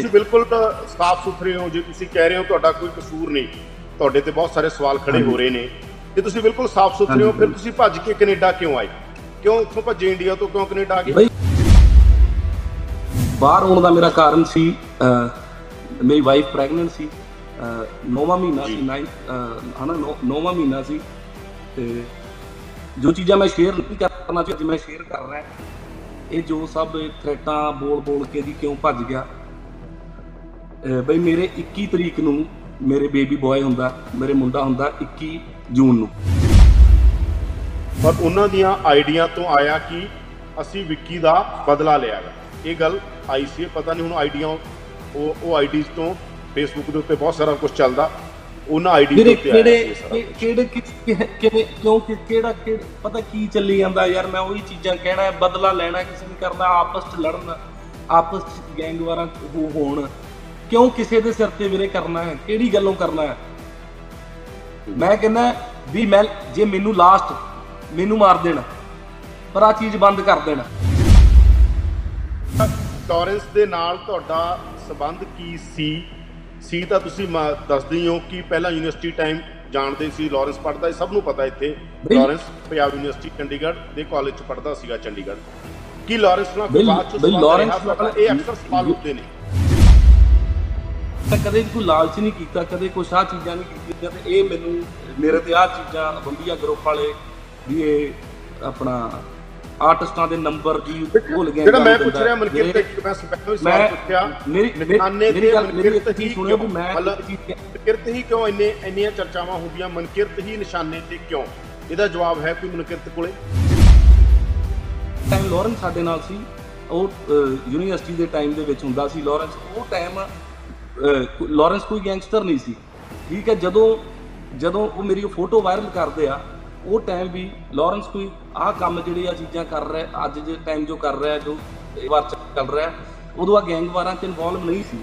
ਤੁਸੀਂ ਬਿਲਕੁਲ ਸਾਫ਼ ਸੁਥਰੇ ਹੋ ਜੇ ਤੁਸੀਂ ਕਹਿ ਰਹੇ ਹੋ ਤੁਹਾਡਾ ਕੋਈ ਕਸੂਰ ਨਹੀਂ ਤੁਹਾਡੇ ਤੇ ਬਹੁਤ ਸਾਰੇ ਸਵਾਲ ਖੜੇ ਹੋ ਰਹੇ ਨੇ। ਤੇ ਤੁਸੀਂ ਬਿਲਕੁਲ ਸਾਫ਼ ਸੁਥਰੇ ਹੋ ਫਿਰ ਤੁਸੀਂ ਭੱਜ ਕੇ ਕੈਨੇਡਾ ਕਿਉਂ ਆਏ? ਕਿਉਂ ਉੱਥੋਂ ਭੱਜੇ ਇੰਡੀਆ ਤੋਂ ਕਿਉਂ ਕੈਨੇਡਾ ਆ ਗਏ? ਬਾਹਰ ਆਉਣ ਦਾ ਮੇਰਾ ਕਾਰਨ ਸੀ ਮੇਰੀ ਵਾਈਫ ਪ੍ਰੈਗਨੈਂਟ ਸੀ ਅਹ, ਨੌਵਾਂ ਮਹੀਨਾ ਸੀ 9 ਹਨਾ ਨੌ- ਨੌਵਾਂ ਮਹੀਨਾ ਸੀ ਤੇ ਜੋ ਚੀਜ਼ਾਂ ਮੈਂ ਸ਼ੇਅਰ ਨਹੀਂ ਕਰਨਾ ਚਾਹੁੰਦਾ ਮੈਂ ਸ਼ੇਅਰ ਕਰ ਰਿਹਾ ਇਹ ਜੋ ਸਭ ਥ੍ਰੈਟਾਂ ਬੋਲ ਬੋਲ ਕੇ ਦੀ ਕਿਉਂ ਭੱਜ ਗਿਆ ਬਈ ਮੇਰੇ 21 ਤਰੀਕ ਨੂੰ ਮੇਰੇ ਬੇਬੀ ਬॉय ਹੁੰਦਾ ਮੇਰੇ ਮੁੰਡਾ ਹੁੰਦਾ 21 ਜੂਨ ਨੂੰ। ਪਰ ਉਹਨਾਂ ਦੀਆਂ ਆਈਡੀਆਂ ਤੋਂ ਆਇਆ ਕਿ ਅਸੀਂ ਵਿੱਕੀ ਦਾ ਬਦਲਾ ਲਿਆ ਗਾ। ਇਹ ਗੱਲ ਆਈ ਸੀ ਪਤਾ ਨਹੀਂ ਹੁਣ ਆਈਡੀਆਂ ਉਹ ਉਹ ਆਈਡੀਜ਼ ਤੋਂ ਫੇਸਬੁੱਕ ਦੇ ਉੱਤੇ ਬਹੁਤ ਸਾਰਾ ਕੁਝ ਚੱਲਦਾ। ਉਹਨਾਂ ਆਈਡੀ ਦੇ ਉੱਤੇ ਆਇਆ ਕਿਹੜੇ ਸੀ ਇਹ ਸਾਰਾ। ਕਿ- ਕਿਹੜੇ ਕਿ- ਕਿਵੇਂ ਕਿਉਂ ਕਿ- ਕਿਹੜਾ ਕਿਹੜਾ- ਪਤਾ ਕੀ ਚੱਲੀ ਜਾਂਦਾ ਯਾਰ ਮੈਂ ਉਹੀ ਚੀਜ਼ਾਂ ਕਹਿਣਾ ਹੈ, ਬਦਲਾ ਲੈਣਾ ਕਿਸੇ ਨੇ ਕਰਨਾ ਆਪਸ ਚ ਲੜਨ ਆਪਸ ਚ ਗੈਂਗ ਵਾਰਾਂ ਹੋ- ਹੋਣ। ਕਿਉਂ ਕਿਸੇ ਦੇ ਸਿਰ ਤੇ ਵੀਰੇ ਕਰਨਾ ਹੈ? ਕਿਹੜੀ ਗੱਲੋਂ ਕਰਨਾ ਹੈ? ਮੈਂ ਕਹਿੰਦਾ ਵੀ ਮੈਂ ਜੇ ਮੈਨੂੰ ਲਾਸਟ ਮੈਨੂੰ ਮਾਰ ਦੇਣ ਪਰ ਆ ਚੀਜ਼ ਬੰਦ ਕਰ ਦੇਣ। ਟੋਰੈਂਸ ਦੇ ਨਾਲ ਤੁਹਾਡਾ ਸਬੰਧ ਕੀ ਸੀ? ਸੀ ਤਾਂ ਤੁਸੀਂ ਮ- ਦੱਸਦੇ ਹੀ ਕਿ ਪਹਿਲਾਂ ਯੂਨੀਵਰਸਿਟੀ ਟਾਈਮ ਜਾਣਦੇ ਸੀ ਲਾਰੈਂਸ ਪੜ੍ਹਦਾ ਸੀ ਸਭ ਨੂੰ ਪਤਾ ਇੱਥੇ। ਬਈ- ਲਾਰੈਂਸ ਪੰਜਾਬ ਯੂਨੀਵਰਸਿਟੀ ਚੰਡੀਗੜ੍ਹ ਦੇ ਕਾਲਜ ਚ ਪੜ੍ਹਦਾ ਸੀਗਾ ਚੰਡੀਗੜ੍ਹ। ਕੀ ਲਾਰੈਂਸ ਨਾਲ ਕੋਈ ਬਈ- ਬਾਅਦ ਚ ਬਈ ਸਬੰਧ ਲਾਰੈਂਸ ਰਿਹਾ? ਨਾਲ- ਇਹ ਅਕਸਰ ਸਵਾਲ ਉੱਠਦੇ ਨੇ। ਤਾਂ ਕਦੇ ਵੀ ਕੋਈ ਲਾਲਚ ਨਹੀਂ ਕੀਤਾ ਕਦੇ ਕੁਛ ਆਹ ਚੀਜ਼ਾਂ ਨਹੀਂ ਕੀਤੀਆਂ ਤੇ ਇਹ ਮੈਨੂੰ ਮੇਰੇ ਤੇ ਆਹ ਚੀਜ਼ਾਂ ਬੰਬੀਆ ਗਰੁੱਪ ਵਾਲੇ ਵੀ ਇਹ ਆਪਣਾ ਆਰਟਿਸਟਾਂ ਦੇ ਨੰਬਰ ਜੀ ਭੁੱਲ ਗਏ ਜਿਹੜਾ ਮੈਂ। ਪੁੱਛ ਰਿਹਾ ਮਨਕਿਰਤ ਮੇਰੇ- ਇੱਕ ਮੈਂ ਸਪੈਸ਼ਲ ਸਵਾਲ ਪੁੱਛਿਆ ਮੇਰੀ ਮੇਰੀ ਤੇ ਚੀਜ਼ ਹੀ ਸੁਣਿਓ ਵੀ? ਮੈਂ ਕਹਿ- ਮਨਕਿਰਤ ਹੀ ਕਿਉਂ ਇੰਨੇ ਇੰਨੀਆਂ ਚਰਚਾਵਾਂ ਹੁੰਦੀਆਂ ਮਨਕਿਰਤ ਹੀ ਨਿਸ਼ਾਨੇ ਤੇ ਕਿਉਂ? ਇਹਦਾ ਜਵਾਬ ਹੈ ਕੋਈ ਮਨਕਿਰਤ ਕੋਲੇ? ਟਾਈਮ ਲਾਰੈਂਸ ਸਾਡੇ ਨਾਲ ਸੀ। ਉਹ ਯੂਨੀਵਰਸਿਟੀ ਦੇ ਟਾਈਮ ਦੇ ਵਿੱਚ ਹੁੰਦਾ ਸੀ। ਲਾਰੈਂਸ ਉਹ ਟਾਈਮ ਲਾਰੈਂਸ ਕੋਈ ਗੈਂਗਸਟਰ ਨਹੀਂ ਸੀ। ਠੀਕ ਹੈ ਜਦੋਂ ਜਦੋਂ ਉਹ ਮੇਰੀ ਫੋਟੋ ਵਾਇਰਲ ਕਰਦੇ ਆ ਉਹ ਟਾਈਮ ਵੀ ਲਾਰੈਂਸ ਕੋਈ ਆਹ ਕੰਮ ਜਿਹੜੇ ਆ ਚੀਜ਼ਾਂ ਕਰ ਰਿਹਾ ਅੱਜ ਦੇ ਟਾਈਮ ਜੋ ਕਰ ਰਿਹਾ ਜੋ ਇਹ ਵਾਰ ਚੱਲ ਰਿਹਾ ਉਦੋਂ ਆ ਗੈਂਗ ਵਾਰਾਂ 'ਚ ਇਨਵੋਲਵ ਨਹੀਂ ਸੀ।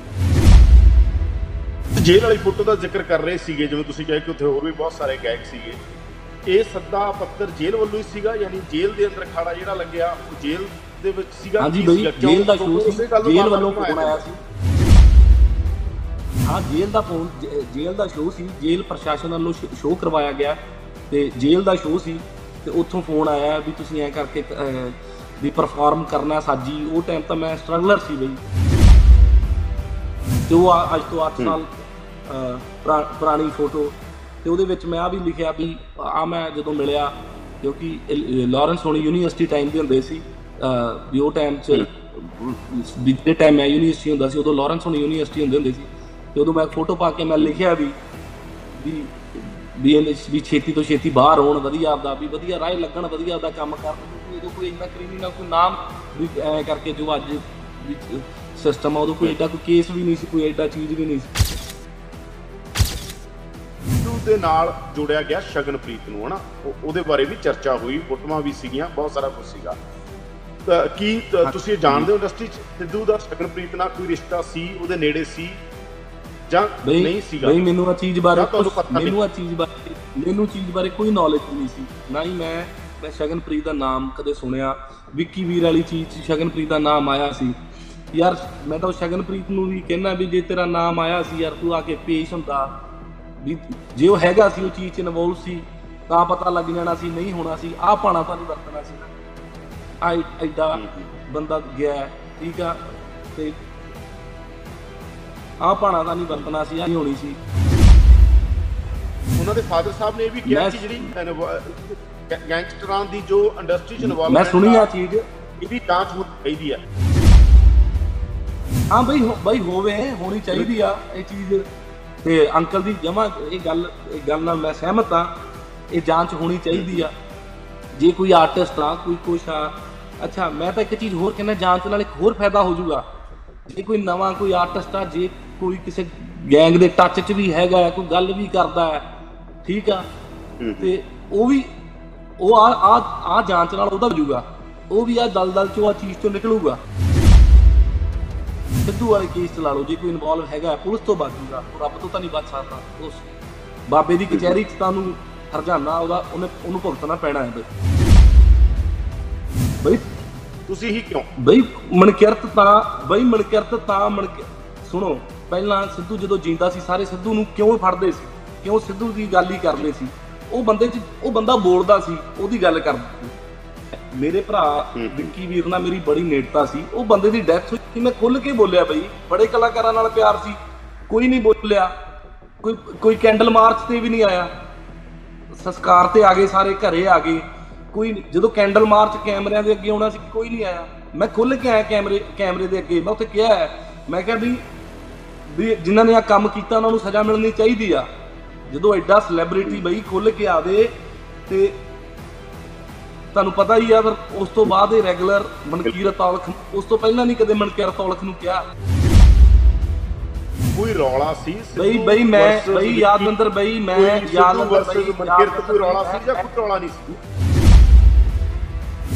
ਜੇਲ੍ਹ ਵਾਲੀ ਫੋਟੋ ਦਾ ਜ਼ਿਕਰ ਕਰ ਰਹੇ ਸੀਗੇ ਜਿਵੇਂ ਤੁਸੀਂ ਕਹੇ ਕਿ ਉੱਥੇ ਹੋਰ ਵੀ ਬਹੁਤ ਸਾਰੇ ਗੈਂਗ ਸੀਗੇ। ਇਹ ਸੱਦਾ ਪੱਤਰ ਜੇਲ੍ਹ ਵੱਲੋਂ ਹੀ ਸੀਗਾ ਯਾਨੀ ਜੇਲ੍ਹ ਦੇ ਅੰਦਰ ਖਾੜਾ ਜਿਹੜਾ ਲੱਗਿਆ ਉਹ ਜੇਲ੍ਹ ਦੇ ਵਿੱਚ ਸੀਗਾ? ਹਾਂਜੀ ਬਈ? ਜੇਲ੍ਹ ਦਾ ਸ਼ੋਅ ਸੀ? ਜੇਲ੍ਹ ਵੱਲੋਂ ਫੋਨ ਆਇਆ ਸੀ। ਹਾਂ ਜੇਲ੍ਹ ਦਾ ਫੋਨ ਜੇਲ੍ਹ ਦਾ ਸ਼ੋਅ ਸੀ ਜੇਲ੍ਹ ਪ੍ਰਸ਼ਾਸਨ ਵੱਲੋਂ ਸ਼ੋਅ ਕਰਵਾਇਆ ਗਿਆ ਤੇ ਜੇਲ੍ਹ ਦਾ ਸ਼ੋਅ ਸੀ ਤੇ ਉੱਥੋਂ ਫੋਨ ਆਇਆ ਵੀ ਤੁਸੀਂ ਐ ਕਰਕੇ ਵੀ ਪਰਫਾਰਮ ਕਰਨਾ ਸਾਜੀ ਉਹ ਟਾਈਮ ਤਾਂ ਮੈਂ ਸਟਰਗਲਰ ਸੀ ਬਈ। ਤੇ ਉਹ ਅੱਜ ਤੋਂ 8 ਸਾਲ ਪੁਰਾਣੀ ਫੋਟੋ ਤੇ ਉਹਦੇ ਵਿੱਚ ਮੈਂ ਆ ਵੀ ਲਿਖਿਆ ਵੀ ਆ ਮੈਂ ਜਦੋਂ ਮਿਲਿਆ ਕਿਉਂਕਿ ਲਾਰੈਂਸ ਹੋਣੀ ਯੂਨੀਵਰਸਿਟੀ ਟਾਈਮ ਦੇ ਹੁੰਦੇ ਸੀ ਵੀ ਉਹ ਟਾਈਮ 'ਚ ਬੀਤੇ ਟਾਈਮ ਮੈਂ ਯੂਨੀਵਰਸਿਟੀ ਹੁੰਦਾ ਸੀ ਉਦੋਂ ਲਾਰੈਂਸ ਹੋਣੀ ਯੂਨੀਵਰਸਿਟੀ ਹੁੰਦੇ ਹੁੰਦੇ ਸੀ। ਉਦੋਂ ਮੈਂ ਫੋਟੋ ਪਾ ਕੇ ਮੈਂ ਲਿਖਿਆ ਵੀ ਵੀ ਵੀ ਇਹਨੇ ਵੀ ਛੇਤੀ ਤੋਂ ਛੇਤੀ ਬਾਹਰ ਆਉਣ ਵਧੀਆ ਆਪਦਾ ਵੀ ਵਧੀਆ ਰਾਹ ਲੱਗਣ ਵਧੀਆ ਆਪਦਾ ਕੰਮ ਕਰਨ। ਉਦੋਂ ਕੋਈ ਇੰਨਾ ਕ੍ਰਿਮੀਨਲ ਕੋਈ ਨਾਮ ਵੀ ਐ ਕਰਕੇ ਜੋ ਅੱਜ ਸਿਸਟਮ ਆ ਉਦੋਂ ਕੋਈ ਐਡਾ ਕੋਈ ਕੇਸ ਵੀ ਨਹੀਂ ਸੀ ਕੋਈ ਐਡਾ ਚੀਜ਼ ਵੀ ਨਹੀਂ ਸੀ। ਸਿੱਧੂ ਦੇ ਨਾਲ ਜੋੜਿਆ ਗਿਆ ਸ਼ਗਨਪ੍ਰੀਤ ਨੂੰ ਹਨਾ? ਉਹ- ਉਹਦੇ ਬਾਰੇ ਵੀ ਚਰਚਾ ਹੋਈ ਫੋਟੋਆਂ ਵੀ ਸੀਗੀਆਂ ਬਹੁਤ ਸਾਰਾ ਕੁਝ ਸੀਗਾ। ਕੀ ਤੁਸੀਂ ਜਾਣਦੇ ਹੋ ਇੰਡਸਟਰੀ 'ਚ? ਸਿੱਧੂ ਦਾ ਸ਼ਗਨਪ੍ਰੀਤ ਨਾਲ ਕੋਈ ਰਿਸ਼ਤਾ ਸੀ ਉਹਦੇ ਨੇੜੇ ਸੀ? ਜਾਂ ਨਹੀਂ ਸੀਗਾ। ਬਈ ਮੈਨੂੰ ਆ ਚੀਜ਼ ਬਾਰੇ ਨਹੀਂ? ਮੈਨੂੰ ਆ ਚੀਜ਼ ਬਾਰੇ ਮੈਨੂੰ ਚੀਜ਼ ਬਾਰੇ ਕੋਈ ਨੌਲੇਜ ਨਹੀਂ ਸੀ। ਨਾ ਹੀ ਮੈਂ ਮੈਂ ਸ਼ਗਨਪ੍ਰੀਤ ਦਾ ਨਾਮ ਕਦੇ ਸੁਣਿਆ। ਵਿੱਕੀ ਵੀਰ ਵਾਲੀ ਚੀਜ਼ 'ਚ ਸ਼ਗਨਪ੍ਰੀਤ ਦਾ ਨਾਮ ਆਇਆ ਸੀ। ਯਾਰ ਮੈਂ ਤਾਂ ਸ਼ਗਨਪ੍ਰੀਤ ਨੂੰ ਵੀ ਕਹਿਣਾ ਵੀ ਜੇ ਤੇਰਾ ਨਾਮ ਆਇਆ ਸੀ ਯਾਰ ਤੂੰ ਆ ਕੇ ਪੇਸ਼ ਹੁੰਦਾ। ਵੀ ਜੇ ਉਹ ਹੈਗਾ ਸੀ ਉਹ ਚੀਜ਼ 'ਚ ਇਨਵੋਲਵ ਸੀ ਤਾਂ ਪਤਾ ਲੱਗ ਜਾਣਾ ਸੀ ਨਹੀਂ ਹੋਣਾ ਸੀ। ਆਹ ਪਾਣਾ ਤਾਂ ਨਹੀਂ ਵਰਤਣਾ ਸੀ। ਆ ਐਡਾ ਬੰਦਾ ਗਿਆ ਠੀਕ ਆ? ਤੇ ਆਹ ਪਾਣਾ ਤਾਂ ਨਹੀਂ ਵਰਤਣਾ ਸੀ ਆ ਨਹੀਂ ਹੋਣੀ ਸੀ। ਉਹਨਾਂ ਦੇ ਫਾਦਰ ਸਾਹਿਬ ਨੇ ਇਹ ਵੀ ਕਿਹਾ ਮੈਂ- ਕਿ ਜਿਹੜੀ ਗੈ- ਗੈਂਗਸਟਰਾਂ ਦੀ ਜੋ ਇੰਡਸਟਰੀ 'ਚ ਇਨਵੋਲਵ ਮੈਂ ਸੁਣੀ ਆ ਚੀਜ਼। ਇਹਦੀ ਜਾਂਚ ਹੋਣੀ ਚਾਹੀਦੀ ਹੈ ਹਾਂ ਬਈ ਹੋ- ਬਈ ਹੋਵੇ ਹੋਣੀ ਚਾਹੀਦੀ ਆ ਇਹ ਚੀਜ਼। ਤੇ ਅੰਕਲ ਦੀ ਜਮਾ ਇਹ ਗੱਲ ਇਹ ਗੱਲ ਨਾਲ ਮੈਂ ਸਹਿਮਤ ਆ ਇਹ ਜਾਂਚ ਹੋਣੀ ਚਾਹੀਦੀ ਆ। ਜੇ ਕੋਈ ਆਰਟਿਸਟ ਆ ਕੋਈ ਕੁਛ ਆ ਅੱਛਾ ਮੈਂ ਤਾਂ ਇੱਕ ਚੀਜ਼ ਹੋਰ ਕਹਿੰਦਾ ਜਾਂਚ ਨਾਲ ਇੱਕ ਹੋਰ ਫਾਇਦਾ ਹੋ ਜਾਊਗਾ। ਜੇ ਕੋਈ ਨਵਾਂ ਕੋਈ ਆਰਟਿਸਟ ਆ ਜੇ ਕੋਈ ਕਿਸੇ ਗੈਂਗ ਦੇ ਟੱਚ 'ਚ ਵੀ ਹੈਗਾ ਕੋਈ ਗੱਲ ਵੀ ਕਰਦਾ ਹੈ ਠੀਕ ਆ? ਤੇ ਉਹ ਵੀ ਉਹ ਆ ਆ ਆ ਜਾਂਚ ਨਾਲ ਉਹਦਾ ਹੋ ਜਾਊਗਾ ਉਹ ਵੀ ਆ ਦਲਦਲ ਚੋਂ ਆ ਚੀਜ਼ ਤੋਂ ਨਿਕਲੂਗਾ। ਸਿੱਧੂ ਵਾਲੇ ਕੇਸ ਚ ਲਾ ਲਓ ਜੇ ਕੋਈ ਇਨਵੋਲਵ ਹੈਗਾ ਪੁਲਿਸ ਤੋਂ ਬਚ ਜੂਗਾ। ਉਹ ਰੱਬ ਤੋਂ ਤਾਂ ਨਹੀਂ ਬਚ ਸਕਦਾ ਉਸ ਬਾਬੇ ਦੀ ਕਚਹਿਰੀ ਚ ਤੁਹਾਨੂੰ ਹਰਜਾਨਾ ਉਹਦਾ ਉਹਨੇ ਉਹਨੂੰ ਭੁਗਤਣਾ ਪੈਣਾ ਹੈ ਬਈ ਤੁਸੀਂ ਹੀ ਕਿਉਂ? ਬਈ ਮਨਕਿਰਤ ਤਾਂ ਬਈ ਮਨਕਿਰਤ ਤਾਂ ਮਨਕ ਸੁਣੋ ਪਹਿਲਾਂ ਸਿੱਧੂ ਜਦੋਂ ਜਿੰਦਾ ਸੀ ਸਾਰੇ ਸਿੱਧੂ ਨੂੰ ਕਿਉਂ ਫੜਦੇ ਸੀ? ਕਿਉਂ ਸਿੱਧੂ ਦੀ ਗੱਲ ਹੀ ਕਰਦੇ ਸੀ? ਉਹ ਬੰਦੇ 'ਚ ਉਹ ਬੰਦਾ ਬੋਲਦਾ ਸੀ ਉਹਦੀ ਗੱਲ ਕਰਦਾ ਸੀ। ਮੇਰੇ ਭਰਾ। ਵਿੱਕੀ ਵੀਰ ਨਾਲ ਮੇਰੀ ਬੜੀ ਨੇੜਤਾ ਸੀ। ਉਹ ਬੰਦੇ ਦੀ ਡੈਥ ਹੋਈ ਮੈਂ ਖੁੱਲ ਕੇ ਬੋਲਿਆ ਬਈ ਬੜੇ ਕਲਾਕਾਰਾਂ ਨਾਲ ਪਿਆਰ ਸੀ। ਕੋਈ ਨਹੀਂ ਬੋਲਿਆ। ਕੋਈ ਕੋਈ ਕੈਂਡਲ ਮਾਰਚ ਤੇ ਵੀ ਨਹੀਂ ਆਇਆ। ਸੰਸਕਾਰ ਤੇ ਆ ਗਏ ਸਾਰੇ ਘਰੇ ਆ ਗਏ। ਕੋਈ ਜਦੋਂ ਕੈਂਡਲ ਮਾਰਚ ਕੈਮਰਿਆਂ ਦੇ ਅੱਗੇ ਆਉਣਾ ਸੀ ਕੋਈ ਨਹੀਂ ਆਇਆ। ਮੈਂ ਖੁੱਲ ਕੇ ਆਇਆ ਕੈਮਰੇ ਕੈਮਰੇ ਦੇ ਅੱਗੇ। ਮੈਂ ਉੱਥੇ ਕਿਹਾ ਮੈਂ ਕਿਹਾ ਵੀ ਵੀ ਜਿਨ੍ਹਾਂ ਨੇ ਆ ਕੰਮ ਕੀਤਾ ਉਹਨਾਂ ਨੂੰ ਸਜ਼ਾ ਮਿਲਣੀ ਚਾਹੀਦੀ ਆ। ਜਦੋਂ ਐਡਾ ਸੈਲੀਬ੍ਰਿਟੀ ਬਈ ਖੁੱਲ ਕੇ ਆਵੇ ਤੇ ਤੁਹਾਨੂੰ ਪਤਾ ਹੀ ਆ ਫਿਰ ਉਸ ਤੋਂ ਬਾਅਦ ਇਹ ਰੈਗੂਲਰ ਮਨਕੀਰਤ ਔਲਖ ਉਸ ਤੋਂ ਪਹਿਲਾਂ ਨਹੀਂ ਕਦੇ ਮਨਕੀਰਤ ਔਲਖ ਨੂੰ ਕਿਹਾ। ਕੋਈ ਰੌਲਾ ਸੀ ਬਈ ਬਈ ਮੈਂ ਬਈ? ਯਾਦਵਿੰਦਰ ਬਈ ਮੈਂ ਯਾਦਵਿੰਦਰ ਬਈ ਮਨਕੀਰਤ ਕੋਈ ਰੌਲਾ ਸੀ ਜਾਂ ਕੋਈ ਰੌਲਾ ਨਹੀਂ ਸੀ?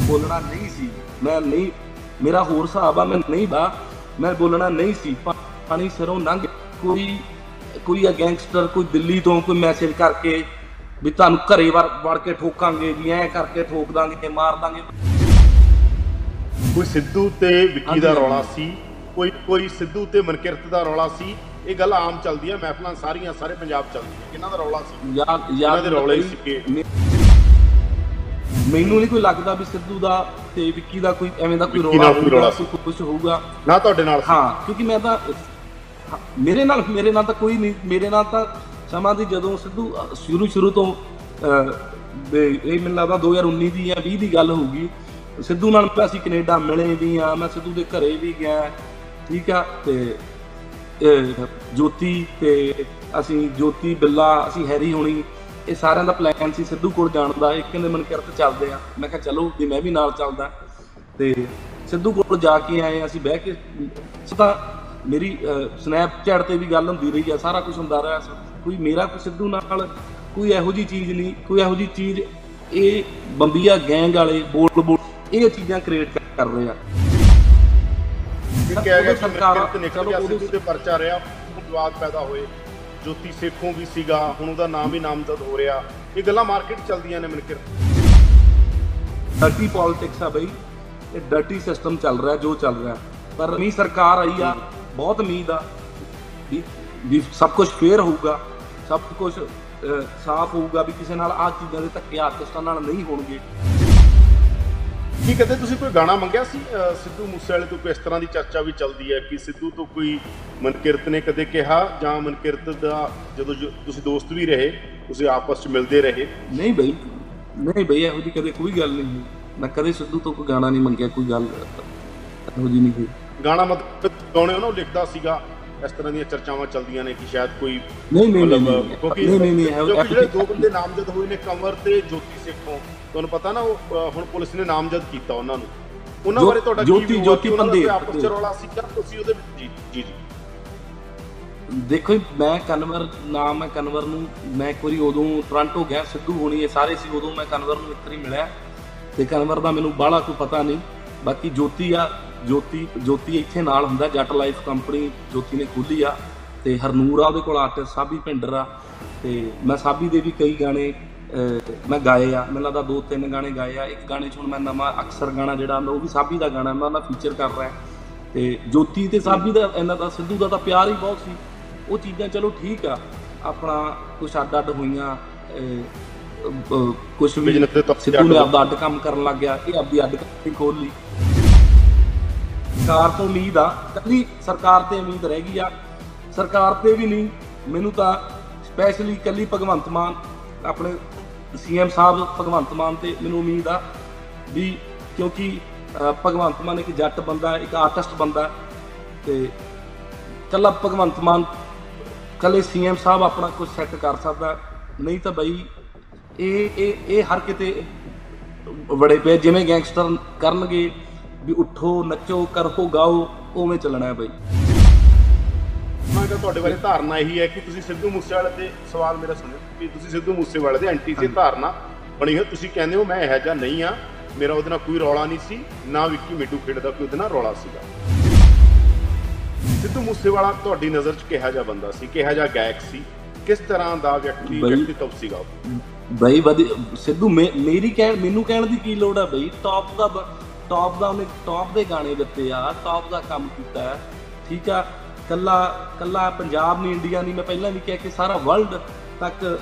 ਬੋਲਣਾ ਨਹੀਂ ਸੀ। ਮੈਂ ਨਹੀਂ ਮੇਰਾ ਹੋਰ ਹਿਸਾਬ ਆ ਮੈਂ ਨਹੀਂ ਬਾ ਮੈਂ ਬੋਲਣਾ ਨਹੀਂ ਸੀ। ਪਾਣੀ ਸਿਰੋਂ ਲੰਘ ਕੋਈ ਕੋਈ ਆ ਗੈਂਗਸਟਰ ਕੋਈ ਦਿੱਲੀ ਤੋਂ ਕੋਈ ਮੈਸੇਜ ਕਰਕੇ ਵੀ ਤੁਹਾਨੂੰ ਘਰੇ ਵੜ ਵੜ ਕੇ ਠੋਕਾਂਗੇ ਵੀ ਐਂ ਕਰਕੇ ਠੋਕ ਦਾਂਗੇ ਮਾਰ ਦਾਂਗੇ। ਕੋਈ ਸਿੱਧੂ ਤੇ ਵਿੱਕੀ ਦਾ। ਰੌਲਾ ਸੀ? ਕੋਈ ਕੋਈ ਸਿੱਧੂ ਤੇ ਮਨਕਿਰਤ ਦਾ ਰੌਲਾ ਸੀ? ਇਹ ਗੱਲ ਆਮ ਚੱਲਦੀ ਹੈ ਮਹਿਫਲਾਂ ਸਾਰੀਆਂ ਸਾਰੇ ਪੰਜਾਬ ਚੱਲਦੀਆਂ ਕਿਹਨਾਂ ਦਾ ਰੌਲਾ ਸੀ? ਇਹਨਾਂ ਯਾਦ ਦੇ ਰੌਲੇ। ਮੇ- ਮੈਨੂੰ ਨਹੀਂ ਕੋਈ ਲੱਗਦਾ ਵੀ ਸਿੱਧੂ ਦਾ ਤੇ ਵਿੱਕੀ ਦਾ ਕੋਈ ਐਵੇਂ ਦਾ ਕੋਈ ਰੌਲਾ ਹੋਊਗਾ ਕੁਝ ਹੋਊਗਾ। ਨਾ ਤੁਹਾਡੇ ਨਾਲ ਹਾਂ ਕਿਉਂਕਿ ਮੈਂ ਤਾਂ ਮੇਰੇ ਨਾਲ ਮੇਰੇ ਨਾਲ ਤਾਂ ਕੋਈ ਨਹੀਂ ਮੇਰੇ ਨਾਲ ਤਾਂ ਸਮਾਂ ਦੀ ਜਦੋਂ ਸਿੱਧੂ ਸ਼ੁਰੂ ਸ਼ੁਰੂ ਤੋਂ ਇਹ ਮੈਨੂੰ ਲੱਗਦਾ 2019 ਦੀ ਜਾਂ 20 ਦੀ ਗੱਲ ਹੋਊਗੀ। ਸਿੱਧੂ ਨਾਲ ਮੈਂ ਅਸੀਂ ਕੈਨੇਡਾ ਮਿਲੇ ਵੀ ਆ ਮੈਂ ਸਿੱਧੂ ਦੇ ਘਰੇ ਵੀ ਗਿਆ। ਠੀਕ ਆ ਤੇ ਜੋਤੀ ਤੇ ਅਸੀਂ ਜੋਤੀ ਬਿੱਲਾ ਅਸੀਂ ਹੈਰੀ ਹੋਣੀ ਇਹ ਸਾਰਿਆਂ ਦਾ ਪਲਾਨ ਸੀ ਸਿੱਧੂ ਕੋਲ ਜਾਣ ਦਾ। ਇੱਕ ਕਹਿੰਦੇ ਮਨ ਕਿਰਤ ਚੱਲਦੇ ਆ। ਮੈਂ ਕਿਹਾ ਚਲੋ ਵੀ ਮੈਂ ਵੀ ਨਾਲ ਚੱਲਦਾ। ਤੇ ਸਿੱਧੂ ਕੋਲ ਜਾ ਕੇ ਆਏ ਅਸੀਂ ਬਹਿ ਕੇ ਤਾਂ ਮੇਰੀ ਸਨੈਪਚੈਟ ਤੇ ਵੀ ਗੱਲ ਹੁੰਦੀ ਰਹੀ ਆ ਸਾਰਾ ਕੁਝ ਹੁੰਦਾ ਰਿਹਾ। ਕੋਈ ਮੇਰਾ ਕੋਈ ਸਿੱਧੂ ਨਾਲ ਕੋਈ ਇਹੋ ਜੀ ਚੀਜ਼ ਨਹੀਂ ਕੋਈ ਇਹੋ ਜੀ ਚੀਜ਼। ਇਹ ਬੰਬੀਆ ਗੈਂਗ ਵਾਲੇ ਬੋਲ ਬੋਲ ਇਹ ਚੀਜ਼ਾਂ ਕ੍ਰੀਏਟ ਕਰ ਰਹੇ ਆ। ਇਹ ਕਿਹਾ ਗਿਆ ਸਰਕਾਰਾਂ- ਮਨਕਿਰਤ ਨਿਕਲ ਗਿਆ ਸਿੱਧੂ ਤੇ ਪਰਚਾ ਰਿਹਾ ਵਿਵਾਦ ਪੈਦਾ ਹੋਏ। ਜੋਤੀ ਸੇਖੋਂ ਵੀ ਸੀਗਾ, ਹੁਣ ਉਹਦਾ ਨਾਮ ਵੀ ਨਾਮਜ਼ਦ ਹੋ ਰਿਹਾ। ਇਹ ਗੱਲਾਂ ਮਾਰਕੀਟ ਚੱਲਦੀਆਂ ਨੇ ਮਨਕਿਰਤ ਡਰਟੀ ਪੋਲਿਟਿਕਸ ਆ ਬਈ। ਇਹ ਡਰਟੀ ਸਿਸਟਮ ਚੱਲ ਰਿਹਾ, ਜੋ ਚੱਲ ਰਿਹਾ। ਪਰ ਨਵੀਂ ਸਰਕਾਰ ਆਈ ਆ, ਬਹੁਤ ਉਮੀਦ ਆ ਵੀ ਵੀ ਸਭ ਕੁਝ ਫੇਅਰ ਹੋਊਗਾ। ਸਭ ਕੁਝ ਸਾਫ਼ ਹੋਊਗਾ ਵੀ ਕਿਸੇ ਨਾਲ ਆਹ ਚੀਜ਼ਾਂ ਦੇ ਧੱਕੇ ਆਰਟਿਸਟਾਂ ਨਾਲ ਨਹੀਂ ਹੋਣਗੇ। ਕੀ ਕਦੇ ਤੁਸੀਂ ਕੋਈ ਗਾਣਾ ਮੰਗਿਆ ਸੀ? ਅਹ ਸਿੱਧੂ ਮੂਸੇਵਾਲੇ ਤੋਂ ਕੋਈ ਇਸ ਤਰ੍ਹਾਂ ਦੀ ਚਰਚਾ ਵੀ ਚੱਲਦੀ ਹੈ ਕਿ ਸਿੱਧੂ ਤੋਂ ਕੋਈ ਮਨਕਿਰਤ ਨੇ ਕਦੇ ਕਿਹਾ ਜਾਂ ਮਨਕਿਰਤ ਦਾ ਜਦੋਂ ਜੋ- ਤੁਸੀਂ ਦੋਸਤ ਵੀ ਰਹੇ ਤੁਸੀਂ ਆਪਸ ਵਿੱਚ ਮਿਲਦੇ ਰਹੇ? ਨਹੀਂ ਬਈ ਨਹੀਂ ਬਈ ਇਹੋ ਜੀ ਕਦੇ ਕੋਈ ਗੱਲ ਨਹੀਂ ਹੋਈ। ਮੈਂ ਕਦੇ ਸਿੱਧੂ ਤੋਂ ਕੋਈ ਗਾਣਾ ਨਹੀਂ ਮੰਗਿਆ ਕੋਈ ਗੱਲ ਇਹੋ ਜੀ ਨਹੀਂ ਹੋਈ। ਗਾਣਾ ਮਤਲਬ ਗਾਉਣੇ ਉਹਨਾਂ ਨੂੰ ਲਿਖਦਾ ਸੀਗਾ ਇਸ ਤਰ੍ਹਾਂ ਦੀਆਂ ਚਰਚਾਵਾਂ ਚੱਲਦੀਆਂ ਨੇ ਕਿ ਸ਼ਾਇਦ ਕੋਈ ਨਹੀਂ ਨਹੀਂ ਨਹੀਂ ਨਹੀਂ ਕਿਉਂਕਿ ਨਹੀਂ ਨਹੀਂ ਨਹੀਂ ਇਹੋ- ਕਿਉਂਕਿ ਇਹੋ ਜਿਹੜੇ ਜਿਹੀ- ਦੋ ਬੰਦੇ ਨਾਮਜ਼ਦ ਹੋਏ ਨੇ ਕੰਵਰ ਤੇ ਜੋਤੀ ਸੇਖੋਂ ਤੁਹਾਨੂੰ ਪਤਾ ਨਾ ਉਹ ਹੁਣ ਪੁਲਿਸ ਨੇ ਨਾਮਜ਼ਦ ਕੀਤਾ ਉਹਨਾਂ ਨੂੰ। ਉਹਨਾਂ ਬਾਰੇ ਤੁਹਾਡਾ ਕੀ ਜੋਤੀ- ਜੋਤੀ ਕਿ ਉਹਨਾਂ ਦਾ ਕੋਈ ਪੰਧੇਰ। ਆਪਸ ਚ ਰੌਲਾ ਸੀ ਜਾਂ ਤੁਸੀਂ ਉਹਦੇ ਜੀ ਜੀ ਦੇਖੋ ਮੈਂ ਕਨਵਰ ਨਾਮ ਹੈ ਕਨਵਰ ਨੂੰ ਮੈਂ ਇੱਕ ਵਾਰੀ ਉਦੋਂ ਟੋਰਾਂਟੋ ਗਿਆ ਸਿੱਧੂ ਹੋਣੀ ਇਹ ਸਾਰੇ ਸੀ ਉਦੋਂ ਮੈਂ ਕਨਵਰ ਨੂੰ ਇੱਕ ਵਾਰੀ ਮਿਲਿਆ। ਤੇ ਕਨਵਰ ਦਾ ਮੈਨੂੰ ਬਾਹਲਾ ਕੋਈ ਪਤਾ ਨਹੀਂ। ਬਾਕੀ ਜੋਤੀ ਆ ਜੋਤੀ ਜੋਤੀ ਇੱਥੇ ਨਾਲ ਹੁੰਦਾ ਜੱਟ ਲਾਈਫ ਕੰਪਨੀ ਜੋਤੀ ਨੇ ਖੋਲੀ ਆ। ਤੇ ਹਰਨੂਰ ਆ ਉਹਦੇ ਕੋਲ ਆਰਟਿਸਟ ਸਾਬੀ ਭਿੰਡਰ ਆ। ਤੇ ਮੈਂ ਸਾਬੀ ਦੇ ਵੀ ਕਈ ਗਾਣੇ ਮੈਂ ਗਾਏ ਆ ਮੈਨੂੰ ਲੱਗਦਾ ਦੋ ਤਿੰਨ ਗਾਣੇ ਗਾਏ ਆ। ਇੱਕ ਗਾਣੇ 'ਚ ਹੁਣ ਮੈਂ ਨਵਾਂ ਅਕਸਰ ਗਾਣਾ ਜਿਹੜਾ ਉਹ ਵੀ ਸਾਬੀ ਦਾ ਗਾਣਾ ਮੈਂ ਉਹਦਾ ਫੀਚਰ ਕਰ ਰਿਹਾ। ਤੇ ਜੋਤੀ ਤੇ ਸਾਬੀ ਦਾ ਇਹਨਾਂ ਦਾ ਸਿੱਧੂ ਦਾ ਤਾਂ ਪਿਆਰ ਹੀ ਬਹੁਤ ਸੀ। ਉਹ ਚੀਜ਼ਾਂ ਚਲੋ ਠੀਕ ਆ ਆਪਣਾ ਕੁਛ ਅੱਡ ਅੱਡ ਹੋਈਆਂ ਕੁਝ ਵੀ ਸਿੱਧੂ ਨੇ ਆਪਦਾ ਅੱਡ ਕੰਮ ਕਰਨ ਲੱਗ ਗਿਆ ਇਹ ਆਪਦੀ ਅੱਡ ਕੰਪਨੀ ਖੋਲ ਲਈ। ਸਰਕਾਰ ਤੋਂ ਉਮੀਦ ਆ ਕੱਲੀ ਸਰਕਾਰ ਤੇ ਉਮੀਦ ਰਹਿ ਗਈ ਆ। ਸਰਕਾਰ ਤੇ ਵੀ ਨਹੀਂ ਮੈਨੂੰ ਤਾਂ ਸਪੈਸ਼ਲੀ ਕੱਲੀ ਭਗਵੰਤ ਮਾਨ ਆਪਣੇ ਸੀਐਮ ਸਾਹਿਬ ਭਗਵੰਤ ਮਾਨ ਤੇ ਮੈਨੂੰ ਉਮੀਦ ਆ ਵੀ ਕਿਉਂਕਿ ਅਹ, ਭਗਵੰਤ ਮਾਨ ਇੱਕ ਜੱਟ ਬੰਦਾ ਇੱਕ ਆਰਟਿਸਟ ਬੰਦਾ ਤੇ ਕੱਲਾ ਭਗਵੰਤ ਮਾਨ ਕੱਲੇ ਸੀਐਮ ਸਾਹਿਬ ਆਪਣਾ ਕੁਝ ਸੈੱਟ ਕਰ ਸਕਦਾ। ਨਹੀਂ ਤਾਂ ਬਈ ਇਹ ਇਹ ਇਹ ਹਰ ਕਿਤੇ ਬੜੇ ਪਏ ਜਿਵੇਂ ਗੈਂਗਸਟਰ ਕਰਨਗੇ ਵੀ ਉੱਠੋ ਨੱਚੋ ਕਰੋ ਗਾਓ ਉਵੇਂ ਚੱਲਣਾ ਹੈ ਬਈ। ਮੈਂ ਕਿਹਾ ਤੁਹਾਡੇ ਬਾਰੇ ਧਾਰਨਾ ਇਹੀ ਹੈ ਕਿ ਤੁਸੀਂ ਸਿੱਧੂ ਮੂਸੇਵਾਲੇ ਤੇ ਸਵਾਲ ਮੇਰਾ ਸੁਣਿਓ ਕਿ ਤੁਸੀਂ ਸਿੱਧੂ ਮੂਸੇਵਾਲੇ ਦੇ ਐਂਟੀ ਸੀ ਧਾਰਨਾ ਬਣੀ ਹੈ ਤੁਸੀਂ ਕਹਿੰਦੇ ਹੋ ਮੈਂ ਇਹੋ ਜਿਹਾ ਨਹੀਂ ਆ ਮੇਰਾ ਉਹਦੇ ਨਾਲ ਕੋਈ ਰੌਲਾ ਨਹੀਂ ਸੀ ਨਾ ਵਿੱਕੀ ਮਿੱਟੂ ਖੇਡ ਦਾ ਕੋਈ ਉਹਦੇ ਨਾਲ ਰੌਲਾ ਸੀਗਾ। ਸਿੱਧੂ ਮੂਸੇਵਾਲਾ ਤੁਹਾਡੀ ਨਜ਼ਰ 'ਚ ਕਿਹਾ ਜਿਹਾ ਬੰਦਾ ਸੀ ਕਿਹਾ ਜਿਹਾ ਗਾਇਕ ਸੀ ਕਿਸ ਤਰ੍ਹਾਂ ਦਾ ਵਿਅਕਤੀ ਵਿਅਕਤੀਤਵ ਸੀਗਾ ਉਹ? ਬਈ ਵਧੀ ਸਿੱਧੂ ਮੇਰੀ ਕਹਿਣ ਮੈਨੂੰ ਕਹਿਣ ਦੀ ਕੀ ਲੋੜ ਆ ਬਈ? ਟੌਪ ਦਾ ਟੌਪ ਦਾ ਉਹਨੇ ਟੌਪ ਦੇ ਗਾਣੇ ਦਿੱਤੇ ਆ ਟੌਪ ਦਾ ਕੰਮ ਕੀਤਾ ਠੀਕ ਆ? ਕੱਲਾ ਕੱਲਾ ਪੰਜਾਬ ਨਹੀਂ ਇੰਡੀਆ ਨਹੀਂ ਮੈਂ ਪਹਿਲਾਂ ਵੀ ਕਿਹਾ ਕਿ ਸਾਰਾ ਵਰਲਡ ਤੱਕ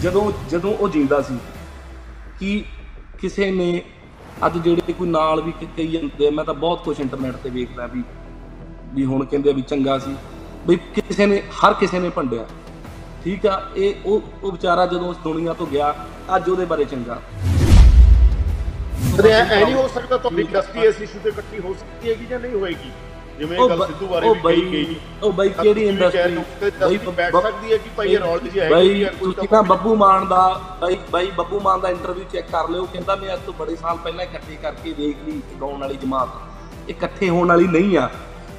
ਜਦੋਂ ਜਦੋਂ ਉਹ ਜਿੰਦਾ ਸੀ ਕਿ ਕਿਸੇ ਨੇ ਅੱਜ ਜਿਹੜੇ ਕੋਈ ਨਾਲ ਵੀ ਕ- ਕਈ ਜਾਂਦੇ ਆ, ਮੈਂ ਤਾਂ ਬਹੁਤ ਕੁਝ ਇੰਟਰਨੈਟ ਤੇ ਵੇਖਦਾ ਵੀ ਵੀ ਹੁਣ ਕਹਿੰਦੇ ਆ ਵੀ ਚੰਗਾ ਸੀ। ਵੀ ਕਿਸੇ ਨੇ ਹਰ ਕਿਸੇ ਨੇ ਭੰਡਿਆ। ਠੀਕ ਆ ਇਹ ਉਹ ਉਹ ਵਿਚਾਰਾ ਜਦੋਂ ਉਸ ਦੁਨੀਆ ਤੋਂ ਗਿਆ ਅੱਜ ਉਹਦੇ ਬਾਰੇ ਚੰਗਾ। ਤੇ ਐ ਐ ਨਹੀਂ ਹੋ ਸਕਦਾ ਤੁਹਾਡੀ ਇੰਡਸਟਰੀ ਇਸ ਇਸ਼ੂ ਤੇ ਇਕੱਠੀ ਹੋ ਸਕਦੀ ਹੈਗੀ ਜਾਂ ਨਹੀਂ ਹੋਏਗੀ? ਜਿਵੇਂ ਉਹ ਗੱਲ ਸਿੱਧੂ ਬਾਰੇ ਵੀ ਬਈ ਕਹੀ ਗਈ ਉਹ ਬਈ ਕਿਹੜੀ ਇੰਡਸਟਰੀ industry? ਬੈਠ ਸਕਦੀ ਹੈ ਕਿ ਭਾਈ ਇਹ ਰੌਲ ਜੀ ਹੈ ਬਈ ਤੁਸੀਂ ਨਾ ਬੱਬੂ ਮਾਨ ਦਾ ਬਈ ਬਈ ਬੱਬੂ ਮਾਨ ਦਾ ਇੰਟਰਵਿਊ ਚੈੱਕ ਕਰ ਲਿਓ। ਕਹਿੰਦਾ ਮੈਂ ਅੱਜ ਤੋਂ ਬੜੇ ਸਾਲ ਪਹਿਲਾਂ ਇਕੱਠੇ ਕਰਕੇ ਦੇਖ ਲਈ ਗਾਉਣ ਵਾਲੀ ਜਮਾਤ। ਇਕੱਠੇ ਹੋਣ ਵਾਲੀ ਨਹੀਂ ਆ।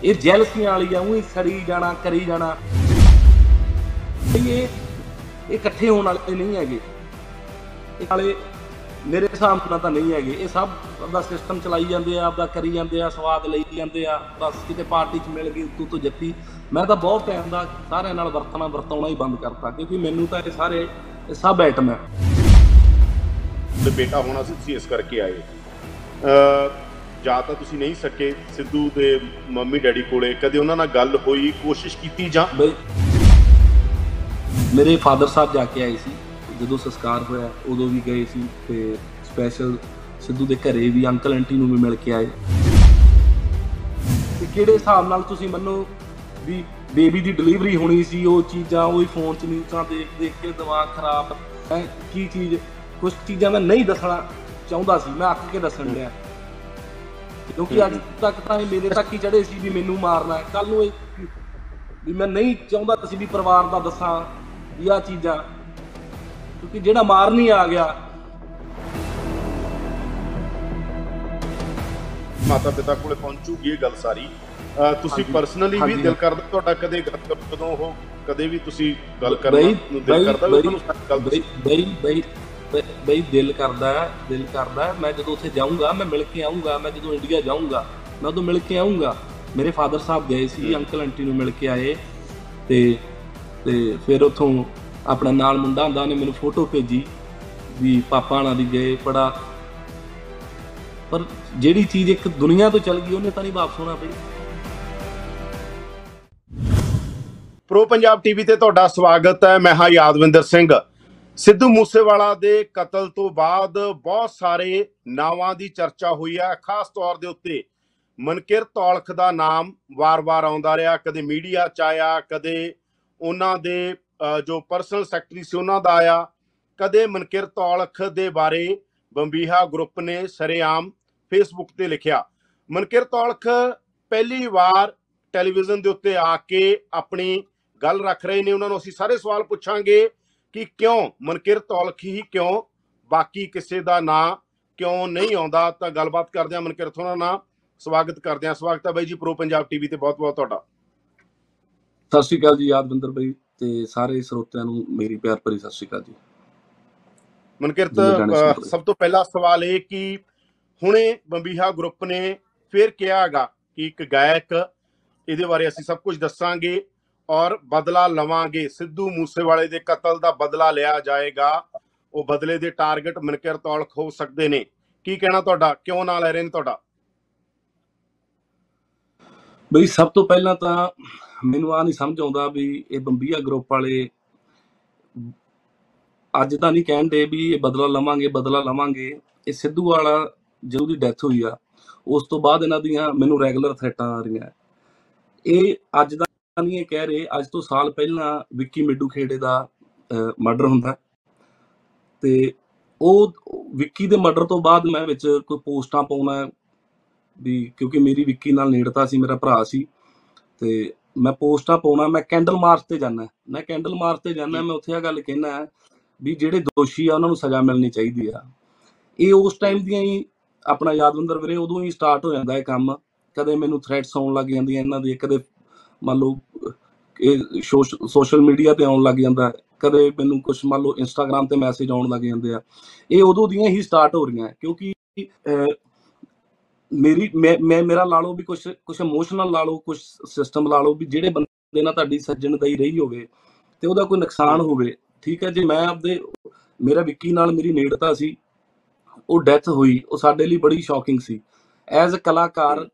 ਇਹ ਜੈਲਸੀਆਂ ਵਾਲੀ ਆ। ਉਹੀ ਸੜੀ ਜਾਣਾ ਕਰੀ ਜਾਣਾ। ਬਈ ਇਹ ਇਹ ਇਕੱਠੇ ਹੋਣ ਵਾਲੇ ਨਹੀਂ ਹੈਗੇ। ਇਹ ਵਾਲੇ ਮੇਰੇ ਹਿਸਾਬ ਨਾਲ ਤਾਂ ਨਹੀਂ ਹੈਗੇ। ਇਹ ਸਭ ਆਪਦਾ ਸਿਸਟਮ ਚਲਾਈ ਜਾਂਦੇ ਆ ਆਪਦਾ ਕਰੀ ਜਾਂਦੇ ਆ ਸਵਾਦ ਲਈ ਜਾਂਦੇ ਆ। ਬਸ ਕਿਤੇ ਪਾਰਟੀ 'ਚ ਮਿਲ ਗਈ ਤੂੰ ਤੋਂ ਜੱਤੀ। ਮੈਂ ਤਾਂ ਬਹੁਤ ਟਾਈਮ ਦਾ ਸਾਰਿਆਂ ਨਾਲ ਵਰਤਣਾ ਵਰਤਾਉਣਾ ਹੀ ਬੰਦ ਕਰਤਾ ਕਿਉਂਕਿ ਮੈਨੂੰ ਤਾਂ ਇਹ ਸਾਰੇ ਇਹ ਸਭ ਆਈਟਮ ਹੈ ਤੇ ਬੇਟਾ ਹੋਣਾ ਸੀ ਤੁਸੀਂ ਇਸ ਕਰਕੇ ਆਏ। ਅ ਜਾਂ ਤਾਂ ਤੁਸੀਂ ਨਹੀਂ ਸਕੇ ਸਿੱਧੂ ਦੇ ਮੰਮੀ ਡੈਡੀ ਕੋਲੇ। ਕਦੇ ਉਹਨਾਂ ਨਾਲ ਗੱਲ ਹੋਈ ਕੋਸ਼ਿਸ਼ ਕੀਤੀ ਜਾਂ? ਮੇਰੇ ਫਾਦਰ ਸਾਹਿਬ ਜਾ ਕੇ ਆਏ ਸੀ। ਜਦੋਂ ਸੰਸਕਾਰ ਹੋਇਆ, ਉਦੋਂ ਵੀ ਗਏ ਸੀ ਤੇ ਸਪੈਸ਼ਲ ਸਿੱਧੂ ਦੇ ਘਰੇ ਵੀ ਅੰਕਲ ਆਂਟੀ ਨੂੰ ਵੀ ਮਿਲ ਕੇ ਆਏ। ਤੇ ਕਿਹੜੇ ਹਿਸਾਬ ਨਾਲ ਤੁਸੀਂ ਮੰਨੋ ਵੀ ਬੇਬੀ ਦੀ ਡਿਲੀਵਰੀ ਹੋਣੀ ਸੀ, ਉਹ ਚੀਜ਼ਾਂ, ਉਹੀ ਫੋਨ 'ਚ ਨਿਊਜ਼ਾਂ ਦੇਖ ਦੇਖ ਕੇ ਦਿਮਾਗ ਖਰਾਬ। ਹੈ ਕੀ ਚੀਜ਼ ਕੁਝ ਚੀਜ਼ਾਂ ਮੈਂ ਨਹੀਂ ਦੱਸਣਾ ਚਾਹੁੰਦਾ ਸੀ, ਮੈਂ ਅੱਕ ਕੇ ਦੱਸਣ ਲਿਆ ਕਿਉਂਕਿ ਅੱਜ ਤੱਕ ਤਾਂ ਇਹ ਮੇਰੇ ਤੱਕ ਹੀ ਚੜੇ ਸੀ ਵੀ ਮੈਨੂੰ ਮਾਰਨਾ ਹੈ। ਕੱਲ ਨੂੰ ਇਹ ਵੀ ਮੈਂ ਨਹੀਂ ਚਾਹੁੰਦਾ ਸੀ ਵੀ ਪਰਿਵਾਰ ਦਾ ਦੱਸਾਂ ਵੀ ਆਹ ਚੀਜ਼ਾਂ ਕਿਉਂਕਿ ਜਿਹੜਾ ਮਾਰਨ ਹੀ ਆ ਗਿਆ ਮਾਤਾ ਪਿਤਾ ਕੋਲੇ ਪਹੁੰਚੂਗੀ ਇਹ ਗੱਲ ਸਾਰੀ ਤੁਸੀਂ। ਪਰਸਨਲੀ ਵੀ। ਦਿਲ ਕਰਦਾ ਤੁਹਾਡਾ ਕਦੇ ਗੱਲ ਕਰੋ ਜਦੋਂ ਉਹ ਕਦੇ ਵੀ ਤੁਸੀਂ ਗੱਲ ਕਰਨਾ ਨੂੰ ਦਿਲ ਕਰਦਾ ਵੀ ਤੁਹਾਨੂੰ ਗੱਲ ਬਈ ਬਈ ਬਈ ਦਿਲ ਕਰਦਾ ਦਿਲ ਕਰਦਾ। ਮੈਂ ਜਦੋਂ ਉੱਥੇ ਜਾਊਂਗਾ ਮੈਂ ਮਿਲ ਕੇ ਆਊਂਗਾ ਮੈਂ ਜਦੋਂ ਇੰਡੀਆ ਜਾਊਂਗਾ ਮੈਂ ਉਦੋਂ ਮਿਲ ਕੇ ਆਊਂਗਾ ਮੇਰੇ ਫਾਦਰ ਸਾਹਿਬ ਗਏ ਸੀ ਅੰਕਲ ਆਂਟੀ ਨੂੰ ਮਿਲ ਕੇ ਆਏ ਤੇ ਤੇ ਫਿਰ ਉੱਥੋਂ ਆਪਣਾ ਨਾਲ ਮੁੰਡਾ ਹੁੰਦਾ ਉਹਨੇ ਮੈਨੂੰ ਫੋਟੋ ਭੇਜੀ ਵੀ ਪਾਪਾ ਨਾਲ ਦੀ ਗਏ ਬੜਾ। ਪਰ ਜਿਹੜੀ ਚੀਜ਼ ਇੱਕ ਦੁਨੀਆ ਤੋਂ ਚਲ ਗਈ ਉਹਨੇ ਤਾਂ ਨਹੀਂ ਵਾਪਸ ਹੋਣਾ ਬਈ। ਪ੍ਰੋ ਪੰਜਾਬ ਟੀਵੀ ਤੇ ਤੁਹਾਡਾ ਸਵਾਗਤ ਹੈ ਮੈਂ ਹਾਂ ਯਾਦਵਿੰਦਰ ਸਿੰਘ। ਸਿੱਧੂ ਮੂਸੇਵਾਲਾ ਦੇ ਕਤਲ ਤੋਂ ਬਾਅਦ ਬਹੁਤ ਸਾਰੇ ਨਾਵਾਂ ਦੀ ਚਰਚਾ ਹੋਈ ਹੈ। ਖਾਸ ਤੌਰ ਦੇ ਉੱਤੇ ਮਨਕਿਰ ਤੌਲਖ ਦਾ ਨਾਮ ਵਾਰ-ਵਾਰ ਆਉਂਦਾ ਰਿਹਾ ਕਦੇ ਮੀਡੀਆ 'ਚ ਆਇਆ ਕਦੇ ਉਹਨਾਂ ਦੇ ਅ, ਜੋ ਪਰਸਨਲ ਸੈਕਟਰੀ ਸੀ ਉਹਨਾਂ ਦਾ ਆਇਆ, ਕਦੇ ਮਨਕਿਰ ਤੌਲਖ ਦੇ ਬਾਰੇ ਬੰਬੀਹਾ ਗਰੁੱਪ ਨੇ ਸਰੇਆਮ ਫੇਸਬੁੱਕ ਤੇ ਲਿਖਿਆ। ਮਨਕਿਰ ਤੌਲਖ ਪਹਿਲੀ ਵਾਰ ਟੈਲੀਵਿਜ਼ਨ ਦੇ ਉੱਤੇ ਆ ਕੇ ਆਪਣੀ ਗੱਲ ਰੱਖ ਰਹੇ ਨੇ। ਉਹਨਾਂ ਨੂੰ ਅਸੀਂ ਸਾਰੇ ਸਵਾਲ ਪੁੱਛਾਂਗੇ ਕਿ ਕਿਉਂ ਮਨਕਿਰ ਤੌਲਖ ਹੀ ਕਿਉਂ ਬਾਕੀ ਕਿਸੇ ਦਾ ਨਾਂ ਕਿਉਂ ਨਹੀਂ ਆਉਂਦਾ? ਤਾਂ ਗੱਲਬਾਤ ਕਰਦੇ ਹਾਂ ਮਨਕਿਰ ਥੋੜਾ ਨਾਲ ਸਵਾਗਤ ਕਰਦੇ ਹਾਂ। ਸਵਾਗਤ ਹੈ ਬਾਈ ਜੀ ਪ੍ਰੋ ਪੰਜਾਬ ਟੀਵੀ ਤੇ। ਬਹੁਤ ਬਹੁਤ ਤੁਹਾਡਾ। ਸਤਿ ਸ਼੍ਰੀ ਅਕਾਲ ਜੀ, ਯਾਦਵਿੰਦਰ ਬਈ। ਤੇ ਸਾਰੇ ਸਰੋਤਿਆਂ ਨੂੰ ਮੇਰੀ ਪਿਆਰ ਭਰੀ ਸਤਿ ਸ਼੍ਰੀ ਅਕਾਲ ਜੀ। ਮਨਕਿਰਤ। ਸਭ ਤੋਂ ਪਹਿਲਾ ਸਵਾਲ ਇਹ ਕਿ ਹੁਣੇ ਬੰਬੀਹਾ ਗਰੁੱਪ ਨੇ ਫਿਰ ਕਿਹਾਗਾ ਕਿ ਇੱਕ ਗਾਇਕ ਇਹਦੇ ਬਾਰੇ ਅਸੀਂ ਸਭ ਕੁਝ ਦੱਸਾਂਗੇ ਔਰ ਬਦਲਾ ਲਵਾਂਗੇ। ਸਿੱਧੂ ਮੂਸੇਵਾਲੇ ਦੇ ਕਤਲ ਦਾ ਬਦਲਾ ਲਿਆ ਜਾਏਗਾ। ਉਹ ਬਦਲੇ ਦੇ ਟਾਰਗੇਟ ਮਨਕਿਰ ਤੌਲਖ ਹੋ ਸਕਦੇ ਨੇ। ਕੀ ਕਹਿਣਾ ਤੁਹਾਡਾ? ਕਿਉਂ ਨਾ ਲੈ ਰਹੇ ਨੇ ਤੁਹਾਡਾ? ਬਈ ਸਭ ਤੋਂ ਪਹਿਲਾਂ ਤਾਂ ਮੈਨੂੰ ਆ ਨਹੀਂ ਸਮਝ ਆਉਂਦਾ ਵੀ ਇਹ ਬੰਬੀਆ ਗਰੁੱਪ ਵਾਲੇ ਅੱਜ ਤਾਂ ਨਹੀਂ ਕਹਿੰਦੇ ਵੀ ਇਹ ਬਦਲਾ ਲਵਾਂਗੇ ਬਦਲਾ ਲਵਾਂਗੇ। ਇਹ ਸਿੱਧੂ ਵਾਲਾ ਜਦੋਂ ਦੀ ਡੈਥ ਹੋਈ ਆ, ਉਸ ਤੋਂ ਬਾਅਦ ਇਹਨਾਂ ਦੀਆਂ ਮੈਨੂੰ ਰੈਗੂਲਰ ਥ੍ਰੈਟਾਂ ਆ ਰਹੀਆਂ। ਇਹ ਅੱਜ ਦਾ ਨਹੀਂ ਇਹ ਕਹਿ ਰਹੇ, ਅੱਜ ਤੋਂ ਸਾਲ ਪਹਿਲਾਂ ਵਿੱਕੀ ਮਿੱਡੂ ਖੇੜੇ ਦਾ ਮਰਡਰ ਹੁੰਦਾ। ਤੇ ਉਹ, ਵਿੱਕੀ ਦੇ ਮਰਡਰ ਤੋਂ ਬਾਅਦ ਮੈਂ ਵਿੱਚ ਕੋਈ ਪੋਸਟਾਂ ਪਾਉਣਾ ਵੀ ਕਿਉਂਕਿ ਮੇਰੀ ਵਿੱਕੀ ਨਾਲ ਨੇੜਤਾ ਸੀ ਮੇਰਾ ਭਰਾ ਸੀ ਤੇ ਮੈਂ ਪੋਸਟਾਂ ਪਾਉਣਾ ਮੈਂ ਕੈਂਡਲ ਮਾਰਚ ਤੇ ਜਾਣਾ ਮੈਂ ਕੈਂਡਲ ਮਾਰਚ ਤੇ ਜਾਣਾ ਮੈਂ ਉੱਥੇ ਆ ਗੱਲ ਕਹਿਣਾ ਵੀ ਜਿਹੜੇ ਦੋਸ਼ੀ ਆ ਉਹਨਾਂ ਨੂੰ ਸਜ਼ਾ ਮਿਲਣੀ ਚਾਹੀਦੀ ਆ। ਇਹ ਉਸ ਟਾਈਮ ਦੀਆਂ ਹੀ ਆਪਣਾ ਯਾਦਵਿੰਦਰ ਵੀਰੇ ਉਦੋਂ ਹੀ ਸਟਾਰਟ ਹੋ ਜਾਂਦਾ ਇਹ ਕੰਮ। ਕਦੇ ਮੈਨੂੰ ਥ੍ਰੈਟਸ ਆਉਣ ਲੱਗ ਜਾਂਦੀਆਂ ਇਹਨਾਂ ਦੇ ਕਦੇ ਮੰਨ ਲਓ ਇਹ ਸੋਸ਼ਲ ਮੀਡੀਆ ਤੇ ਆਉਣ ਲੱਗ ਜਾਂਦਾ ਕਦੇ ਮੈਨੂੰ ਕੁਝ ਮੰਨ ਲਓ ਇੰਸਟਾਗ੍ਰam ਤੇ ਮੈਸੇਜ ਆਉਣ ਲੱਗ ਜਾਂਦੇ ਆ। ਇਹ ਉਦੋਂ ਦੀਆਂ ਹੀ ਸਟਾਰਟ ਹੋ ਰਹੀਆਂ ਕਿਉਂਕਿ ਮੇਰੀ ਮੈਂ ਮੈਂ- ਮੇਰਾ ਲਾ ਲਓ ਵੀ ਕੁਝ ਕੁਝ ਇਮੋਸ਼ਨਲ ਲਾ ਲਓ ਕੁਝ ਸਿਸਟਮ ਲਾ ਲਓ ਵੀ ਜਿਹੜੇ ਬੰਦੇ ਨਾਲ ਤੁਹਾਡੀ ਸੱਜਣਦਾਈ ਰਹੀ ਹੋਵੇ ਤੇ ਉਹਦਾ ਕੋਈ ਨੁਕਸਾਨ ਹੋਵੇ ਠੀਕ ਹੈ ਜੇ ਮੈਂ ਆਪਦੇ ਮੇਰਾ ਵਿੱਕੀ ਨਾਲ ਮੇਰੀ ਨੇੜਤਾ ਸੀ ਉਹ ਡੈਥ ਹੋਈ ਉਹ ਸਾਡੇ ਲਈ ਬੜੀ ਸ਼ੌਕਿੰਗ ਸੀ। ਐਜ਼ ਅ ਕਲਾਕਾਰ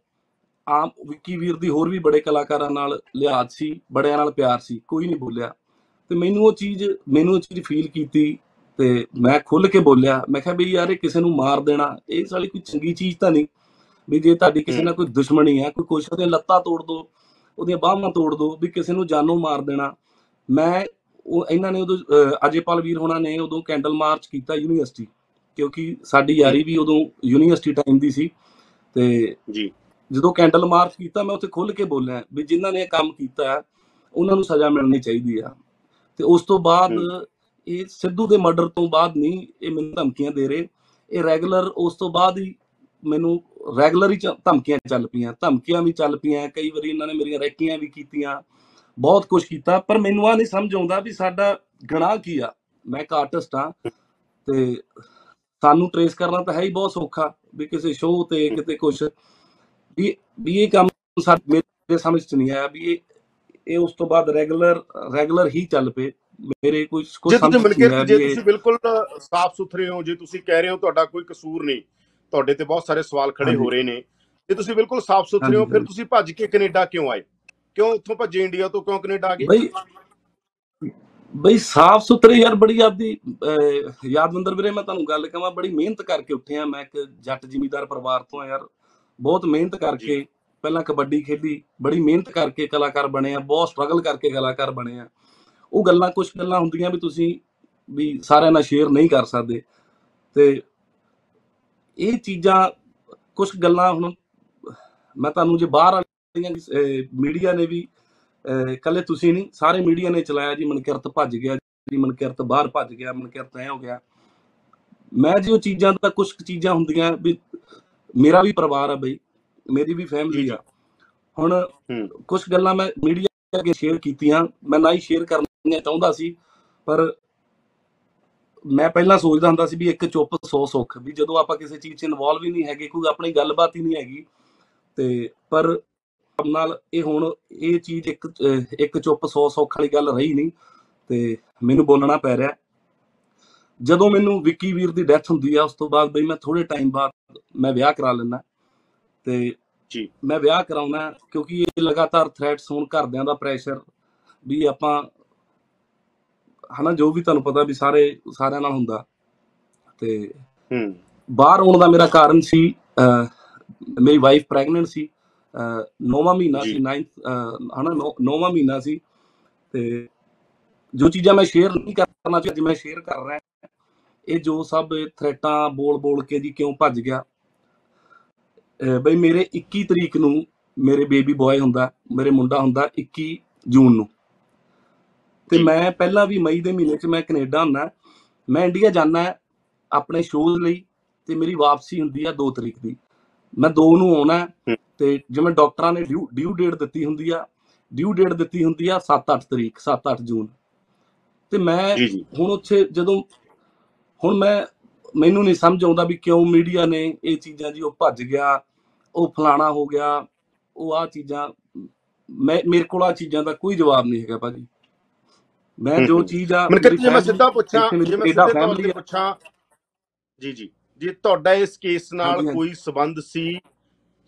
ਆਮ ਵਿੱਕੀ ਵੀਰ ਦੀ ਹੋਰ ਵੀ ਬੜੇ ਕਲਾਕਾਰਾਂ ਨਾਲ ਲਿਹਾਜ਼ ਸੀ ਬੜਿਆਂ ਨਾਲ ਪਿਆਰ ਸੀ ਕੋਈ ਨਹੀਂ ਬੋਲਿਆ। ਤੇ ਮੈਨੂੰ ਉਹ ਚੀਜ਼ ਮੈਨੂੰ ਉਹ ਚੀਜ਼ ਫੀਲ ਕੀਤੀ ਤੇ ਮੈਂ ਖੁੱਲ ਕੇ ਬੋਲਿਆ ਮੈਂ ਕਿਹਾ ਵੀ ਯਾਰ ਇਹ ਕਿਸੇ ਨੂੰ ਮਾਰ ਦੇਣਾ ਇਹ ਸਾਲੀ ਕੋਈ ਚੰਗੀ ਚੀਜ਼ ਤਾਂ ਨਹੀਂ। ਵੀ ਜੇ ਤੁਹਾਡੀ ਕਿਸੇ ਨਾਲ ਕੋਈ ਦੁਸ਼ਮਣੀ ਹੈ ਕੋਈ ਕੁਛ ਉਹਦੀਆਂ ਲੱਤਾਂ ਤੋੜ ਦੋ ਉਹਦੀਆਂ ਬਾਹਾਂ ਤੋੜ ਦੋ ਵੀ ਕਿਸੇ ਨੂੰ ਜਾਨੋਂ ਮਾਰ ਦੇਣਾ। ਮੈਂ ਉਹ ਇਹਨਾਂ ਨੇ ਉਦੋਂ ਅਜੇਪਾਲ ਵੀਰ ਹੋਣਾ ਨੇ ਉਦੋਂ ਕੈਂਡਲ ਮਾਰਚ ਕੀਤਾ ਯੂਨੀਵਰਸਿਟੀ ਕਿਉਂਕਿ ਸਾਡੀ ਯਾਰੀ ਵੀ ਉਦੋਂ ਯੂਨੀਵਰਸਿਟੀ ਟਾਈਮ ਦੀ ਸੀ। ਤੇ ਜੀ। ਜਦੋਂ ਕੈਂਡਲ ਮਾਰਚ ਕੀਤਾ ਮੈਂ ਉੱਥੇ ਖੁੱਲ ਕੇ ਬੋਲਿਆ ਵੀ ਜਿਨ੍ਹਾਂ ਨੇ ਇਹ ਕੰਮ ਕੀਤਾ ਉਹਨਾਂ ਨੂੰ ਸਜ਼ਾ ਮਿਲਣੀ ਚਾਹੀਦੀ ਆ। ਤੇ ਉਸ ਤੋਂ ਬਾਅਦ। ਇਹ ਸਿੱਧੂ ਦੇ ਮਰਡਰ ਤੋਂ ਬਾਅਦ ਨਹੀਂ ਇਹ ਮੈਨੂੰ ਧਮਕੀਆਂ ਦੇ ਰਹੇ। ਇਹ ਰੈਗੂਲਰ ਉਸ ਤੋਂ ਬਾਅਦ ਹੀ ਮੈਨੂੰ ਰੈਗੂਲਰ ਹੀ ਧਮਕੀਆਂ ਚੱਲ ਪਈਆਂ ਧਮਕੀਆਂ ਵੀ ਚੱਲ ਪਈਆਂ ਕਈ ਵਾਰੀ ਇਹਨਾਂ ਨੇ ਮੇਰੀਆਂ ਰੈਕੀਆਂ ਵੀ ਕੀਤੀਆਂ ਬਹੁਤ ਕੁਝ ਕੀਤਾ ਪਰ ਮੈਨੂੰ ਆ ਨਹੀਂ ਸਮਝ ਆਉਂਦਾ ਵੀ ਸਾਡਾ ਗੁਨਾਹ ਕੀ ਆ। ਮੈਂ ਇੱਕ ਆਰਟਿਸਟ ਆ ਤੇ ਸਾਨੂੰ ਟਰੇਸ ਕਰਨਾ ਤਾਂ ਹੈ ਹੀ ਬਹੁਤ ਸੌਖਾ ਵੀ ਕਿਸੇ ਸ਼ੋਅ ਤੇ ਕਿਤੇ ਕੁਝ ਵੀ ਵੀ ਇਹ ਕੰਮ ਸਾ ਮੇਰੇ ਸਮਝ ਚ ਨਹੀਂ ਆਇਆ ਵੀ ਇਹ ਇਹ ਉਸ ਤੋਂ ਬਾਅਦ ਰੈਗੂਲਰ ਰੈਗੂਲਰ ਹੀ ਚੱਲ ਪਏ ਮੇਰੇ ਕੁਝ ਕੁਝ ਸਮਝ ਨਹੀਂ ਆਇਆ ਜੇ ਤੁਸੀਂ ਬਿਲਕੁਲ ਸਾਫ਼ ਸੁਥਰੇ ਹੋ ਜੇ ਤੁਸੀਂ ਕਹਿ ਰਹੇ ਹੋ ਤੁਹਾਡਾ ਕੋਈ ਕਸੂਰ ਨਹੀਂ ਤੁਹਾਡੇ ਤੇ ਬਹੁਤ ਸਾਰੇ ਸਵਾਲ ਖੜੇ ਹੋ। ਰਹੇ ਨੇ। ਜੇ ਤੁਸੀਂ ਬਿਲਕੁਲ ਸਾਫ਼ ਸੁਥਰੇ ਹੋ ਫਿਰ। ਤੁਸੀਂ ਭੱਜ ਕੇ ਕੈਨੇਡਾ ਕਿਉਂ ਆਏ? ਕਿਉਂ ਉੱਥੋਂ ਭੱਜੇ ਇੰਡੀਆ ਤੋਂ ਕਿਉਂ ਕੈਨੇਡਾ ਆ ਗਏ? ਬਈ ਬਈ ਸਾਫ਼ ਸੁਥਰੇ ਯਾਰ ਬੜੀ ਆਪਦੀ ਯਾਦਵਿੰਦਰ ਵੀਰੇ ਮੈਂ ਤੁਹਾਨੂੰ ਗੱਲ ਕਹਾਂ ਬੜੀ ਮਿਹਨਤ ਕਰਕੇ ਉੱਠਿਆ ਮੈਂ ਇੱਕ ਜੱਟ ਜ਼ਿਮੀਂਦਾਰ ਪਰਿਵਾਰ ਤੋਂ ਆ ਯਾਰ। ਬਹੁਤ ਮਿਹਨਤ ਕਰਕੇ ਪਹਿਲਾਂ ਕਬੱਡੀ ਖੇਡੀ ਬੜੀ ਮਿਹਨਤ ਕਰਕੇ ਕਲਾਕਾਰ ਬਣੇ ਆ ਬਹੁਤ ਸਟਰਗਲ ਕਰਕੇ ਕਲਾਕਾਰ ਬਣੇ ਆ। ਉਹ ਗੱਲਾਂ ਕੁਝ ਗੱਲਾਂ ਹੁੰਦੀਆਂ ਵੀ ਤੁਸੀਂ ਵੀ ਸਾਰਿਆਂ ਨਾਲ ਸ਼ੇਅਰ ਨਹੀਂ ਕਰ ਸਕਦੇ। ਤੇ ਇਹ ਚੀਜ਼ਾਂ ਕੁਝ ਗੱਲਾਂ ਹੁਣ ਮੈਂ ਤੁਹਾਨੂੰ ਜੇ ਬਾਹਰ ਵਾਲੀਆਂ ਮੀਡੀਆ ਨੇ ਵੀ ਕੱਲੇ ਤੁਸੀਂ ਨਹੀਂ ਸਾਰੇ ਮੀਡੀਆ ਨੇ ਚਲਾਇਆ ਜੀ ਮਨਕਿਰਤ ਭੱਜ ਗਿਆ ਜੀ ਮਨਕਿਰਤ ਬਾਹਰ ਭੱਜ ਗਿਆ ਮਨਕਿਰਤ ਐ ਹੋ ਗਿਆ ਮੈਂ ਜੀ ਉਹ ਚੀਜ਼ਾਂ ਦਾ ਕੁਝ ਚੀਜ਼ਾਂ ਹੁੰਦੀਆਂ ਵੀ ਮੇਰਾ ਵੀ ਪਰਿਵਾਰ ਆ ਬਈ ਮੇਰੀ ਵੀ ਫੈਮਿਲੀ। ਆ ਹੁਣ। ਕੁਝ ਗੱਲਾਂ ਮੈਂ ਮੀਡੀਆ ਅੱਗੇ ਸ਼ੇਅਰ ਕੀਤੀਆਂ ਮੈਂ ਨਾ ਹੀ ਸ਼ੇਅਰ ਕਰਨੀਆਂ ਚਾਹੁੰਦਾ ਸੀ ਪਰ ਮੈਂ ਪਹਿਲਾਂ ਸੋਚਦਾ ਹੁੰਦਾ ਸੀ ਵੀ ਇੱਕ ਚੁੱਪ 100 ਸੁੱਖ ਵੀ ਜਦੋਂ ਆਪਾਂ ਕਿਸੇ ਚੀਜ਼ 'ਚ ਇਨਵੋਲਵ ਹੀ ਨਹੀਂ ਹੈਗੇ ਕੋਈ ਆਪਣੀ ਗੱਲਬਾਤ ਹੀ ਨਹੀਂ ਹੈਗੀ ਤੇ ਪਰ ਨਾਲ ਇਹ ਹੁਣ ਇਹ ਚੀਜ਼ ਇੱਕ ਇੱਕ ਚੁੱਪ 100 ਸੁੱਖ ਵਾਲੀ ਗੱਲ ਰਹੀ ਨਹੀਂ ਤੇ ਮੈਨੂੰ ਬੋਲਣਾ ਪੈ ਰਿਹਾ ਜਦੋਂ ਮੈਨੂੰ ਵਿੱਕੀ ਵੀਰ ਦੀ ਡੈਥ ਹੁੰਦੀ ਆ ਉਸ ਤੋਂ ਬਾਅਦ ਬਈ ਮੈਂ ਥੋੜੇ ਟਾਈਮ ਬਾਅਦ ਮੈਂ ਵਿਆਹ ਕਰਾ ਲੈਂਦਾ ਤੇ ਜੀ। ਮੈਂ ਵਿਆਹ ਕਰਾਉਣਾ ਕਿਉਂਕਿ ਇਹ ਲਗਾਤਾਰ ਥ੍ਰੈਟਸ ਹੋਣ ਘਰਦਿਆਂ ਦਾ ਪ੍ਰੈਸ਼ਰ ਵੀ ਆਪਾਂ ਹਨਾ ਜੋ ਵੀ ਤੁਹਾਨੂੰ ਪਤਾ ਵੀ ਸਾਰੇ ਸਾਰਿਆਂ ਨਾਲ ਹੁੰਦਾ। ਤੇ ਹੂੰ। ਬਾਹਰ ਆਉਣ ਦਾ ਮੇਰਾ ਕਾਰਨ ਸੀ ਮੇਰੀ ਵਾਈਫ ਪ੍ਰੈਗਨੈਂਟ ਸੀ ਨੌਵਾਂ ਮਹੀਨਾ। ਸੀ 9th ਹਨਾ ਨੌਵਾਂ ਮਹੀਨਾ ਸੀ। ਤੇ ਜੋ ਚੀਜ਼ਾਂ ਮੈਂ ਸ਼ੇਅਰ ਨਹੀਂ ਕਰਨਾ ਚਾਹੁੰਦਾ ਮੈਂ ਸ਼ੇਅਰ ਕਰ ਰਿਹਾ ਇਹ ਜੋ ਸਭ ਥ੍ਰੈਟਾਂ ਬੋਲ ਬੋਲ ਕੇ ਜੀ ਕਿਉਂ ਭੱਜ ਗਿਆ। ਬਈ ਮੇਰੇ 21 ਤਰੀਕ ਨੂੰ ਮੇਰੇ ਬੇਬੀ ਬॉय ਹੁੰਦਾ ਮੇਰੇ ਮੁੰਡਾ ਹੁੰਦਾ 21 ਜੂਨ ਨੂੰ। ਤੇ। ਮੈਂ ਪਹਿਲਾਂ ਵੀ ਮਈ ਦੇ ਮਹੀਨੇ 'ਚ ਮੈਂ ਕੈਨੇਡਾ ਹੁੰਦਾ ਮੈਂ ਇੰਡੀਆ ਜਾਣਾ ਆਪਣੇ ਸ਼ੋਜ਼ ਲਈ ਤੇ ਮੇਰੀ ਵਾਪਸੀ ਹੁੰਦੀ ਆ 2 ਤਰੀਕ ਦੀ ਮੈਂ 2 ਨੂੰ ਆਉਣਾ। ਤੇ ਜਿਵੇਂ ਡਾਕਟਰਾਂ ਨੇ ਡਿਊ ਡੇਟ ਦਿੱਤੀ ਹੁੰਦੀ ਆ ਡਿਊ ਡੇਟ ਦਿੱਤੀ ਹੁੰਦੀ ਆ 7-8 ਤਰੀਕ 7-8 ਜੂਨ ਤੇ ਮੈਂ ਹੁਣ ਉੱਥੇ ਜਦੋਂ ਹੁਣ ਮੈਂ ਮੈਨੂੰ ਨਹੀਂ ਸਮਝ ਆਉਂਦਾ ਵੀ ਕਿਉਂ ਮੀਡੀਆ ਨੇ ਇਹ ਚੀਜ਼ਾਂ ਜੀ ਉਹ ਭੱਜ ਗਿਆ ਉਹ ਫਲਾਣਾ ਹੋ ਗਿਆ ਉਹ ਆ ਚੀਜ਼ਾਂ ਮੈਂ ਮੇਰੇ ਕੋਲ ਆ ਚੀਜ਼ਾਂ ਦਾ ਕੋਈ ਜਵਾਬ ਨਹੀਂ ਹੈਗਾ ਭਾਜੀ ਮੈਂ ਜੋ। ਚੀਜ਼ ਆ ਮੇਰੀ ਜੀ ਮੈਂ ਸਿੱਧਾ ਪੁੱਛਾਂ ਜੇ ਮੈਂ ਸਿੱਧੇ ਤੌਰ ਤੇ। ਪੁੱਛਾਂ ਜੀ ਜੀ ਜੇ ਤੁਹਾਡਾ ਇਸ ਕੇਸ ਨਾਲ। ਕੋਈ ਸਬੰਧ ਸੀ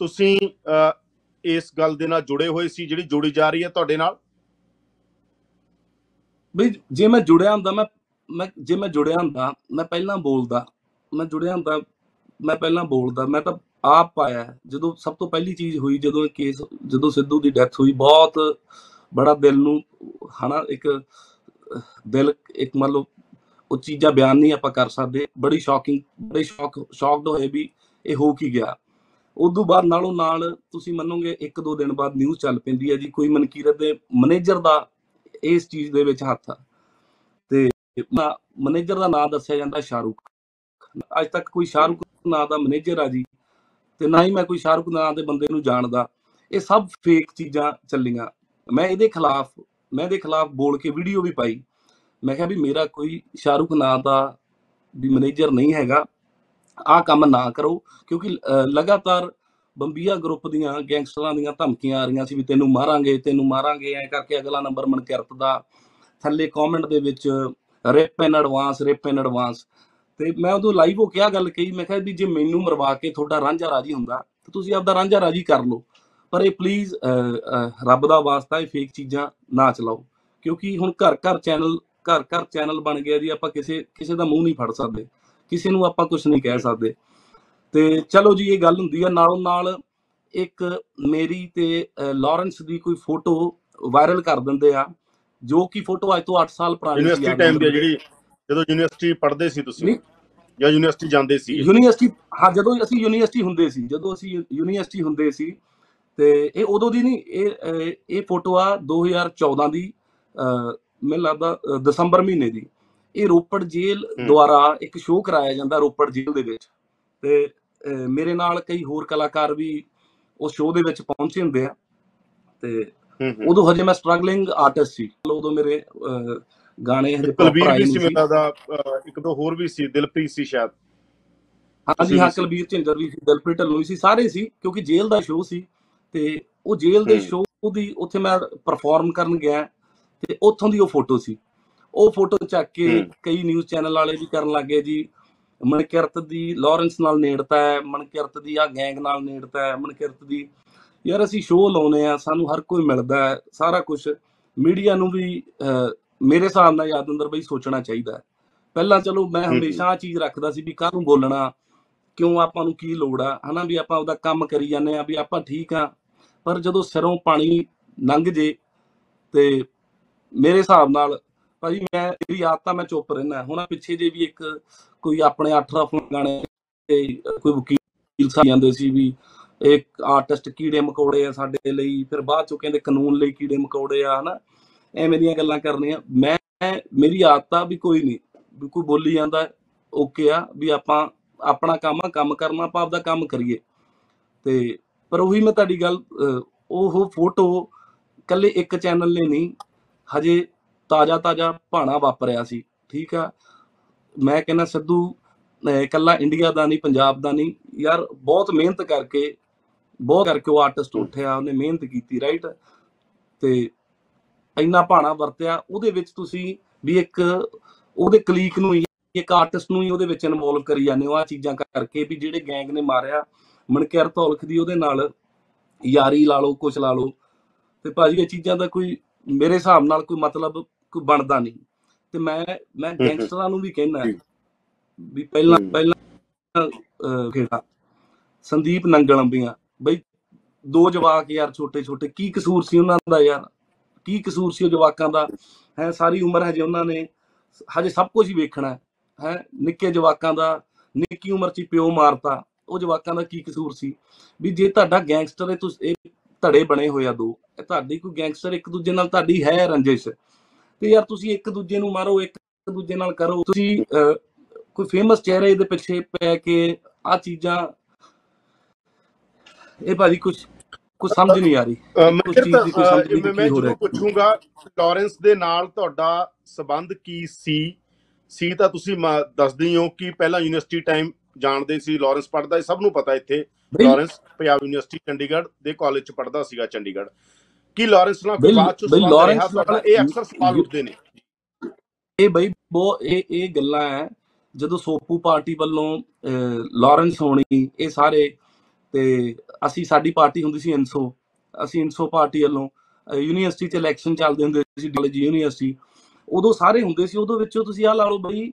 ਤੁਸੀਂ ਇਸ ਗੱਲ ਦੇ ਨਾਲ ਜੁੜੇ ਹੋਏ ਸੀ ਜਿਹੜੀ ਜੋੜੀ ਜਾ ਰਹੀ ਹੈ ਤੁਹਾਡੇ ਨਾਲ ਬਈ ਜੇ ਮੈਂ ਜੁੜਿਆ ਹੁੰਦਾ ਮੈਂ ਮੈਂ ਜੇ ਮੈਂ ਜੁੜਿਆ ਹੁੰਦਾ ਮੈਂ ਪਹਿਲਾਂ ਬੋਲਦਾ ਮੈਂ ਜੁੜਿਆ ਹੁੰਦਾ ਮੈਂ ਪਹਿਲਾਂ ਬੋਲਦਾ ਮੈਂ ਤਾਂ ਆਪ ਪਾਇਆ। ਜਦੋਂ ਸਭ ਤੋਂ ਪਹਿਲੀ ਚੀਜ਼ ਹੋਈ ਜਦੋਂ ਇਹ ਕੇਸ ਜਦੋਂ ਸਿੱਧੂ ਦੀ ਡੈਥ ਹੋਈ ਬਹੁਤ ਬੜਾ ਦਿਲ ਨੂੰ ਹਨਾ ਇੱਕ ਦਿਲ ਇੱਕ ਮੰਨ ਲਓ ਉਹ ਚੀਜ਼ਾਂ ਬਿਆਨ ਨਹੀਂ ਆਪਾਂ ਕਰ ਸਕਦੇ। ਬੜੀ ਸ਼ੌਕਿੰਗ ਬੜੇ ਸ਼ੌਕ ਸ਼ੌਕਡ ਹੋਏ ਵੀ ਇਹ ਹੋ ਕੀ ਗਿਆ। ਉਦੋਂ ਬਾਅਦ ਨਾਲੋਂ ਨਾਲ ਤੁਸੀਂ ਮੰਨੋਗੇ ਇੱਕ ਦੋ ਦਿਨ ਬਾਅਦ ਨਿਊਜ਼ ਚੱਲ ਪੈਂਦੀ ਹੈ ਜੀ, ਕੋਈ ਮਨਕੀਰਤ ਦੇ ਮੈਨੇਜਰ ਦਾ ਇਸ ਚੀਜ਼ ਦੇ ਵਿੱਚ ਹੱਥ ਆ। ਤੇ ਮੈਨੇਜਰ ਦਾ ਨਾਮ ਦੱਸਿਆ ਜਾਂਦਾ ਸ਼ਾਹਰੁਖ। ਅੱਜ ਤੱਕ ਕੋਈ ਸ਼ਾਹਰੁਖ ਨਾਂ ਦਾ ਮੈਨੇਜਰ ਆ ਜੀ, ਤੇ ਨਾ ਹੀ ਮੈਂ ਕੋਈ ਸ਼ਾਹਰੁਖ ਨਾਂ ਦੇ ਬੰਦੇ ਨੂੰ ਜਾਣਦਾ। ਇਹ ਸਭ ਫੇਕ ਚੀਜ਼ਾਂ ਚੱਲੀਆਂ। ਮੈਂ ਇਹਦੇ ਖਿਲਾਫ ਮੈਂ ਇਹਦੇ ਖਿਲਾਫ ਬੋਲ ਕੇ ਵੀਡੀਓ ਵੀ ਪਾਈ। ਮੈਂ ਕਿਹਾ ਵੀ ਮੇਰਾ ਕੋਈ ਸ਼ਾਹਰੁਖ ਨਾਂ ਦਾ ਵੀ ਮੈਨੇਜਰ ਨਹੀਂ ਹੈਗਾ। ਆਹ ਕੰਮ ਨਾ ਕਰੋ ਕਿਉਂਕਿ ਅਹ, ਲਗਾਤਾਰ ਬੰਬੀਆ ਗਰੁੱਪ ਦੀਆਂ ਗੈਂਗਸਟਰਾਂ ਦੀਆਂ ਧਮਕੀਆਂ ਆ ਰਹੀਆਂ ਸੀ ਵੀ ਤੈਨੂੰ ਮਾਰਾਂਗੇ ਤੈਨੂੰ ਮਾਰਾਂਗੇ ਐ ਕਰਕੇ ਅਗਲਾ ਨੰਬਰ ਮਨਕਿਰਤ ਦਾ ਥੱਲੇ ਕਮੈਂਟ ਦੇ ਵਿੱਚ RIP in advance RIP in advance ਤੇ ਮੈਂ ਉਦੋਂ ਲਾਈਵ ਹੋ ਕੇ ਆਹ ਗੱਲ ਕਹੀ ਮੈਂ ਕਿਹਾ ਵੀ ਜੇ ਮੈਨੂੰ ਮਰਵਾ ਕੇ ਤੁਹਾਡਾ ਰਾਂਝਾ ਰਾਜੀ ਹੁੰਦਾ ਤਾਂ ਤੁਸੀਂ ਆਪਦਾ ਰਾਂਝਾ ਰਾਜੀ ਕਰ ਲਓ। ਪਰ ਇਹ ਪਲੀਜ਼ ਰੱਬ ਦਾ ਵਾਸਤਾ ਇਹ ਫੇਕ ਚੀਜ਼ਾਂ ਨਾ ਚਲਾਓ ਕਿਉਂਕਿ ਹੁਣ ਘਰ ਘਰ ਚੈਨਲ ਘਰ ਘਰ ਚੈਨਲ ਬਣ ਗਿਆ ਜੀ ਆਪਾਂ ਕਿਸੇ ਕਿਸੇ ਦਾ ਮੂੰਹ ਨਹੀਂ ਫੜ ਸਕਦੇ ਕਿਸੇ ਨੂੰ ਆਪਾਂ ਕੁਝ ਨਹੀਂ ਕਹਿ ਸਕਦੇ ਤੇ ਚਲੋ ਜੀ ਇਹ ਗੱਲ ਹੁੰਦੀ ਆ ਨਾਲੋਂ ਨਾਲ ਇੱਕ ਮੇਰੀ ਤੇ ਲਾਰੈਂਸ ਦੀ ਕੋਈ ਫੋਟੋ ਵਾਇਰਲ ਕਰ ਦਿੰਦੇ ਆ ਜੋ ਕਿ ਫੋਟੋ ਅੱਜ ਤੋਂ 8 ਸਾਲ ਪੁਰਾਣੀ ਯੂਨੀਵਰਸਿਟੀ ਯਾਦ ਟਾਈਮ ਦੀ। ਜਿਹੜੀ ਜਦੋਂ ਯੂਨੀਵਰਸਿਟੀ ਪੜ੍ਹਦੇ ਸੀ ਤੁਸੀਂ। ਜਾਂ ਯੂਨੀਵਰਸਿਟੀ ਜਾਂਦੇ ਸੀ ਯੂਨੀਵਰਸਿਟੀ ਹਾਂ ਜਦੋਂ ਅਸੀਂ ਯੂਨੀਵਰਸਿਟੀ ਹੁੰਦੇ ਸੀ ਜਦੋਂ ਅਸੀਂ ਯੂਨੀਵਰਸਿਟੀ ਹੁੰਦੇ ਸੀ ਤੇ ਇਹ ਉਦੋਂ ਦੀ ਨਹੀਂ ਇਹ ਇਹ ਫੋਟੋ ਆ 2014 ਦੀ ਮੈਨੂੰ ਲੱਗਦਾ ਦਸੰਬਰ ਮਹੀਨੇ ਦੀ। ਇਹ ਰੋਪੜ ਜੇਲ੍ਹ। ਦੁਆਰਾ ਇੱਕ ਸ਼ੋਅ ਕਰਾਇਆ ਜਾਂਦਾ ਰੋਪੜ ਜੇਲ੍ਹ ਦੇ ਵਿੱਚ। ਤੇ ਮੇਰੇ ਨਾਲ ਕਈ ਹੋਰ ਕਲਾਕਾਰ ਵੀ ਉਸ ਸ਼ੋਅ ਦੇ ਵਿੱਚ ਪਹੁੰਚੇ ਹੁੰਦੇ ਆ। ਤੇ ਉਦੋਂ ਹਜੇ ਮੈਂ ਸਟਰਗਲਿੰਗ ਆਰਟਿਸਟ ਸੀ। ਉਦੋਂ ਮੇਰੇ ਗਾਣੇ ਹਜੇ ਕੁਲਬੀਰ ਵੀ ਸੀ ਮੇਰਾ ਦਾ ਇੱਕ ਦੋ ਹੋਰ ਵੀ ਸੀ ਦਿਲਪ੍ਰੀਤ ਸੀ ਸ਼ਾਇਦ। ਹਾਂਜੀ ਹਾਂ। ਕੁਲਬੀਰ ਝਿੰਜਰ ਵੀ ਸੀ ਦਿਲਪ੍ਰੀਤ ਢਿੱਲੋਂ ਵੀ ਸੀ ਸਾਰੇ ਸੀ ਕਿਉਂਕਿ ਜੇਲ੍ਹ ਦਾ ਸ਼ੋਅ ਸੀ। ਤੇ ਉਹ ਜੇਲ੍ਹ ਦੇ। ਸ਼ੋਅ ਦੀ ਉੱਥੇ ਮੈਂ ਪਰਫਾਰਮ ਕਰਨ ਗਿਆ ਤੇ ਉੱਥੋਂ ਦੀ ਉਹ ਫੋਟੋ ਸੀ। ਉਹ ਫੋਟੋ ਚੱਕ ਕੇ। ਕਈ ਨਿਊਜ਼ ਚੈਨਲ ਵਾਲੇ ਵੀ ਕਰਨ ਲੱਗੇ ਜੀ। ਮਨਕਿਰਤ ਦੀ ਲਾਰੈਂਸ ਨਾਲ ਨੇੜਤਾ ਹੈ ਮਨਕਿਰਤ ਦੀ ਆ ਗੈਂਗ ਨਾਲ ਨੇੜਤਾ ਹੈ ਮਨਕਿਰਤ ਦੀ। ਯਾਰ ਅਸੀਂ ਸ਼ੋਅ ਲਾਉਨੇ ਆ ਸਾਨੂੰ ਹਰ ਕੋਈ ਮਿਲਦਾ ਹੈ ਸਾਰਾ ਕੁਝ ਮੀਡੀਆ ਨੂੰ ਵੀ ਮੇਰੇ ਹਿਸਾਬ ਨਾਲ ਯਾਦ ਅੰਦਰ ਬਈ ਸੋਚਣਾ ਚਾਹੀਦਾ ਹੈ। ਪਹਿਲਾਂ ਚਲੋ ਮੈਂ। ਹਮੇਸ਼ਾ ਆ ਚੀਜ਼ ਰੱਖਦਾ ਸੀ ਵੀ ਕਾਹਨੂੰ ਬੋਲਣਾ ਕਿਉਂ ਆਪਾਂ ਨੂੰ ਕੀ ਲੋੜ ਆ? ਹਨਾ ਵੀ ਆਪਾਂ ਉਹਦਾ ਕੰਮ ਕਰੀ ਜਾਂਦੇ ਆ ਵੀ ਆਪਾਂ ਠੀਕ ਆ ਪਰ ਜਦੋਂ ਸਿਰੋਂ ਪਾਣੀ ਲੰਘ ਜੇ ਤੇ ਮੇਰੇ ਹਿਸਾਬ ਨਾਲ ਭਾਜੀ ਮੈਂ ਮੇਰੀ ਆਦਤ ਆ ਮੈਂ ਚੁੱਪ ਰਹਿਣਾ ਹੁਣ ਆਹ ਪਿੱਛੇ ਜੇ ਵੀ ਇੱਕ ਕੋਈ ਆਪਣੇ 8 ਰਫਲ ਗਾਣੇ ਤੇ ਕੋਈ ਵਕੀਲ ਸਾਹਿਬ ਜਾਂਦੇ ਸੀ ਵੀ ਇੱਕ ਆਰਟਿਸਟ ਕੀੜੇ ਮਕੌੜੇ ਆ ਸਾਡੇ ਲਈ, ਫਿਰ ਬਾਅਦ ਚੋਂ ਕਹਿੰਦੇ ਕਾਨੂੰਨ ਲਈ ਕੀੜੇ ਮਕੌੜੇ ਆ, ਹਨਾ? ਐਵੇਂ ਦੀਆਂ ਗੱਲਾਂ ਕਰਨੀਆਂ। ਮੈਂ, ਮੇਰੀ ਆਦਤ ਆ ਵੀ ਕੋਈ ਨਹੀਂ, ਵੀ ਕੋਈ ਬੋਲੀ ਜਾਂਦਾ, ਓਕੇ ਆ, ਵੀ ਆਪਾਂ ਆਪਣਾ ਕੰਮ ਆ, ਕੰਮ ਕਰਨਾ, ਆਪਾਂ ਆਪਦਾ ਕੰਮ ਕਰੀਏ। ਤੇ ਪਰ ਉਹੀ ਮੈਂ ਤੁਹਾਡੀ ਗੱਲ ਅਹ, ਉਹ ਫੋਟੋ ਕੱਲੇ ਇੱਕ ਚੈਨਲ ਨੇ ਨਹੀਂ ਹਜੇ ਤਾਜ਼ਾ ਤਾਜ਼ਾ ਭਾਣਾ ਵਾਪਰਿਆ ਸੀ ਠੀਕ ਆ? ਮੈਂ ਕਹਿੰਦਾ ਸਿੱਧੂ ਅਹ, ਇਕੱਲਾ ਇੰਡੀਆ ਦਾ ਨਹੀਂ ਪੰਜਾਬ ਦਾ ਨਹੀਂ ਯਾਰ ਬਹੁਤ ਮਿਹਨਤ ਕਰਕੇ ਬਹੁਤ ਕਰਕੇ ਉਹ ਆਰਟਿਸਟ ਉੱਠਿਆ ਉਹਨੇ ਮਿਹਨਤ ਕੀਤੀ ਰਾਈਟ ਤੇ ਇੰਨਾ ਭਾਣਾ ਵਰਤਿਆ ਉਹਦੇ ਵਿੱਚ ਤੁਸੀਂ ਵੀ ਇੱਕ ਉਹਦੇ ਕਲੀਕ ਨੂੰ ਹੀ ਇੱਕ ਆਰਟਿਸਟ ਨੂੰ ਹੀ ਉਹਦੇ ਵਿੱਚ ਇਨਵੋਲਵ ਕਰੀ ਜਾਂਦੇ ਹੋ ਆ ਚੀਜ਼ਾਂ ਕਰਕੇ ਵੀ ਜਿਹੜੇ ਗੈਂਗ ਨੇ ਮਾਰਿਆ। ਮਨਕਿਰਤ ਔਲਖ ਦੀ ਉਹਦੇ ਨਾਲ ਯਾਰੀ ਲਾ ਲਓ ਕੁਛ ਲਾ ਲਓ। ਤੇ ਭਾਜੀ ਇਹ ਚੀਜ਼ਾਂ ਦਾ ਕੋਈ ਮੇਰੇ ਹਿਸਾਬ ਨਾਲ ਕੋਈ ਮਤਲਬ ਕੋਈ ਬਣਦਾ ਨਹੀਂ। ਤੇ ਮੈਂ ਮੈਂ। ਗੈਂਗਸਟਰਾਂ ਨੂੰ ਵੀ ਕਹਿਣਾ। ਵੀ ਪਹਿਲਾਂ। ਪਹਿਲਾਂ ਕਿਹੜਾ ਸੰਦੀਪ ਨੰਗਲ ਅੰਬੀਆਂ ਬਈ ਦੋ ਜਵਾਕ ਯਾਰ ਛੋਟੇ ਛੋਟੇ ਕੀ ਕਸੂਰ ਸੀ ਉਹਨਾਂ ਦਾ ਯਾਰ? ਕੀ ਕਸੂਰ ਸੀ ਉਹ ਜਵਾਕਾਂ ਦਾ? ਹੈ ਸਾਰੀ ਉਮਰ ਹਜੇ ਉਹਨਾਂ ਨੇ ਹਜੇ ਸਭ ਕੁਝ ਹੀ ਵੇਖਣਾ ਹੈ। ਨਿੱਕੇ ਜਵਾਕਾਂ ਦਾ ਨਿੱਕੀ ਉਮਰ 'ਚ ਪਿਓ ਮਾਰਤਾ। ਉਹ ਜਵਾਕਾਂ ਦਾ ਕੀ ਕਸੂਰ ਸੀ? ਵੀ ਜੇ ਤੁਹਾਡਾ ਗੈਂਗਸਟਰ ਹੈ ਤੁਸੀਂ ਇਹ ਧੜੇ ਬਣੇ ਹੋਏ ਆ ਦੋ। ਇਹ ਤੁਹਾਡੀ ਕੋਈ ਗੈਂਗਸਟਰ ਇੱਕ ਦੂਜੇ ਨਾਲ ਤੁਹਾਡੀ ਹੈ ਰੰਜਿਸ਼। ਤੇ ਯਾਰ ਤੁਸੀਂ ਇੱਕ ਦੂਜੇ ਨੂੰ ਮਾਰੋ ਇੱਕ ਦੂਜੇ ਨਾਲ ਕਰੋ। ਤੁਸੀਂ ਕੋਈ ਫੇਮਸ ਚਿਹਰੇ ਦੇ ਪਿੱਛੇ ਪੈ ਕੇ ਆ ਚੀਜ਼ਾਂ ਇਹ ਭਾਜੀ ਕੁਝ ਕੁਝ ਸਮਝ ਨਹੀਂ ਆ ਰਹੀ। ਕਿਹਾ ਚੀਜ਼ ਦੀ ਕੋਈ ਸਮਝ ਨਹੀਂ ਮੈਂ ਰਿਹਾ। ਪੁੱਛੂੰਗਾ ਲਾਰੈਂਸ ਦੇ ਨਾਲ ਤੁਹਾਡਾ ਸਬੰਧ ਕੀ ਸੀ? ਸੀ ਤਾਂ ਤੁਸੀਂ ਦੱਸਦੇ ਹੋ ਕਿ ਪਹਿਲਾਂ ਯੂਨੀਵਰਸਿਟੀ ਟਾਈਮ ਜਾਣਦੇ ਸੀ ਲਾਰੈਂਸ ਪੜ੍ਹਦਾ ਸੀ ਸਭ ਨੂੰ ਪਤਾ ਇੱਥੇ। ਲਾਰੈਂਸ ਪੰਜਾਬ ਯੂਨੀਵਰਸਿਟੀ ਚੰਡੀਗੜ੍ਹ ਦੇ ਕਾਲਜ ਚ ਪੜ੍ਹਦਾ ਸੀਗਾ ਚੰਡੀਗੜ੍ਹ। ਕੀ ਲਾਰੈਂਸ ਨਾਲ ਕੋਈ ਬਾਅਦ ਚ ਲਾਰੈਂਸ ਰਿਹਾ ਇਹ ਅਕਸਰ ਸਵਾਲ ਉੱਠਦੇ ਨੇ। ਇਹ ਬਈ ਬਹੁਤ ਇਹ ਇਹ ਗੱਲਾਂ ਹੈ ਜਦੋਂ ਸੋਪੂ ਪਾਰਟੀ ਵੱਲੋਂ ਲਾਰੈਂਸ ਹੋਣੀ ਇਹ ਸਾਰੇ ਤੇ ਅਸੀਂ ਸਾਡੀ ਪਾਰਟੀ ਹੁੰਦੀ ਸੀ ਇਨਸੋ ਅਸੀਂ ਇਨਸੋ ਪਾਰਟੀ ਵੱਲੋਂ ਯੂਨੀਵਰਸਿਟੀ 'ਚ ਇਲੈਕਸ਼ਨ ਚੱਲਦੇ ਹੁੰਦੇ ਸੀ ਕਾਲਜ ਯੂਨੀਵਰਸਿਟੀ। ਉਦੋਂ ਸਾਰੇ ਹੁੰਦੇ ਸੀ ਉਦੋਂ ਵਿੱਚੋਂ ਤੁਸੀਂ ਆਹ ਲਾ ਲਓ ਬਈ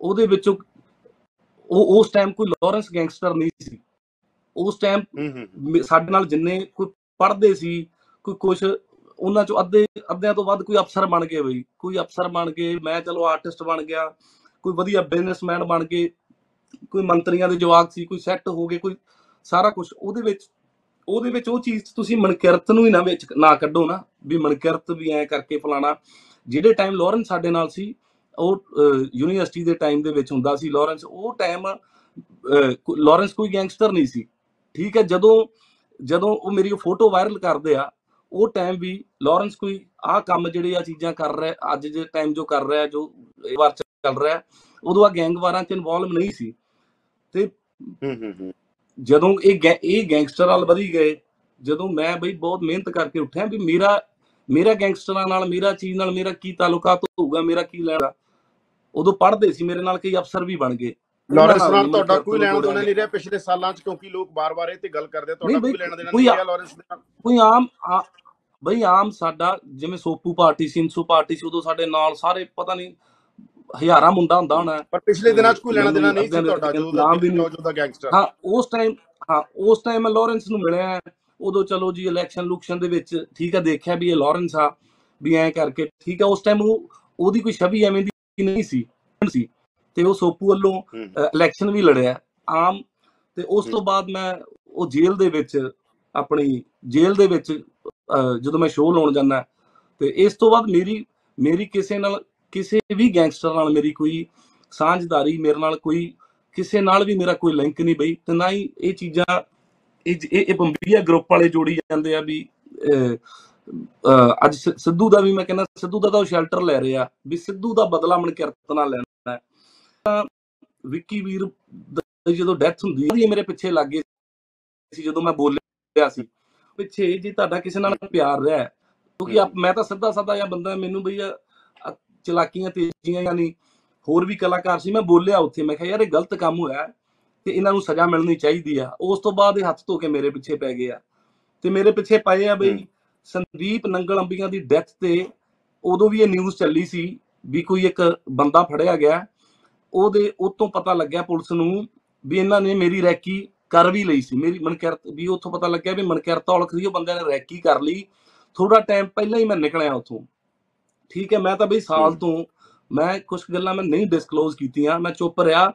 ਉਹਦੇ ਵਿੱਚੋਂ ਉਹ ਉਸ ਟਾਈਮ ਕੋਈ ਲਾਰੈਂਸ ਗੈਂਗਸਟਰ ਨਹੀਂ ਸੀ। ਉਸ ਟਾਈਮ ਸਾਡੇ ਨਾਲ ਜਿੰਨੇ ਕੋਈ ਪੜ੍ਹਦੇ ਸੀ ਕੋਈ ਕੁਛ ਉਹਨਾਂ ਚੋਂ ਅੱਧੇ ਅੱਧਿਆਂ ਤੋਂ ਵੱਧ ਕੋਈ ਅਫਸਰ ਬਣ ਗਏ ਬਈ। ਕੋਈ ਅਫਸਰ ਬਣ ਗਏ ਮੈਂ ਚਲੋ ਆਰਟਿਸਟ ਬਣ ਗਿਆ ਕੋਈ ਵਧੀਆ ਬਿਜ਼ਨਸਮੈਨ ਬਣ ਗਏ ਕੋਈ ਮੰਤਰੀਆਂ ਦੇ ਜਵਾਕ ਸੀ ਕੋਈ ਸੈੱਟ ਹੋ ਗਏ ਕੋਈ ਸਾਰਾ ਕੁਝ ਉਹਦੇ ਵਿੱਚ ਉਹਦੇ ਵਿੱਚ ਉਹ ਚੀਜ਼ ਤੁਸੀਂ ਮਨਕਿਰਤ ਨੂੰ ਹੀ ਨਾ ਵਿੱਚ ਨਾ ਕੱਢੋ ਨਾ ਵੀ ਮਨਕਿਰਤ ਵੀ ਐ ਕਰਕੇ ਫਲਾਣਾ। ਜਿਹੜੇ ਟਾਈਮ ਲਾਰੈਂਸ ਸਾਡੇ ਨਾਲ ਸੀ ਉਹ ਯੂਨੀਵਰਸਿਟੀ ਦੇ ਟਾਈਮ ਦੇ ਵਿੱਚ ਹੁੰਦਾ ਸੀ ਲਾਰੈਂਸ ਉਹ ਟਾਈਮ ਲਾਰੈਂਸ ਕੋਈ ਗੈਂਗਸਟਰ ਨਹੀਂ ਸੀ ਠੀਕ ਹੈ? ਜਦੋਂ ਜਦੋਂ ਉਹ ਮੇਰੀ ਉਹ ਫੋਟੋ ਵਾਇਰਲ ਕਰਦੇ ਆ ਉਹ ਟਾਈਮ ਵੀ ਲਾਰੈਂਸ ਕੋਈ ਆਹ ਕੰਮ ਜਿਹੜੇ ਆ ਚੀਜ਼ਾਂ ਕਰ ਰਿਹਾ ਅੱਜ ਦੇ ਟਾਈਮ ਜੋ ਕਰ ਰਿਹਾ ਜੋ ਇਹ ਵਾਰ ਚੱਲ ਰਿਹਾ ਉਦੋਂ ਆ ਗੈਂਗਵਾਰਾਂ ਚ ਇਨਵੋਲਵ ਨਹੀਂ ਸੀ। ਤੇ ਜਦੋਂ ਇਹ ਇਹ ਗੈਂਗਸਟਰ ਵਾਲ ਵਧੀ ਗਏ ਜਦੋਂ ਮੈਂ ਬਈ ਬਹੁਤ ਮਿਹਨਤ ਕਰਕੇ ਉੱਠਿਆ ਵੀ ਮੇਰਾ ਮੇਰਾ ਗੈਂਗਸਟਰਾਂ ਨਾਲ ਮੇਰਾ ਚੀਜ਼ ਨਾਲ ਮੇਰਾ ਕੀ ਤਾਲੁਕਾਤ ਹੋਊਗਾ ਮੇਰਾ ਕੀ ਲੈਣਾ ਉਦੋਂ ਪੜ੍ਹਦੇ ਸੀ ਮੇਰੇ ਨਾਲ ਕਈ ਅਫਸਰ ਵੀ ਬਣ ਗਏ। ਲਾਰੈਂਸ ਨਾਲ ਤੁਹਾਡਾ ਕੋਈ ਲੈਣਾ ਦੇਣਾ। ਨਹੀਂ। ਰਿਹਾ ਪਿਛਲੇ ਸਾਲਾਂ 'ਚ ਕਿਉਂਕਿ ਲੋਕ ਬਾਰ-ਬਾਰ ਇਹ ਤੇ ਗੱਲ ਕਰਦੇ ਆ ਤੁਹਾਡਾ ਕੋਈ ਲੈਣਾ ਦੇਣਾ ਨਹੀਂ ਰਿਹਾ ਲਾਰੈਂਸ ਦੇ ਨਾਲ। ਕੋਈ ਆਮ ਬਈ ਆਮ ਸਾਡਾ ਜਿਵੇਂ ਸੋਪੂ ਪਾਰਟੀ ਸੀ ਇੰਸੂ ਪਾਰਟੀ ਸੀ ਉਦੋਂ ਸਾਡੇ ਨਾਲ ਸਾਰੇ ਪਤਾ ਨਹੀਂ ਹਜ਼ਾਰਾਂ ਮੁੰਡਾ ਹੁੰਦਾ ਹੋਣਾ। ਪਰ ਪਿਛਲੇ ਦਿਨਾਂ 'ਚ ਕੋਈ ਲੈਣਾ ਦੇਣਾ ਨਹੀਂ ਸੀ ਤੁਹਾਡਾ ਜੋ ਦਾ ਗੈਂਗਸਟਰ ਹਾਂ ਉਸ ਟਾਈਮ ਹਾਂ ਉਸ ਟਾਈਮ ਮੈਂ ਲਾਰੈਂਸ ਨੂੰ ਮਿਲਿਆ। ਉਦੋਂ ਚਲੋ ਜੀ ਇਲੈਕਸ਼ਨ ਲੁਕਸ਼ਨ ਦੇ ਵਿੱਚ ਠੀਕ ਆ ਦੇਖਿਆ ਵੀ ਇਹ ਲਾਰੈਂਸ ਆ ਵੀ ਐਂ ਕਰਕੇ ਠੀਕ ਆ ਉਸ ਟਾਈਮ ਉਹ ਉਹਦੀ ਕੋਈ ਛਵੀ ਐਵੇਂ ਦੀ ਨਹੀਂ ਸੀ ਸੀ ਤੇ ਉਹ ਸੋਪੂ ਵੱਲੋਂ। ਇਲੈਕਸ਼ਨ ਵੀ ਲੜਿਆ ਆਮ ਤੇ ਉਸ ਤੋਂ। ਬਾਅਦ ਮੈਂ ਉਹ ਜੇਲ੍ਹ ਦੇ ਵਿੱਚ ਆਪਣੀ ਜੇਲ੍ਹ ਦੇ ਵਿੱਚ ਜਦੋਂ ਮੈਂ ਸ਼ੋਅ ਲਾਉਣ ਜਾਂਦਾ ਤੇ ਇਸ ਤੋਂ ਬਾਅਦ ਮੇਰੀ ਮੇਰੀ ਕਿਸੇ ਨਾਲ ਕਿਸੇ ਵੀ ਗੈਂਗਸਟਰ ਨਾਲ ਮੇਰੀ ਕੋਈ ਸਾਂਝਦਾਰੀ ਮੇਰੇ ਨਾਲ ਕੋਈ ਕਿਸੇ ਨਾਲ ਵੀ ਮੇਰਾ ਕੋਈ ਲਿੰਕ ਨਹੀਂ ਬਈ ਤੇ ਨਾ ਹੀ ਇਹ ਚੀਜ਼ਾਂ ਇਹ ਇਹ ਬੰਬੀਆ ਗਰੁੱਪ ਵਾਲੇ ਜੋੜੀ ਜਾਂਦੇ ਆ ਵੀ ਅੱਜ ਸਿੱਧੂ ਦਾ ਵੀ ਮੈਂ ਕਹਿੰਦਾ ਸਿੱਧੂ ਦਾ ਤਾਂ ਉਹ ਸ਼ੈਲਟਰ ਲੈ ਰਿਹਾ। ਵੀ ਸਿੱਧੂ ਦਾ ਬਦਲਾ ਮਨਕਿਰਤ ਨਾਲ ਲੈਣਾ। ਹੈ ਵਿੱਕੀ ਵੀਰ ਦੀ ਜਦੋਂ ਡੈਥ ਹੁੰਦੀ ਹੈ ਮੇਰੇ ਪਿੱਛੇ ਲੱਗ ਗਏ ਸੀ ਜਦੋਂ ਮੈਂ ਬੋਲਿਆ ਸੀ। ਪਿੱਛੇ ਜੇ ਤੁਹਾਡਾ ਕਿਸੇ ਨਾਲ ਪਿਆਰ ਰਿਹਾ ਕਿਉਂਕਿ ਆਪ- ਮੈਂ ਤਾਂ ਸਿੱਧਾ ਸਾਦਾ ਜਿਹਾ ਬੰਦਾ ਮੈਨੂੰ ਬਈ ਚਲਾਕੀਆਂ ਤੇਜ਼ੀਆਂ ਯਾਨੀ ਹੋਰ ਵੀ ਕਲਾਕਾਰ ਸੀ ਮੈਂ ਬੋਲਿਆ ਉੱਥੇ। ਮੈਂ ਕਿਹਾ ਯਾਰ ਇਹ ਗਲਤ ਕੰਮ ਹੋਇਆ ਤੇ ਇਹਨਾਂ ਨੂੰ ਸਜ਼ਾ ਮਿਲਣੀ ਚਾਹੀਦੀ ਆ। ਉਸ ਤੋਂ ਬਾਅਦ ਇਹ ਹੱਥ ਧੋ ਕੇ ਮੇਰੇ ਪਿੱਛੇ ਪੈ ਗਏ ਆ। ਤੇ ਮੇਰੇ ਪਿੱਛੇ ਪਏ ਆ ਬਈ। ਸੰਦੀਪ ਨੰਗਲ ਅੰਬੀਆਂ ਦੀ ਡੈਥ ਤੇ ਉਦੋਂ ਵੀ ਇਹ ਨਿਊਜ਼ ਚੱਲੀ ਸੀ ਵੀ ਕੋਈ ਇੱਕ ਬੰਦਾ ਫੜਿਆ ਗਿਆ। ਉਹਦੇ ਉਹ ਤੋਂ ਪਤਾ ਲੱਗਿਆ ਪੁਲਿਸ ਨੂੰ ਵੀ ਇਹਨਾਂ ਨੇ ਮੇਰੀ ਰੈਕੀ ਕਰ ਵੀ ਲਈ ਸੀ। ਮੇਰੀ ਮਨਕਿਰਤ ਵੀ ਉੱਥੋਂ ਪਤਾ ਲੱਗਿਆ ਵੀ ਮਨਕਿਰਤ ਔਲਖ ਦੀ ਉਹ ਬੰਦਿਆਂ ਨੇ ਰੈਕੀ ਕਰ ਲਈ। ਥੋੜਾ ਟਾਈਮ ਪਹਿਲਾਂ ਹੀ ਮੈਂ ਨਿਕਲਿਆ ਉੱਥੋਂ। ਠੀਕ ਹੈ ਮੈਂ ਤਾਂ ਬਈ ਸਾਲ। ਤੋਂ ਮੈਂ ਕੁਝ ਗੱਲਾਂ ਮੈਂ ਨਹੀਂ ਡਿਸਕਲੋਜ਼ ਕੀਤੀਆਂ ਮੈਂ ਚੁੱਪ ਰਿਹਾ।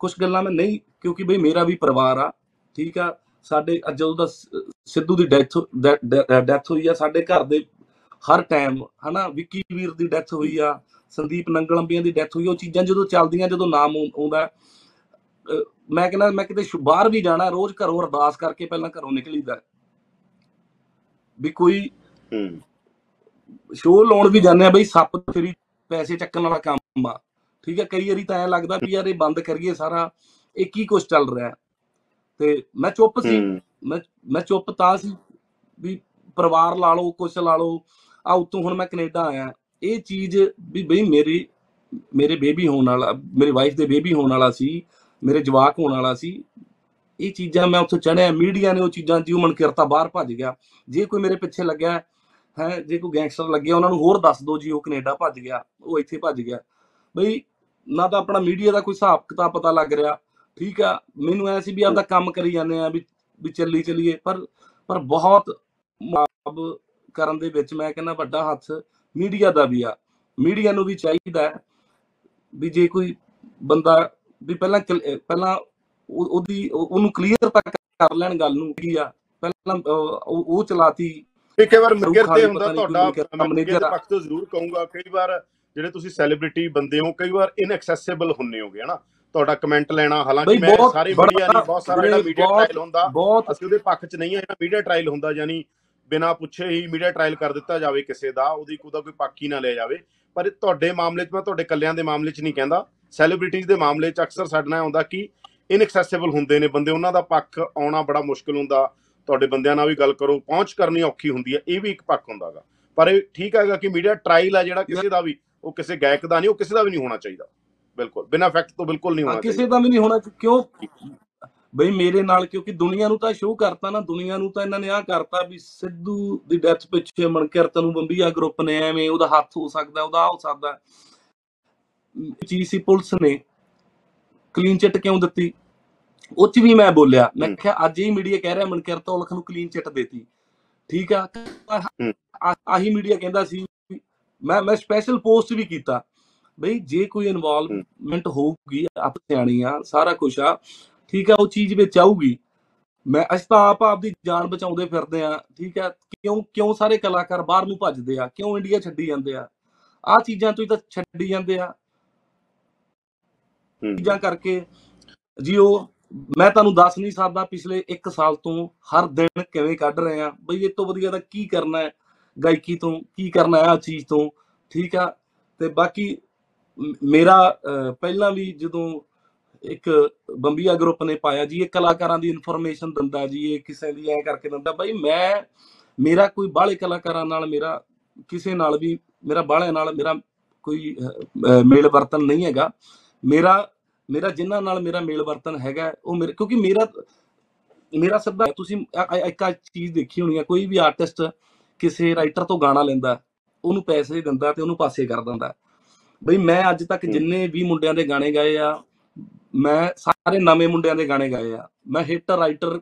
ਕੁਝ ਗੱਲਾਂ ਮੈਂ ਨਹੀਂ ਕਿਉਂਕਿ ਬਈ ਮੇਰਾ ਵੀ ਪਰਿਵਾਰ ਆ। ਠੀਕ ਆ ਸਾਡੇ ਜਦੋਂ ਦਾ ਸਿੱਧੂ ਦੀ ਡੈਥ ਡੈਥ ਹੋਈ ਆ ਸਾਡੇ ਘਰ ਦੇ ਹਰ ਟਾਈਮ ਹਨਾ ਵਿੱਕੀ ਵੀਰ ਦੀ ਡੈਥ ਹੋਈ ਆ ਸੰਦੀਪ ਨੰਗਲ ਅੰਬੀਆਂ ਦੀ ਡੈਥ ਹੋਈ ਉਹ ਚੀਜ਼ਾਂ ਜਦੋਂ ਚੱਲਦੀਆਂ ਜਦੋਂ ਨਾਮ ਆਉਂ- ਆਉਂਦਾ ਮੈਂ ਕਹਿੰਦਾ ਮੈਂ ਕਿਤੇ ਬਾਹਰ ਵੀ ਜਾਣਾ ਰੋਜ਼ ਘਰੋਂ ਅਰਦਾਸ ਕਰਕੇ ਪਹਿਲਾਂ ਘਰੋਂ ਨਿਕਲੀਦਾ। ਵੀ ਕੋਈ ਹੂੰ। ਸ਼ੋਅ ਲਾਉਣ ਵੀ ਜਾਂਦੇ ਆ ਬਈ ਸੱਪ ਫਰੀ ਪੈਸੇ ਚੱਕਣ ਵਾਲਾ ਕੰਮ ਆ। ਠੀਕ ਹੈ ਕਈ ਵਾਰੀ ਤਾਂ ਐ ਲੱਗਦਾ ਵੀ ਯਾਰ ਇਹ ਬੰਦ ਕਰੀਏ ਸਾਰਾ ਇਹ ਕੀ ਕੁਝ ਚੱਲ ਰਿਹਾ। ਤੇ ਮੈਂ ਚੁੱਪ ਸੀ। ਮੈਂ ਮੈਂ ਚੁੱਪ ਤਾਂ ਸੀ ਵੀ ਪਰਿਵਾਰ ਲਾ ਲਓ ਕੁਛ ਲਾ ਲਓ। ਆ ਉਤੋਂ ਹੁਣ ਮੈਂ ਕੈਨੇਡਾ ਆਇਆ। ਇਹ ਚੀਜ਼ ਵੀ ਬਈ ਮੇਰੀ ਮੇਰੇ ਬੇਬੀ ਹੋਣ ਵਾਲਾ ਮੇਰੀ ਵਾਈਫ ਦੇ ਬੇਬੀ ਹੋਣ ਵਾਲਾ ਸੀ ਮੇਰੇ ਜਵਾਕ ਹੋਣ ਵਾਲਾ ਸੀ। ਇਹ ਚੀਜ਼ਾਂ ਮੈਂ ਉੱਥੇ ਚੜਿਆ ਮੀਡੀਆ ਨੇ ਉਹ ਚੀਜ਼ਾਂ ਜਿਉ ਮਨ ਕਰਤਾ ਬਾਹਰ ਭੱਜ ਗਿਆ। ਜੇ ਕੋਈ ਮੇਰੇ ਪਿੱਛੇ ਲੱਗਿਆ ਹੈ ਜੇ ਕੋਈ ਗੈਂਗਸਟਰ ਲੱਗਿਆ ਉਹਨਾਂ ਨੂੰ ਹੋਰ ਦੱਸ ਦਿਓ ਜੀ ਉਹ ਕੈਨੇਡਾ ਭੱਜ ਗਿਆ ਉਹ ਇੱਥੇ ਭੱਜ ਗਿਆ। ਬਈ ਨਾ ਤਾਂ ਆਪਣਾ ਮੀਡੀਆ ਦਾ ਕੋਈ ਹਿਸਾਬ ਕਿਤਾਬ ਪਤਾ ਲੱਗ ਰਿਹਾ ਠੀਕ ਆ ਮੈਨੂੰ ਐ ਸੀ ਵੀ ਆਪਦਾ ਕੰਮ ਕਰੀ ਜਾਂਦੇ ਆ ਵੀ ਵੀ ਚੱਲੀ ਚੱਲੀਏ ਪਰ ਪਰ ਬਹੁਤ ਮਾਬ ਕਰਨ ਦੇ ਵਿੱਚ ਮੈਂ ਕਹਿੰਦਾ ਵੱਡਾ ਹੱਥ ਮੀਡੀਆ ਦਾ ਵੀ ਆ। ਮੀਡੀਆ ਨੂੰ ਵੀ ਚਾਹੀਦਾ ਵੀ ਜੇ ਕੋਈ ਬੰਦਾ ਵੀ ਪਹਿਲਾਂ ਪਹਿਲਾਂ ਉਹ- ਉਹਦੀ ਉਹ- ਉਹਨੂੰ ਕਲੀਅਰ ਤੱਕ ਕਰ ਲੈਣ ਗੱਲ ਨੂੰ ਕੀ ਆ। ਪਹਿਲਾਂ ਉਹ ਚਲਾਤੀ। ਕਈ ਵਾਰ ਖਾਲੀ ਤੇ ਹੁੰਦਾ ਤੁਹਾਡਾ ਮੈਨੇਜਰ। ਪੱਖ ਤੋਂ ਜ਼ਰੂਰ ਕਹੂੰਗਾ ਕਈ ਵਾਰ ਜਿਹੜੇ ਤੁਸੀਂ ਸੈਲੀਬ੍ਰਿਟੀ ਬੰਦੇ ਹੋ ਕਈ ਵਾਰ ਇਨਐਕਸੈਸਿਬਲ ਹੁੰਨੇ ਹੋਗੇ ਹਨਾ? ਤੁਹਾਡਾ ਕਮੈਂਟ ਲੈਣਾ। ਹਾਲਾਂਕਿ ਮੈਂ ਸਾਰੀ ਮੀਡੀਆ ਨਹੀਂ ਬਹੁਤ ਸਾਰਾ ਜਿਹੜਾ ਮੀਡੀਆ ਟ੍ਰਾਇਲ ਹੁੰਦਾ ਅਸੀਂ ਉਹਦੇ ਪੱਖ 'ਚ ਨਹੀਂ ਆ ਜਿਹੜਾ ਮੀਡੀਆ ਟ੍ਰਾਇਲ ਹੁੰਦਾ ਯਾਨੀ ਬਿਨਾਂ ਪੁੱਛੇ ਹੀ ਮੀਡੀਆ ਟ੍ਰਾਇਲ ਕਰ ਦਿੱਤਾ ਜਾਵੇ ਕਿਸੇ ਦਾ ਉਹਦੀ ਉਹਦਾ ਕੋਈ ਹੀ ਨਾ ਲਿਆ ਜਾਵੇ। ਪਰ ਤੁਹਾਡੇ ਮਾਮਲੇ 'ਚ ਮੈਂ ਤੁਹਾਡੇ ਕੱਲਿਆਂ ਦੇ ਮਾਮਲੇ 'ਚ ਨਹੀਂ ਕਹਿੰਦਾ। ਸੈਲੀਬ੍ਰਿਟੀਜ਼ ਦੇ ਮਾਮਲੇ 'ਚ ਅਕਸਰ ਸਾਡੇ ਆਉਂਦਾ ਕਿ ਇਨਐਕਸੈਸਿਬਲ ਹੁੰਦੇ ਨੇ ਬੰਦੇ ਉਹਨਾਂ ਦਾ ਪੱਖ ਆਉਣਾ ਬੜਾ ਮੁਸ਼ਕਲ ਹੁੰਦਾ। ਤੁਹਾਡੇ ਬੰਦਿਆਂ ਨਾਲ ਵੀ ਗੱਲ ਕਰੋ ਪਹੁੰਚ ਕਰਨੀ ਔਖੀ ਹੁੰਦੀ ਹੈ ਇਹ ਵੀ ਇੱਕ ਪੱਖ ਹੁੰਦਾਗਾ ਪਰ ਇਹ ਠੀਕ ਹੈਗਾ ਕਿ ਮੀਡੀਆ ਟ੍ਰਾਇਲ ਆ ਜਿਹੜਾ ਕਿਸੇ ਦਾ ਵੀ ਉਹ ਕਿਸੇ ਗਾਇਕ ਦਾ ਨਹੀਂ ਉਹ ਕਿਸੇ ਦਾ ਵੀ ਨਹੀਂ ਹੋਣਾ ਚਾਹੀਦਾ। ਬਿਲਕੁਲ ਬਿਨਾਂ ਫੈਕਟ ਤੋਂ ਬਿਲਕੁਲ ਨਹੀਂ ਹੋਣਾ ਕਿਸੇ ਦਾ ਵੀ ਨਹੀਂ ਹੋਣਾ ਕਿਉਂ? ਬਈ ਮੇਰੇ ਨਾਲ ਕਿਉਂਕਿ ਦੁਨੀਆ ਨੂੰ ਤਾਂ ਸ਼ੋਅ ਕਰਤਾ ਨਾ ਦੁਨੀਆ ਨੂੰ ਤਾਂ ਇਹਨਾਂ ਨੇ ਆ ਕਰਤਾ ਵੀ ਸਿੱਧੂ ਦੀ ਡੈਥ ਪਿੱਛੇ ਮਨਕਿਰਤ ਨੂੰ ਬੰਬੀਆ ਗਰੁੱਪ ਨੇ ਐਵੇਂ ਉਹਦਾ ਹੱਥ ਹੋ ਸਕਦਾ ਉਹਦਾ ਆਹ ਹੋ ਸਕਦਾ। ਚੀਜ਼ ਸੀ ਪੁਲਿਸ ਨੇ ਕਲੀਨ ਚਿੱਟ ਕਿਉਂ ਦਿੱਤੀ? ਉਹ ਚ ਵੀ ਮੈਂ ਬੋਲਿਆ ਮੈਂ। ਕਿਹਾ ਅੱਜ ਹੀ ਮੀਡੀਆ ਕਹਿ ਰਿਹਾ ਮਨਕਿਰਤ ਔਲਖ ਨੂੰ ਕਲੀਨ ਚਿੱਟ ਦੇਤੀ। ਠੀਕ। ਆ- ਆਹੀ ਮੀਡੀਆ ਕਹਿੰਦਾ ਸੀ ਮੈਂ ਮੈਂ ਸਪੈਸ਼ਲ ਪੋਸਟ ਵੀ ਕੀਤਾ। ਬਈ ਜੇ ਕੋਈ ਇਨਵੋਲਵਮੈਂਟ ਹੋਊਗੀ ਆਪ ਸਿਆਣੀ ਆ ਸਾਰਾ ਕੁਝ ਆ ਠੀਕ ਆ ਉਹ ਚੀਜ਼ ਵਿੱਚ ਆਊਗੀ। ਮੈਂ ਅਸੀਂ ਤਾਂ ਆਪ ਆਪਦੀ ਜਾਨ ਬਚਾਉਂਦੇ ਫਿਰਦੇ ਆ ਠੀਕ ਆ ਕਿਉਂ ਕਿਉਂ ਸਾਰੇ ਕਲਾਕਾਰ ਬਾਹਰ ਨੂੰ ਭੱਜਦੇ ਆ ਕਿਉਂ ਇੰਡੀਆ ਛੱਡੀ ਜਾਂਦੇ ਆ? ਆ ਚੀਜ਼ਾਂ ਤੋਂ ਹੀ ਤਾਂ ਛੱਡੀ ਜਾਂਦੇ ਆ। ਹੂੰ। ਚੀਜ਼ਾਂ ਕਰਕੇ ਜੀ ਉਹ ਮੈਂ ਤੁਹਾਨੂੰ ਦੱਸ ਨਹੀਂ ਸਕਦਾ ਪਿਛਲੇ 1 ਸਾਲ ਤੋਂ ਹਰ ਦਿਨ ਕਿਵੇਂ ਕੱਢ ਰਹੇ ਆ ਬਈ ਇਹ ਤੋਂ ਵਧੀਆ ਤਾਂ ਕੀ ਕਰਨਾ ਹੈ ਗਾਇਕੀ ਤੋਂ ਕੀ ਕਰਨਾ ਹੈ ਆ ਚੀਜ਼ ਤੋਂ ਠੀਕ ਆ ਤੇ ਬਾਕੀ ਮੇਰਾ ਅਹ, ਪਹਿਲਾਂ ਵੀ ਜਦੋਂ ਇੱਕ ਬੰਬੀਆ ਗਰੁੱਪ ਨੇ ਪਾਇਆ ਜੀ ਇਹ ਕਲਾਕਾਰਾਂ ਦੀ ਇਨਫੋਰਮੇਸ਼ਨ ਦਿੰਦਾ ਜੀ ਇਹ ਕਿਸੇ ਦੀ ਐ ਕਰਕੇ ਦਿੰਦਾ ਬਾਈ ਮੈਂ ਮੇਰਾ ਕੋਈ ਬਾਹਲੇ ਕਲਾਕਾਰਾਂ ਨਾਲ ਮੇਰਾ ਕਿਸੇ ਨਾਲ ਵੀ ਮੇਰਾ ਬਾਹਲਿਆਂ ਨਾਲ ਮੇਰਾ ਕੋਈ ਅਹ, ਅਹ, ਮੇਲ ਵਰਤਨ ਨਹੀਂ ਹੈਗਾ। ਮੇਰਾ ਮੇਰਾ ਜਿਨ੍ਹਾਂ ਨਾਲ ਮੇਰਾ ਮੇਲ ਵਰਤਨ ਹੈਗਾ ਉਹ ਮੇਰੇ ਕਿਉਂਕਿ ਮੇਰਾ ਮੇਰਾ ਸਿੱਧਾ ਤੁਸੀਂ ਅ- ਅ- ਇੱਕ ਆਹ ਚੀਜ਼ ਦੇਖੀ ਹੋਣੀ ਆ ਕੋਈ ਵੀ ਆਰਟਿਸਟ ਕਿਸੇ ਰਾਈਟਰ ਤੋਂ ਗਾਣਾ ਲੈਂਦਾ ਉਹਨੂੰ ਪੈਸੇ ਦਿੰਦਾ ਤੇ ਉਹਨੂੰ ਪਾਸੇ ਕਰ ਦਿੰਦਾ। ਬਈ ਮੈਂ ਅੱਜ ਤੱਕ। ਜਿੰਨੇ ਵੀ ਮੁੰਡਿਆਂ ਦੇ ਗਾਣੇ ਗਾਏ ਆ ਮੈਂ ਸਾਰੇ ਨਵੇਂ ਮੁੰਡਿਆਂ ਦੇ ਗਾਣੇ ਗਾਏ ਆ। ਮੈਂ ਹਿੱਟ ਰਾਈਟਰ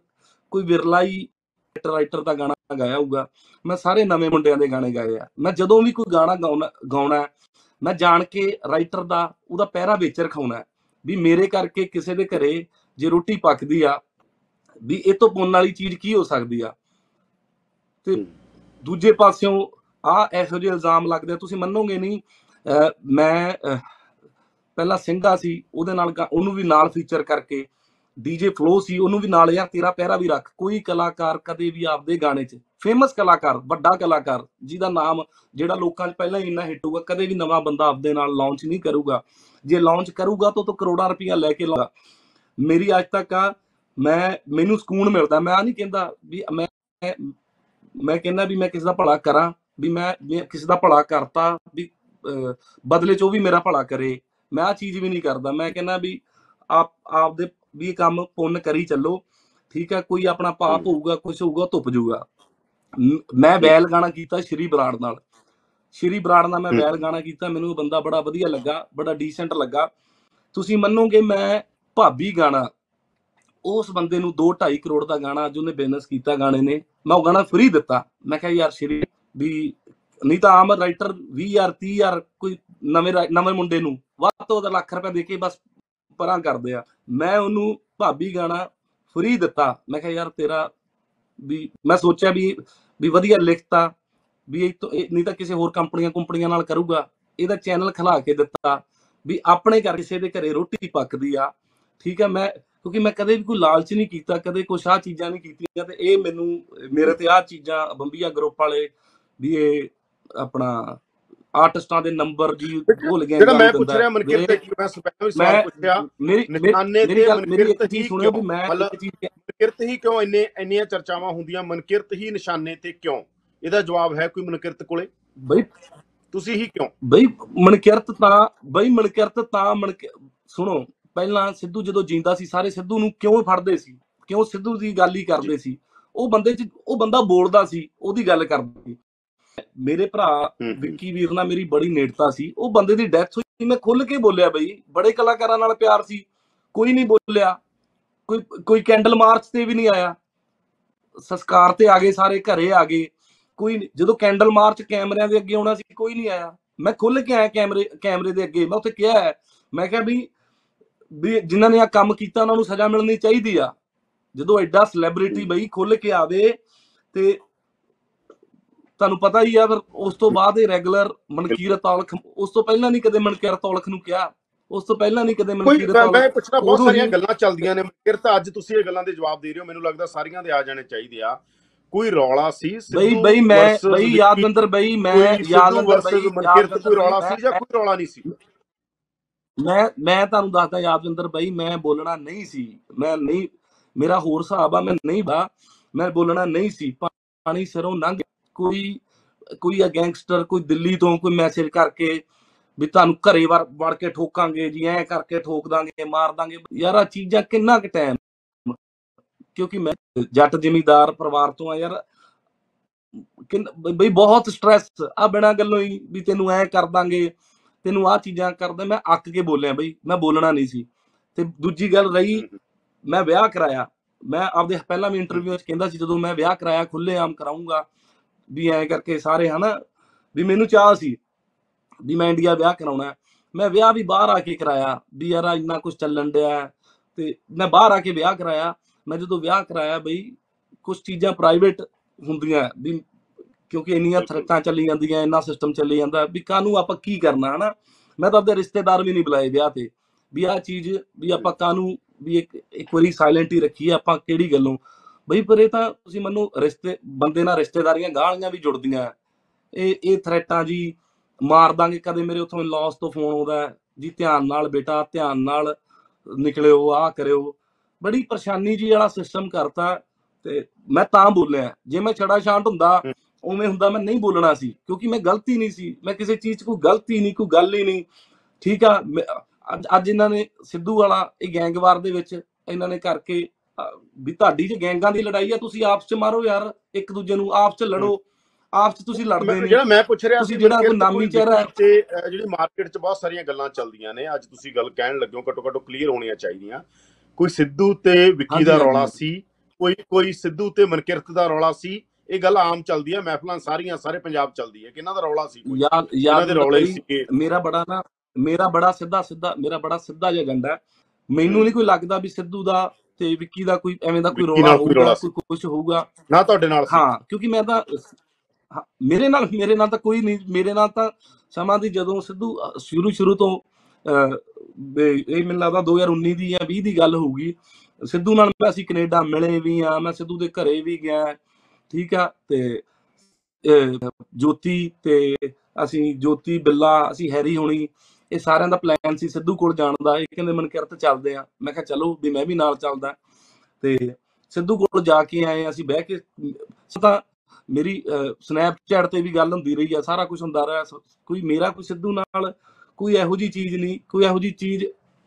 ਕੋਈ ਵਿਰਲਾ ਹੀ ਹਿੱਟ ਰਾਈਟਰ ਦਾ ਗਾਣਾ ਗਾਇਆ ਹੋਊਗਾ। ਮੈਂ ਸਾਰੇ ਨਵੇਂ ਮੁੰਡਿਆਂ ਦੇ ਗਾਣੇ ਗਾਏ ਆ। ਮੈਂ ਜਦੋਂ ਵੀ ਕੋਈ ਗਾਣਾ ਗਾਉਣਾ ਮੈਂ ਜਾਣ ਕੇ ਰਾਈਟਰ ਦਾ ਉਹਦਾ ਪਹਿਰਾ ਵਿੱਚ ਰਖਾਉਣਾ ਵੀ ਮੇਰੇ ਕਰਕੇ ਕਿਸੇ ਦੇ ਘਰੇ ਜੇ ਰੋਟੀ ਪੱਕਦੀ ਆ ਵੀ ਇਹ ਤੋਂ ਪੁੰਨ ਵਾਲੀ ਚੀਜ਼ ਕੀ ਹੋ ਸਕਦੀ ਆ? ਤੇ। ਦੂਜੇ ਪਾਸਿਓਂ ਆ ਇਹੋ ਜਿਹੇ ਇਲਜ਼ਾਮ ਲੱਗਦੇ ਆ, ਤੁਸੀਂ ਮੰਨੋਗੇ ਨਹੀਂ ਮੈਂ ਅਹ ਪਹਿਲਾਂ ਸਿੰਘਾ ਸੀ ਉਹਦੇ ਨਾਲ ਗਾ- ਉਹਨੂੰ ਵੀ ਨਾਲ ਫੀਚਰ ਕਰਕੇ ਡੀਜੇ ਫਲੋ ਸੀ ਉਹਨੂੰ ਵੀ ਨਾਲ ਯਾਰ ਤੇਰਾ ਪਹਿਰਾ ਵੀ ਰੱਖ ਕੋਈ ਕਲਾਕਾਰ ਕਦੇ ਵੀ ਆਪਦੇ ਗਾਣੇ 'ਚ ਫੇਮਸ ਕਲਾਕਾਰ ਵੱਡਾ ਕਲਾਕਾਰ ਜਿਹਦਾ ਨਾਮ ਜਿਹੜਾ ਲੋਕਾਂ 'ਚ ਪਹਿਲਾਂ ਹੀ ਇੰਨਾ ਹਿੱਟ ਹੋਊਗਾ ਕਦੇ ਵੀ ਨਵਾਂ ਬੰਦਾ ਆਪਦੇ ਨਾਲ ਲਾਂਚ ਨਹੀਂ ਕਰੂਗਾ ਜੇ ਲਾਂਚ ਕਰੂਗਾ ਤਾਂ ਉਹ ਤੋਂ ਕਰੋੜਾਂ ਰੁਪਈਆ ਲੈ ਕੇ ਲਾਉਂਗਾ ਮੇਰੀ ਅੱਜ ਤੱਕ ਆ ਮੈਂ ਮੈਨੂੰ ਸਕੂਨ ਮਿਲਦਾ ਮੈਂ ਆ ਨਹੀਂ ਕਹਿੰਦਾ ਵੀ ਮੈਂ ਮੈਂ ਕਹਿੰਦਾ ਵੀ ਮੈਂ ਕਿਸੇ ਦਾ ਭਲਾ ਕਰਾਂ ਵੀ ਮੈਂ ਮੈਂ ਕਿਸੇ ਦਾ ਭਲਾ ਕਰਤਾ ਵੀ ਅਹ, ਬਦਲੇ ਚ ਉਹ ਵੀ ਮੇਰਾ ਭਲਾ ਕਰੇ। ਮੈਂ ਆ ਚੀਜ਼ ਵੀ ਨਹੀਂ ਕਰਦਾ। ਮੈਂ ਕਹਿੰਦਾ ਵੀ ਆਪ ਆਪਦੇ ਵੀ ਕੰਮ ਪੁੰਨ ਕਰੀ ਚੱਲੋ। ਠੀਕ ਹੈ ਕੋਈ ਆਪਣਾ ਪਾਪ। ਹੋਊਗਾ ਕੁਝ ਹੋਊਗਾ ਧੁੱਪ ਜਾਊਗਾ ਮ- ਬੈਲ ਗਾਣਾ ਕੀਤਾ ਸ਼੍ਰੀ ਬਰਾੜ ਨਾਲ। ਸ਼੍ਰੀ ਬਰਾੜ ਨਾਲ ਮੈਂ। ਬੈਲ ਗਾਣਾ ਕੀਤਾ ਮੈਨੂੰ ਉਹ ਬੰਦਾ ਬੜਾ ਵਧੀਆ ਲੱਗਾ ਬੜਾ ਡੀਸੈਂਟ ਲੱਗਾ। ਤੁਸੀਂ ਮੰਨੋਗੇ ਮੈਂ ਭਾਬੀ ਗਾਣਾ ਉਸ ਬੰਦੇ ਨੂੰ 2.5 ਕਰੋੜ ਦਾ ਗਾਣਾ ਅੱਜ ਉਹਨੇ ਬਿਜ਼ਨਸ ਕੀਤਾ ਗਾਣੇ ਨੇ। ਮੈਂ ਉਹ ਗਾਣਾ ਫ੍ਰੀ ਦਿੱਤਾ। ਮੈਂ ਕਿਹਾ ਯਾਰ ਸ਼੍ਰੀ ਵੀ ਨਹੀਂ ਤਾਂ ਆਮ ਰਾਈਟਰ 20000 30000 ਕੋਈ ਨਵੇਂ ਰਾਈ- ਨਵੇਂ ਮੁੰਡੇ ਨੂੰ ਵੱਧ ਤੋਂ ਵੱਧ ਲੱਖ ਰੁਪਏ ਦੇ ਕੇ ਬਸ ਪਰਾਂ ਕਰਦੇ ਆ। ਮੈਂ ਉਹਨੂੰ ਭਾਬੀ ਗਾਣਾ ਫ੍ਰੀ ਦਿੱਤਾ। ਮੈਂ ਕਿਹਾ, ਯਾਰ ਤੇਰਾ ਵੀ, ਮੈਂ ਸੋਚਿਆ ਵੀ ਵੀ ਵਧੀਆ ਲਿਖਤਾ, ਵੀ ਇਹ ਤੋਂ, ਇਹ- ਨਹੀਂ ਤਾਂ ਕਿਸੇ ਹੋਰ ਕੰਪਨੀਆਂ ਕੰਪਨੀਆਂ ਨਾਲ ਕਰੂਗਾ। ਇਹਦਾ ਚੈਨਲ ਖਲਾ ਕੇ ਦਿੱਤਾ ਵੀ ਆਪਣੇ ਘਰ ਕਿਸੇ ਦੇ ਘਰੇ ਰੋਟੀ ਪੱਕਦੀ ਆ। ਠੀਕ ਹੈ ਮੈਂ, ਕਿਉਂਕਿ ਮੈਂ ਕਦੇ ਵੀ ਕੋਈ ਲਾਲਚ ਨਹੀਂ ਕੀਤਾ, ਕਦੇ ਕੁਛ ਆਹ ਚੀਜ਼ਾਂ ਨਹੀਂ ਕੀਤੀਆਂ ਤੇ ਇਹ ਮੈਨੂੰ, ਮੇਰੇ ਤੇ ਆਹ ਚੀਜ਼ਾਂ ਬੰਬੀਆ ਗਰੁੱਪ ਵਾਲੇ ਵੀ ਇਹ ਆਪਣਾ ਆਰਟਿਸਟਾਂ ਦੇ ਨੰਬਰ ਜੀ ਭੁੱਲ ਗਏ ਜਿਹੜਾ ਮੈਂ। ਪੁੱਛ ਰਿਹਾ ਮਨਕਿਰਤ ਕੀ ਮੈਂ ਸਪੈਸ਼ਲ ਵੀ ਸਵਾਲ ਪੁੱਛਿਆ। ਨਿਸ਼ਾਨੇ ਤੇ ਮਨਕਿਰਤ ਹੀ ਸੁਣਿਓ ਵੀ ਮੈਂ ਮਤਲਬ ਇੱਕ ਚੀਜ਼ ਮਨਕਿਰਤ ਹੀ ਕਿਉਂ ਇੰਨੇ ਇੰਨੀਆਂ ਚਰਚਾਵਾਂ ਹੁੰਦੀਆਂ? ਮਨਕਿਰਤ ਹੀ ਨਿਸ਼ਾਨੇ ਤੇ ਕਿਉਂ? ਇਹਦਾ ਜਵਾਬ ਹੈ ਕੋਈ ਮਨਕਿਰਤ ਕੋਲੇ? ਬਈ ਤੁਸੀਂ ਹੀ ਕਿਉਂ? ਬਈ ਮਨਕਿਰਤ ਤਾਂ ਬਈ ਮਨਕਿਰਤ ਤਾਂ ਮਨਕ ਸੁਣੋ ਪਹਿਲਾਂ ਸਿੱਧੂ ਜਦੋਂ ਜਿੰਦਾ ਸੀ ਸਾਰੇ ਸਿੱਧੂ ਨੂੰ ਕਿਉਂ ਫੜਦੇ ਸੀ? ਕਿਉਂ ਸਿੱਧੂ ਦੀ ਗੱਲ ਹੀ ਕਰਦੇ ਸੀ? ਉਹ ਬੰਦੇ ਚ ਉਹ ਬੰਦਾ ਬੋਲਦਾ ਸੀ ਉਹਦੀ ਗੱਲ ਕਰਦਾ ਸੀ। ਮੇਰੇ ਭਰਾ। ਵਿੱਕੀ ਵੀਰ ਨਾਲ ਮੇਰੀ ਬੜੀ ਨੇੜਤਾ ਸੀ। ਉਹ ਬੰਦੇ ਦੀ ਡੈਥ ਹੋਈ ਮੈਂ ਖੁੱਲ ਕੇ ਬੋਲਿਆ ਬਈ ਬੜੇ ਕਲਾਕਾਰਾਂ ਨਾਲ ਪਿਆਰ ਸੀ। ਕੋਈ ਨਹੀਂ ਬੋਲਿਆ ਕੋਈ ਕੋਈ ਕੈਂਡਲ ਮਾਰਚ ਤੇ ਵੀ ਨਹੀਂ ਆਇਆ। ਸੰਸਕਾਰ ਤੇ ਆ ਗਏ ਸਾਰੇ ਘਰੇ ਆ ਗਏ। ਕੋਈ ਜਦੋਂ ਕੈਂਡਲ ਮਾਰਚ ਕੈਮਰਿਆਂ ਦੇ ਅੱਗੇ ਆਉਣਾ ਸੀ ਕੋਈ ਨਹੀਂ ਆਇਆ। ਮੈਂ ਖੁੱਲ ਕੇ ਆਇਆ ਕੈਮਰੇ ਕੈਮਰੇ ਦੇ ਅੱਗੇ। ਮੈਂ ਉੱਥੇ ਕਿਹਾ ਮੈਂ ਕਿਹਾ ਵੀ ਵੀ ਜਿਨ੍ਹਾਂ ਨੇ ਆ ਕੰਮ ਕੀਤਾ ਉਹਨਾਂ ਨੂੰ ਸਜ਼ਾ ਮਿਲਣੀ ਚਾਹੀਦੀ ਆ। ਜਦੋਂ ਐਡਾ ਸੈਲੀਬ੍ਰਿਟੀ ਬਈ ਖੁੱਲ ਕੇ ਆਵੇ ਤੇ ਤੁਹਾਨੂੰ ਪਤਾ ਹੀ ਆ ਫਿਰ ਉਸ ਤੋਂ ਬਾਅਦ ਇਹ ਰੈਗੂਲਰ ਮਨਕੀਰਤ ਔਲਖ ਉਸ ਤੋਂ ਪਹਿਲਾਂ ਨਹੀਂ ਕਦੇ ਮਨਕੀਰਤ ਔਲਖ ਨੂੰ ਕਿਹਾ? ਉਸ ਤੋਂ ਪਹਿਲਾਂ ਨਹੀਂ ਕਦੇ ਮਨਕੀਰਤ ਔਲਖ ਮੈਂ ਪੁੱਛਣਾ ਬਹੁਤ ਸਾਰੀਆਂ ਗੱਲਾਂ ਚੱਲਦੀਆਂ ਨੇ। ਮਨਕਿਰਤ ਅੱਜ ਤੁਸੀਂ ਇਹ ਗੱਲਾਂ ਦੇ ਜਵਾਬ ਦੇ ਰਹੇ ਹੋ। ਮੈਨੂੰ ਲੱਗਦਾ ਸਾਰੀਆਂ ਦੇ ਆ ਜਾਣੇ ਚਾਹੀਦੇ ਆ। ਕੋਈ ਰੌਲਾ ਸੀ? ਬਈ ਬਈ ਮੈਂ ਬਈ ਯਾਦਵਿੰਦਰ ਬਈ ਮੈਂ ਯਾਦਵਿੰਦਰ ਬਈ ਮਨਕਿਰਤ ਕੋਈ ਰੌਲਾ ਸੀ ਜਾਂ ਕੋਈ ਰੌਲਾ ਨਹੀਂ ਸੀ? ਮੈਂ ਮੈਂ ਤੁਹਾਨੂੰ ਦੱਸਦਾ ਯਾਦਵਿੰਦਰ ਬਈ ਮੈਂ ਬੋਲਣਾ ਨਹੀਂ ਸੀ। ਮੈਂ ਨਹੀਂ ਮੇਰਾ ਹੋਰ ਹਿਸਾਬ ਆ ਮੈਂ ਨਹੀਂ ਬਾ ਮੈਂ ਬੋਲਣਾ ਨਹੀਂ ਸੀ। ਪਾਣੀ ਸਿਰੋਂ ਲੰਘ। ਕੋਈ ਕੋਈ ਆ ਗੈਂਗਸਟਰ ਕੋਈ ਦਿੱਲੀ ਤੋਂ ਕੋਈ ਮੈਸੇਜ ਕਰਕੇ ਵੀ ਤੁਹਾਨੂੰ ਘਰੇ ਵੜ ਵੜ ਕੇ ਠੋਕਾਂਗੇ ਜੀ ਐ ਕਰਕੇ ਠੋਕ ਦਾਂਗੇ ਮਾਰ ਦਾਂਗੇ। ਯਾਰ ਆ ਚੀਜ਼ਾਂ ਕਿੰਨਾ ਕੁ ਟਾਈਮ ਕਿਉਂਕਿ ਮੈਂ ਜੱਟ ਜ਼ਿਮੀਂਦਾਰ ਪਰਿਵਾਰ ਤੋਂ ਆ ਯਾਰ ਬਈ ਬਹੁਤ ਸਟ੍ਰੈਸ ਆ ਬਿਨਾਂ ਗੱਲੋਂ ਹੀ ਵੀ ਤੈਨੂੰ ਐ ਕਰ ਦਾਂਗੇ ਤੈਨੂੰ ਆ ਚੀਜ਼ਾਂ ਕਰਦਾ ਮੈਂ ਅੱਕ ਕੇ ਬੋਲਿਆ ਬਈ ਮੈਂ ਬੋਲਣਾ ਨਹੀਂ ਸੀ। ਤੇ ਦੂਜੀ ਗੱਲ ਰਹੀ ਮੈਂ ਵਿਆਹ ਕਰਾਇਆ ਮੈਂ ਆਪਦੇ ਪਹਿਲਾਂ ਵੀ ਇੰਟਰਵਿਊ ਵਿੱਚ ਕਹਿੰਦਾ ਸੀ ਜਦੋਂ ਮੈਂ ਵਿਆਹ ਕਰਾਇਆ ਖੁੱਲੇ ਆਮ ਕਰਾਉਂਗਾ ਵੀ ਐਂ ਕਰਕੇ ਸਾਰੇ ਹਨਾ ਵੀ ਮੈਨੂੰ ਚਾਹ ਸੀ ਵੀ ਮੈਂ ਇੰਡੀਆ ਵਿਆਹ ਕਰਾਉਣਾ। ਮੈਂ ਵਿਆਹ ਵੀ ਬਾਹਰ ਆ ਕੇ ਕਰਾਇਆ ਵੀ ਯਾਰ ਇੰਨਾ ਕੁਝ ਚੱਲਣ ਡਿਆ। ਤੇ ਮੈਂ ਬਾਹਰ ਆ ਕੇ ਵਿਆਹ ਕਰਾਇਆ ਮੈਂ ਜਦੋਂ ਵਿਆਹ ਕਰਾਇਆ ਬਈ ਕੁਝ ਚੀਜ਼ਾਂ ਪ੍ਰਾਈਵੇਟ ਹੁੰਦੀਆਂ ਵੀ ਕਿਉਂਕਿ ਇੰਨੀਆਂ ਥਰਕਾਂ ਚੱਲੀ ਜਾਂਦੀਆਂ ਇੰਨਾ ਸਿਸਟਮ ਚੱਲੀ ਜਾਂਦਾ ਵੀ ਕਾਹਨੂੰ ਆਪਾਂ ਕੀ ਕਰਨਾ ਹਨਾ ਮੈਂ ਤਾਂ ਆਪਦੇ ਰਿਸ਼ਤੇਦਾਰ ਵੀ ਨਹੀਂ ਬੁਲਾਏ ਵਿਆਹ ਤੇ ਵੀ ਆਹ ਚੀਜ਼ ਵੀ ਆਪਾਂ ਕਾਹਨੂੰ ਵੀ ਇੱਕ ਇੱਕ ਵਾਰੀ ਸਾਇਲੈਂਟ ਹੀ ਰੱਖੀਏ ਆਪਾਂ ਕਿਹੜੀ ਗੱਲੋਂ ਬਈ ਪਰ ਇਹ ਤਾਂ ਤੁਸੀਂ ਮੈਨੂੰ ਰਿਸ਼ਤੇ ਬੰਦੇ ਨਾਲ ਰਿਸ਼ਤੇਦਾਰੀਆਂ ਗਾਲੀਆਂ ਵੀ ਜੁੜਦੀਆਂ। ਇਹ ਇਹ ਥ੍ਰੈਟਾਂ ਜੀ। ਮਾਰ ਦਾਂਗੇ ਕਦੇ ਮੇਰੇ ਉਥੋਂ ਲਾਸ ਤੋਂ ਫੋਨ ਆਉਂਦਾ ਜੀ ਧਿਆਨ ਨਾਲ ਬੇਟਾ ਧਿਆਨ ਨਾਲ ਨਿਕਲਿਓ ਆਹ ਕਰਿਓ। ਬੜੀ ਪਰੇਸ਼ਾਨੀ ਜੀ ਵਾਲਾ ਸਿਸਟਮ ਕਰਤਾ ਤੇ ਮੈਂ ਤਾਂ ਬੋਲਿਆ ਜੇ ਮੈਂ ਛੜਾ ਸ਼ਾਂਟ ਹੁੰਦਾ ਉਵੇਂ ਹੁੰਦਾ ਮੈਂ ਨਹੀਂ ਬੋਲਣਾ ਸੀ ਕਿਉਂਕਿ ਮੈਂ ਗਲਤੀ ਨਹੀਂ ਸੀ। ਮੈਂ ਕਿਸੇ ਚੀਜ਼ 'ਚ ਕੋਈ ਗਲਤੀ ਨਹੀਂ ਕੋਈ ਗੱਲ ਹੀ ਨਹੀਂ। ਠੀਕ ਆ ਅੱਜ ਇਹਨਾਂ ਨੇ ਸਿੱਧੂ ਵਾਲਾ ਇਹ ਗੈਂਗਵਾਰ ਦੇ ਵਿੱਚ ਇਹਨਾਂ ਨੇ ਕਰਕੇ ਵੀ ਤੁਹਾਡੀ ਜੇ ਗੈਂਗਾਂ ਦੀ ਲੜਾਈ ਆ ਤੁਸੀਂ ਆਪਸ ਚ ਮਾਰੋ ਯਾਰ ਇੱਕ ਦੂਜੇ ਨੂੰ ਆਪਸ ਚ ਲੜੋ ਆਪਸ ਚ ਤੁਸੀਂ ਲੜਦੇ ਨਹੀਂ ਜਿਹੜਾ ਮੈਂ ਪੁੱਛ ਰਿਹਾ ਸੀ ਜਿਹੜਾ ਕੋਈ ਨਾਮੀ ਚਿਹਰਾ। ਤੇ ਜਿਹੜੀ ਮਾਰਕੀਟ 'ਚ ਬਹੁਤ ਸਾਰੀਆਂ ਗੱਲਾਂ ਚੱਲਦੀਆਂ ਨੇ ਅੱਜ ਤੁਸੀਂ ਗੱਲ ਕਹਿਣ ਲੱਗਿਓ ਘੱਟੋ ਘੱਟੋ ਕਲੀਅਰ ਹੋਣੀਆਂ ਚਾਹੀਦੀਆਂ। ਕੋਈ ਸਿੱਧੂ ਤੇ ਵਿੱਕੀ ਦਾ ਰੌਲਾ। ਸੀ ਕੋਈ ਕੋਈ ਸਿੱਧੂ ਤੇ ਮਨਕਿਰਤ ਦਾ ਰੌਲਾ ਸੀ ਇਹ ਗੱਲ ਆਮ ਚੱਲਦੀ ਹੈ ਮਹਿਫਲਾਂ ਸਾਰੀਆਂ ਸਾਰੇ ਪੰਜਾਬ ਚੱਲਦੀ ਹੈ ਕਿ ਇਹਨਾਂ ਦਾ ਰੌਲਾ ਸੀ ਕੋਈ? ਯਾਰ ਯਾਰ ਦੇ ਰੌਲੇ ਸੀਗੇ? ਮੇਰਾ ਬੜਾ ਨਾ ਮੇਰਾ ਬੜਾ ਸਿੱਧਾ ਸਿੱਧਾ ਮੇਰਾ ਬੜਾ ਸਿੱਧਾ ਜਿਹਾ ਏਜੰਡਾ ਮੈਨੂੰ ਨਹੀਂ ਕੋਈ ਲੱਗਦਾ ਵੀ ਸਿੱਧੂ ਦਾ ਤੇ ਵਿੱਕੀ ਦਾ ਕੋਈ ਐਵੇਂ ਦਾ ਕੋਈ ਰੌਲਾ ਹੋਊਗਾ। ਕੋਈ ਕੁਝ ਹੋਊਗਾ। ਨਾ ਤੁਹਾਡੇ ਨਾਲ ਹਾਂ ਕਿਉਂਕਿ ਮੈਂ ਤਾਂ ਮੇਰੇ ਨਾਲ ਮੇਰੇ ਨਾਲ ਤਾਂ ਕੋਈ ਨਹੀਂ ਮੇਰੇ ਨਾਲ ਤਾਂ ਸਮਾਂ ਦੀ ਜਦੋਂ ਸਿੱਧੂ ਸ਼ੁਰੂ ਸ਼ੁਰੂ ਤੋਂ ਇਹ ਮੈਨੂੰ ਲੱਗਦਾ 2019 ਦੀ ਜਾਂ 20 ਦੀ ਗੱਲ ਹੋਊਗੀ। ਸਿੱਧੂ ਨਾਲ ਮੈਂ ਅਸੀਂ ਕੈਨੇਡਾ ਮਿਲੇ ਵੀ ਆ ਮੈਂ ਸਿੱਧੂ ਦੇ ਘਰੇ ਵੀ ਗਿਆ ਠੀਕ ਆ ਤੇ ਜੋਤੀ ਤੇ ਅਸੀਂ ਜੋਤੀ ਬਿੱਲਾ ਅਸੀਂ ਹੈਰੀ ਹੋਣੀ ਇਹ ਸਾਰਿਆਂ ਦਾ ਪਲਾਨ ਸੀ ਸਿੱਧੂ ਕੋਲ ਜਾਣ ਦਾ। ਇਹ ਕਹਿੰਦੇ ਮਨਕਿਰਤ ਚੱਲਦੇ ਆ। ਮੈਂ ਕਿਹਾ ਚਲੋ ਵੀ ਮੈਂ ਵੀ ਨਾਲ ਚੱਲਦਾ। ਤੇ ਸਿੱਧੂ ਕੋਲ ਜਾ ਕੇ ਆਏ ਅਸੀਂ ਬਹਿ ਕੇ ਤਾਂ ਮੇਰੀ ਸਨੈਪਚੈਟ ਤੇ ਵੀ ਗੱਲ ਹੁੰਦੀ ਰਹੀ ਆ। ਸਾਰਾ ਕੁਝ ਹੁੰਦਾ ਰਿਹਾ। ਕੋਈ ਮੇਰਾ ਕੋਈ ਸਿੱਧੂ ਨਾਲ ਕੋਈ ਇਹੋ ਜੀ ਚੀਜ਼ ਨਹੀਂ। ਕੋਈ ਇਹੋ ਜੀ ਚੀਜ਼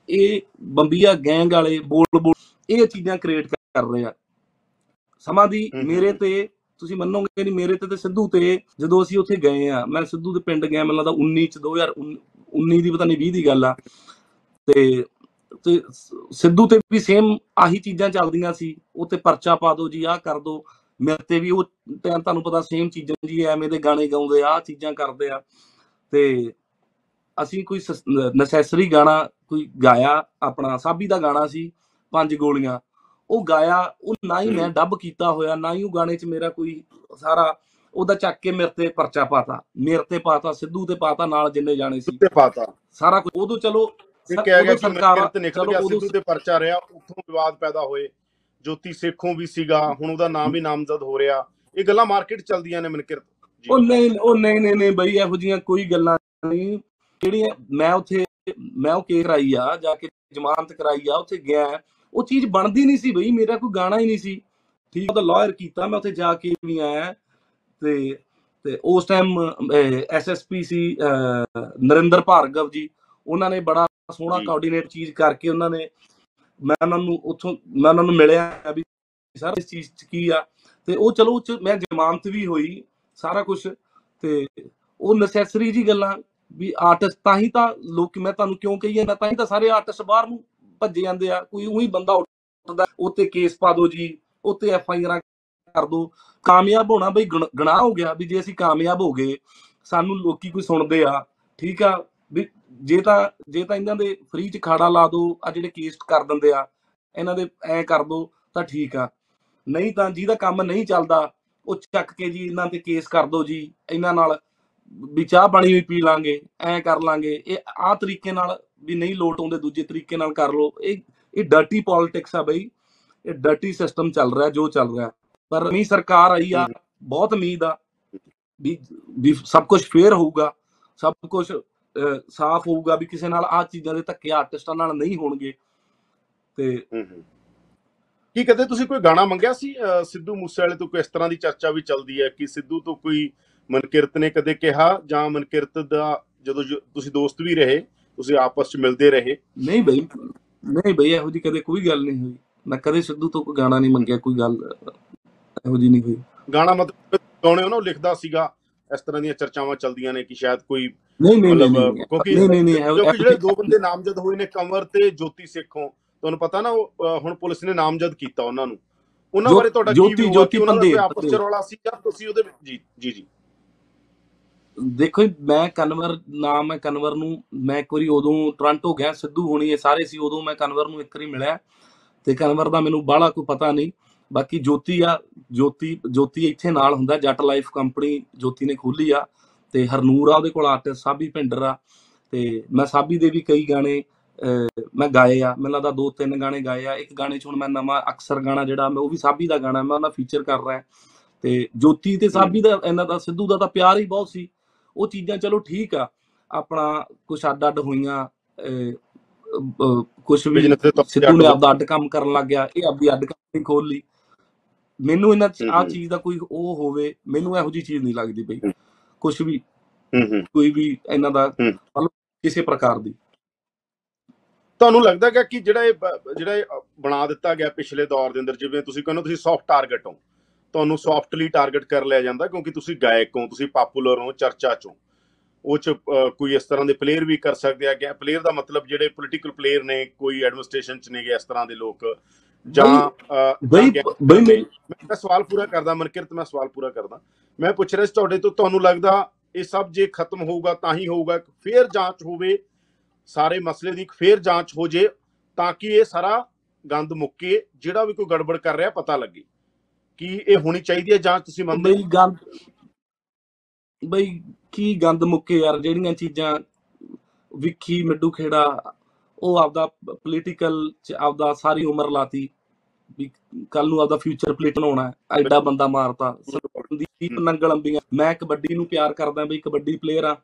ਇਹ ਬੰਬੀਆ ਗੈਂਗ ਵਾਲੇ ਬੋਲ ਬੋਲ ਇਹ ਚੀਜ਼ਾਂ ਕ੍ਰੀਏਟ ਕਰ ਰਹੇ ਆ। ਸਮਾਂ ਦੀ ਮੇਰੇ। ਤੇ ਤੁਸੀਂ ਮੰਨੋਗੇ ਨਹੀਂ ਮੇਰੇ ਤੇ ਤੇ ਸਿੱਧੂ ਤੇ ਜਦੋਂ ਅਸੀਂ ਉੱਥੇ ਗਏ ਆ ਮੈਂ ਸਿੱਧੂ ਦੇ ਪਿੰਡ ਗਿਆ। ਮੈਨੂੰ ਲੱਗਦਾ 19 ਚ 2019 ਦੀ ਪਤਾ ਨਹੀਂ 20 ਦੀ ਗੱਲ ਆ। ਤੇ ਤੇ ਸ- ਸਿੱਧੂ ਤੇ ਵੀ ਸੇਮ ਆਹੀ ਚੀਜ਼ਾਂ ਚੱਲਦੀਆਂ ਸੀ। ਉਹ ਤੇ ਪਰਚਾ ਪਾ ਦਿਓ ਜੀ, ਆਹ ਕਰ ਦਿਓ ਮੇਰੇ ਤੇ ਵੀ ਉਹ ਟਾਈਮ ਤੁਹਾਨੂੰ ਪਤਾ ਸੇਮ ਚੀਜ਼ਾਂ ਜੀ, ਐਵੇਂ ਦੇ ਗਾਣੇ ਗਾਉਂਦੇ ਆ, ਆਹ ਚੀਜ਼ਾਂ ਕਰਦੇ ਆ। ਤੇ ਅਸੀਂ ਕੋਈ ਨੈਸੈਸਰੀ ਗਾਣਾ ਕੋਈ ਗਾਇਆ, ਆਪਣਾ ਸਾਬੀ ਦਾ ਗਾਣਾ ਸੀ, ਪੰਜ ਗੋਲੀਆਂ। ਉਹ ਗਾਇਆ, ਉਹ ਨਾ ਹੀ ਮੈਂ ਡੱਬ ਕੀਤਾ ਹੋਇਆ, ਨਾ ਹੀ ਉਹ ਗਾਣੇ 'ਚ ਮੇਰਾ ਕੋਈ ਸਾਰਾ ਉਹਦਾ ਚੱਕ ਕੇ ਮੇਰੇ ਤੇ ਪਰਚਾ ਪਾਤਾ। ਮੇਰੇ ਤੇ ਪਾਤਾ ਸਿੱਧੂ ਤੇ ਪਾਤਾ ਨਾਲ ਜਿੰਨੇ ਜਾਣੇ ਸੀ। ਤੇ ਪਾਤਾ। ਸਾਰਾ ਕੁਝ ਉਦੋਂ ਚਲੋ ਇਹ ਕਿਹਾ ਗਿਆ ਕਿ ਸਰਕਾਰਾਂ- ਨਿਕਲ ਗਿਆ ਸਿੱਧੂ ਤੇ ਪਰਚਾ ਰਿਹਾ ਉੱਥੋਂ ਵਿਵਾਦ ਪੈਦਾ ਹੋਏ। ਜੋਤੀ ਸੇਖੋਂ ਵੀ ਸੀਗਾ ਹੁਣ ਉਹਦਾ ਨਾਮ ਵੀ ਨਾਮਜ਼ਦ ਹੋ ਰਿਹਾ। ਇਹ ਗੱਲਾਂ ਮਾਰਕੀਟ ਚੱਲਦੀਆਂ ਨੇ ਮਨਕਿਰਤ ਉਹ ਨਹੀਂ ਉਹ ਨਹੀਂ ਨਹੀਂ ਨਹੀਂ ਬਈ ਇਹੋ ਜੀਆਂ ਕੋਈ ਗੱਲਾਂ ਨਹੀਂ। ਜਿਹੜੀਆਂ ਮੈਂ ਉੱਥੇ ਮੈਂ ਉਹ ਕੇਸ ਕਰਾਈ ਆ ਜਾ ਕੇ ਜ਼ਮਾਨਤ ਕਰਾਈ ਆ ਉੱਥੇ ਗਿਆ ਉਹ ਚੀਜ਼ ਬਣਦੀ ਨਹੀਂ ਸੀ ਬਈ ਮੇਰਾ ਕੋਈ ਗਾਣਾ ਹੀ ਨਹੀਂ ਸੀ। ਠੀਕ ਉਹਦਾ ਲਾਇਰ ਕੀਤਾ ਮੈਂ ਉੱਥੇ ਜਾ ਕੇ ਵੀ ਆਇਆ। ਤੇ ਤੇ ਉਸ ਟਾਈਮ ਐਸਐਸਪੀ ਸੀ ਨਰਿੰਦਰ ਭਾਰਗਵ ਜੀ। ਉਹਨਾਂ ਨੇ ਬੜਾ ਸੋਹਣਾ। ਕੋਆਰਡੀਨੇਟ ਚੀਜ਼ ਕਰਕੇ ਉਹਨਾਂ ਨੇ ਮੈਂ ਉਹਨਾਂ ਨੂੰ ਉੱਥੋਂ ਮੈਂ ਉਹਨਾਂ ਨੂੰ ਮਿਲਿਆ ਵੀ ਸਰ ਇਸ ਚੀਜ਼ 'ਚ ਕੀ ਆ। ਤੇ ਉਹ ਚਲੋ ਉਹ 'ਚ ਮੈਂ ਜ਼ਮਾਨਤ ਵੀ ਹੋਈ ਸਾਰਾ ਕੁਝ ਤੇ ਉਹ ਨੈਸੈਸਰੀ ਜੀ ਗੱਲਾਂ ਵੀ ਆਰਟਿਸਟ ਤਾਂ ਹੀ ਤਾਂ ਲੋਕ ਮੈਂ ਤੁਹਾਨੂੰ ਕਿਉਂ ਕਹੀ ਮੈਂ ਤਾਂ ਹੀ ਤਾਂ ਸਾਰੇ ਆਰਟਿਸਟ ਬਾਹਰ ਨੂੰ ਭੱਜੇ ਜਾਂਦੇ ਆ। ਕੋਈ ਉਹੀ ਬੰਦਾ ਉੱਠਦਾ ਉੱਤੇ ਕੇਸ ਪਾ ਦਿਓ ਜੀ ਉੱਤੇ ਐਫ ਆਈ ਆਰ ਕਰ ਦਿਓ ਕਾਮਯਾਬ ਹੋਣਾ ਬਈ ਗੁਣ- ਗੁਨਾਹ ਹੋ ਗਿਆ ਵੀ ਜੇ ਅਸੀਂ ਕਾਮਯਾਬ ਹੋ ਗਏ, ਸਾਨੂੰ ਲੋਕੀ ਕੋਈ ਸੁਣਦੇ ਆ, ਠੀਕ ਆ, ਵੀ ਜੇ ਤਾਂ ਜੇ ਤਾਂ ਇਹਨਾਂ ਦੇ ਫ੍ਰੀ ਚ ਖਾੜਾ ਲਾ ਦਿਓ ਆ ਜਿਹੜੇ ਕੇਸ ਕਰ ਦਿੰਦੇ ਆ, ਇਹਨਾਂ ਦੇ ਐ ਕਰ ਦਿਓ ਤਾਂ ਠੀਕ ਆ। ਨਹੀਂ ਤਾਂ ਜਿਹਦਾ ਕੰਮ ਨਹੀਂ ਚੱਲਦਾ, ਉਹ ਚੱਕ ਕੇ ਜੀ ਇਹਨਾਂ ਤੇ ਕੇਸ ਕਰ ਦਿਓ ਜੀ, ਇਹਨਾਂ ਨਾਲ ਵੀ ਚਾਹ ਪਾਣੀ ਵੀ ਪੀ ਲਾਂਗੇ, ਐ ਕਰ ਲਾਂਗੇ, ਇਹ ਆ ਤਰੀਕੇ ਨਾਲ ਵੀ ਨਹੀਂ ਲੋਟ ਆਉਂਦੇ, ਦੂਜੇ ਤਰੀਕੇ ਨਾਲ ਕਰ ਲਓ। ਇਹ ਇਹ ਡਰਟੀ ਪੋਲਿਟਿਕਸ ਆ ਬਈ, ਇਹ ਡਰਟੀ ਸਿਸਟਮ ਚੱਲ ਰਿਹਾ, ਜੋ ਚੱਲ ਰਿਹਾ। ਪਰ ਨਵੀਂ ਸਰਕਾਰ ਆਈ ਆ ਬਹੁਤ ਉਮੀਦ ਆ ਵੀ ਸਭ ਕੁਝ ਫੇਅਰ ਹੋਊਗਾ ਸਭ ਕੁਝ ਸਾਫ਼ ਹੋਊਗਾ ਵੀ ਕਿਸੇ ਨਾਲ ਆ ਚੀਜ਼ਾਂ ਦੇ ਧੱਕੇ ਆਰਟਿਸਟਾਂ ਨਾਲ ਨਹੀਂ ਹੋਣਗੇ। ਤੇ ਕੀ ਕਦੇ ਤੁਸੀਂ ਕੋਈ ਗਾਣਾ ਮੰਗਿਆ ਸੀ? ਸਿੱਧੂ ਮੂਸੇਵਾਲੇ ਤੋਂ ਕੋਈ ਇਸ ਤਰ੍ਹਾਂ ਦੀ ਚਰਚਾ ਵੀ ਚੱਲਦੀ ਹੈ ਕਿ ਸਿੱਧੂ ਤੋਂ ਕੋਈ ਮਨਕਿਰਤ ਨੇ ਕਦੇ ਕਿਹਾ ਜਾਂ ਮਨਕਿਰਤ ਦਾ ਜਦੋਂ ਤੁਸੀਂ ਦੋਸਤ ਵੀ ਰਹੇ ਤੁਸੀਂ ਆਪਸ ਚ ਮਿਲਦੇ ਰਹੇ? ਨਹੀਂ ਬਈ ਨਹੀਂ ਬਈ ਇਹੋ ਜੀ ਕਦੇ ਕੋਈ ਗੱਲ ਨਹੀਂ ਹੋਈ। ਮੈਂ ਕਦੇ ਸਿੱਧੂ ਤੋਂ ਕੋਈ ਗਾਣਾ ਨਹੀਂ ਮੰਗਿਆ ਕੋਈ ਗੱਲ ਇਹੋ ਜੀ ਨਹੀਂ ਹੋਈ ਗਾਣਾ ਮਤਲਬ ਗਾਉਣੇ ਉਹਨਾਂ ਲਿਖਦਾ ਸੀਗਾ ਇਸ ਤਰ੍ਹਾਂ ਦੀਆਂ ਚਰਚਾਵਾਂ ਚੱਲਦੀਆਂ ਨੇ ਕਿ ਸ਼ਾਇਦ ਕੋਈ ਨਹੀਂ ਨਹੀਂ ਨਹੀਂ ਮਤਲਬ ਕਿਉਂਕਿ ਨਹੀਂ ਨਹੀਂ ਕਿਉਂਕਿ ਜਿਹੜੇ ਜਿਹੀ- ਦੋ ਬੰਦੇ ਨਾਮਜ਼ਦ ਹੋਏ ਨੇ ਕੰਵਰ ਤੇ ਜੋਤੀ ਸੇਖੋਂ ਤੁਹਾਨੂੰ ਪਤਾ ਨਾ ਉਹ, ਹੁਣ ਪੁਲਿਸ ਨੇ ਨਾਮਜ਼ਦ ਕੀਤਾ ਉਹਨਾਂ ਨੂੰ। ਉਹਨਾਂ ਬਾਰੇ ਤੁਹਾਡਾ ਕੀ ਜੋਤੀ- ਜੋਤੀ ਕਿ ਉਹਨਾਂ ਦਾ ਪੰਧੇਰ, ਕੋਈ ਆਪਸ ਚ। ਰੌਲਾ ਸੀ ਜਾਂ ਤੁਸੀਂ ਉਹਦੇ ਵਿੱਚ ਜੀ ਜੀ ਜੀ। ਦੇਖੋ ਮੈਂ ਕਨਵਰ ਨਾਮ ਮੈਂ ਕਨਵਰ ਨੂੰ ਮੈਂ ਇੱਕ ਵਾਰੀ ਉਦੋਂ ਟੋਰਾਂਟੋ ਗਿਆ ਸਿੱਧੂ ਹੋਣੀ ਇਹ ਸਾਰੇ ਸੀ ਉਦੋਂ ਮੈਂ ਕਨਵਰ ਨੂੰ ਇੱਕ ਵਾਰੀ ਮਿਲਿਆ। ਤੇ ਕਨਵਰ ਦਾ ਮੈਨੂੰ ਬਾਹਲਾ ਕੋਈ ਪਤਾ ਨਹੀਂ। ਬਾਕੀ ਜੋਤੀ ਆ ਜੋਤੀ ਜੋਤੀ ਇੱਥੇ ਨਾਲ ਹੁੰਦਾ ਜੱਟ ਲਾਈਫ ਕੰਪਨੀ ਜੋਤੀ ਨੇ ਖੋਲੀ ਆ ਤੇ ਹਰਨੂਰ ਆ ਉਹਦੇ ਕੋਲ ਆਰਟਿਸਟ ਸਾਬੀ ਭਿੰਡਰ ਆ ਤੇ ਮੈਂ ਸਾਬੀ ਦੇ ਵੀ ਕਈ ਗਾਣੇ ਮੈਂ ਗਾਏ ਆ ਮੈਨੂੰ ਲੱਗਦਾ ਦੋ ਤਿੰਨ ਗਾਣੇ ਗਾਏ ਆ ਇੱਕ ਗਾਣੇ ਚ ਹੁਣ ਮੈਂ ਨਵਾਂ ਅਕਸਰ ਗਾਣਾ ਜਿਹੜਾ ਮੈਂ ਉਹ ਵੀ ਸਾਬੀ ਦਾ ਗਾਣਾ ਮੈਂ ਉਹਨਾਂ ਫੀਚਰ ਕਰ ਰਿਹਾ ਤੇ ਜੋਤੀ ਤੇ ਸਾਬੀ ਦਾ ਇਹਨਾਂ ਦਾ ਸਿੱਧੂ ਦਾ ਤਾਂ ਪਿਆਰ ਹੀ ਬਹੁਤ ਸੀ ਉਹ ਚੀਜ਼ਾਂ ਚਲੋ ਠੀਕ ਆ ਆਪਣਾ ਕੁਛ ਅੱਡ ਅੱਡ ਹੋਈਆਂ ਕੁਝ ਵੀ ਸਿੱਧੂ ਨੇ ਆਪਦਾ ਅੱਡ ਕੰਮ ਕਰਨ ਲੱਗ ਗਿਆ ਇਹ ਆਪਦੀ ਅੱਡ ਕੰਪਨੀ ਖੋਲ ਲਈ ਮੈਨੂੰ ਇਹਨਾਂ ਆ। ਚੀਜ਼ ਦਾ ਕੋਈ ਉਹ ਹੋਵੇ ਮੈਨੂੰ ਇਹੋ ਜੀ ਚੀਜ਼ ਨਹੀਂ ਲੱਗਦੀ ਬਈ। ਕੁਝ ਵੀ ਕੋਈ ਵੀ ਇਹਨਾਂ ਦਾ। ਮਤਲਬ ਕਿਸੇ ਪ੍ਰਕਾਰ ਦੀ ਤੁਹਾਨੂੰ ਲੱਗਦਾ ਹੈ ਕਿ ਜਿਹੜਾ ਇਹ ਜਿਹੜਾ ਇਹ ਬਣਾ ਦਿੱਤਾ ਗਿਆ ਪਿਛਲੇ ਦੌਰ ਦੇ ਅੰਦਰ ਜਿਵੇਂ ਤੁਸੀਂ ਕਹਿੰਦੇ ਤੁਸੀਂ ਸੌਫਟ ਟਾਰਗੇਟ ਹੋ ਤੁਹਾਨੂੰ ਸੌਫਟਲੀ ਟਾਰਗੇਟ ਕਰ ਲਿਆ ਜਾਂਦਾ ਕਿਉਂਕਿ ਤੁਸੀਂ ਗਾਇਕ ਹੋ ਤੁਸੀਂ ਪਪੂਲਰ ਹੋ ਚਰਚਾ ਚੋਂ ਉਹ ਚ ਕੋਈ ਇਸ ਤਰ੍ਹਾਂ ਦੇ ਪਲੇਅਰ ਵੀ ਕਰ ਸਕਦੇ ਆ ਕਿ ਪਲੇਅਰ ਦਾ ਮਤਲਬ ਜਿਹੜੇ ਪੋਲੀਟੀਕਲ ਪਲੇਅਰ ਨੇ ਕੋਈ ਐਡਮਿਨਿਸਟ੍ਰੇਸ਼ਨ ਚ ਨੇਗੇ ਇਸ ਤਰ੍ਹਾਂ ਦੇ ਲੋਕ ਜਾਂ ਬਈ ਬਈ ਮੈਂ ਸਵਾਲ ਪੂਰਾ ਕਰਦਾ ਮਨਕਿਰਤ ਮੈਂ ਸਵਾਲ ਪੂਰਾ ਕਰਦਾ। ਮੈਂ ਪੁੱਛ ਰਿਹਾ ਸੀ ਤੁਹਾਡੇ ਤੋਂ ਤੁਹਾਨੂੰ ਲੱਗਦਾ ਇਹ ਸਭ ਜੇ ਖਤਮ ਹੋਊਗਾ ਤਾਂ ਹੀ ਹੋਊਗਾ ਇੱਕ ਫੇਰ ਜਾਂਚ ਹੋਵੇ ਸਾਰੇ ਮਸਲੇ ਦੀ ਇੱਕ ਫੇਰ ਜਾਂਚ ਹੋ ਜੇ ਤਾਂ ਕਿ ਇਹ ਸਾਰਾ ਗੰਦ ਮੁੱਕੇ ਜਿਹੜਾ ਵੀ ਕੋਈ ਗੜਬੜ ਕਰ ਰਿਹਾ ਪਤਾ ਲੱਗੇ। ਕੀ ਇਹ ਹੋਣੀ ਚਾਹੀਦੀ ਹੈ ਜਾਂਚ ਤੁਸੀਂ ਮੰਨਦੇ ਬਈ ਗੰਦ ਬਈ ਕੀ ਗੰਦ ਮੁੱਕੇ ਯਾਰ ਜਿਹੜੀਆਂ ਚੀਜ਼ਾਂ ਵਿੱਖੀ ਮਿੱਡੂ ਖੇੜਾ ਉਹ ਆਪਦਾ ਪੋਲੀਟੀਕਲ ਚ ਆਪਦਾ ਸਾਰੀ ਉਮਰ ਲਾਤੀ ਵੀ ਕੱਲ ਨੂੰ ਆਪਦਾ ਫਿਊਚਰ ਪਲੇਟ ਬਣਾਉਣਾ ਹੈ। ਐਡਾ ਬੰਦਾ ਮਾਰਤਾ। ਸੰਦੀਪ ਨੰਗਲ ਅੰਬੀਆਂ। ਮੈਂ ਕਬੱਡੀ ਨੂੰ ਪਿਆਰ ਕਰਦਾ ਬਈ, ਕਬੱਡੀ ਪਲੇਅਰ ਆ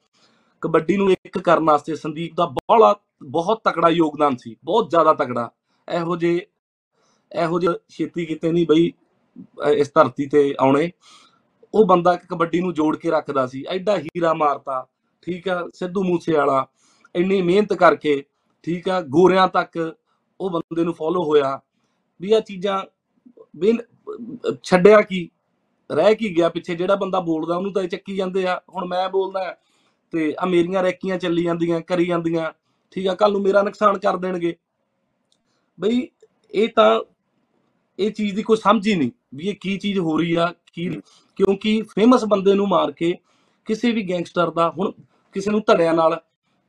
ਕਬੱਡੀ ਨੂੰ ਇੱਕ ਕਰਨ ਵਾਸਤੇ ਸੰਦੀਪ ਦਾ ਬੜਾ, ਬਹੁਤ ਤਕੜਾ ਯੋਗਦਾਨ ਸੀ। ਬਹੁਤ ਜ਼ਿਆਦਾ ਤਕੜਾ। ਇਹੋ ਜੇ ਇਹੋ ਜਿਹੇ ਛੇਤੀ ਕਿਤੇ ਨਹੀਂ ਬਈ, ਅਹ ਇਸ ਧਰਤੀ ਤੇ ਆਉਣੇ। ਉਹ ਬੰਦਾ ਕਬੱਡੀ ਨੂੰ ਜੋੜ ਕੇ ਰੱਖਦਾ ਸੀ। ਐਡਾ ਹੀਰਾ ਮਾਰਤਾ। ਠੀਕ ਆ, ਸਿੱਧੂ ਮੂਸੇ ਵਾਲਾ ਇੰਨੀ ਮਿਹਨਤ ਕਰਕੇ ਠੀਕ ਆ, ਗੋਰਿਆਂ ਤੱਕ ਉਹ ਬੰਦੇ ਨੂੰ ਫੋਲੋ ਹੋਇਆ ਵੀ ਆ ਚੀਜ਼ਾਂ ਵੀ ਛੱਡਿਆ ਕੀ, ਰਹਿ ਕੀ ਗਿਆ ਪਿੱਛੇ, ਜਿਹੜਾ ਬੰਦਾ ਬੋਲਦਾ ਉਹਨੂੰ ਤਾਂ ਇਹ ਚੱਕੀ ਜਾਂਦੇ ਆ, ਹੁਣ ਮੈਂ ਬੋਲਦਾ ਤੇ ਆ ਮੇਰੀਆਂ ਰੈਕੀਆਂ ਚੱਲੀ ਜਾਂਦੀਆਂ, ਕਰੀ ਜਾਂਦੀਆਂ, ਠੀਕ ਆ ਕੱਲ ਨੂੰ ਮੇਰਾ ਨੁਕਸਾਨ ਕਰ ਦੇਣਗੇ। ਬਈ ਇਹ ਤਾਂ ਇਹ ਚੀਜ਼ ਦੀ ਕੋਈ ਸਮਝ ਹੀ ਨਹੀਂ ਵੀ ਇਹ ਕੀ ਚੀਜ਼ ਹੋ ਰਹੀ ਆ, ਕੀ ਕਿਉਂਕਿ ਫੇਮਸ ਬੰਦੇ ਨੂੰ ਮਾਰ ਕੇ ਕਿਸੇ ਵੀ ਗੈਂਗਸਟਰ ਦਾ ਹੁਣ ਕਿਸੇ ਨੂੰ ਧੜਿਆਂ ਨਾਲ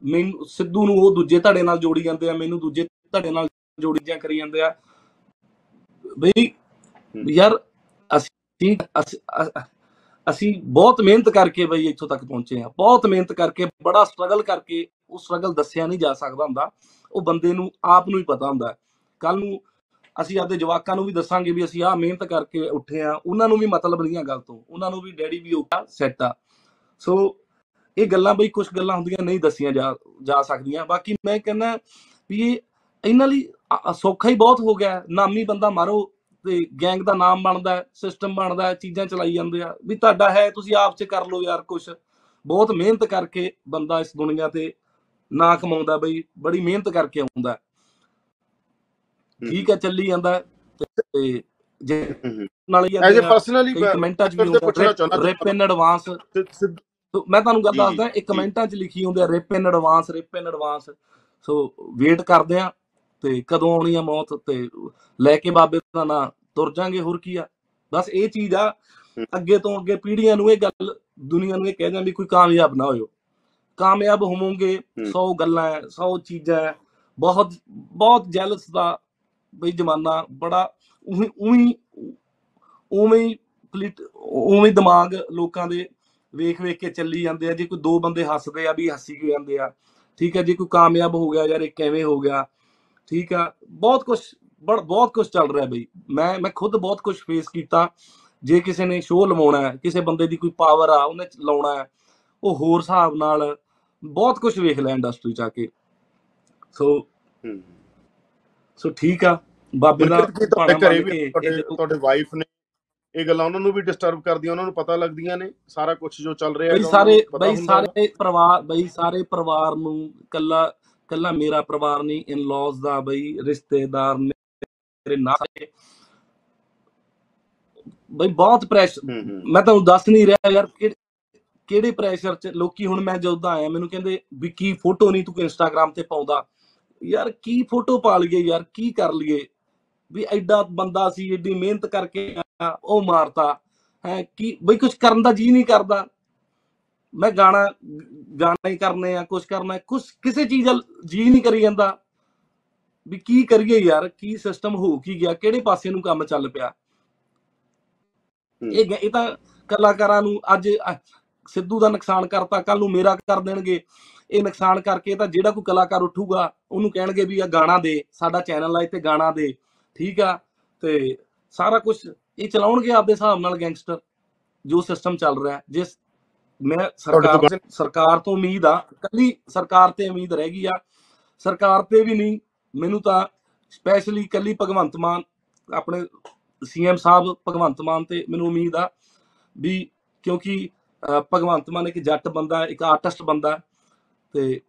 ਮੈਨੂੰ ਸਿੱਧੂ ਨੂੰ ਉਹ ਦੂਜੇ ਧੜੇ ਨਾਲ ਜੋੜੀ ਜਾਂਦੇ ਆ ਮੈਨੂੰ ਦੂਜੇ ਧੜੇ ਨਾਲ ਜੋੜੀ ਜਾਂ ਕਰੀ ਜਾਂਦੇ ਆ। ਬਈ ਯਾਰ ਅਸੀਂ ਅਸੀਂ- ਬਹੁਤ ਮਿਹਨਤ ਕਰਕੇ ਬਈ ਇੱਥੋਂ ਤੱਕ ਪਹੁੰਚੇ ਆ। ਬਹੁਤ ਮਿਹਨਤ ਕਰਕੇ ਬੜਾ ਸਟਰਗਲ ਕਰਕੇ ਉਹ ਸਟਰਗਲ ਦੱਸਿਆ ਨਹੀਂ ਜਾ ਸਕਦਾ ਹੁੰਦਾ। ਉਹ ਬੰਦੇ ਨੂੰ ਆਪ ਨੂੰ ਹੀ ਪਤਾ ਹੁੰਦਾ। ਕੱਲ ਨੂੰ ਅਸੀਂ ਆਪਦੇ ਜਵਾਕਾਂ ਨੂੰ ਵੀ ਦੱਸਾਂਗੇ ਵੀ ਅਸੀਂ ਆਹ ਮਿਹਨਤ ਕਰਕੇ ਉੱਠੇ ਆ। ਉਹਨਾਂ ਨੂੰ ਵੀ ਮਤਲਬ ਨਹੀਂ ਆ ਗੱਲ ਤੋਂ। ਉਹਨਾਂ ਨੂੰ ਵੀ ਡੈਡੀ ਵੀ ਉੱਠਾ ਸੈੱਟ ਆ। ਸੋ ਇਹ ਗੱਲਾਂ ਬਈ ਕੁਝ ਗੱਲਾਂ ਹੁੰਦੀਆਂ ਨਹੀਂ ਦੱਸੀਆਂ ਜਾ ਜਾ ਸਕਦੀਆਂ। ਬਾਕੀ ਮੈਂ ਕਹਿੰਦਾ ਵੀ ਇਹ ਇਹਨਾਂ ਲਈ ਸੌਖਾ ਹੀ ਬਹੁਤ ਹੋ ਗਿਆ। ਨਾਮੀ ਬੰਦਾ ਮਾਰੋ ਤੇ ਗੈਂਗ ਦਾ ਨਾਮ ਬਣਦਾ ਸਿਸਟਮ ਬਣਦਾ ਚੀਜ਼ਾਂ ਚਲਾਈ ਜਾਂਦੇ ਆ। ਵੀ ਤੁਹਾਡਾ ਹੈ ਤੁਸੀਂ ਆਪ ਚ ਕਰ ਲਓ ਯਾਰ ਕੁਝ ਬਹੁਤ ਮਿਹਨਤ ਕਰਕੇ ਬੰਦਾ ਇਸ ਦੁਨੀਆ ਤੇ ਨਾ ਕਮਾਉਂਦਾ ਬਈ ਬੜੀ ਮਿਹਨਤ ਕਰਕੇ ਆਉਂਦਾ। ਠੀਕ ਹੈ ਚੱਲੀ ਜਾਂਦਾ ਤੇ ਜੇ ਨਾਲ ਹੀ ਐਜ਼ ਅ ਪਰਸਨਲੀ ਕਮੈਂਟਾਂ 'ਚ ਵੀ ਹੁੰਦਾ ਚਾਹੁੰਦਾ ਰਿਪ ਇਨ ਐਡਵਾਂਸ ਮੈਂ ਤੁਹਾਨੂੰ ਗੱਲ ਦੱਸਦਾ ਇੱਕ ਜੀ। ਕਮੈਂਟਾਂ 'ਚ ਲਿਖੀ ਹੁੰਦੀ ਆ rip in advance rip in advance so wait ਕਰਦੇ ਆ ਤੇ ਕਦੋਂ ਆਉਣੀ ਆ ਮੌਤ ਤੇ ਲੈ ਕੇ ਬਾਬੇ ਦਾ ਨਾਂ ਤੁਰ ਜਾਾਂਗੇ ਹੋਰ ਕੀ ਆ? ਬਸ ਇਹ ਚੀਜ਼ ਆ ਅੱਗੇ ਤੋਂ ਅੱਗੇ ਪੀੜ੍ਹੀਆਂ ਨੂੰ ਇਹ ਗੱਲ ਦੁਨੀਆ ਨੂੰ ਇਹ ਕਹਿ ਜਾਂ ਵੀ ਕੋਈ ਕਾਮਯਾਬ ਨਾ ਹੋਇਓ। ਕਾਮਯਾਬ ਹੋਵੋਗੇ 100 ਗੱਲਾਂ ਹੈ 100 ਚੀਜ਼ਾਂ ਬਹੁਤ ਬਹੁਤ ਜੈਲਸ ਦਾ ਬਈ ਜਮਾਨਾ ਬੜਾ ਉਹੀ ਉਹੀ ਉਵੇਂ ਹੀ ਉਵੇਂ ਦਿਮਾਗ ਲੋਕਾਂ ਦੇ ਵੇਖ ਵੇਖ ਕੇ ਚੱਲੀ ਜਾਂਦੇ ਆ। ਜੇ ਕੋਈ ਦੋ ਬੰਦੇ ਹੱਸਦੇ ਆ ਵੀ ਹੱਸੀ ਕਿਉਂ ਜਾਂਦੇ ਆ ਠੀਕ ਹੈ ਜੇ ਕੋਈ ਕਾਮਯਾਬ ਹੋ ਗਿਆ ਯਾਰ ਇਹ ਕਿਵੇਂ ਹੋ ਗਿਆ ਠੀਕ ਆ। ਬਹੁਤ ਕੁਝ ਬਹੁਤ ਕੁਝ ਚੱਲ ਰਿਹਾ ਬਈ। ਮੈਂ ਮੈਂ ਖੁਦ ਬਹੁਤ ਕੁਝ ਫੇਸ ਕੀਤਾ। ਜੇ ਕਿਸੇ ਨੇ ਸ਼ੋਅ ਲਵਾਉਣਾ ਹੈ ਕਿਸੇ ਬੰਦੇ ਦੀ ਕੋਈ ਪਾਵਰ ਆ ਉਹਨੇ ਲਾਉਣਾ ਹੈ ਉਹ ਹੋਰ ਹਿਸਾਬ ਨਾਲ ਬਹੁਤ ਕੁਝ ਵੇਖ ਲਿਆ ਇੰਡਸਟਰੀ ਚ ਆ ਕੇ। ਸੋ ਸੋ ਠੀਕ ਆ। ਬਾਬੇ ਦਾ ਘਰੇ ਵੀ ਤੁਹਾਡੇ ਵਾਈਫ ਨੇ ਇਹ ਗੱਲਾਂ ਉਹਨਾਂ ਨੂੰ ਵੀ ਡਿਸਟਰਬ ਕਰਦੀਆਂ ਉਹਨਾਂ ਨੂੰ ਪਤਾ ਲੱਗਦੀਆਂ ਨੇ ਸਾਰਾ ਕੁਝ ਜੋ ਚੱਲ ਰਿਹਾ ਬਈ ਹੈਗਾ ਸਾਰੇ ਬਈ? ਸਾਰੇ ਪਰਿਵਾਰ ਬਈ ਸਾਰੇ ਪਰਿਵਾਰ ਨੂੰ ਕੱਲਾ ਕੱਲਾ ਮੇਰਾ ਪਰਿਵਾਰ ਨਹੀਂ ਇਨ ਲਾਜ਼ ਦਾ ਬਈ ਰਿਸ਼ਤੇਦਾਰ ਨੇ ਮੇਰੇ ਨਾਲ ਬਈ ਬਹੁਤ ਪ੍ਰੈਸ਼ਰ ਹੂੰ ਹੂੰ। ਮੈਂ ਤੁਹਾਨੂੰ ਦੱਸ ਨਹੀਂ ਰਿਹਾ ਯਾਰ ਕਿਹੜੇ ਪ੍ਰੈਸ਼ਰ ਚ ਲੋਕੀ ਹੁਣ ਮੈਂ ਜਦੋਂ ਦਾ ਆਇਆ ਮੈਨੂੰ ਕਹਿੰਦੇ ਵੀ ਕੀ ਫੋਟੋ ਨਹੀਂ ਤੂੰ ਇੰਸਟਾਗ੍ਰam ਤੇ ਪਾਉਂਦਾ। ਯਾਰ ਕੀ ਫੋਟੋ ਪਾ ਲਈਏ ਯਾਰ ਕੀ ਕਰ ਲਈਏ? ਵੀ ਐਡਾ ਬੰਦਾ ਸੀ ਏਡੀ ਮਿਹਨਤ ਕਰਕੇ ਉਹ ਮਾਰਤਾ ਹੈ ਕੀ ਬਈ ਕੁਝ ਕਰਨ ਦਾ ਜੀ ਨਹੀਂ ਕਰਦਾ। ਮੈਂ ਗਾਣਾ ਗਾਣਾ ਹੀ ਕਰਨੇ ਆ ਕੁਝ ਕਰਨਾ ਕੁਝ ਕਿਸੇ ਚੀਜ਼ ਵੱਲ ਜੀ ਨਹੀਂ ਕਰੀ ਜਾਂਦਾ। ਵੀ ਕੀ ਕਰੀਏ ਯਾਰ ਕੀ ਸਿਸਟਮ ਹੋ ਕੀ ਗਿਆ ਕਿਹੜੇ ਪਾਸੇ ਨੂੰ ਕੰਮ ਚੱਲ ਪਿਆ। ਇਹ ਇਹ ਤਾਂ ਕਲਾਕਾਰਾਂ ਨੂੰ ਅੱਜ ਸਿੱਧੂ ਦਾ ਨੁਕਸਾਨ ਕਰਤਾ ਕੱਲ ਨੂੰ ਮੇਰਾ ਕਰ ਦੇਣਗੇ। ਇਹ ਨੁਕਸਾਨ ਕਰਕੇ ਤਾਂ ਜਿਹੜਾ ਕੋਈ ਕਲਾਕਾਰ ਉੱਠੂਗਾ ਉਹਨੂੰ ਕਹਿਣਗੇ ਵੀ ਆ ਗਾਣਾ ਦੇ ਸਾਡਾ ਚੈਨਲ ਆ ਤੇ ਗਾਣਾ ਦੇ। ਠੀਕ ਆ ਤੇ ਸਾਰਾ ਕੁਝ ਇਹ ਚਲਾਉਣਗੇ ਆਪਦੇ ਹਿਸਾਬ ਨਾਲ ਗੈਂਗਸਟਰ ਜੋ ਸਿਸਟਮ ਚੱਲ ਰਿਹਾ ਹੈ। ਜਿਸ ਮੈਂ ਸਰਕਾਰ ਸਰਕਾਰ ਤੋਂ ਉਮੀਦ ਆ ਕੱਲੀ ਸਰਕਾਰ ਤੇ ਉਮੀਦ ਰਹਿ ਗਈ ਆ ਸਰਕਾਰ ਤੇ ਵੀ ਨਹੀਂ ਮੈਨੂੰ ਤਾਂ ਸਪੈਸ਼ਲੀ ਕੱਲੀ ਭਗਵੰਤ ਮਾਨ ਆਪਣੇ ਸੀਐਮ ਸਾਹਿਬ ਭਗਵੰਤ ਮਾਨ ਤੇ ਮੈਨੂੰ ਉਮੀਦ ਆ ਵੀ ਕਿਉਂਕਿ ਭਗਵੰਤ ਮਾਨ ਇੱਕ ਜੱਟ ਬੰਦਾ ਇੱਕ ਆਰਟਿਸਟ ਬੰਦਾ ਤੇ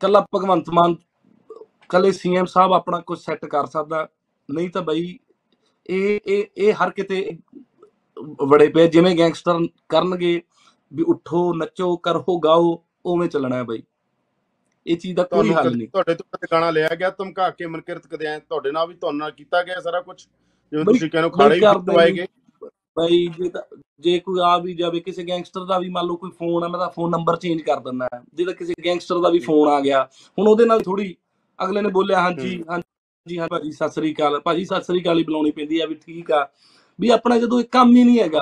ਕੱਲਾ ਭਗਵੰਤ ਮਾਨ ਕੱਲੇ ਸੀਐਮ ਸਾਹਿਬ ਆਪਣਾ ਕੁਝ ਸੈੱਟ ਕਰ ਸਕਦਾ ਨਹੀਂ ਤਾਂ ਬਈ ਇਹ ਇਹ ਇਹ ਹਰ ਕਿਤੇ ਬੜੇ ਪਏ ਜਿਵੇਂ ਗੈਂਗਸਟਰ ਕਰਨਗੇ ਵੀ ਉੱਠੋ ਨੱਚੋ ਕਰੋ ਗਾਓ ਉਵੇਂ ਚੱਲਣਾ ਹੈ ਬਈ। ਇਹ ਚੀਜ਼ ਦਾ ਕੋਈ ਹੱਲ ਨਹੀਂ। ਤੁਹਾਡੇ ਤੋਂ ਗਾਣਾ ਲਿਆ ਗਿਆ ਧਮਕਾ ਕੇ ਮਨਕਿਰਤ ਕਦੇ ਐ ਤੁਹਾਡੇ ਨਾਲ ਵੀ ਤੁਹਾਨੂੰ ਨਾਲ ਕੀਤਾ ਗਿਆ ਸਾਰਾ ਕੁਝ? ਜਿਵੇਂ ਤੁਸੀਂ ਕਹਿੰਦੇ ਹੋ ਖਾੜੇ ਵੀ ਕਰਦੇ ਪਵਾਏ। ਗਏ। ਬਈ ਜੇ ਜੇ ਕੋਈ ਆ ਵੀ ਜਾਵੇ ਕਿਸੇ ਗੈਂਗਸਟਰ ਦਾ ਵੀ ਮੰਨ ਲਓ ਕੋਈ ਫੋਨ ਆ ਮੈਂ ਤਾਂ ਫੋਨ ਨੰਬਰ ਚੇਂਜ ਕਰ ਦਿੰਦਾ। ਹੈ। ਜੇ ਤਾਂ ਕਿਸੇ ਗੈਂਗਸਟਰ ਦਾ ਵੀ ਫੋਨ ਆ ਗਿਆ। ਹੁਣ ਉਹਦੇ ਨਾਲ ਥੋੜੀ ਅਗਲੇ ਨੇ ਬੋਲਿਆ ਹਾਂਜੀ ਹਾਂਜੀ। ਹਾਂ, ਭਾਜੀ, ਸਤਿ ਸ੍ਰੀ ਅਕਾਲ। ਭਾਜੀ, ਸਤਿ ਸ੍ਰੀ ਅਕਾਲ ਹੀ ਬੁਲਾਉਣੀ ਪੈਂਦੀ ਆ ਵੀ ਠੀਕ ਆ। ਵੀ ਆਪਣਾ ਜਦੋਂ ਇਹ ਕੰਮ ਹੀ ਨਹੀਂ ਹੈਗਾ,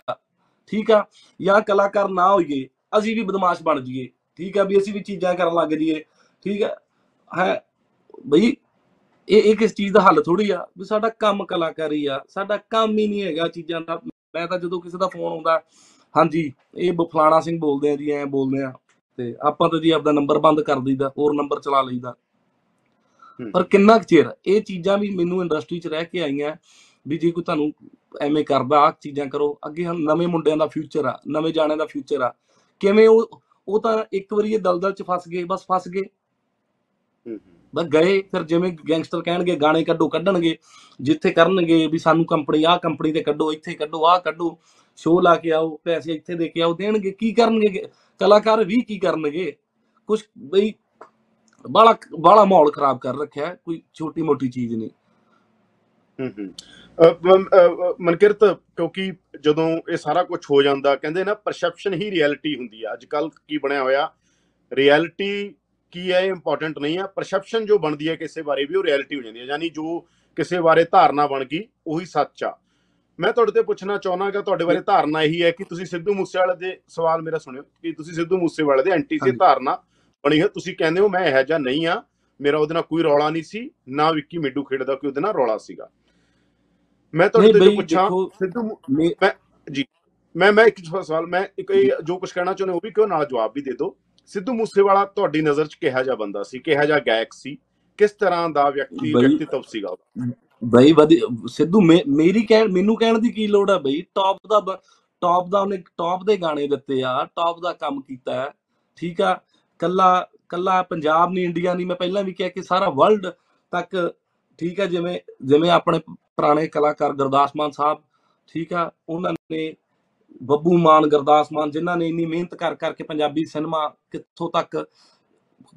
ਠੀਕ ਆ, ਜਾਂ ਕਲਾਕਾਰ ਨਾ ਹੋਈਏ, ਅਸੀਂ ਵੀ ਬਦਮਾਸ਼ ਬਣ ਜਾਈਏ, ਠੀਕ ਆ, ਵੀ ਅਸੀਂ ਵੀ ਚੀਜ਼ਾਂ ਕਰਨ ਲੱਗ ਜਾਈਏ, ਠੀਕ ਆ, ਹੈ, ਬਈ, ਇਹ ਇਹ ਕਿਸ ਚੀਜ਼ ਦਾ ਹੱਲ ਥੋੜੀ ਆ? ਵੀ ਸਾਡਾ ਕੰਮ ਕਲਾਕਾਰੀ ਆ, ਸਾਡਾ ਕੰਮ ਹੀ ਨਹੀਂ ਹੈਗਾ ਚੀਜ਼ਾਂ ਦਾ। ਮੈਂ ਤਾਂ ਜਦੋਂ ਕਿਸੇ ਦਾ ਫੋਨ ਆਉਂਦਾ, ਹਾਂਜੀ, ਇਹ ਬ- ਫਲਾਣਾ ਸਿੰਘ ਬੋਲਦੇ ਆ ਜੀ, ਐ ਬੋਲਦੇ ਆ, ਤੇ ਆਪਾਂ ਤਾਂ ਜੀ ਆਪਦਾ ਨੰਬਰ ਬੰਦ ਕਰ ਦਈਦਾ, ਹੋਰ ਨੰਬਰ ਚਲਾ ਲਈਦਾ। ਹੂੰ। ਪਰ ਕਿੰਨਾ ਕੁ ਚਿਰ? ਇਹ ਚੀਜ਼ਾਂ ਵੀ ਮੈਨੂੰ ਇੰਡਸਟਰੀ 'ਚ ਰਹਿ ਕੇ ਆਈਆਂ ਵੀ ਜੇ ਕੋਈ ਤੁਹਾਨੂੰ ਐਵੇਂ ਕਰਦਾ ਆ ਚੀਜ਼ਾਂ ਕਰੋ ਅੱਗੇ ਨਵੇਂ ਮੁੰਡਿਆਂ ਦਾ ਫਿਊਚਰ ਆ ਨਵੇਂ ਜਾਣਿਆਂ ਦਾ ਫਿਊਚਰ ਆ। ਕਿਵੇਂ ਉਹ ਉਹ ਤਾਂ ਇੱਕ ਵਾਰੀ ਇਹ ਦਲਦਲ 'ਚ ਫਸ ਗਏ ਬਸ ਫਸ ਗਏ। ਹੂੰ, ਹੂੰ। ਬਸ ਗਏ ਫਿਰ ਜਿਵੇਂ ਗੈਂਗਸਟਰ ਕਹਿਣਗੇ ਗਾਣੇ ਕੱਢੋ ਕੱਢਣਗੇ ਜਿੱਥੇ ਕਰਨਗੇ ਵੀ ਸਾਨੂੰ ਕੰਪਨੀ ਆਹ ਕੰਪਨੀ ਤੇ ਕੱਢੋ ਇੱਥੇ ਕੱਢੋ ਆਹ ਕੱਢੋ ਸ਼ੋਅ ਲਾ ਕੇ ਆਓ ਪੈਸੇ ਇੱਥੇ ਦੇ ਕੇ ਆਓ ਦੇਣਗੇ ਕੀ ਕਰਨਗੇ? ਕਲਾਕਾਰ ਵੀ ਕੀ ਕਰਨਗੇ? ਕੁਝ ਬਈ ਬਾਲਾ ਬਾਲਾ ਮਾਹੌਲ ਖਰਾਬ ਕਰ ਰੱਖਿਆ ਕੋਈ ਛੋਟੀ ਮੋਟੀ ਚੀਜ਼ ਨਹੀਂ। ਮਨਕਿਰਤ ਕਿਉਂਕਿ ਜਦੋਂ ਇਹ ਸਾਰਾ ਕੁਝ ਹੋ ਜਾਂਦਾ ਕਹਿੰਦੇ ਨਾ ਪਰਸੈਪਸ਼ਨ ਹੀ ਰਿਐਲਿਟੀ ਹੁੰਦੀ ਆ। ਅੱਜ ਕੱਲ ਕੀ ਬਣਿਆ ਹੋਇਆ? ਰਿਐਲਿਟੀ ਕੀ ਹੈ ਇੰਪੋਰਟੈਂਟ ਨਹੀਂ ਆ। ਪਰਸੈਪਸ਼ਨ ਜੋ ਬਣਦੀ ਹੈ ਕਿਸੇ ਬਾਰੇ ਵੀ ਉਹ ਰਿਐਲਿਟੀ ਹੋ ਜਾਂਦੀ ਹੈ ਯਾਨੀ ਜੋ ਕਿਸੇ ਬਾਰੇ ਧਾਰਨਾ ਬਣ ਗਈ ਉਹੀ ਸੱਚ ਆ। ਮੈਂ ਤੁਹਾਡੇ ਤੇ ਪੁੱਛਣਾ ਚਾਹੁੰਦਾਗਾ ਤੁਹਾਡੇ ਬਾਰੇ ਧਾਰਨਾ ਇਹੀ ਹੈ ਕਿ ਤੁਸੀਂ ਸਿੱਧੂ ਮੂਸੇਵਾਲੇ ਦੇ ਸਵਾਲ ਮੇਰਾ ਸੁਣਿਓ। ਕਿ ਤੁਸੀਂ ਸਿੱਧੂ ਮੂਸੇਵਾਲੇ ਦੇ ਐਂਟੀ ਸੀ। ਧਾਰਨਾ ਬਣੀ ਹੈ ਤੁਸੀਂ ਕਹਿੰਦੇ ਹੋ ਮੈਂ ਇਹੋ ਜਿਹਾ ਨਹੀਂ ਆ। ਮੇਰਾ ਉਹਦੇ ਨਾਲ ਕੋਈ ਰੌਲਾ ਨਹੀਂ ਸੀ ਨਾ ਵਿੱਕੀ ਮਿੱਡੂ ਖੇਡ ਦਾ ਕੋਈ ਉਹਦੇ ਨਾਲ ਰੌਲਾ ਸੀਗਾ। ਮੈਂ ਤੁਹਾਡੇ ਨਹੀਂ ਤੋਂ ਪੁੱਛਾਂ ਸਿੱਧੂ ਮੂ- ਮੇ- ਮੈਂ ਮੈਂ ਇੱਕ ਸਵਾਲ ਮੈਂ ਇੱਕ ਜੋ ਕੁਝ ਕਹਿਣਾ ਚਾਹੁੰਦੇ ਉਹ ਵੀ ਕਿਉਂ ਨਾਲ ਜਵਾਬ ਵੀ ਦੇ ਦਿਓ। ਸਿੱਧੂ ਮੂਸੇਵਾਲਾ ਤੁਹਾਡੀ ਨਜ਼ਰ 'ਚ ਕਿਹਾ ਜਿਹਾ ਬੰਦਾ ਸੀ? ਕਿਹਾ ਜਿਹਾ ਗਾਇਕ ਸੀ? ਕਿਸ ਤਰ੍ਹਾਂ ਦਾ ਵਿਅਕਤੀ ਵਿਅਕਤੀਤਵ ਸੀਗਾ ਬਈ ਵਧੀ ਸਿੱਧੂ ਮੇਰੀ ਕਹਿਣ ਮੈਨੂੰ ਕਹਿਣ ਦੀ ਕੀ ਲੋੜ ਆ ਬਈ? ਟੌਪ ਦਾ ਟੌਪ ਦਾ ਉਹਨੇ ਟੌਪ ਦੇ ਗਾਣੇ ਦਿੱਤੇ ਆ ਟੌਪ ਦਾ ਕੰਮ ਕੀਤਾ ਠੀਕ ਆ? ਕੱਲਾ ਕੱਲਾ ਪੰਜਾਬ ਨਹੀਂ, ਇੰਡੀਆ ਨਹੀਂ, ਮੈਂ ਪਹਿਲਾਂ ਵੀ ਕਿਹਾ ਕਿ ਸਾਰਾ ਵਰਲਡ ਤੱਕ ਠੀਕ ਆ ਜਿਵੇਂ ਜਿਵੇਂ ਆਪਣੇ ਪੁਰਾਣੇ ਕਲਾਕਾਰ ਗੁਰਦਾਸ ਮਾਨ ਸਾਹਿਬ, ਠੀਕ ਆ, ਉਹਨਾਂ ਨੇ ਬੱਬੂ ਮਾਨ, ਗੁਰਦਾਸ ਮਾਨ, ਜਿਨ੍ਹਾਂ ਨੇ ਇੰਨੀ ਮਿਹਨਤ ਕਰ ਕਰਕੇ ਪੰਜਾਬੀ ਸਿਨੇਮਾ ਕਿੱਥੋਂ ਤੱਕ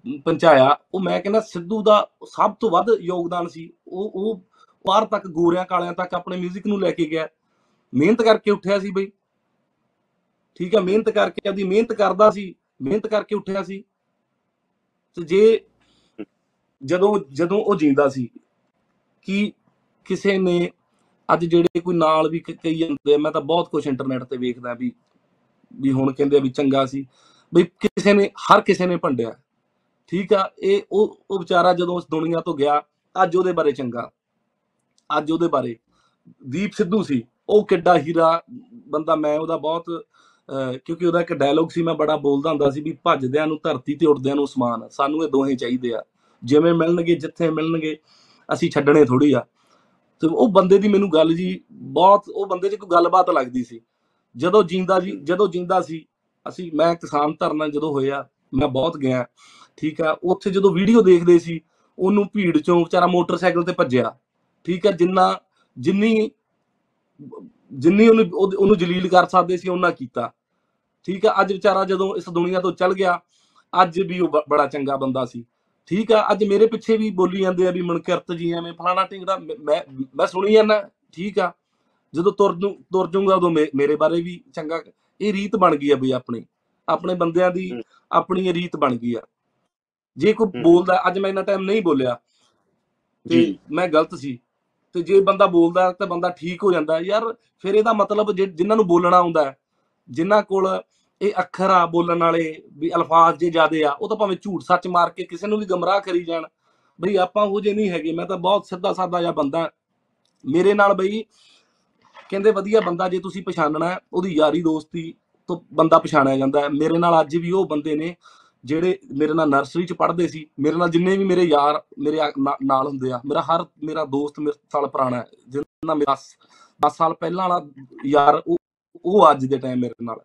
ਪਹੁੰਚਾਇਆ, ਉਹ ਮੈਂ ਕਹਿੰਦਾ ਸਿੱਧੂ ਦਾ ਸਭ ਤੋਂ ਵੱਧ ਯੋਗਦਾਨ ਸੀ, ਉਹ ਉਹ ਬਾਹਰ ਤੱਕ ਗੋਰਿਆਂ ਕਾਲਿਆਂ ਤੱਕ ਆਪਣੇ 뮤직 ਨੂੰ ਲੈ ਕੇ ਗਿਆ, ਮਿਹਨਤ ਕਰਕੇ ਉੱਠਿਆ ਸੀ ਬਈ, ਠੀਕ ਹੈ ਮਿਹਨਤ ਕਰਕੇ ਆਪਦੀ ਮਿਹਨਤ ਕਰਦਾ ਸੀ, ਮਿਹਨਤ ਕਰਕੇ ਉੱਠਿਆ ਸੀ ਤੇ ਜੇ ਜਦੋਂ ਜਦੋਂ ਉਹ ਜਿੰਦਾ ਸੀ ਕਿ ਕਿਸੇ ਨੇ ਅੱਜ ਜਿਹੜੇ ਕੋਈ ਨਾਲ ਵੀ ਕ- ਕਹੀ ਜਾਂਦੇ ਆ ਮੈਂ ਤਾਂ ਬਹੁਤ ਕੁਝ ਇੰਟਰਨੈਟ ਤੇ ਵੇਖਦਾ ਵੀ ਵੀ ਹੁਣ ਕਹਿੰਦੇ ਆ ਵੀ ਚੰਗਾ ਸੀ ਬਈ ਕਿਸੇ ਨੇ ਹਰ ਕਿਸੇ ਨੇ ਭੰਡਿਆ। ਠੀਕ ਆ ਇਹ ਉਹ ਉਹ ਵਿਚਾਰਾ ਜਦੋਂ ਉਸ ਦੁਨੀਆ ਤੋਂ ਗਿਆ ਅੱਜ ਉਹਦੇ ਬਾਰੇ ਚੰਗਾ। ਅੱਜ ਉਹਦੇ ਬਾਰੇ। ਦੀਪ ਸਿੱਧੂ ਸੀ ਉਹ ਕਿੱਡਾ ਹੀਰਾ ਬੰਦਾ ਮੈਂ ਉਹਦਾ ਬਹੁਤ ਅਹ, ਕਿਉਂਕਿ ਉਹਦਾ ਇੱਕ ਡਾਇਲੋਗ ਸੀ, ਮੈਂ ਬੜਾ ਬੋਲਦਾ ਹੁੰਦਾ ਸੀ ਵੀ ਭੱਜਦਿਆਂ ਨੂੰ ਧਰਤੀ ਤੇ ਉੱਡਦਿਆਂ ਨੂੰ ਅਸਮਾਨ ਸਾਨੂੰ ਇਹ ਦੋਹੇ ਚਾਹੀਦੇ ਆ। ਜਿਵੇਂ ਮਿਲਣਗੇ, ਜਿੱਥੇ ਮਿਲਣਗੇ, ਅਸੀਂ ਛੱਡਣੇ ਥੋੜੀ ਆ। ਤੇ ਉਹ ਬੰਦੇ ਦੀ ਮੈਨੂੰ ਗੱਲ ਜੀ ਬਹੁਤ, ਉਹ ਬੰਦੇ 'ਚ ਕੋਈ ਗੱਲਬਾਤ ਲੱਗਦੀ ਸੀ। ਜਦੋਂ ਜਿੰਦਾ ਜੀ, ਜਦੋਂ ਜਿੰਦਾ ਸੀ, ਅਸੀਂ, ਮੈਂ ਕਿਸਾਨ ਧਰਨਾ ਜਦੋਂ ਹੋਇਆ, ਮੈਂ ਬਹੁਤ ਗਿਆ, ਠੀਕ ਆ। ਉੱਥੇ ਜਦੋਂ ਵੀਡੀਓ ਦੇਖਦੇ ਸੀ, ਉਹਨੂੰ ਭੀੜ ਚੋਂ ਵਿਚਾਰਾ ਮੋਟਰਸਾਈਕਲ ਤੇ ਭੱਜਿਆ, ਠੀਕ ਆ। ਜਿੰਨਾ, ਜਿੰਨੀ ਜਿੰਨੀ ਉਹਨੂੰ, ਉਹਦੇ- ਉਹਨੂੰ ਜਲੀਲ ਕਰ ਸਕਦੇ ਸੀ ਉਹਨਾਂ ਕੀਤਾ। ਠੀਕ ਆ? ਅੱਜ ਵਿਚਾਰਾ ਜਦੋਂ ਇਸ ਦੁਨੀਆ ਤੋਂ ਚਲ ਗਿਆ ਅੱਜ ਵੀ ਉਹ ਬੜਾ ਚੰਗਾ ਬੰਦਾ ਸੀ। ਠੀਕ ਆ? ਅੱਜ ਮੇਰੇ ਪਿੱਛੇ ਵੀ ਬੋਲੀ ਜਾਂਦੇ ਆ ਵੀ ਮਨਕਿਰਤ ਜੀ ਐਵੇਂ ਫਲਾਣਾ ਢਿੰਗੜਾ ਮੈਂ ਮੈਂ- ਸੁਣੀ ਜਾਂਦਾ ਠੀਕ ਆ? ਜਦੋਂ ਤੁਰ ਜੂ ਤੁਰ ਜੂੰਗਾ ਉਦੋਂ ਮੇਰੇ ਬਾਰੇ ਵੀ ਚੰਗਾ ਇਹ ਰੀਤ ਬਣ ਗਈ ਆ ਬਈ ਆਪਣੀ। ਆਪਣੇ ਬੰਦਿਆਂ ਦੀ। ਆਪਣੀ ਇਹ ਰੀਤ ਬਣ ਗਈ ਆ। ਜੇ ਕੋਈ। ਬੋਲਦਾ ਅੱਜ ਮੈਂ ਇੰਨਾ ਟਾਈਮ ਨਹੀਂ ਬੋਲਿਆ। ਤੇ ਜੀ। ਮੈਂ ਗਲਤ ਸੀ। ਤੇ ਜੇ ਬੰਦਾ ਬੋਲਦਾ ਤਾਂ ਬੰਦਾ ਠੀਕ ਹੋ ਜਾਂਦਾ। ਯਾਰ ਫਿਰ ਇਹਦਾ ਮਤਲਬ ਜਿਨ੍ਹਾਂ ਨੂੰ ਬੋਲਣਾ ਆਉਂਦਾ ਜਿਨ੍ਹਾਂ ਕੋਲ ਇਹ ਅੱਖਰ ਆ ਬੋਲਣ ਵਾਲੇ ਵੀ ਅਲਫਾਜ਼ ਜੇ ਜ਼ਿਆਦੇ ਆ ਉਹ ਤਾਂ ਭਾਵੇਂ ਝੂਠ ਸੱਚ ਮਾਰ ਕੇ ਕਿਸੇ ਨੂੰ ਵੀ ਗਮਰਾਹ ਕਰੀ ਜਾਣ। ਬਈ ਆਪਾਂ ਉਹ ਜੇ ਨਹੀਂ ਹੈਗੇ ਮੈਂ ਤਾਂ ਬਹੁਤ ਸਿੱਧਾ ਸਾਦਾ ਜਿਹਾ ਬੰਦਾ ਮੇਰੇ ਨਾਲ ਬਈ ਕਹਿੰਦੇ ਵਧੀਆ ਬੰਦਾ ਜੇ ਤੁਸੀਂ ਪਛਾਣਨਾ ਹੈ, ਉਹਦੀ ਯਾਰੀ ਦੋਸਤੀ ਤੋਂ ਬੰਦਾ ਪਛਾਣਿਆ ਜਾਂਦਾ ਹੈ। ਮੇਰੇ ਨਾਲ ਅੱਜ ਵੀ ਉਹ ਬੰਦੇ ਨੇ ਜਿਹੜੇ ਮੇਰੇ ਨਾਲ ਨਰਸਰੀ ਚ ਪੜ੍ਹਦੇ ਸੀ ਮੇਰੇ ਨਾਲ ਜਿੰਨੇ ਵੀ ਮੇਰੇ ਯਾਰ ਮੇਰੇ ਆ- ਨਾ- ਨਾਲ ਹੁੰਦੇ ਆ ਮੇਰਾ ਹਰ ਮੇਰਾ ਦੋਸਤ ਮੇਰੇ ਸਾਲ ਪੁਰਾਣਾ ਹੈ ਜਿੰਨਾ ਮੇਰਾ 10 ਸਾਲ ਪਹਿਲਾਂ ਵਾਲਾ ਯਾਰ ਉਹ ਉਹ ਅੱਜ ਦੇ ਟਾਈਮ ਮੇਰੇ ਨਾਲ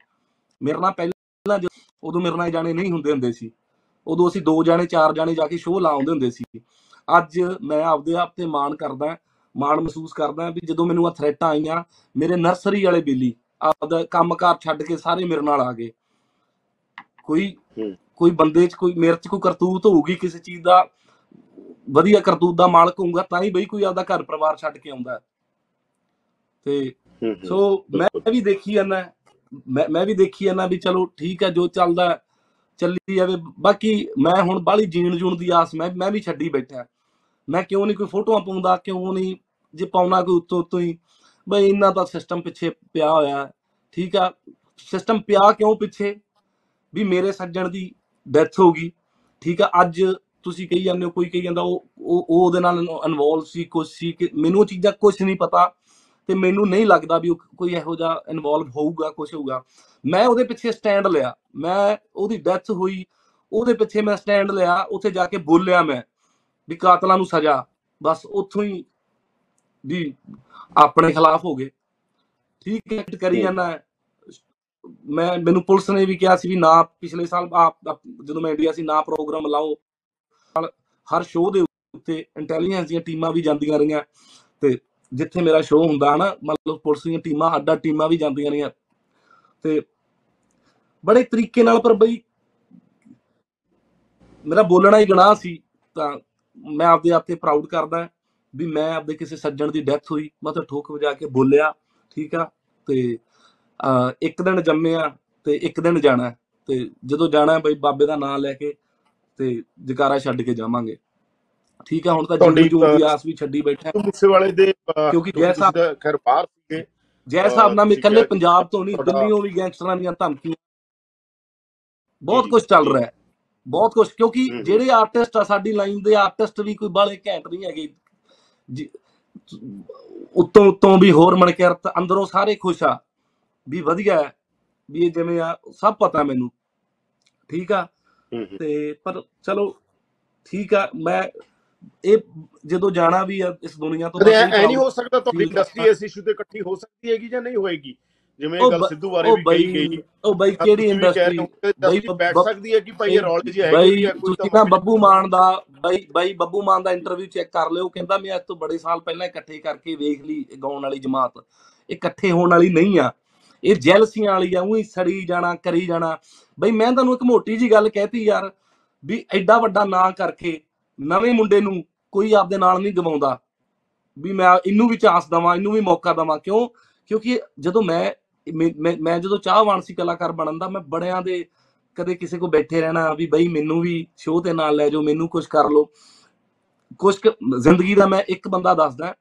ਮੇਰੇ ਨਾਲ ਪਹਿਲਾਂ ਜਦੋਂ- ਉਦੋਂ ਮੇਰੇ ਨਾਲ ਜਾਣੇ ਨਹੀਂ ਹੁੰਦੇ ਹੁੰਦੇ ਸੀ ਉਦੋਂ ਅਸੀਂ ਦੋ ਜਾਣੇ ਚਾਰ ਜਾਣੇ ਜਾ ਕੇ ਸ਼ੋਅ ਲਾਉਂਦੇ ਹੁੰਦੇ ਸੀ ਅੱਜ ਮੈਂ ਆਪਦੇ ਆਪ ਤੇ ਮਾਣ ਕਰਦਾ ਮਾਣ ਮਹਿਸੂਸ ਕਰਦਾ ਵੀ ਜਦੋਂ ਮੈਨੂੰ ਆ ਥ੍ਰੈਟਾਂ ਆਈਆਂ ਮੇਰੇ ਨਰਸਰੀ ਵਾਲੇ ਬੇਲੀ ਆਪਦਾ ਕੰਮਕਾਰ ਛੱਡ ਕੇ ਸਾਰੇ ਮੇਰੇ ਨਾਲ ਆ ਗਏ ਕੋਈ। ਕੋਈ ਬੰਦੇ 'ਚ ਕੋਈ ਮੇਰੇ 'ਚ ਕੋਈ ਕਰਤੂਤ ਹੋਊਗੀ ਕਿਸੇ ਚੀਜ਼ ਦਾ ਵਧੀਆ ਕਰਤੂਤ ਦਾ ਮਾਲਕ ਹੋਊਗਾ ਤਾਂ ਹੀ ਬਈ ਕੋਈ ਆਪਦਾ ਘਰ ਪਰਿਵਾਰ ਛੱਡ ਕੇ ਆਉਂਦਾ। ਤੇ। ਸੋ ਮੈਂ ਵੀ ਦੇਖੀ ਜਾਂਦਾ ਮੈਂ ਮੈਂ ਵੀ ਦੇਖੀ ਜਾਂਦਾ ਵੀ ਚਲੋ ਠੀਕ ਹੈ ਜੋ ਚੱਲਦਾ ਚੱਲੀ ਜਾਵੇ। ਬਾਕੀ ਮੈਂ ਹੁਣ ਬਾਹਲੀ ਜੀਣ ਜੂਣ ਦੀ ਆਸ ਮੈਂ ਮੈਂ ਵੀ ਛੱਡੀ ਬੈਠਾ। ਮੈਂ ਕਿਉਂ ਨਹੀਂ ਕੋਈ ਫੋਟੋਆਂ ਪਾਉਂਦਾ ਕਿਉਂ ਨਹੀਂ ਜੇ ਪਾਉਣਾ ਕੋਈ ਉੱਤੋਂ ਉੱਤੋਂ ਹੀ। ਬਈ ਇੰਨਾ ਤਾਂ ਸਿਸਟਮ ਪਿੱਛੇ ਪਿਆ ਹੋਇਆ। ਠੀਕ ਆ ਸਿਸਟਮ ਪਿਆ ਕਿਉਂ ਪਿੱਛੇ? ਵੀ ਮੇਰੇ ਸੱਜਣ ਦੀ ਡੈਥ ਹੋ ਗਈ। ਠੀਕ ਆ ਅੱਜ ਤੁਸੀਂ ਕਹੀ ਜਾਂਦੇ ਹੋ ਕੋਈ ਕਹੀ ਜਾਂਦਾ ਉਹ ਉਹ ਉਹ ਉਹਦੇ ਨਾਲ ਇਨਵੋਲਵ ਸੀ ਕੁਛ ਸੀ ਕਿ ਮੈਨੂੰ ਚੀਜ਼ਾਂ ਕੁਝ ਨਹੀਂ ਪਤਾ। ਤੇ ਮੈਨੂੰ ਨਹੀਂ ਲੱਗਦਾ ਵੀ ਕੋਈ ਇਹੋ ਜਿਹਾ ਇਨਵੋਲਵ ਹੋਊਗਾ ਕੁਝ ਹੋਊਗਾ। ਮੈਂ ਉਹਦੇ ਪਿੱਛੇ ਸਟੈਂਡ ਲਿਆ। ਮੈਂ ਉਹਦੀ ਡੈਥ ਹੋਈ ਉਹਦੇ ਪਿੱਛੇ ਮੈਂ ਸਟੈਂਡ ਲਿਆ ਉੱਥੇ ਜਾ ਕੇ ਬੋਲਿਆ ਮੈਂ ਵੀ ਕਾਤਲਾਂ ਨੂੰ ਸਜ਼ਾ। ਬਸ ਉੱਥੋਂ ਹੀ ਵੀ ਆਪਣੇ ਖਿਲਾਫ ਹੋ ਗਏ। ਠੀਕ ਹੈ ਕਰੀ ਜਾਂਦਾ। ਮੈਂ ਮੈਨੂੰ ਪੁਲਿਸ ਨੇ ਵੀ ਕਿਹਾ ਸੀ ਵੀ ਨਾ ਪਿਛਲੇ ਸਾਲ ਆਪ ਜਦੋਂ ਮੈਂ ਇੰਡੀਆ ਸੀ ਨਾ ਪ੍ਰੋਗਰਾਮ ਲਾਓ। ਹਰ ਸ਼ੋਅ ਦੇ ਉੱਤੇ ਇੰਟੈਲੀਜੈਂਸ ਦੀਆਂ ਟੀਮਾਂ ਵੀ ਜਾਂਦੀਆਂ ਰਹੀਆਂ ਤੇ ਜਿੱਥੇ ਮੇਰਾ ਸ਼ੋਅ ਹੁੰਦਾ ਨਾ ਮਤਲਬ ਪੁਲਿਸ ਦੀਆਂ ਟੀਮਾਂ ਅੱਡਾ ਟੀਮਾਂ ਵੀ ਜਾਂਦੀਆਂ ਰਹੀਆਂ ਤੇ ਬੜੇ ਤਰੀਕੇ ਨਾਲ ਪਰ ਬਈ ਮੇਰਾ ਬੋਲਣਾ ਹੀ ਗੁਨਾਹ ਸੀ, ਤਾਂ ਮੈਂ ਆਪਦੇ ਆਪ ਤੇ ਪ੍ਰਾਊਡ ਕਰਦਾ ਵੀ ਮੈਂ ਆਪਦੇ ਕਿਸੇ ਸੱਜਣ ਦੀ ਡੈਥ ਹੋਈ, ਮੈਂ ਤਾਂ ਠੋਕ ਵਜਾ ਕੇ ਬੋਲਿਆ, ਠੀਕ ਆ ਤੇ ਅਹ ਇੱਕ ਦਿਨ ਜੰਮਿਆ ਤੇ ਇੱਕ ਦਿਨ ਜਾਣਾ ਹੈ। ਤੇ ਜਦੋਂ ਜਾਣਾ ਹੈ ਬਈ ਬਾਬੇ ਦਾ ਨਾਮ ਲੈ ਕੇ ਤੇ ਜਕਾਰਾ ਛੱਡ ਕੇ ਜਾਵਾਂਗੇ ਠੀਕ ਆ ਹੁਣ ਤਾਂ ਜੀਵਨ ਜੂਨ ਦੀ ਆਸ ਵੀ ਛੱਡੀ ਬੈਠਾ। ਸਿੱਧੂ ਮੂਸੇਵਾਲੇ ਦੇ ਕਿਉਂਕਿ ਜੈਸਾ- ਤਾਂ ਖੈਰ ਬਾਹਰ ਸੀਗੇ। ਜੈ ਸਾਹਿਬ ਨਾਲ ਇਕੱਲੇ ਪੰਜਾਬ ਤੋਂ ਨਹੀਂ ਦਿੱਲੀੋਂ ਵੀ ਗੈਂਗਸਟਰਾਂ ਦੀਆਂ ਧਮਕੀਆਂ। ਬਹੁਤ ਜੀ, ਕੁਝ ਚੱਲ ਜੀ। ਰਿਹਾ ਹੈ। ਬਹੁਤ ਕੁਝ ਕਿਉਂਕਿ। ਜਿਹੜੇ ਆਰਟਿਸਟ ਆ ਸਾਡੀ ਲਾਈਨ ਦੇ ਆਰਟਿਸਟ ਵੀ ਕੋਈ ਬਾਲੇ ਘੈਂਟ ਨਹੀਂ ਹੈਗੇ। ਜੀ- ਉੱਤੋਂ ਉੱਤੋਂ ਵੀ ਹੋਰ ਮਣਕਿਰਤ ਅੰਦਰੋਂ ਸਾਰੇ ਖੁਸ਼ ਆ ਵੀ ਵਧੀਆ ਹੈ ਵੀ ਇਹ ਜਿਵੇਂ ਆ ਸਭ ਪਤਾ ਮੈਨੂੰ। ਠੀਕ ਆ? ਹੂੰ, ਹੂੰ। ਤੇ ਪਰ ਚਲੋ ਠੀਕ ਆ ਮੈਂ ਇਹ ਜਦੋਂ ਜਾਣਾ ਵੀ ਆ ਇਸ ਦੁਨੀਆ ਤੋਂ ਐ ਨਹੀਂ ਹੋ ਸਕਦਾ ਤੁਹਾਡੀ। ਇੰਡਸਟਰੀ ਇਸ ਇਸ਼ੂ ਤੇ ਇਕੱਠੀ ਹੋ ਸਕਦੀ ਹੈਗੀ ਜਾਂ ਨਹੀਂ ਹੋਏਗੀ? ਜਿਵੇਂ ਗੱਲ ਸਿੱਧੂ ਬਾਰੇ ਵੀ ਕਹੀ ਗਈ। ਉਹ ਬਈ ਕਿਹੜੀ ਇੰਡਸਟਰੀ ਬਈ ਬੈਠ ਸਕਦੀ ਹੈ ਕਿ ਭਾਈ ਇਹ ਰੌਲੇ ਹੈਗੇ ਬਈ ਜਾਂ ਕੋਈ ਤਾਂ ਨਾ ਬੱਬੂ ਮਾਨ ਦਾ ਬਈ ਬਈ ਬੱਬੂ ਮਾਨ ਦਾ ਇੰਟਰਵਿਊ ਚੈੱਕ ਕਰ ਲਿਓ। ਕਹਿੰਦਾ ਮੈਂ ਅੱਜ ਤੋਂ ਬੜੇ ਸਾਲ ਪਹਿਲਾਂ ਇਕੱਠੇ ਕਰਕੇ ਵੇਖ ਲਈ ਗਾਉਣ ਵਾਲੀ ਜਮਾਤ। ਇਹ ਇਕੱਠੇ ਹੋਣ ਵਾਲੀ ਨਹੀਂ ਆ। ਇਹ ਜੈਲਸੀਆਂ ਵਾਲੀ ਆ ਉਹੀ ਸੜੀ ਜਾਣਾ ਕਰੀ ਜਾਣਾ। ਬਈ ਮੈਂ ਤੁਹਾਨੂੰ ਇੱਕ ਮੋਟੀ ਜੀ ਗੱਲ ਕਹਿਤੀ ਯਾਰ ਵੀ ਐਡਾ ਵੱਡਾ ਨਾਂ ਕਰਕੇ ਨਵੇਂ ਮੁੰਡੇ ਨੂੰ ਕੋਈ ਆਪਦੇ ਨਾਲ ਨਹੀਂ ਗਵਾਉਂਦਾ। ਵੀ ਮੈਂ ਇਹਨੂੰ ਵੀ ਚਾਂਸ ਦਵਾਂ, ਇਹਨੂੰ ਵੀ ਮੌਕਾ ਦਵਾਂ। ਕਿਉਂ? ਕਿਉਂਕਿ ਜਦੋਂ ਮੈਂ ਮੈਂ, ਮੈਂ- ਮੈਂ ਜਦੋਂ ਚਾਹਵਾਨ ਸੀ ਕਲਾਕਾਰ ਬਣਨ ਦਾ, ਮੈਂ ਬੜਿਆਂ ਦੇ ਕਦੇ ਕਿਸੇ ਕੋ ਬੈਠੇ ਰਹਿਣਾ, ਵੀ ਬਈ ਮੈਨੂੰ ਵੀ ਸ਼ੋਅ ਤੇ ਨਾਲ ਲੈ ਜਾਓ, ਮੈਨੂੰ ਕੁਝ ਕਰ ਲਓ। ਕੁਝ ਕੁ- ਜ਼ਿੰਦਗੀ ਦਾ ਮੈਂ ਇੱਕ ਬੰਦਾ ਦੱਸਦਾ,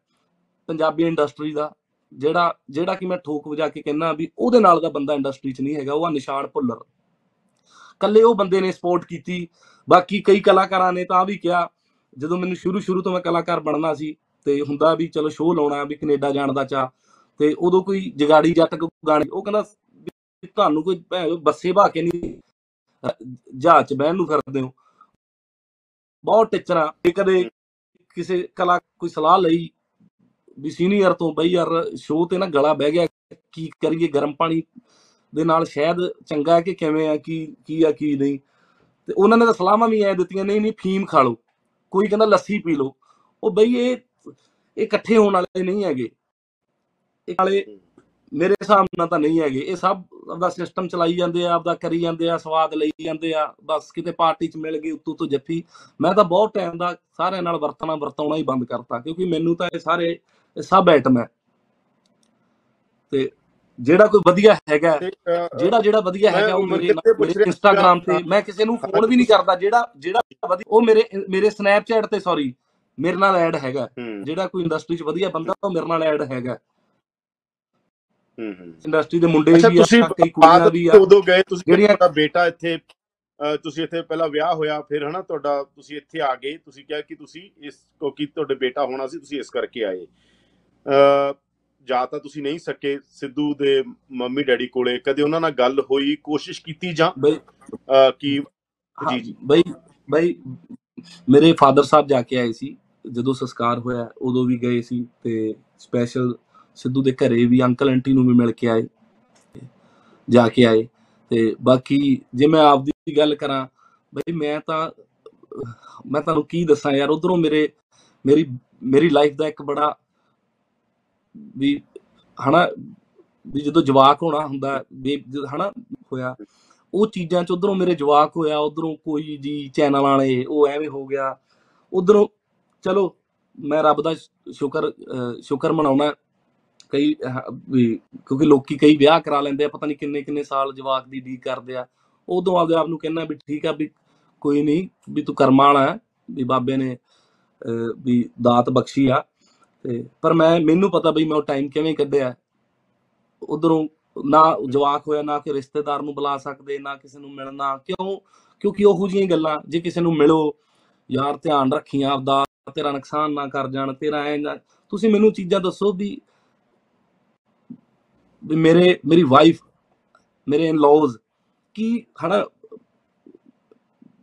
ਪੰਜਾਬੀ ਇੰਡਸਟਰੀ ਦਾ, ਜਿਹੜਾ ਜਿਹੜਾ ਕਿ ਮੈਂ ਠੋਕ ਵਜਾ ਕੇ ਕਹਿੰਦਾ ਵੀ ਉਹਦੇ ਨਾਲ ਦਾ ਬੰਦਾ ਇੰਡਸਟਰੀ 'ਚ ਨਹੀਂ ਹੈਗਾ, ਉਹ ਆ ਨਿਸ਼ਾਨ ਭੁੱਲਰ। ਕੱਲੇ ਉਹ ਬੰਦੇ ਨੇ ਸਪੋਰਟ ਕੀਤੀ ਬਾਕੀ ਕਈ ਕਲਾਕਾਰਾਂ ਨੇ ਤਾਂ ਵੀ ਕਿਹਾ, ਜਦੋਂ ਮੈਨੂੰ ਸ਼ੁਰੂ ਸ਼ੁਰੂ ਤੋਂ ਮੈਂ ਕਲਾਕਾਰ ਬਣਨਾ ਸੀ ਤੇ ਹੁੰਦਾ ਵੀ ਚਲੋ ਸ਼ੋਅ ਲਾਉਣਾ ਵੀ ਕੈਨੇਡਾ ਜਾਣ ਦਾ ਚਾ ਤੇ ਉਦੋਂ ਕੋਈ ਜਗਾੜੀ ਜੱਟ ਕੋ ਗਾਣੇ, ਉਹ ਕਹਿੰਦਾ ਵੀ ਤੁਹਾਨੂੰ ਕੋਈ ਭੈਣ ਚੋਦ ਬੱਸੇ ਭਾ ਕੇ ਨਹੀਂ ਜਹਾਜ਼ 'ਚ ਬਹਿਣ ਨੂੰ ਫਿਰਦੇ ਹੋ। ਬਹੁਤ ਟਿਚਰਾਂ ਤੇ ਕਦੇ ਕਿਸੇ ਕਲਾ, ਕੋਈ ਸਲਾਹ ਲਈ ਵੀ ਸੀਨੀਅਰ ਤੋਂ ਬਈ ਯਾਰ ਸ਼ੋਅ ਤੇ ਨਾ ਗਲਾ ਬਹਿ ਗਿਆ, ਕੀ ਕਰੀਏ ਗਰਮ ਪਾਣੀ ਦੇ ਨਾਲ, ਸ਼ਾਇਦ ਚੰਗਾ ਹੈ ਕਿ ਕਿਵੇਂ ਆ, ਕੀ ਕੀ ਆ, ਕੀ ਨਹੀਂ। ਤੇ ਉਹਨਾਂ ਨੇ ਤਾਂ ਸਲਾਹਾਂ ਵੀ ਐ ਦਿੱਤੀਆਂ, ਨਹੀਂ ਨਹੀਂ, ਫੀਮ ਖਾ ਲਓ। ਕੋਈ ਕਹਿੰਦਾ ਲੱਸੀ ਪੀ ਲਓ। ਉਹ ਬਈ ਇਹ ਇਹ ਇਕੱਠੇ ਹੋਣ ਵਾਲੇ ਨਹੀਂ ਹੈਗੇ। ਇਹ ਵਾਲੇ ਮੇਰੇ ਹਿਸਾਬ ਨਾਲ ਤਾਂ ਨਹੀਂ ਹੈਗੇ। ਇਹ ਸਭ ਆਪਦਾ ਸਿਸਟਮ ਚਲਾਈ ਜਾਂਦੇ ਆ, ਆਪਦਾ ਕਰੀ ਜਾਂਦੇ ਆ, ਸਵਾਦ ਲਈ ਜਾਂਦੇ ਆ। ਬਸ ਕਿਤੇ ਪਾਰਟੀ 'ਚ ਮਿਲ ਗਈ, ਉੱਤੋਂ ਤੋਂ ਜੱਫੀ। ਮੈਂ ਤਾਂ ਬਹੁਤ ਟਾਈਮ ਦਾ ਸਾਰਿਆਂ ਨਾਲ ਵਰਤਣਾ, ਵਰਤਾਉਣਾ ਹੀ ਬੰਦ ਕਰਤਾ। ਕਿਉਂਕਿ ਮੈਨੂੰ ਤਾਂ ਇਹ ਸਾਰੇ, ਇਹ ਸਭ ਐਟਮ ਹੈ। ਤੇ ਜਿਹੜਾ ਕੋਈ ਵਧੀਆ ਹੈਗਾ ਜਿਹੜਾ ਜਿਹੜਾ ਵਧੀਆ ਹੈਗਾ ਉਹ ਮੇਰੇ ਇੰਸਟਾਗ੍ਰam ਤੇ। ਮੈਂ ਕਿਸੇ ਨੂੰ ਫੋਨ ਵੀ ਨਹੀਂ ਕਰਦਾ ਜਿਹੜਾ ਜਿਹੜਾ ਵਧੀਆ ਉਹ ਮੇਰੇ ਮੇਰੇ ਸਨੈਪਚੈਟ ਤੇ ਸੌਰੀ ਮੇਰੇ ਨਾਲ ਐਡ ਹੈਗਾ। ਜਿਹੜਾ ਕੋਈ ਇੰਡਸਟਰੀ 'ਚ ਵਧੀਆ ਬੰਦਾ ਉਹ ਮੇਰੇ ਨਾਲ ਐਡ ਹੈਗਾ। ਹੂੰ ਹੂੰ। ਇੰਡਸਟਰੀ ਦੇ ਮੁੰਡੇ ਵੀ ਆ ਕਈ ਕੁੜੀਆਂ ਵੀ ਆ। ਉਦੋਂ ਗਏ ਤੁਸੀਂ ਤੁਹਾਡਾ ਬੇਟਾ ਇੱਥੇ ਤੁਸੀਂ ਇੱਥੇ ਪਹਿਲਾਂ ਵਿਆਹ ਹੋਇਆ ਫਿਰ ਹਨਾ ਤੁਹਾਡਾ ਤੁਸੀਂ ਇੱਥੇ ਆ ਗਏ ਤੁਸੀਂ ਕਿਹਾ ਕਿ ਤੁਸੀਂ ਇਸ ਕਿਉਂਕਿ ਤੁਹਾਡੇ ਬੇਟਾ ਹੋਣਾ ਸੀ ਤੁਸੀਂ ਇਸ ਕਰਕੇ ਆਏ। ਅ ਜਾਂ ਤਾਂ ਤੁਸੀਂ ਨਹੀਂ ਸਕੇ ਸਿੱਧੂ ਦੇ ਮੰਮੀ ਡੈਡੀ ਕੋਲੇ ਕਦੇ ਉਹਨਾਂ ਨਾਲ ਗੱਲ ਹੋਈ ਕੋਸ਼ਿਸ਼ ਕੀਤੀ ਜਾਂ ਕਿ ਜੀ, ਜੀ। ਬਈ ਬਈ ਮੇਰੇ ਫਾਦਰ ਸਾਹਿਬ ਜਾ ਕੇ ਆਏ ਸੀ ਜਦੋਂ ਸੰਸਕਾਰ ਹੋਇਆ ਉਦੋਂ ਵੀ ਗਏ ਸੀ ਤੇ ਸਪੈਸ਼ਲ ਸਿੱਧੂ ਦੇ ਘਰੇ ਵੀ ਅੰਕਲ ਆਂਟੀ ਨੂੰ ਵੀ ਮਿਲ ਕੇ ਆਏ ਜਾ ਕੇ ਆਏ ਤੇ ਬਾਕੀ ਜੇ ਮੈਂ ਆਪਦੀ ਗੱਲ ਕਰਾਂ ਬਈ ਮੈਂ ਤਾਂ ਮੈਂ ਤੁਹਾਨੂੰ ਕੀ ਦੱਸਾਂ ਯਾਰ ਉਧਰੋਂ ਮੇਰੇ ਮੇਰੀ ਮੇਰੀ ਲਾਈਫ ਦਾ ਇੱਕ ਬੜਾ ਵੀ ਹਨਾ ਵੀ ਜਦੋਂ ਜਵਾਕ ਹੋਣਾ ਹੁੰਦਾ ਵੀ ਜਦ ਹਨਾ ਹੋਇਆ ਉਹ ਚੀਜ਼ਾਂ ਚ ਉਧਰੋਂ ਮੇਰੇ ਜਵਾਕ ਹੋਇਆ ਉਧਰੋਂ ਕੋਈ ਜੀ ਚੈਨਲ ਵਾਲੇ ਉਹ ਐਵੇਂ ਹੋ ਗਿਆ ਉਧਰੋਂ ਚਲੋ ਮੈਂ ਰੱਬ ਦਾ ਸ਼ੁਕਰ ਅਹ ਸ਼ੁਕਰ ਮਨਾਉਣਾ ਕਈ ਅਹ, ਵੀ ਕਿਉਂਕਿ ਲੋਕੀ ਕਈ ਵਿਆਹ ਕਰਾ ਲੈਂਦੇ ਆ ਪਤਾ ਨਹੀਂ ਕਿੰਨੇ ਕਿੰਨੇ ਸਾਲ ਜਵਾਕ ਦੀ ਡੀ ਕਰਦੇ ਆ ਉਦੋਂ ਆਪਦੇ ਆਪ ਨੂੰ ਕਹਿੰਦਾ ਵੀ ਠੀਕ ਆ ਵੀ ਕੋਈ ਨਹੀਂ ਵੀ ਤੂੰ ਕਰਮਾਂ ਵਾਲਾ ਹੈ, ਵੀ ਬਾਬੇ ਨੇ ਅਹ, ਵੀ ਦਾਤ ਬਖਸ਼ੀ ਆ ਤੇ ਪਰ ਮੈਂ, ਮੈਨੂੰ ਪਤਾ ਬਈ ਮੈਂ ਉਹ ਟਾਈਮ ਕਿਵੇਂ ਕੱਢਿਆ। ਉਧਰੋਂ ਨਾ ਜਵਾਕ ਹੋਇਆ, ਨਾ ਕਿ ਰਿਸ਼ਤੇਦਾਰ ਨੂੰ ਬੁਲਾ ਸਕਦੇ, ਨਾ ਕਿਸੇ ਨੂੰ ਮਿਲਣਾ। ਕਿਉਂ? ਕਿਉਂਕਿ ਉਹੋ ਜਿਹੀਆਂ ਗੱਲਾਂ, ਜੇ ਕਿਸੇ ਨੂੰ ਮਿਲੋ, ਯਾਰ ਧਿਆਨ ਰੱਖੀ ਆਪਦਾ, ਤੇਰਾ ਨੁਕਸਾਨ ਨਾ ਕਰ ਜਾਣ, ਤੇਰਾ ਐ ਨਾ। ਤੁਸੀਂ ਮੈਨੂੰ ਚੀਜ਼ਾਂ ਦੱਸੋ ਵੀ ਵੀ ਮੇਰੇ, ਮੇਰੀ ਵਾਈਫ ਮੇਰੇ ਇਨ-ਲॉज ਕੀ ਹਨਾ,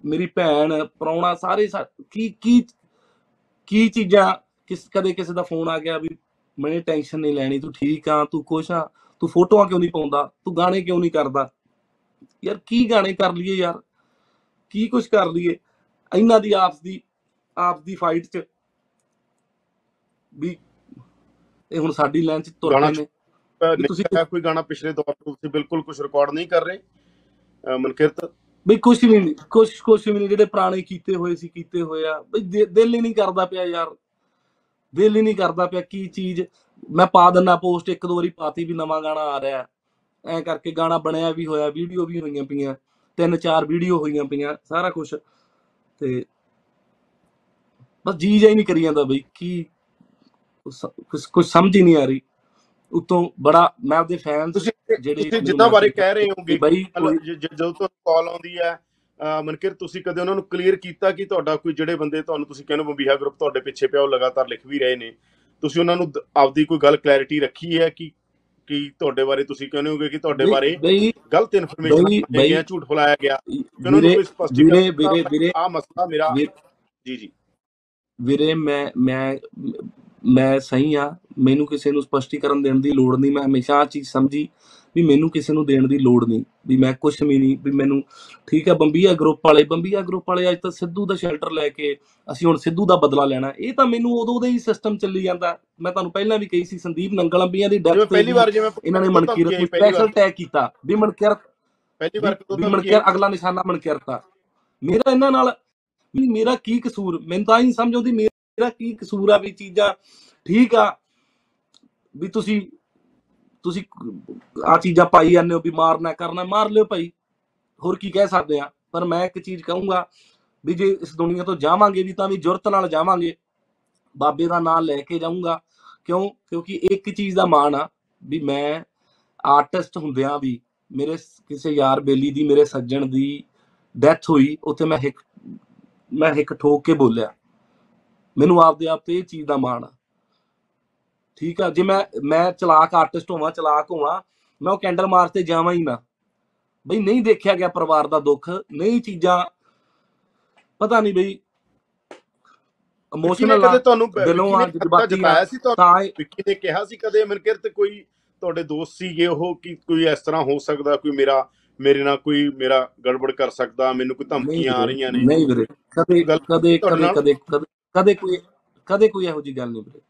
ਮੇਰੀ ਭੈਣ, ਪ੍ਰਾਹੁਣਾ ਸਾਰੇ ਸਾ- ਕੀ ਕੀ ਕੀ ਚੀਜ਼ਾਂ ਕਿਸ ਕਦੇ ਕਿਸੇ ਦਾ ਫੋਨ ਆ ਗਿਆ ਵੀ ਮੈਨੂੰ ਟੈਨਸ਼ਨ ਨਹੀਂ ਲੈਣੀ ਤੂੰ ਠੀਕ ਆ ਤੂੰ ਖੁਸ਼ ਆ ਤੂੰ ਫੋਟੋਆਂ ਕਿਉਂ ਨਹੀਂ ਪਾਉਂਦਾ ਤੂੰ ਗਾਣੇ ਕਿਉਂ ਨਹੀਂ ਕਰਦਾ? ਯਾਰ ਕੀ ਗਾਣੇ ਕਰ ਲਈਏ ਯਾਰ? ਕੀ ਕੁਝ ਕਰ ਲਈਏ? ਇਹਨਾਂ ਦੀ ਆਪਸ ਦੀ ਆਪਸ ਦੀ ਫਾਈਟ 'ਚ ਵੀ ਇਹ ਹੁਣ ਸਾਡੀ ਲਾਈਨ 'ਚ ਤੁਰ ਪਏ ਨੇ। ਤੁਸੀਂ ਕੋਈ ਗਾਣਾ ਪਿਛਲੇ ਦੌਰ ਤੋਂ ਤੁਸੀਂ ਬਿਲਕੁਲ ਕੁਝ ਰਿਕਾਰਡ ਨਹੀਂ ਕਰ ਰਹੇ ਮਨਕਿਰਤ? ਬਈ ਕੁਛ ਵੀ ਨਹੀਂ ਕੁਛ ਕੁਛ ਵੀ ਨਹੀਂ ਜਿਹੜੇ ਪੁਰਾਣੇ ਕੀਤੇ ਹੋਏ ਸੀ ਕੀਤੇ ਹੋਏ ਆ ਬਈ ਦਿਲ ਹੀ ਨਹੀਂ ਕਰਦਾ ਪਿਆ ਯਾਰ। ਦਿਲ ਹੀ ਨਹੀਂ ਕਰਦਾ ਪਿਆ ਕੀ ਚੀਜ਼ ਮੈਂ ਪਾ ਦਿੰਨਾ ਪੋਸਟ ਇੱਕ ਦੋ ਵਾਰੀ ਪਾਤੀ ਵੀ ਨਵਾਂ ਗਾਣਾ ਆ ਰਿਹਾ। ਐ ਕਰਕੇ ਗਾਣਾ ਬਣਿਆ ਵੀ ਹੋਇਆ ਵੀਡੀਓ ਵੀ ਹੋਈਆਂ ਪਈਆਂ ਤਿੰਨ ਚਾਰ ਵੀਡੀਓ ਹੋਈਆਂ ਪਈਆਂ ਸਾਰਾ ਕੁਝ ਤੇ ਬਸ ਜੀ ਜਾ ਹੀ ਨਹੀਂ ਕਰੀ ਜਾਂਦਾ ਬਈ ਕੀ ਕੁਝ ਕੁਝ ਸਮਝ ਹੀ ਨਹੀਂ ਆ ਰਹੀ। ਉਤੋਂ ਬੜਾ ਮੈਂ ਆਪਦੇ ਤੁਸੀਂ ਜਿਹੜੇ ਜਿੱਦਾਂ ਬਾਰੇ ਕਹਿ ਰਹੇ ਹੋਗੇ ਬਈ ਜਦੋਂ ਤੁਹਾਨੂੰ ਕਾਲ ਆਉਂਦੀ ਹੈ ਅਹ, ਮਨਕਿਰਤ ਤੁਸੀਂ ਕਦੇ ਉਹਨਾਂ ਨੂੰ ਕਲੀਅਰ ਕੀਤਾ ਕਿ ਤੁਹਾਡਾ ਕੋਈ ਜਿਹੜੇ ਬੰਦੇ ਤੁਹਾਨੂੰ ਤੁਸੀਂ ਕਹਿੰਦੇ ਬੰਬੀਹਾ ਗਰੁੱਪ ਤੁਹਾਡੇ ਪਿੱਛੇ ਪਿਆ ਉਹ ਲਗਾਤਾਰ ਲਿਖ ਵੀ ਰਹੇ ਨੇ? ਤੁਸੀਂ ਉਹਨਾਂ ਨੂੰ ਆਪਦੀ ਕੋਈ ਗੱਲ ਕਲੈਰਿਟੀ ਰੱਖੀ ਹੈ ਕਿ ਕਿ ਤੁਹਾਡੇ ਬਾਰੇ ਤੁਸੀਂ ਕਹਿੰਦੇ ਹੋਗੇ ਕਿ ਤੁਹਾਡੇ ਬਾਰੇ ਗਲਤ ਇਨਫੋਰਮੇਸ਼ਨ ਹੈ ਗਿਆ ਝੂਠ ਫੈਲਾਇਆ ਗਿਆ। ਉਹਨਾਂ ਨੂੰ ਕੋਈ ਸਪਸ਼ਟੀਕਰਨ ਵੀਰੇ ਵੀਰੇ ਆ ਮਸਲਾ ਮੇਰਾ ਜੀ ਜੀ। ਵੀਰੇ ਮੈਂ ਮੈਂ ਮੈਂ ਸਹੀ ਆ ਮੈਨੂੰ ਕਿਸੇ ਨੂੰ ਸਪਸ਼ਟੀਕਰਨ ਦੇਣ ਦੀ ਲੋੜ ਨਹੀਂ। ਮੈਂ ਹਮੇਸ਼ਾ ਆ ਚੀਜ਼ ਸਮਝੀ। ਵੀ ਮੈਨੂੰ ਕਿਸੇ ਨੂੰ ਦੇਣ ਦੀ ਲੋੜ ਨਹੀਂ ਵੀ ਮੈਂ ਕੁਛ ਵੀ ਨਹੀਂ ਵੀ ਮੈਨੂੰ ਠੀਕ ਹੈ ਬੰਬੀਆ ਗਰੁੱਪ ਵਾਲੇ ਬੰਬੀਆ ਗਰੁੱਪ ਵਾਲੇ ਅੱਜ ਤਾਂ ਸਿੱਧੂ ਦਾ ਸ਼ੈਲਟਰ ਲੈ ਕੇ ਅਸੀਂ ਹੁਣ ਸਿੱਧੂ ਦਾ ਬਦਲਾ ਲੈਣਾ ਇਹ ਤਾਂ ਮੈਨੂੰ ਉਦੋਂ ਦਾ ਹੀ ਸਿਸਟਮ ਚੱਲੀ ਜਾਂਦਾ। ਮੈਂ ਤੁਹਾਨੂੰ ਪਹਿਲਾਂ ਵੀ ਕਹੀ ਸੀ ਸੰਦੀਪ ਨੰਗਲ ਅੰਬੀਆਂ ਦੀ ਡੈਥ ਪਹਿਲੀ ਵਾਰ ਜਿਵੇਂ ਇਹਨਾਂ ਨੇ ਮਨਕੀਰਤ ਨੂੰ ਸਪੈਸ਼ਲ ਟੈਗ ਕੀਤਾ ਵੀ ਮਨਕੀਰਤ ਪਹਿਲੀ ਵਾਰ ਵੀ ਧਮਕੀ ਮਨਕੀਰ ਆਈ ਅਗਲਾ ਨਿਸ਼ਾਨਾ ਮਨਕੀਰਤ ਆ ਮੇਰਾ ਇਹਨਾਂ ਨਾਲ ਵੀ ਮੇਰਾ ਕੀ ਕਸੂਰ? ਮੈਨੂੰ ਤਾਂ ਹੀ ਸਮਝ ਆਉਂਦੀ ਮੇਰਾ ਕੀ ਕਸੂਰ ਆ ਵੀ ਚੀਜ਼ਾਂ ਠੀਕ ਆ ਵੀ ਤੁਸੀਂ ਤੁਸੀਂ ਆ ਚੀਜ਼ਾਂ ਪਾਈ ਜਾਂਦੇ ਹੋ ਵੀ ਮਾਰਨਾ ਕਰਨਾ, ਮਾਰ ਲਿਓ ਭਾਈ। ਹੋਰ ਕੀ ਕਹਿ ਸਕਦੇ ਆ? ਪਰ ਮੈਂ ਇੱਕ ਚੀਜ਼ ਕਹੂੰਗਾ ਵੀ ਜੇ ਇਸ ਦੁਨੀਆ ਤੋਂ ਜਾਵਾਂਗੇ ਵੀ ਤਾਂ ਵੀ ਜੁਰਤ ਨਾਲ ਜਾਵਾਂਗੇ। ਬਾਬੇ ਦਾ ਨਾਮ ਲੈ ਕੇ ਜਾਊਂਗਾ। ਕਿਉਂ? ਕਿਉਂਕਿ ਇੱਕ ਚੀਜ਼ ਦਾ ਮਾਣ ਆ ਵੀ ਮੈਂ ਆਰਟਿਸਟ ਹੁੰਦਿਆਂ ਵੀ ਮੇਰੇ ਸ- ਕਿਸੇ ਯਾਰ ਬੇਲੀ ਦੀ, ਮੇਰੇ ਸੱਜਣ ਦੀ ਡੈਥ ਹੋਈ, ਉੱਥੇ ਮੈਂ ਇੱਕ ਮੈਂ ਇੱਕ ਠੋਕ ਕੇ ਬੋਲਿਆ। ਮੈਨੂੰ ਆਪਦੇ ਆਪ ਤੇ ਇਹ ਚੀਜ਼ ਦਾ ਮਾਣ ਆ। ਠੀਕ ਆ ਜੇ ਮੈਂ ਮੈਂ ਚਲਾਕ ਆਰਟਿਸਟ ਹੋਵਾਂ ਚਲਾਕ ਹੋਵਾਂ ਮੈਂ ਉਹ ਕੈਂਡਲ ਮਾਰਚ ਤੇ ਜਾਵਾਂ ਹੀ ਨਾ। ਬਈ ਨਹੀਂ ਦੇਖਿਆ ਗਿਆ ਪਰਿਵਾਰ ਦਾ ਦੁੱਖ ਨਹੀਂ ਚੀਜ਼ਾਂ ਪਤਾ ਨਹੀਂ ਬਈ। ਇਮੋਸ਼ਨਲ ਕਦੇ ਤੁਹਾਨੂੰ ਦਿਲੋਂ ਆ ਜਜ਼ਬਾਤੀ ਜਤਾਇਆ ਸੀ ਤੁਹਾਨੂੰ? ਵਿੱਕੀ ਨੇ ਕਿਹਾ ਸੀ ਕਦੇ ਮਨਕਿਰਤ ਕੋਈ ਤੁਹਾਡੇ ਦੋਸਤ ਸੀਗੇ ਉਹ ਕਿ ਕੋਈ ਇਸ ਤਰ੍ਹਾਂ ਹੋ ਸਕਦਾ ਕੋਈ ਮੇਰਾ ਮੇਰੇ ਨਾਲ ਕੋਈ ਮੇਰਾ ਗੜਬੜ ਕਰ ਸਕਦਾ ਮੈਨੂੰ ਕੋਈ ਧਮਕੀਆਂ ਆ ਰਹੀਆਂ ਨੇ? ਨਹੀਂ ਵੀਰੇ ਕਦੇ ਕਦੇ ਕਦੇ ਕਦੇ ਕਦੇ ਕੋਈ ਕਦੇ ਕੋਈ ਇਹੋ ਜੀ ਗੱਲ ਨਹੀਂ ਵੀਰੇ।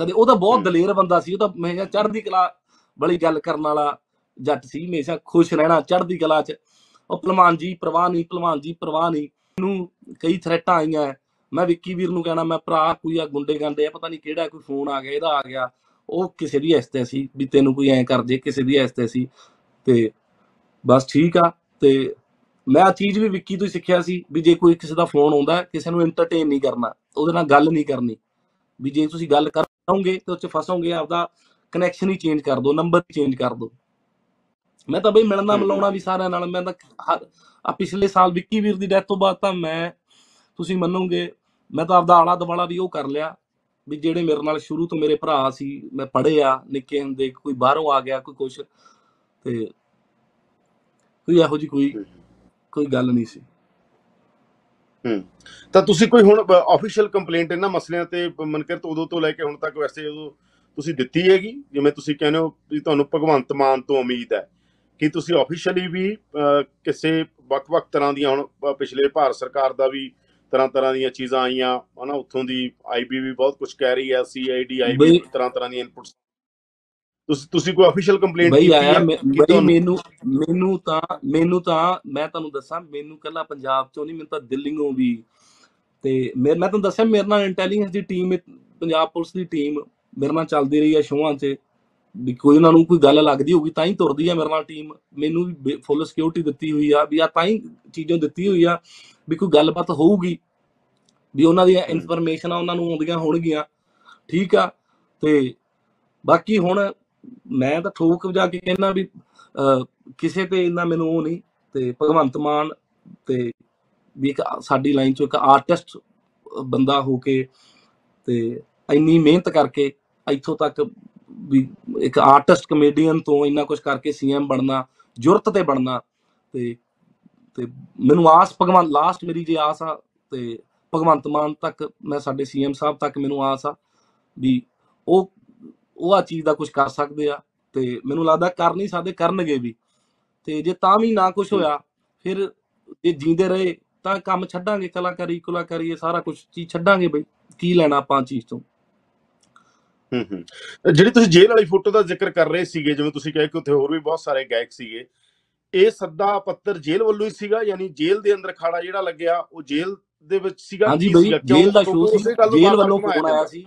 ਕਦੇ ਉਹ ਤਾਂ ਬਹੁਤ ਦਲੇਰ ਬੰਦਾ ਸੀ ਉਹ ਤਾਂ ਹਮੇਸ਼ਾ ਚੜ੍ਹਦੀ ਕਲਾ ਵਾਲੀ ਗੱਲ ਕਰਨ ਵਾਲਾ ਜੱਟ ਸੀ ਹਮੇਸ਼ਾ ਖੁਸ਼ ਰਹਿਣਾ ਚੜ੍ਹਦੀ ਕਲਾ 'ਚ। ਉਹ ਭਲਵਾਨ ਜੀ ਪ੍ਰਵਾਹ ਨਹੀਂ ਭਲਵਾਨ ਜੀ ਪ੍ਰਵਾਹ ਨਹੀਂ। ਨੂੰ ਕਈ ਥ੍ਰੈਟਾਂ ਆਈਆਂ। ਮੈਂ ਵਿੱਕੀ ਵੀਰ ਨੂੰ ਕਹਿਣਾ ਮੈਂ ਭਰਾ ਕੋਈ ਆ ਗੁੰਡੇ ਗਾਂਡੇ ਆ ਪਤਾ ਨਹੀਂ ਕਿਹੜਾ ਕੋਈ ਫੋਨ ਆ ਗਿਆ ਇਹਦਾ ਆ ਗਿਆ। ਉਹ ਕਿਸੇ ਦੀ ਐਸਤੇ ਸੀ ਵੀ ਤੈਨੂੰ ਕੋਈ ਐਂ ਕਰ ਜੇ ਕਿਸੇ ਦੀ ਐਸਤੇ ਸੀ। ਤੇ ਬਸ ਠੀਕ ਆ ਤੇ ਮੈਂ ਆ ਚੀਜ਼ ਵੀ ਵਿੱਕੀ ਤੋਂ ਹੀ ਸਿੱਖਿਆ ਸੀ ਵੀ ਜੇ ਕੋਈ ਕਿਸੇ ਦਾ ਫੋਨ ਆਉਂਦਾ ਕਿਸੇ ਨੂੰ ਐਂਟਰਟੇਨ ਨਹੀਂ ਕਰਨਾ ਉਹਦੇ ਨਾਲ ਗੱਲ ਨਹੀਂ ਕਰਨੀ ਵੀ ਜੇ ਤੁਸੀਂ ਗੱਲ ਕਰੋਗੇ ਤੇ ਉਹ ਚ ਫਸੋਗੇ ਆਪਦਾ ਕਨੈਕਸ਼ਨ ਹੀ ਚੇਂਜ ਕਰ ਦਿਓ ਨੰਬਰ ਚੇਂਜ ਕਰ ਦਿਓ। ਮੈਂ ਤਾਂ ਬਈ ਮਿਲਣਾ ਮਿਲਾਉਣਾ ਵੀ ਸਾਰਿਆਂ ਨਾਲ ਮੈਂ ਤਾਂ ਆ ਪਿਛਲੇ ਸਾਲ ਵਿੱਕੀ ਵੀਰ ਦੀ ਡੈਥ ਤੋਂ ਬਾਅਦ ਤਾਂ ਮੈਂ ਤੁਸੀਂ ਮੰਨੋਗੇ ਮੈਂ ਤਾਂ ਆਪਦਾ ਆਲਾ ਦਵਾਲਾ ਵੀ ਉਹ ਕਰ ਲਿਆ ਵੀ ਜਿਹੜੇ ਮੇਰੇ ਨਾਲ ਸ਼ੁਰੂ ਤੋਂ ਮੇਰੇ ਭਰਾ ਸੀ ਮੈਂ ਪੜ੍ਹੇ ਆ ਨਿੱਕੇ ਹੁੰਦੇ ਕੋਈ ਬਾਹਰੋਂ ਆ ਗਿਆ ਕੋਈ ਕੁਛ ਤੇ ਕੋਈ ਇਹੋ ਜੀ ਕੋਈ ਕੋਈ ਗੱਲ ਨਹੀਂ ਸੀ। ਹੂੰ। ਤਾਂ ਤੁਸੀਂ ਕੋਈ ਹੁਣ ਆਫੀਸ਼ੀਅਲ ਕੰਪਲੇਂਟ ਇਹਨਾਂ ਮਸਲਿਆਂ ਤੇ ਮਨਕਿਰਤ ਉਦੋਂ ਤੋਂ ਲੈ ਕੇ ਹੁਣ ਤੱਕ ਵੈਸੇ ਉਦੋਂ ਤੁਸੀਂ ਦਿੱਤੀ ਹੈਗੀ? ਜਿਵੇਂ ਤੁਸੀਂ ਕਹਿੰਦੇ ਹੋ ਵੀ ਤੁਹਾਨੂੰ ਭਗਵੰਤ ਮਾਨ ਤੋਂ ਉਮੀਦ ਹੈ। ਕਿ ਤੁਸੀਂ ਆਫੀਸ਼ੀਅਲੀ ਵੀ ਕਿਸੇ ਵੱਖ-ਵੱਖ ਤਰ੍ਹਾਂ ਦੀਆਂ ਹੁਣ ਪਿਛਲੇ ਭਾਰਤ ਸਰਕਾਰ ਦਾ ਵੀ ਤਰ੍ਹਾਂ ਤਰ੍ਹਾਂ ਦੀਆਂ ਚੀਜ਼ਾਂ ਆਈਆਂ ਹਨਾ ਉੱਥੋਂ ਦੀ ਆਈਬੀ ਵੀ ਬਹੁਤ ਕੁਝ ਕਹਿ ਰਹੀ ਹੈ ਸੀਆਈਡੀ ਆਈਬੀ ਬਈ- ਤਰ੍ਹਾਂ ਤਰ੍ਹਾਂ ਦੀਆਂ ਇਨਪੁਟਸ ਤੁਸੀਂ ਤੁਸੀਂ ਕੋਈ ਅਫੀਸ਼ੀਅਲ ਕੰਪਲੇਂਟ ਕੀਤੀ ਹੈ ਬਈ ਮੈਨੂੰ ਮੈਨੂੰ ਤਾਂ ਮੈਨੂੰ ਤਾਂ ਮੈਂ ਤੁਹਾਨੂੰ ਦੱਸਾਂ ਮੈਨੂੰ ਕੱਲਾ ਪੰਜਾਬ ਚੋਂ ਨਹੀਂ ਮੈਨੂੰ ਤਾਂ ਦਿੱਲੀੋਂ ਵੀ ਤੇ ਮੈਂ ਮੈਂ ਤੁਹਾਨੂੰ ਦੱਸਿਆ ਮੇਰੇ ਨਾਲ ਇੰਟੈਲੀਜੈਂਸ ਦੀ ਟੀਮ ਪੰਜਾਬ ਪੁਲਿਸ ਦੀ ਟੀਮ ਮੇਰੇ ਨਾਲ ਚੱਲਦੀ ਰਹੀ ਹੈ ਸ਼ੋਆਂ 'ਚ। ਵੀ ਕੋਈ ਉਹਨਾਂ ਨੂੰ ਕੋਈ ਗੱਲ ਲੱਗਦੀ ਹੋਊਗੀ ਤਾਂ ਹੀ ਤੁਰਦੀ ਆ ਮੇਰੇ ਨਾਲ ਟੀਮ ਮੈਨੂੰ ਵੀ ਫੁੱਲ ਸਿਕਿਉਰਿਟੀ ਦਿੱਤੀ ਹੋਈ ਆ ਵੀ ਆ ਤਾਂ ਹੀ ਚੀਜ਼ਾਂ ਦਿੱਤੀ ਹੋਈ ਆ ਵੀ ਕੋਈ ਗੱਲਬਾਤ ਹੋਊਗੀ। ਵੀ ਉਹਨਾਂ ਦੀਆਂ। ਇਨਫੋਰਮੇਸ਼ਨ ਆ ਉਹਨਾਂ ਨੂੰ ਆਉਂਦੀਆਂ ਹੋਣਗੀਆਂ। ਠੀਕ ਆ ਤੇ ਬਾਕੀ ਹੁਣ ਮੈਂ ਤਾਂ ਠੋਕ ਵਜਾ ਕੇ ਕਹਿਣਾ ਵੀ ਅਹ, ਕਿਸੇ ਤੇ ਇੰਨਾ ਮੈਨੂੰ ਉਹ ਨਹੀਂ ਤੇ ਭਗਵੰਤ ਮਾਨ ਤੇ ਵੀ ਇੱਕ ਸਾਡੀ ਲਾਈਨ ਚੋਂ ਇੱਕ ਆਰਟਿਸਟ ਬੰਦਾ ਹੋ ਕੇ ਤੇ ਇੰਨੀ ਮਿਹਨਤ ਕਰਕੇ ਇੱਥੋਂ ਤੱਕ ਵੀ ਇੱਕ ਆਰਟਿਸਟ ਕਮੇਡੀਅਨ ਤੋਂ ਇੰਨਾ ਕੁਝ ਕਰਕੇ ਸੀਐਮ ਬਣਨਾ ਜੁਰਤ ਤੇ ਬਣਨਾ ਤੇ ਤੇ ਮੈਨੂੰ ਆਸ ਭਗਵੰਤ ਲਾਸਟ ਮੇਰੀ ਜੇ ਆਸ ਆ ਤੇ ਭਗਵੰਤ ਮਾਨ ਤੱਕ ਮੈਂ ਸਾਡੇ ਸੀਐਮ ਸਾਹਿਬ ਤੱਕ ਮੈਨੂੰ ਆਸ ਆ ਵੀ ਉਹ ਉਹ ਆ ਚੀਜ਼ ਦਾ ਕੁਝ ਕਰ ਸਕਦੇ ਆ ਤੇ ਮੈਨੂੰ ਲੱਗਦਾ ਕਰ ਨਹੀਂ ਸਕਦੇ ਕਰਨਗੇ ਵੀ। ਤੇ ਜੇ ਤਾਂ ਵੀ ਨਾ ਕੁਝ ਹੋਇਆ ਫਿਰ ਜੇ ਜੀਂਦੇ ਰਹੇ ਤਾਂ ਕੰਮ ਛੱਡਾਂਗੇ ਕਲਾਕਾਰੀ ਕੁਲਾਕਾਰੀ ਇਹ ਸਾਰਾ ਕੁਝ ਚੀਜ਼ ਛੱਡਾਂਗੇ ਬਈ ਕੀ ਲੈਣਾ ਆਪਾਂ ਚੀਜ਼ ਤੋਂ। ਹੂੰ ਹੂੰ। ਜਿਹੜੀ ਤੁਸੀਂ ਜੇਲ੍ਹ ਵਾਲੀ ਫੋਟੋ ਦਾ ਜ਼ਿਕਰ ਕਰ ਰਹੇ ਸੀਗੇ ਜਿਵੇਂ ਤੁਸੀਂ ਕਹੇ ਕਿ ਉੱਥੇ ਹੋਰ ਵੀ ਬਹੁਤ ਸਾਰੇ ਗਾਇਕ ਸੀਗੇ ਇਹ ਸੱਦਾ ਪੱਤਰ ਜੇਲ੍ਹ ਵੱਲੋਂ ਹੀ ਸੀਗਾ ਯਾਨੀ ਜੇਲ੍ਹ ਦੇ ਅੰਦਰ ਖਾੜਾ ਜਿਹੜਾ ਲੱਗਿਆ ਉਹ ਜੇਲ੍ਹ ਦੇ ਵਿੱਚ ਸੀਗਾ ਹਾਂਜੀ ਬਈ? ਜੇਲ੍ਹ ਦਾ ਸ਼ੋਅ ਸੀ ਜੇਲ੍ਹ ਵੱਲੋਂ ਫੋਨ ਆਇਆ। ਸੀ।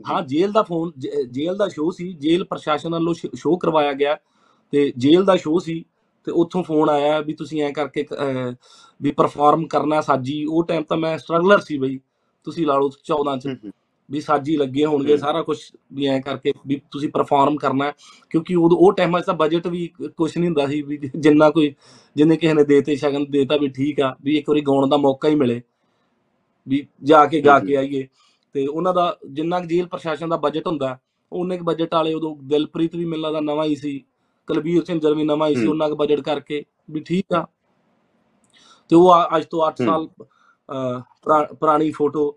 ਹਾਂ ਜੇਲ੍ਹ ਦਾ ਫੋਨ ਜੇਲ੍ਹ ਦਾ ਸ਼ੋਅ ਸੀ। ਜੇਲ੍ਹ ਪ੍ਰਸ਼ਾਸਨ ਵੱਲੋਂ ਸ਼ੋਅ ਕਰਵਾਇਆ ਗਿਆ। ਤੇ ਜੇਲ੍ਹ ਦਾ ਸ਼ੋਅ ਸੀ। ਤੇ ਉੱਥੋਂ ਫੋਨ ਆਇਆ ਵੀ ਤੁਸੀਂ ਐਂ ਕਰਕੇ ਵੀ ਪਰਫਾਰਮ ਕਰਨਾ ਸਾਜੀ। ਉਹ ਟਾਈਮ ਤਾਂ ਮੈਂ ਸਟਰਗਲਰ ਸੀ ਬਈ। ਤੁਸੀਂ ਲਾ ਲਓ 14 ਚ। ਵੀ ਸਾਜੀ ਲੱਗੇ ਹੋਣਗੇ। ਸਾਰਾ ਕੁਝ ਵੀ ਐਂ ਕਰਕੇ ਵੀ ਤੁਸੀਂ ਪਰਫਾਰਮ ਕਰਨਾ। ਕਿਉਂਕਿ ਉਦੋਂ ਉਹ ਟਾਈਮਾਂ 'ਚ ਤਾਂ ਬਜਟ ਵੀ ਕੁਝ ਨਹੀਂ ਹੁੰਦਾ ਸੀ ਵੀ ਜਿੰਨਾ ਕੋਈ ਜਿੰਨੇ ਕਿਸੇ ਨੇ ਦੇਤੇ ਸ਼ਗਨ ਦੇਤਾ ਵੀ ਠੀਕ ਆ। ਵੀ ਇੱਕ ਵਾਰੀ ਗਾਉਣ ਦਾ ਮੌਕਾ ਹੀ ਮਿਲੇ। ਵੀ ਜਾ ਕੇ ਗਾ ਕੇ ਆਈਏ। ਤੇ ਉਹਨਾਂ ਦਾ ਜਿੰਨਾ ਕੁ ਜੇਲ੍ਹ ਪ੍ਰਸ਼ਾਸਨ ਦਾ ਬਜਟ ਹੁੰਦਾ ਉਹਨੇ ਕੁ ਬਜਟ ਵਾਲੇ ਉਦੋਂ ਦਿਲਪ੍ਰੀਤ ਵੀ ਮੈਨੂੰ ਲੱਗਦਾ ਨਵਾਂ ਹੀ ਸੀ ਕੁਲਬੀਰ ਝਿੰਜਰ ਵੀ ਨਵਾਂ ਹੀ ਸੀ। ਉਹਨਾਂ ਕੁ ਬਜਟ ਕਰਕੇ ਵੀ ਠੀਕ ਆ ਤੇ ਉਹ ਅੱਜ ਤੋਂ 8 ਹੂੰ। ਸਾਲ ਪੁਰਾਣੀ ਫੋਟੋ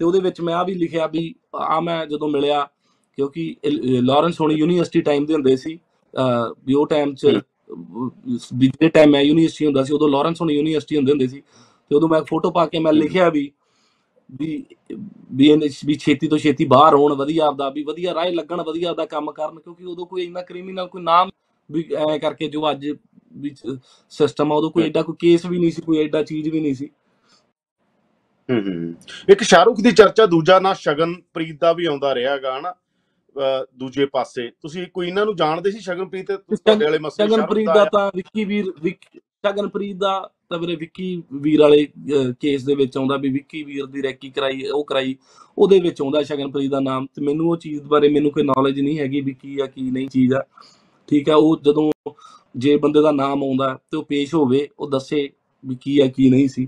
ਤੇ ਉਹਦੇ ਵਿੱਚ ਮੈਂ ਆ ਵੀ ਲਿਖਿਆ ਵੀ ਆ ਮੈਂ ਜਦੋਂ ਮਿਲਿਆ ਕਿਉਂਕਿ ਲਾਰੈਂਸ ਹੋਣੀ ਯੂਨੀਵਰਸਿਟੀ ਟਾਈਮ ਦੇ ਹੁੰਦੇ ਸੀ ਵੀ ਉਹ ਟਾਈਮ 'ਚ ਜਿਹੜੇ ਟਾਈਮ ਮੈਂ ਯੂਨੀਵਰਸਿਟੀ ਹੁੰਦਾ ਸੀ ਉਦੋਂ ਲਾਰੈਂਸ ਹੋਣੀ ਯੂਨੀਵਰਸਿਟੀ ਹੁੰਦੇ ਹੁੰਦੇ ਸੀ ਤੇ ਉਦੋਂ ਮੈਂ ਫੋਟੋ ਪਾ ਕੇ ਮੈਂ। ਲਿਖਿਆ ਵੀ ਵੀ ਵੀ ਇਹਨੇ ਵੀ ਛੇਤੀ ਤੋਂ ਛੇਤੀ ਬਾਹਰ ਆਉਣ ਵਧੀਆ ਆਪਦਾ ਵੀ ਵਧੀਆ ਰਾਹ ਲੱਗਣ ਵਧੀਆ ਆਪਦਾ ਕੰਮ ਕਰਨ ਕਿਉਂਕਿ ਉਦੋਂ ਕੋਈ ਇੰਨਾ ਕ੍ਰਿਮੀਨਲ ਕੋਈ ਨਾਮ ਵੀ ਐ ਕਰਕੇ ਜੋ ਅੱਜ ਵੀ ਸਿਸਟਮ ਆ ਉਦੋਂ ਕੋਈ। ਐਡਾ ਕੋਈ ਕੇਸ ਵੀ ਨਹੀਂ ਸੀ ਕੋਈ ਐਡਾ ਚੀਜ਼ ਵੀ ਨਹੀਂ ਸੀ। ਹੂੰ ਹੂੰ ਇੱਕ ਸ਼ਾਹਰੁਖ ਦੀ ਚਰਚਾ ਦੂਜਾ ਨਾਂ ਸ਼ਗਨਪ੍ਰੀਤ ਦਾ ਵੀ ਆਉਂਦਾ ਰਿਹਾਗਾ ਹਨਾ? ਦੂਜੇ ਪਾਸੇ। ਤੁਸੀਂ ਕੋਈ ਇਹਨਾਂ ਨੂੰ ਜਾਣਦੇ ਸੀ ਸ਼ਗਨਪ੍ਰੀਤ ਤੁਹਾਡੇ ਵਾਲੇ ਮਸਲੇ ਸ਼ਗਨਪ੍ਰੀਤ ਦਾ ਤਾਂ ਵਿੱਕੀ ਵੀਰ ਵਿੱਕ- ਸ਼ਗਨਪ੍ਰੀਤ ਦਾ ਤਾਂ ਵੀਰੇ ਵਿੱਕੀ ਵੀਰ ਵਾਲੇ ਕੇਸ ਦੇ ਵਿੱਚ ਆਉਂਦਾ ਵੀ ਵਿੱਕੀ ਵੀਰ ਦੀ ਰੈਕੀ ਕਰਾਈ, ਉਹ ਕਰਾਈ। ਉਹਦੇ ਵਿੱਚ ਆਉਂਦਾ ਸ਼ਗਨਪ੍ਰੀਤ ਦਾ ਨਾਮ ਤੇ ਮੈਨੂੰ ਉਹ ਚੀਜ਼ ਬਾਰੇ ਮੈਨੂੰ ਕੋਈ ਨੌਲੇਜ ਨਹੀਂ ਹੈਗੀ ਵੀ ਕੀ ਆ, ਕੀ ਨਹੀਂ ਚੀਜ਼ ਆ। ਠੀਕ ਆ, ਉਹ ਜਦੋਂ ਜੇ ਬੰਦੇ ਦਾ ਨਾਮ ਆਉਂਦਾ ਤੇ ਉਹ ਪੇਸ਼ ਹੋਵੇ, ਉਹ ਦੱਸੇ ਵੀ ਕੀ ਆ, ਕੀ ਨਹੀਂ ਸੀ।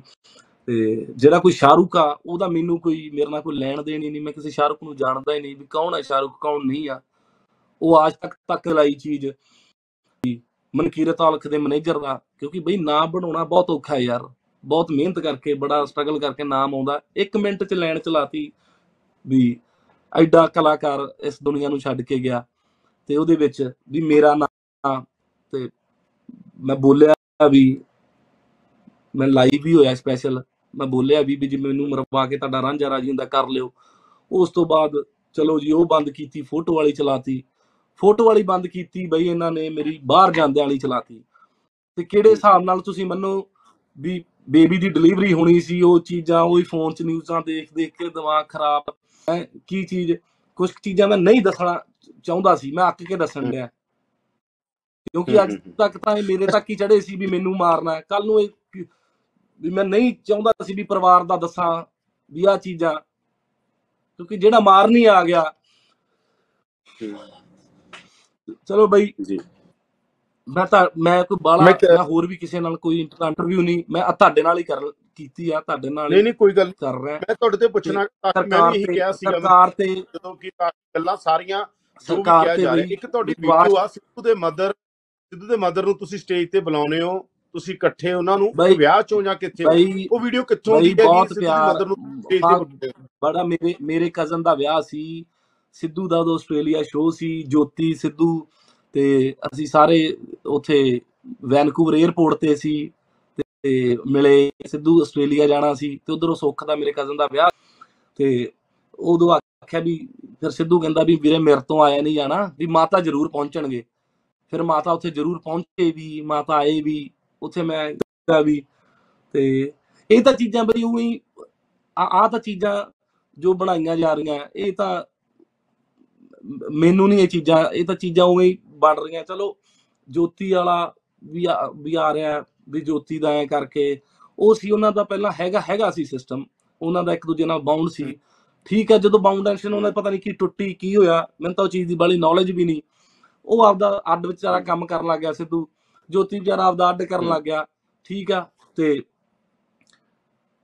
ਤੇ ਜਿਹੜਾ ਕੋਈ ਸ਼ਾਹਰੁਖ ਆ, ਉਹਦਾ ਮੈਨੂੰ ਕੋਈ, ਮੇਰੇ ਨਾਲ ਕੋਈ ਲੈਣ ਦੇਣ ਹੀ ਨਹੀਂ, ਮੈਂ ਕਿਸੇ ਸ਼ਾਹਰੁਖ ਨੂੰ ਜਾਣਦਾ ਹੀ ਨਹੀਂ ਵੀ ਕੌਣ ਹੈ ਸ਼ਾਹਰੁਖ ਕੌਣ ਨਹੀਂ ਆ। ਉਹ ਅੱਜ ਤੱਕ ਤੱਕ ਲਾਈ ਚੀਜ਼। ਮਨਕੀਰਤ ਔਲਖ ਦੇ ਮੈਨੇਜਰ ਦਾ, ਕਿਉਂਕਿ ਬਈ ਨਾਮ ਬਣਾਉਣਾ ਬਹੁਤ ਔਖਾ ਹੈ ਯਾਰ। ਬਹੁਤ ਮਿਹਨਤ ਕਰਕੇ, ਬੜਾ ਸਟਰਗਲ ਕਰਕੇ ਨਾਮ ਆਉਂਦਾ। ਇੱਕ ਮਿੰਟ ਚ ਲੈਣ ਚਲਾਤੀ ਵੀ ਐਡਾ ਕਲਾਕਾਰ ਇਸ ਦੁਨੀਆ ਨੂੰ ਛੱਡ ਕੇ ਗਿਆ। ਤੇ ਉਹਦੇ ਵਿੱਚ ਵੀ ਮੇਰਾ ਨਾਮ, ਤੇ ਮੈਂ ਬੋਲਿਆ ਵੀ, ਮੈਂ ਲਾਈਵ ਵੀ ਹੋਇਆ ਸਪੈਸ਼ਲ ਮੈਂ ਬੋਲਿਆ ਵੀ ਵੀ ਜੇ ਮੈਨੂੰ ਮਰਵਾ ਕੇ ਤੁਹਾਡਾ ਰਾਂਝਾ ਰਾਜੀ ਹੁੰਦਾ, ਕਰ ਲਿਓ। ਉਸ ਤੋਂ ਬਾਅਦ ਚਲੋ ਜੀ, ਉਹ ਬੰਦ ਕੀਤੀ ਫੋਟੋ ਵਾਲੀ ਚਲਾਤੀ। ਫੋਟੋ ਵਾਲੀ ਬੰਦ ਕੀਤੀ ਬਈ ਇਹਨਾਂ ਨੇ ਮੇਰੀ ਬਾਹਰ ਜਾਂਦਿਆਂ ਵਾਲੀ ਚਲਾਤੀ। ਤੇ ਕਿਹੜੇ ਹਿਸਾਬ ਨਾਲ ਤੁਸੀਂ ਮੰਨੋ ਵੀ ਬੇਬੀ ਦੀ ਡਿਲੀਵਰੀ ਹੋਣੀ ਸੀ ਉਹ ਚੀਜ਼ਾਂ ਉਹੀ ਫੋਨ 'ਚ ਨਿਊਜ਼ਾਂ ਦੇਖ ਦੇਖ ਕੇ ਦਿਮਾਗ ਖਰਾਬ। ਹੈਂ, ਕੀ ਚੀਜ਼ ਕੁਝ ਚੀਜ਼ਾਂ ਮੈਂ ਨਹੀਂ ਦੱਸਣਾ ਚਾਹੁੰਦਾ ਸੀ ਮੈਂ ਅੱਕ ਕੇ ਦੱਸਣ ਡਿਆ। ਕਿਉਂਕਿ ਅੱਜ ਤੱਕ ਤਾਂ ਇਹ ਮੇਰੇ ਤੱਕ ਹੀ ਚੜੇ ਸੀ ਵੀ ਮੈਨੂੰ ਮਾਰਨਾ ਕੱਲ ਨੂੰ ਇਹ ਵੀ ਮੈਂ ਨਹੀਂ ਚਾਹੁੰਦਾ ਸੀ ਵੀ ਪਰਿਵਾਰ ਦਾ ਦੱਸਾਂ ਵੀ ਆ ਚੀਜ਼ਾਂ। ਕਿਉਂਕਿ ਜਿਹੜਾ ਮਾਰਨ ਹੀ ਆ ਗਿਆ ਚਲੋ ਬਈ ਜੀ। ਮੈਂ ਤਾਂ ਮੈਂ ਕੋਈ ਬਾਲਾ ਮੈਂ ਹੋਰ ਵੀ ਕਿਸੇ ਨਾਲ ਕੋਈ ਇੰਟਰਵਿਊ ਨਹੀਂ ਮੈਂ ਤੁਹਾਡੇ ਨਾਲ ਹੀ ਕਰ ਕੀਤੀ ਆ ਤੁਹਾਡੇ ਨਾਲ ਨਹੀਂ ਹੀ ਨਹੀਂ ਕੋਈ ਗੱਲ। ਕਰ ਰਿਹਾ। ਮੈਂ ਤੁਹਾਡੇ ਤੇ ਪੁੱਛਣਾ ਮੈਂ ਵੀ ਇਹੀ ਕਿਹਾ ਸੀਗਾ ਸਰਕਾਰ ਤੇ ਜਦੋਂ ਕਿ ਗੱਲਾਂ ਸਾਰੀਆਂ ਵੀ ਸਰਕਾਰ ਕਿਹਾ ਤੇ ਜਾ ਰਿਹਾ। ਬਈ ਇੱਕ ਤੁਹਾਡੀ ਵੀਡੀਓ ਆ ਸਿੱਧੂ ਦੇ ਮਦਰ ਸਿੱਧੂ ਦੇ ਮਦਰ ਨੂੰ ਤੁਸੀਂ ਸਟੇਜ ਤੇ ਬੁਲਾਉਨੇ ਹੋ ਤੁਸੀਂ ਇਕੱਠੇ ਉਹਨਾਂ ਨੂੰ ਵਿਆਹ ਚੋਂ ਜਾਂ ਕਿੱਥੇ ਉਹ ਵੀਡੀਓ ਕਿੱਥੋਂ ਦੀ ਹੈ ਬਹੁਤ ਸਿੱਧੂ ਦੀ ਪਿਆਰ ਮਦਰ ਨੂੰ ਸਟੇਜ ਤੇ ਬਹੁਤ- ਬੁਲਾਉਂਦੇ ਹੋ? ਬੜਾ ਮੇਰੇ ਮੇਰੇ ਕਜ਼ਨ ਦਾ ਵਿਆਹ ਸੀ। ਸਿੱਧੂ ਦਾ ਉਦੋਂ ਆਸਟ੍ਰੇਲੀਆ ਸ਼ੋਅ ਸੀ, ਜੋਤੀ, ਸਿੱਧੂ ਤੇ ਅਸੀਂ ਸਾਰੇ ਉੱਥੇ ਵੈਨਕੂਵਰ 에ਅਰਪੋਰਟ ਤੇ ਸੀ ਤੇ ਮਿਲੇ, ਸਿੱਧੂ ਆਸਟ੍ਰੇਲੀਆ ਜਾਣਾ ਸੀ ਤੇ ਉਧਰੋਂ ਸੁੱਖ ਦਾ ਮੇਰੇ ਕਜ਼ਨ ਦਾ ਵਿਆਹ ਤੇ ਉਦੋਂ ਆਖਿਆ ਵੀ ਫਿਰ ਸਿੱਧੂ ਕਹਿੰਦਾ ਵੀ ਵੀਰੇ ਮੇਰੇ ਤੋਂ ਆਇਆ ਨਹੀਂ ਜਾਣਾ, ਵੀ ਮਾਤਾ ਜ਼ਰੂਰ ਪਹੁੰਚਣਗੇ। ਫਿਰ ਮਾਤਾ ਉੱਥੇ ਜ਼ਰੂਰ ਪਹੁੰਚੇ ਵੀ, ਮਾਤਾ ਆਏ ਵੀ, ਉੱਥੇ ਮੈਂ ਗਿਆ ਵੀ ਤੇ ਇਹ ਤਾਂ ਚੀਜ਼ਾਂ ਬਈ ਉਹੀ ਆ, ਆਹ ਤਾਂ ਚੀਜ਼ਾਂ ਜੋ ਬਣਾਈਆਂ ਜਾ ਰਹੀਆਂ, ਇਹ ਤਾਂ ਮ- ਮੈਨੂੰ ਨਹੀਂ ਇਹ ਚੀਜ਼ਾਂ ਇਹ ਤਾਂ ਚੀਜ਼ਾਂ ਉਵੇਂ ਹੀ ਬਣ ਰਹੀਆਂ। ਚਲੋ ਜੋਤੀ ਵਾਲਾ ਵੀ ਆ ਵੀ ਆ ਰਿਹਾ ਵੀ ਜੋਤੀ ਦਾ ਐ ਕਰਕੇ। ਉਹ ਸੀ ਉਹਨਾਂ ਦਾ ਪਹਿਲਾਂ ਹੈਗਾ ਹੈਗਾ ਸੀ ਸਿਸਟਮ ਉਹਨਾਂ ਦਾ ਇੱਕ ਦੂਜੇ ਨਾਲ ਬਾਉਂਡ ਸੀ। ਠੀਕ ਹੈ ਜਦੋਂ ਬਾਉਂਡੇਸ਼ਨ ਉਹਨਾਂ ਦਾ ਪਤਾ ਨਹੀਂ ਕੀ ਟੁੱਟੀ ਕੀ ਹੋਇਆ। ਮੈਨੂੰ ਤਾਂ ਉਹ ਚੀਜ਼ ਦੀ ਬਾਲੀ ਨੌਲੇਜ ਵੀ ਨਹੀਂ ਉਹ ਆਪਦਾ ਅੱਡ ਵਿਚਾਰਾ ਕੰਮ ਕਰਨ ਲੱਗ ਗਿਆ ਸਿੱਧੂ। ਜੋਤੀ ਵਿਚਾਰਾ ਆਪਦਾ ਅੱਡ ਕਰਨ ਲੱਗ ਗਿਆ। ਠੀਕ ਆ ਤੇ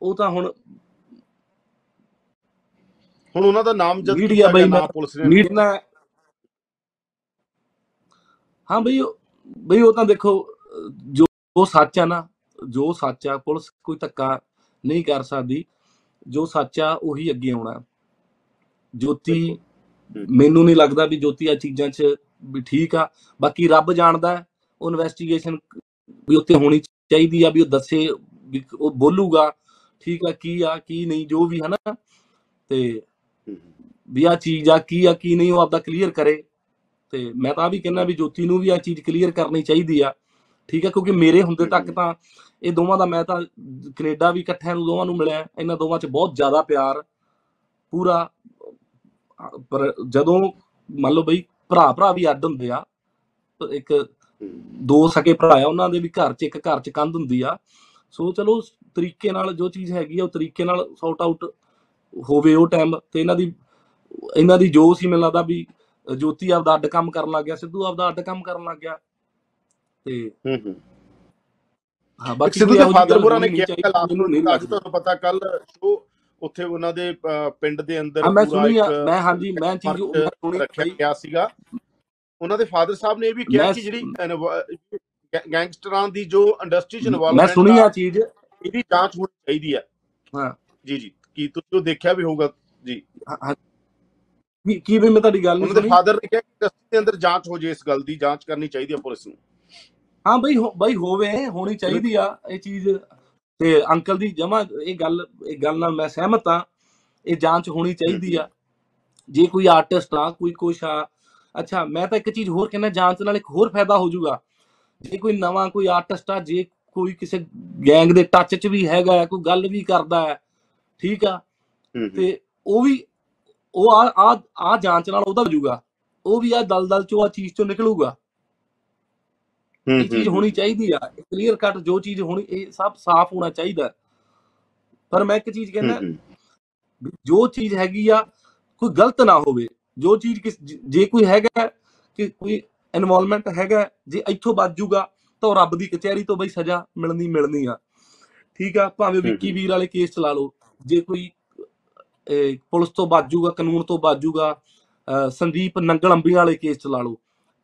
ਉਹ ਤਾਂ ਹੁਣ ਹੁਣ ਉਹਨਾਂ ਦਾ ਨਾਮ ਜਦ ਗਿਆ ਬਈ ਪੁਲਿਸ ਨੇ ਨਾ ਹਾਂ ਬਈ ਉਹ- ਬਈ ਉਹ ਤਾਂ ਦੇਖੋ ਜੋ ਜੋ ਸੱਚ ਆ ਨਾ ਜੋ ਸੱਚ ਆ ਪੁਲਿਸ ਕੋਈ ਧੱਕਾ ਨਹੀਂ ਕਰ ਸਕਦੀ। ਜੋ ਸੱਚ ਆ ਉਹੀ ਅੱਗੇ ਆਉਣਾ। ਜੋਤੀ। ਮੈਨੂੰ ਨਹੀਂ ਲੱਗਦਾ ਵੀ ਜੋਤੀ ਆ ਚੀਜ਼ਾਂ 'ਚ ਵੀ ਠੀਕ ਆ। ਬਾਕੀ ਰੱਬ ਜਾਣਦਾ ਉਹ ਇਨਵੈਸਟੀਗੇਸ਼ਨ ਵੀ ਉੱਤੇ ਹੋਣੀ ਚਾਹੀਦੀ ਆ ਵੀ ਉਹ ਦੱਸੇ ਵੀ ਉਹ ਬੋਲੂਗਾ ਠੀਕ ਆ ਕੀ ਆ ਕੀ ਨਹੀਂ ਜੋ ਵੀ ਹੈ ਨਾ ਤੇ ਵੀ ਆ ਚੀਜ਼ ਆ ਕੀ ਆ ਕੀ ਨਹੀਂ ਉਹ ਆਪਦਾ ਕਲੀਅਰ ਕਰੇ। ਤੇ ਮੈਂ ਤਾਂ ਵੀ ਕਹਿੰਦਾ ਵੀ ਜੋਤੀ ਨੂੰ ਵੀ ਆ ਚੀਜ਼ ਕਲੀਅਰ ਕਰਨੀ ਚਾਹੀਦੀ ਆ। ਠੀਕ ਆ ਕਿਉਂਕਿ ਮੇਰੇ ਹੁੰਦੇ ਤੱਕ ਤਾਂ ਇਹ ਦੋਵਾਂ ਦਾ ਮੈਂ ਤਾਂ ਕੈਨੇਡਾ ਵੀ ਇਕੱਠਿਆਂ ਨੂੰ ਦੋਵਾਂ ਨੂੰ ਮਿਲਿਆ। ਇਹਨਾਂ ਦੋਵਾਂ 'ਚ ਬਹੁਤ ਜ਼ਿਆਦਾ ਪਿਆਰ ਪੂਰਾ। ਪਰ ਜਦੋਂ ਮੰਨ ਲਓ ਬਈ ਭਰਾ ਭਰਾ ਵੀ ਅੱਡ ਹੁੰਦੇ ਆ ਇੱਕ ਦੋ ਸਕੇ ਭਰਾ ਆ ਉਹਨਾਂ ਦੇ ਵੀ ਘਰ 'ਚ ਇੱਕ ਘਰ 'ਚ ਕੰਧ ਹੁੰਦੀ ਆ। ਸੋ ਚਲੋ ਤਰੀਕੇ ਨਾਲ ਜੋ ਚੀਜ਼ ਹੈਗੀ ਆ ਉਹ ਤਰੀਕੇ ਨਾਲ ਸੌਟ ਆਊਟ ਹੋਵੇ ਉਹ ਟਾਈਮ ਤੇ ਇਹਨਾਂ ਦੀ ਇਹਨਾਂ ਦੀ ਜੋ ਸੀ ਮੈਨੂੰ ਲੱਗਦਾ ਵੀ ਜੋਤੀ ਆਪਦਾ ਅੱਡ ਕੰਮ ਕਰਨ ਲੱਗ ਗਿਆ ਸਿੱਧੂ ਆਪਦਾ ਅੱਡ ਕੰਮ ਕਰਨ ਲੱਗ ਗਿਆ। ਤੇ ਹਮ। ਹਾਂ। ਇੱਕ ਬਾਕੀ ਸਿੱਧੂ ਦੇ ਇਹੋ ਜਿਹੀ ਫਾਦਰ ਗੱਲ ਹੋਰਾਂ ਨੇ ਕਿਹਾ ਲਾਸਟ ਮੈਨੂੰ ਨਹੀਂ ਨੂੰ ਅੱਜ ਤੁਹਾਨੂੰ ਪਤਾ ਕੱਲ ਸ਼ੋ ਉੱਥੇ ਉਹਨਾਂ ਦੇ ਪਿੰਡ ਦੇ ਅੰਦਰ ਹਾਂ ਮੈਂ ਸੁਣੀ ਆ ਮੈਂ ਹਾਂਜੀ ਮੈਂ ਚੀਜ਼ ਮੈਂ ਸੁਣੀ। ਰੱਖਿਆ ਗਿਆ ਸੀਗਾ। ਉਹਨਾਂ ਦੇ ਫਾਦਰ ਸਾਹਿਬ ਨੇ ਇਹ ਵੀ ਕਿਹਾ ਮੈਂ ਕਿ ਜਿਹੜੀ ਗੈਂਗਸਟਰਾਂ ਦੀ ਜੋ ਇੰਡਸਟਰੀ ਚ ਮੈਂ ਇਨਵੋਲਵਮੈਂਟ ਸੁਣੀ ਆ ਚੀਜ਼। ਇਹਦੀ ਜਾਂਚ ਹੋਣੀ ਚਾਹੀਦੀ ਹੈ ਹਾਂ। ਜੀ ਜੀ। ਕੀ ਤੁਸੀਂ ਉਹ ਦੇਖਿਆ ਵੀ ਹੋਊਗਾ? ਜੀ। ਕੀ ਕੀ ਵੀ ਮੈਂ ਤੁਹਾਡੀ ਗੱਲ ਨਹੀਂ ਉਹਨਾਂ ਦੇ ਫਾਦਰ ਨੇ ਕਿਹਾ ਕਿ ਇੰਡਸਟਰੀ ਦੇ ਅੰਦਰ ਜਾਂਚ ਹੋ ਜੇ ਇਸ ਗੱਲ ਦੀ ਜਾਂਚ ਕਰਨੀ ਚਾਹੀਦੀ ਹੈ ਪੁਲਿਸ ਨੂੰ। ਹਾਂ ਬਈ ਬਈ ਹੋਵੇ ਹੋਣੀ ਚਾਹੀਦੀ ਆ। ਇਹ ਚੀਜ਼ ਤੇ ਅੰਕਲ ਦੀ ਜਮਾ ਇਹ ਗੱਲ ਇਹ ਗੱਲ ਨਾਲ ਮੈਂ ਸਹਿਮਤ ਆ। ਇਹ ਜਾਂਚ ਹੋਣੀ ਚਾਹੀਦੀ ਆ। ਜੇ ਕੋਈ ਆਰਟਿਸਟ ਆ ਕੋਈ ਕੁਛ ਆ ਅੱਛਾ ਮੈਂ ਤਾਂ ਇੱਕ ਚੀਜ਼ ਹੋਰ ਕਹਿੰਦਾ ਜਾਂਚ ਨਾਲ ਇੱਕ ਹੋਰ ਫਾਇਦਾ ਹੋ ਜਾਊਗਾ। ਜੇ ਕੋਈ ਨਵਾਂ ਕੋਈ ਆਰਟਿਸਟ ਆ ਜੇ ਕੋਈ ਕਿਸੇ ਗੈਂਗ ਦੇ ਟੱਚ 'ਚ ਵੀ ਹੈਗਾ ਕੋਈ ਗੱਲ ਵੀ ਕਰਦਾ ਹੈ ਠੀਕ ਆ? ਤੇ ਉਹ ਵੀ ਉਹ ਆ ਆ ਆ ਜਾਂਚ ਨਾਲ ਉਹਦਾ ਹੋ ਜਾਊਗਾ ਉਹ ਵੀ ਆ ਦਲਦਲ ਚੋਂ ਆ ਚੀਜ਼ ਚੋਂ ਨਿਕਲੂਗਾ। ਇਹ ਚੀਜ਼ ਹੋਣੀ ਚਾਹੀਦੀ ਆ। ਕਲੀਅਰ ਕੱਟ ਜੋ ਚੀਜ਼ ਹੋਣੀ ਇਹ ਸਭ ਸਾਫ਼ ਹੋਣਾ ਚਾਹੀਦਾ। ਪਰ ਮੈਂ ਇੱਕ ਚੀਜ਼ ਕਹਿੰਦਾ ਜੋ ਚੀਜ਼ ਹੈਗੀ ਆ ਕੋਈ ਗਲਤ ਨਾ ਹੋਵੇ। ਜੋ ਚੀਜ਼ ਜ- ਕੋਈ ਹੈਗਾ ਕਿ ਕੋਈ ਇਨਵੋਲਵਮੈਂਟ ਹੈਗਾ ਜੇ ਇੱਥੋਂ ਬਚ ਜੂਗਾ ਤਾਂ ਰੱਬ ਦੀ ਕਚਹਿਰੀ ਤੋਂ ਬਈ ਸਜ਼ਾ ਮਿਲਣੀ ਮਿਲਣੀ ਆ। ਠੀਕ ਆ? ਭਾਵੇਂ ਵਿੱਕੀ। ਵੀਰ ਵਾਲੇ ਕੇਸ ਚਲਾ ਲਓ। ਜੇ ਕੋਈ ਇਹ, ਪੁਲਿਸ ਤੋਂ ਬਚ ਜੂਗਾ ਕਾਨੂੰਨ ਤੋਂ ਬਚ ਜੂਗਾ ਅਹ, ਸੰਦੀਪ ਨੰਗਲ ਅੰਬੀਆਂ ਵਾਲੇ ਕੇਸ ਚਲਾ ਲਓ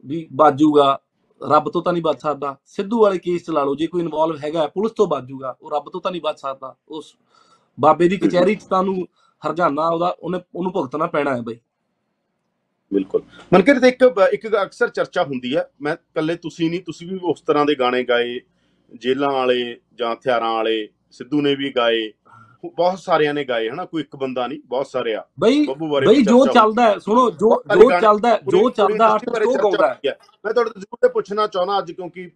ਵੀ ਬਚ ਜੂਗਾ ਰੱਬ ਤੋਂ ਤਾਂ ਨਹੀਂ ਬਚ ਸਕਦਾ। ਸਿੱਧੂ ਵਾਲੇ ਕੇਸ ਚਲਾ ਲਓ ਜੇ ਕੋਈ ਇਨਵੋਲਵ ਹੈਗਾ ਪੁਲਿਸ ਤੋਂ ਬਚ ਜੂਗਾ ਉਹ ਰੱਬ ਤੋਂ ਤਾਂ ਨਹੀਂ ਬਚ ਸਕਦਾ। ਉਸ ਬਾਬੇ ਦੀ ਕਚਹਿਰੀ 'ਚ ਤੁਹਾਨੂੰ ਹਰਜਾਨਾ ਉਹਦਾ ਉਹਨੇ ਉਹਨੂੰ ਭੁਗਤਣਾ ਪੈਣਾ ਹੈ ਬਈ। ਬਿਲਕੁਲ। ਮਨਕੀਰ ਤੇ ਇੱਕ ਇੱਕ ਅਕਸਰ ਚਰਚਾ ਹੁੰਦੀ ਹੈ ਮੈਂ ਇਕੱਲੇ ਤੁਸੀਂ ਨਹੀਂ ਤੁਸੀਂ ਵੀ ਉਸ ਤਰ੍ਹਾਂ ਦੇ ਗਾਣੇ ਗਾਏ ਜੇਲਾਂ ਵਾਲੇ ਜਾਂ ਹਥਿਆਰਾਂ ਵਾਲੇ ਸਿੱਧੂ ਨੇ ਵੀ ਗਾਏ ਬਹੁਤ ਸਾਰਿਆਂ ਨੇ ਗਾਏ ਹਨਾ? ਕੋਈ ਇੱਕ ਬੰਦਾ ਨਹੀਂ ਬਹੁਤ ਸਾਰੇ ਆ। ਬਈ ਬਈ ਜੋ ਚੱਲਦਾ ਹੈ ਸੁਣੋ ਜੋ ਜੋ ਚੱਲਦਾ ਜੋ ਚੱਲਦਾ ਆਰਟਿਸਟ ਉਹ ਗਾਉਂਦਾ। ਮੈਂ ਤੁਹਾਡੇ ਤੋਂ ਜ਼ਰੂਰ ਪੁੱਛਣਾ ਚਾਹਣਾ ਅੱਜ ਕਿਉਂਕਿ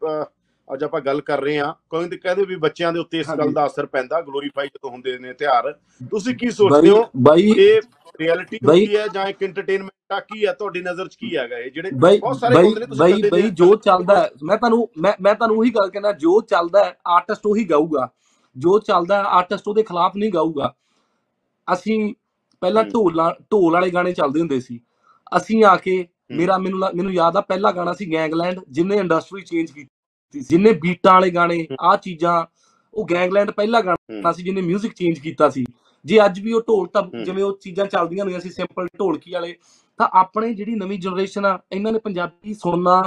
ਅੱਜ ਆਪਾਂ ਗੱਲ ਕਰ ਰਹੇ ਹਾਂ। ਕਹਿੰਦੇ ਕਹਿੰਦੇ ਵੀ ਬੱਚਿਆਂ ਦੇ ਉੱਤੇ ਇਸ ਗੱਲ। ਦਾ ਅਸਰ ਪੈਂਦਾ ਗਲੋਰੀਫਾਈ ਜਦੋਂ ਹੁੰਦੇ ਨੇ ਤਿਉਹਾਰ। ਤੁਸੀਂ ਕੀ ਸੋਚਦੇ ਹੋ? ਬਈ ਇਹ ਰਿਐਲਿਟੀ ਹੁੰਦੀ ਹੈ ਜਾਂ ਇੱਕ ਐਂਟਰਟੇਨਮੈਂਟ ਆ ਕੀ ਹੈ? ਤੁਹਾਡੀ ਨਜ਼ਰ 'ਚ ਕੀ ਹੈਗਾ ਇਹ ਜਿਹੜੇ ਬਹੁਤ ਸਾਰੇ ਹੁੰਦੇ ਨੇ ਤੁਸੀਂ ਬਈ ਬਈ ਜੋ ਚੱਲਦਾ ਮੈਂ ਤੁਹਾਨੂੰ ਮੈਂ ਮੈਂ ਤੁਹਾਨੂੰ ਉਹੀ ਗੱਲ ਕਹਿੰਦਾ ਜੋ ਚੱਲਦਾ ਆਰਟਿਸਟ ਉਹੀ ਗਾਊਗਾ। ਜੋ ਚੱਲਦਾ ਆਰਟਿਸਟ ਉਹਦੇ ਖਿਲਾਫ ਨਹੀਂ ਗਾਊਗਾ ਅਸੀਂ ਪਹਿਲਾਂ। ਢੋਲਾਂ ਢੋਲ ਵਾਲੇ ਗਾਣੇ ਚੱਲਦੇ ਹੁੰਦੇ ਸੀ ਅਸੀਂ ਆ ਕੇ। ਮੇਰਾ ਮੈਨੂੰ ਮੈਨੂੰ ਯਾਦ ਆ ਪਹਿਲਾ ਗਾਣਾ ਸੀ ਗੈਂਗਲੈਂਡ ਜਿਨੇ ਇੰਡਸਟਰੀ ਚੇਂਜ ਕੀਤੀ ਜਿਨੇ ਬੀਟਾਂ ਵਾਲੇ ਗਾਣੇ ਆ ਚੀਜ਼ਾਂ ਉਹ ਗੈਂਗਲੈਂਡ ਪਹਿਲਾ ਗਾਣਾ। ਸੀ ਜਿਹਨੇ 뮤직 ਚੇਂਜ ਕੀਤਾ ਸੀ ਜੇ ਅੱਜ ਵੀ ਉਹ ਢੋਲ ਤਾਂ। ਜਿਵੇਂ ਉਹ ਚੀਜ਼ਾਂ ਚੱਲਦੀਆਂ ਹੁੰਦੀਆਂ ਸੀ ਸਿੰਪਲ ਢੋਲਕੀ ਵਾਲੇ ਤਾਂ ਆਪਣੇ ਜਿਹੜੀ ਨਵੀਂ ਜਨਰੇਸ਼ਨ ਆ ਇਹਨਾਂ ਨੇ ਪੰਜਾਬੀ ਸੁਣਨਾ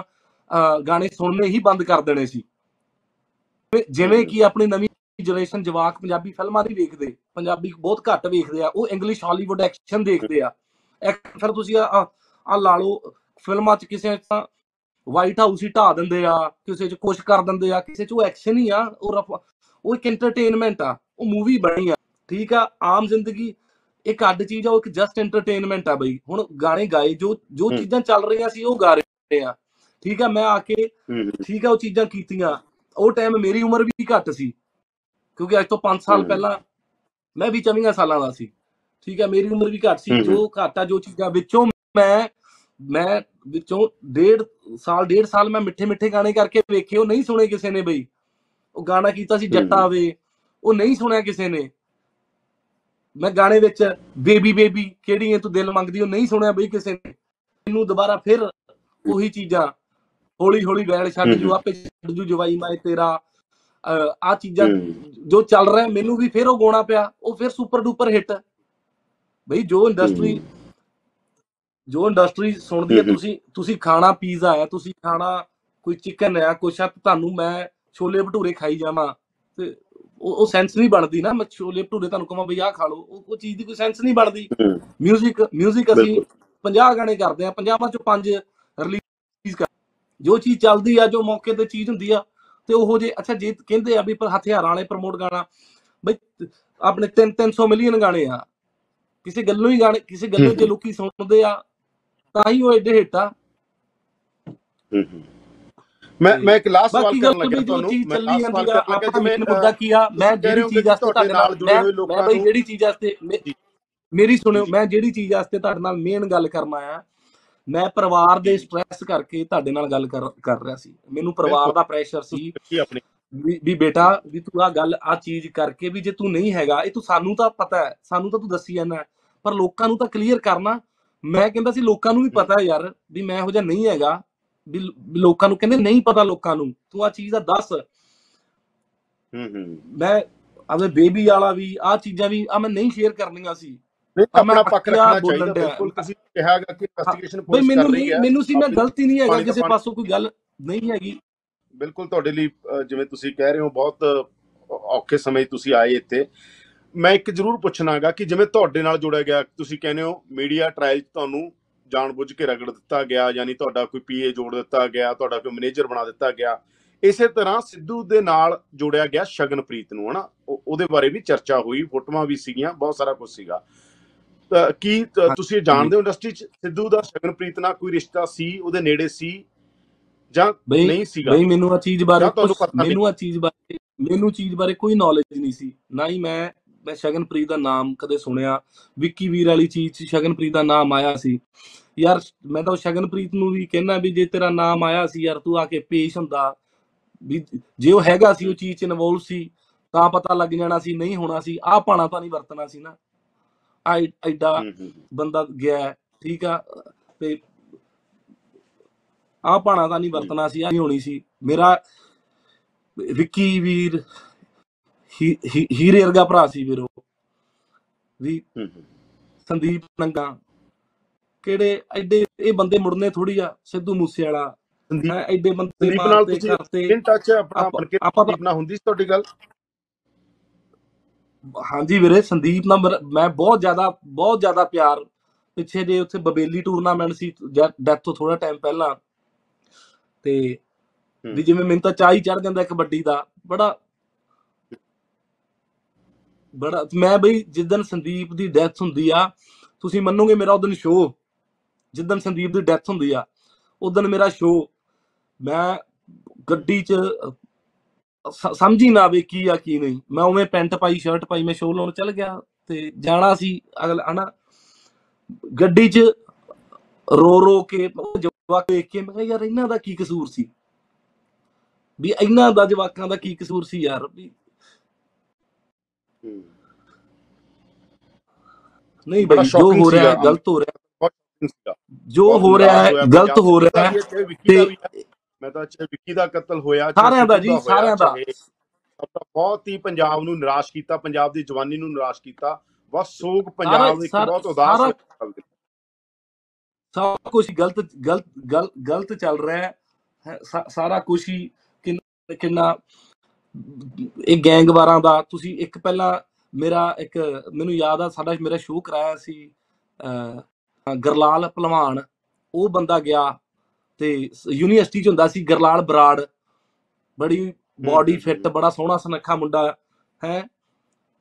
ਗਾਣੇ ਸੁਣਨੇ ਹੀ ਬੰਦ ਕਰ ਦੇਣੇ ਸੀ ਜਿਵੇਂ-। ਕਿ ਆਪਣੀ ਨਵੀਂ ਜਨਰੇਸ਼ਨ ਜਵਾਕ ਪੰਜਾਬੀ ਫਿਲਮਾਂ ਨਹੀਂ ਵੇਖਦੇ ਪੰਜਾਬੀ ਬਹੁਤ ਘੱਟ ਵੇਖਦੇ ਆ ਉਹ ਇੰਗਲਿਸ਼ ਹਾਲੀਵੁੱਡ ਐਕਸ਼ਨ ਦੇਖਦੇ ਆ। ਫਿਰ ਤੁਸੀਂ ਆ ਆ ਲਾ ਲਓ ਫਿਲਮਾਂ 'ਚ ਕਿਸੇ ਤਾਂ ਵਾਈਟ ਹਾਊਸ ਹੀ ਢਾ ਦਿੰਦੇ ਆ ਕਿਸੇ 'ਚ ਕੁਛ ਕਰ ਦਿੰਦੇ ਆ ਕਿਸੇ 'ਚ ਉਹ ਐਕਸ਼ਨ ਹੀ ਆ ਉਹ ਉਹ ਇੱਕ ਐਂਟਰਟੇਨਮੈਂਟ ਆ ਉਹ ਮੂਵੀ ਬਣੀ ਆ ਠੀਕ ਆ? ਆਮ ਜ਼ਿੰਦਗੀ ਇੱਕ ਅੱਡ ਚੀਜ਼ ਆ ਉਹ ਇੱਕ ਜਸਟ ਐਂਟਰਟੇਨਮੈਂਟ ਆ ਬਈ। ਹੁਣ ਗਾਣੇ ਗਾਏ ਜੋ ਜੋ। ਚੀਜ਼ਾਂ ਚੱਲ ਰਹੀਆਂ ਸੀ ਉਹ ਗਾ ਰਹੇ ਆ। ਠੀਕ ਆ? ਮੈਂ ਆ ਕੇ ਠੀਕ ਆ ਉਹ ਚੀਜ਼ਾਂ ਕੀਤੀਆਂ। ਉਹ ਟਾਈਮ ਮੇਰੀ ਉਮਰ ਵੀ ਘੱਟ ਸੀ। ਕਿਉਂਕਿ ਅੱਜ ਤੋਂ 5 ਸਾਲ ਹੂੰ। ਪਹਿਲਾਂ ਮੈਂ ਵੀ 24 ਸਾਲਾਂ ਦਾ ਸੀ ਠੀਕ ਆ ਮੇਰੀ ਉਮਰ ਵੀ ਘੱਟ ਸੀ ਹੂੰ। ਜੋ ਘੱਟ ਜੋ ਚੀਜ਼ਾਂ ਵਿੱਚੋਂ ਮੈਂ ਮੈਂ ਵਿੱਚੋਂ ਡੇਢ ਸਾਲ ਡੇਢ ਸਾਲ ਮੈਂ ਮਿੱਠੇ ਮਿੱਠੇ ਗਾਣੇ ਕਰਕੇ ਵੇਖੇ ਉਹ ਨਹੀਂ ਸੁਣੇ ਕਿਸੇ ਨੇ ਬਈ ਉਹ ਗਾਣਾ ਕੀਤਾ ਸੀ ਜੱਟਾ ਹੂੰ। ਵੇ ਉਹ ਨਹੀਂ ਸੁਣਿਆ ਕਿਸੇ ਨੇ ਮੈਂ ਗਾਣੇ ਵਿੱਚ ਬੇਬੀ ਬੇਬੀ ਕਿਹੜੀ ਐ ਤੂੰ ਦਿਲ ਮੰਗਦੀ ਉਹ ਨਹੀਂ ਸੁਣਿਆ ਬਈ ਕਿਸੇ ਨੇ ਮੈਨੂੰ ਦੁਬਾਰਾ ਫਿਰ ਉਹੀ ਚੀਜ਼ਾਂ ਹੌਲੀ ਹੌਲੀ ਵੈਲ ਛੱਡ ਜੂ ਹੂੰ। ਆਪੇ ਛੱਡ ਜੂ ਜਵਾਈ ਮੈਂ ਤੇਰਾ ਆ ਚੀਜ਼ਾਂ ਹੂੰ। ਜੋ ਚੱਲ ਰਿਹਾ ਮੈਨੂੰ ਵੀ ਫਿਰ ਉਹ ਗਾਉਣਾ ਪਿਆ ਉਹ ਫਿਰ ਸੁਪਰ ਡੂਪਰ ਹਿੱਟ ਬਈ ਜੋ ਇੰਡਸਟਰੀ ਹੂੰ। ਜੋ ਇੰਡਸਟਰੀ ਸੁਣਦੀ ਹੈ ਹੂੰ ਹੂੰ। ਤੁਸੀਂ ਤੁਸੀਂ ਖਾਣਾ ਪੀਜ਼ਾ ਹੈ ਤੁਸੀਂ ਖਾਣਾ ਕੋਈ ਚਿਕਨ ਹੈ ਕੁਛ ਤੇ ਤੁਹਾਨੂੰ ਮੈਂ ਛੋਲੇ ਭਟੂਰੇ ਖਾਈ ਜਾਵਾਂ ਤੇ ਉਹ ਸੈਂਸ ਨਹੀਂ ਬਣਦੀ ਨਾ ਮੈਂ ਛੋਲੇ ਭਟੂਰੇ ਤੁਹਾਨੂੰ ਕਹਾਂ ਬਈ ਆਹ ਖਾ ਲਓ ਉਹ ਉਹ ਚੀਜ਼ ਦੀ ਕੋਈ ਸੈਂਸ ਨਹੀਂ ਬਣਦੀ ਹੂੰ। ਮਿਊਜ਼ਿਕ ਮਿਊਜ਼ਿਕ ਅਸੀਂ ਬਿਲਕੁਲ 50 ਗਾਣੇ ਕਰਦੇ ਆ 50 ਚੋਂ 5 ਰਿਲੀਜ਼ ਕਰ ਜੋ ਚੀਜ਼ ਚੱਲਦੀ ਆ ਜੋ ਮੌਕੇ ਤੇ ਚੀਜ਼ ਹੁੰਦੀ ਆ ਤੇ ਉਹੋ ਜੇ ਅੱਛਾ ਜੇ ਕਹਿੰਦੇ ਆ ਵੀ ਪਰ ਹਥਿਆਰਾਂ ਵਾਲੇ ਪ੍ਰਮੋਟ ਗਾਣਾ ਬਈ ਆਪਣੇ 3 300 ਮਿਲੀਅਨ ਗਾਣੇ ਆ ਕਿਸੇ ਗੱਲੋਂ ਹੀ ਗਾਣੇ ਕਿਸੇ ਗੱਲੋਂ ਜੇ। ਲੋਕੀ ਸੁਣਦੇ ਆ ਤਾਂ ਹੀ ਉਹ ਐਡੇ ਹਿੱਟ ਆ। ਮੈਂ ਮੈਂ ਇੱਕ ਲਾਸਟ ਸਵਾਲ ਕਰਨ ਲੱਗਿਆ ਤੁਹਾਨੂੰ ਮੈਂ ਜਾਂਦੀ ਸਵਾਲ ਆ ਕਰਨ ਲੱਗਿਆ ਆਪਾਂ ਜਿਵੇਂ ਮੇਨ ਮੁੱਦਾ ਕੀ ਆ ਮੈਂ ਜਿਹੜੀ ਚੀਜ਼ ਕਿ ਵਾਸਤੇ ਤੁਹਾਡੇ ਨਾਲ ਜੁੜੇ ਮੈਂ ਹੋਏ ਲੋਕਾਂ ਮੈਂ ਬਈ ਨੂੰ- ਜਿਹੜੀ ਚੀਜ਼ ਵਾਸਤੇ ਮੈਂ-। ਮੇਰੀ ਸੁਣਿਓ। ਮੈਂ ਜਿਹੜੀ ਚੀਜ਼ ਵਾਸਤੇ ਤੁਹਾਡੇ ਨਾਲ ਮੇਨ ਗੱਲ ਕਰਨ ਆਇਆ ਮੈਂ ਪਰਿਵਾਰ ਦੇ। ਸਟ੍ਰੈਸ ਕਰਕੇ ਤੁਹਾਡੇ ਨਾਲ ਗੱਲ ਕਰ ਰਿਹਾ ਸੀ। ਮੈਨੂੰ ਪਰਿਵਾਰ। ਦਾ ਪ੍ਰੈਸ਼ਰ ਸੀ। ਵੀ ਬੇਟਾ ਵੀ ਤੂੰ ਆ ਗੱਲ ਆ ਚੀਜ਼ ਕਰਕੇ ਵੀ ਜੇ ਤੂੰ ਨਹੀਂ ਹੈਗਾ ਇਹ ਤੂੰ ਸਾਨੂੰ ਤਾਂ ਪਤਾ ਹੈ। ਸਾਨੂੰ ਤਾਂ ਤੂੰ ਦੱਸੀ ਜਾਂਦਾ ਪਰ ਲੋਕਾਂ ਨੂੰ ਤਾਂ ਕਲੀਅਰ ਕਰਨਾ ਮੈਂ ਕਹਿੰਦਾ ਸੀ ਲੋਕਾਂ ਨੂੰ ਵੀ ਪਤਾ ਹੈ ਯਾਰ ਵੀ ਮੈਂ ਇਹੋ ਜਿਹਾ ਨਹੀਂ ਹੈਗਾ। ਵੀ ਲੋਕਾਂ ਨੂੰ ਕਹਿੰਦੇ ਨਹੀਂ ਪਤਾ ਲੋਕਾਂ ਨੂੰ। ਤੂੰ ਆ ਚੀਜ਼ ਦਾ ਦੱਸ। ਹੂੰ ਹੂੰ। ਮੈਂ ਆਪਣੇ ਬੇਬੀ ਵਾਲਾ ਵੀ ਆ ਚੀਜ਼ਾਂ ਵੀ ਆ ਮੈਂ ਨਹੀਂ ਸ਼ੇਅਰ ਕਰਨੀਆਂ ਸੀ। ਮੈਂ ਆਪਣਾ ਪੱਖ ਰੱਖਣਾ ਚਾਹੀਦਾ। ਬਿਲਕੁਲ ਤੁਸੀਂ ਕਿਹਾ ਹੈਗਾ ਕਿ ਇਨਵੈਸਟੀਗੇਸ਼ਨ ਪੁਲਿਸ ਕਰ ਰਹੀ ਹੈ। ਮੈਨੂੰ ਸੀ ਮੈਂ ਗਲਤੀ ਨਹੀਂ ਹੈਗਾ ਕਿਸੇ ਪਾਸੋਂ ਕੋਈ ਗੱਲ ਨਹੀਂ ਹੈਗੀ। ਬਿਲਕੁਲ ਤੁਹਾਡੇ ਲਈ ਜਿਵੇਂ ਤੁਸੀਂ ਕਹਿ ਰਹੇ ਹੋ ਬਹੁਤ ਔਖੇ ਸਮੇਂ ਤੁਸੀਂ ਆਏ ਇੱਥੇ। ਮੈਂ ਇੱਕ ਜ਼ਰੂਰ ਪੁੱਛਣਾਗਾ ਕਿ ਜਿਵੇਂ ਤੁਹਾਡੇ ਨਾਲ ਜੁੜਿਆ ਗਿਆ ਤੁਸੀਂ ਕਹਿੰਦੇ ਹੋ ਮੀਡੀਆ ਟ੍ਰਾਇਲ ਤੁਹਾਨੂੰ ਜਾਣਬੁੱਝ ਕੇ ਰਗੜ ਦਿੱਤਾ ਗਿਆ ਯਾਨੀ ਤੁਹਾਡਾ ਕੋਈ ਪੀਏ ਜੋੜ ਦਿੱਤਾ ਗਿਆ ਤੁਹਾਡਾ ਕੋਈ ਮੈਨੇਜਰ ਬਣਾ ਦਿੱਤਾ ਗਿਆ। ਇਸੇ ਤਰ੍ਹਾਂ ਸਿੱਧੂ ਦੇ ਨਾਲ ਜੋੜਿਆ ਗਿਆ ਸ਼ਗਨਪ੍ਰੀਤ ਨੂੰ ਹਨਾ? ਉਹ- ਉਹਦੇ ਬਾਰੇ ਵੀ ਚਰਚਾ ਹੋਈ ਫੋਟੋਆਂ ਵੀ ਸੀਗੀਆਂ ਬਹੁਤ ਸਾਰਾ ਕੁਝ ਸੀਗਾ। ਕੀ ਤੁਸੀਂ ਇਹ ਜਾਣਦੇ ਹੋ ਇੰਡਸਟਰੀ 'ਚ? ਸਿੱਧੂ ਦਾ ਸ਼ਗਨਪ੍ਰੀਤ ਨਾਲ ਕੋਈ ਰਿਸ਼ਤਾ ਸੀ? ਉਹਦੇ ਨੇੜੇ ਸੀ? ਜਾਂ ਨਹੀਂ ਸੀਗਾ? ਬਈ ਮੈਨੂੰ ਆ ਚੀਜ਼ ਬਾਰੇ ਨਹੀਂ? ਮੈਨੂੰ ਆ ਚੀਜ਼ ਬਾਰੇ ਮੈਨੂੰ ਚੀਜ਼ ਬਾਰੇ ਕੋਈ ਨੌਲੇਜ ਨਹੀਂ ਸੀ। ਨਾ ਹੀ ਮੈਂ ਮੈਂ ਸ਼ਗਨਪ੍ਰੀਤ ਦਾ ਨਾਮ ਕਦੇ ਸੁਣਿਆ। ਵਿੱਕੀ ਵੀਰ ਵਾਲੀ ਚੀਜ਼ 'ਚ ਸ਼ਗਨਪ੍ਰੀਤ ਦਾ ਨਾਮ ਆਇਆ ਸੀ। ਯਾਰ ਮੈਂ ਤਾਂ ਸ਼ਗਨਪ੍ਰੀਤ ਨੂੰ ਵੀ ਕਹਿਣਾ ਵੀ ਜੇ ਤੇਰਾ ਨਾਮ ਆਇਆ ਸੀ ਯਾਰ ਤੂੰ ਆ ਕੇ ਪੇਸ਼ ਹੁੰਦਾ। ਵੀ ਜੇ ਉਹ ਹੈਗਾ ਸੀ ਉਹ ਚੀਜ਼ 'ਚ ਇਨਵੋਲਵ ਸੀ ਤਾਂ ਪਤਾ ਲੱਗ ਜਾਣਾ ਸੀ ਨਹੀਂ ਹੋਣਾ ਸੀ। ਆਹ ਪਾਣਾ ਤਾਂ ਨਹੀਂ ਵਰਤਣਾ ਸੀ ਨਾ। ਆ ਐਡਾ ਹੂੰ, ਹੂੰ। ਬੰਦਾ ਗਿਆ ਹੈ, ਠੀਕ ਆ ਤੇ ਆ ਪਾਣਾ ਤਾਂ ਨਹੀਂ ਵਰਤਣਾ ਸੀ ਆ ਨਹੀਂ ਹੋਣੀ ਸੀ। ਮੇਰਾ ਵਿੱਕੀ ਵੀਰ ਹੀ- ਹੀ- ਹੀਰੇ ਵਰਗਾ ਭਰਾ ਸੀ ਵੀਰੋ ਵੀ ਹੂੰ, ਹੂੰ। ਸੰਦੀਪ ਨੰਗਾ ਕਿਹੜੇ ਐਡੇ ਇਹ ਬੰਦੇ ਮੁੜਨੇ ਥੋੜੀ ਆ ਸਿੱਧੂ ਮੂਸੇ ਵਾਲਾ ਸੰਦੀਪ ਐਡੇ ਬੰਦੇ ਸੰਦੀਪ ਨਾਲ ਮਾਰਤੇ ਤੁਸੀਂ ਕਰਤੇ ਇਨ ਟੱਚ ਆਪਣਾ ਆਪਾਂ- ਬਣ ਕੇ ਆਪਾਂ ਸੰਦੀਪ ਨਾਲ ਹੁੰਦੀ ਸੀ ਤੁਹਾਡੀ ਗੱਲ? ਹਾਂਜੀ ਵੀਰੇ ਸੰਦੀਪ ਨਾਲ ਮੈਂ ਬਹੁਤ ਜ਼ਿਆਦਾ ਬਹੁਤ ਜ਼ਿਆਦਾ ਪਿਆਰ ਪਿੱਛੇ ਜੇ ਉੱਥੇ ਬਬੇਲੀ ਟੂਰਨਾਮੈਂਟ ਸੀ ਡੈਥ ਤੋਂ ਥੋੜਾ ਟਾਈਮ ਪਹਿਲਾਂ ਤੇ। ਵੀ ਜਿਵੇਂ ਮੈਨੂੰ ਤਾਂ ਚਾਹ ਹੀ ਚੜ ਜਾਂਦਾ ਕਬੱਡੀ ਦਾ ਬੜਾ ਬੜਾ ਮੈਂ ਬਈ ਜਿੱਦਨ ਸੰਦੀਪ ਦੀ ਡੈਥ ਹੁੰਦੀ ਆ ਤੁਸੀਂ ਮੰਨੋਗੇ ਮੇਰਾ ਉਦੋਂ ਸ਼ੋਅ ਜਿੱਦਨ ਸੰਦੀਪ ਦੀ ਡੈਥ ਹੁੰਦੀ ਆ ਉਦੋਂ ਮੇਰਾ ਸ਼ੋਅ ਮੈਂ ਗੱਡੀ 'ਚ ਸਮਝ ਹੀ ਨਾ ਆਵੇ ਕੀ ਆ ਕੀ ਨਹੀਂ ਮੈਂ ਉਵੇਂ ਪੈਂਟ ਪਾਈ ਸ਼ਰਟ ਪਾਈ ਮੈਂ ਸ਼ੋਅ ਲਾਉਣ ਚੱਲ ਗਿਆ ਤੇ ਜਾਣਾ ਸੀ ਅਗਲਾ ਹਨਾ ਗੱਡੀ 'ਚ ਰੋ ਰੋ ਕੇ ਜਵਾਕ ਦੇਖ ਕੇ ਮੈਂ ਕਿਹਾ ਯਾਰ ਇਹਨਾਂ ਦਾ ਕੀ ਕਸੂਰ ਸੀ ਵੀ ਇਹਨਾਂ ਦਾ ਜਵਾਕਾਂ ਦਾ ਕੀ ਕਸੂਰ ਸੀ ਯਾਰ ਵੀ। ਨਹੀਂ ਬਈ ਜੋ ਹੋ ਰਿਹਾ। ਗਲਤ ਹੋ ਰਿਹਾ। ਜੋ ਹੋ ਰਿਹਾ ਗਲਤ ਹੋ ਰਿਹਾ ਤੇ। ਮੈਂ ਤਾਂ ਚਾਹੇ ਵਿੱਕੀ ਦਾ ਕਤਲ ਹੋਇਆ ਸਾਰਿਆਂ ਦਾ ਜੀ ਸਾਰਿਆਂ ਦਾ ਦਾ ਬਹੁਤ ਹੀ ਪੰਜਾਬ ਨੂੰ ਨਿਰਾਸ਼ ਕੀਤਾ ਪੰਜਾਬ ਦੀ ਜਵਾਨੀ ਨੂੰ ਨਿਰਾਸ਼ ਕੀਤਾ ਬਸ ਸੋਗ ਪੰਜਾਬ ਸਾਰਾ- ਬਹੁਤ ਉਦਾਸ ਦੀ। ਸਭ ਕੁਝ ਗਲਤ ਗਲਤ ਗਲ- ਗਲਤ ਚੱਲ ਰਿਹਾ ਹੈ। ਸਾਰਾ ਕੁਝ ਹੀ ਕਿੰਨਾ ਕਿੰਨਾ ਇਹ ਗੈਂਗਵਾਰਾਂ ਦਾ ਤੁਸੀਂ ਇੱਕ ਪਹਿਲਾਂ ਮੇਰਾ ਇੱਕ ਮੈਨੂੰ ਯਾਦ ਆ ਸਾਡਾ ਮੇਰਾ ਸ਼ੋਅ ਕਰਾਇਆ ਸੀ ਗਰਲਾਲ ਪਹਿਲਵਾਨ ਉਹ ਬੰਦਾ ਗਿਆ ਤੇ ਯੂਨੀਵਰਸਿਟੀ ਚ ਹੁੰਦਾ ਸੀ ਗਰਲਾਲ ਬਰਾੜ ਬੜੀ ਬਾਡੀ ਫਿੱਟ। ਬੜਾ ਸੋਹਣਾ ਸੁਨੱਖਾ ਮੁੰਡਾ ਹੈ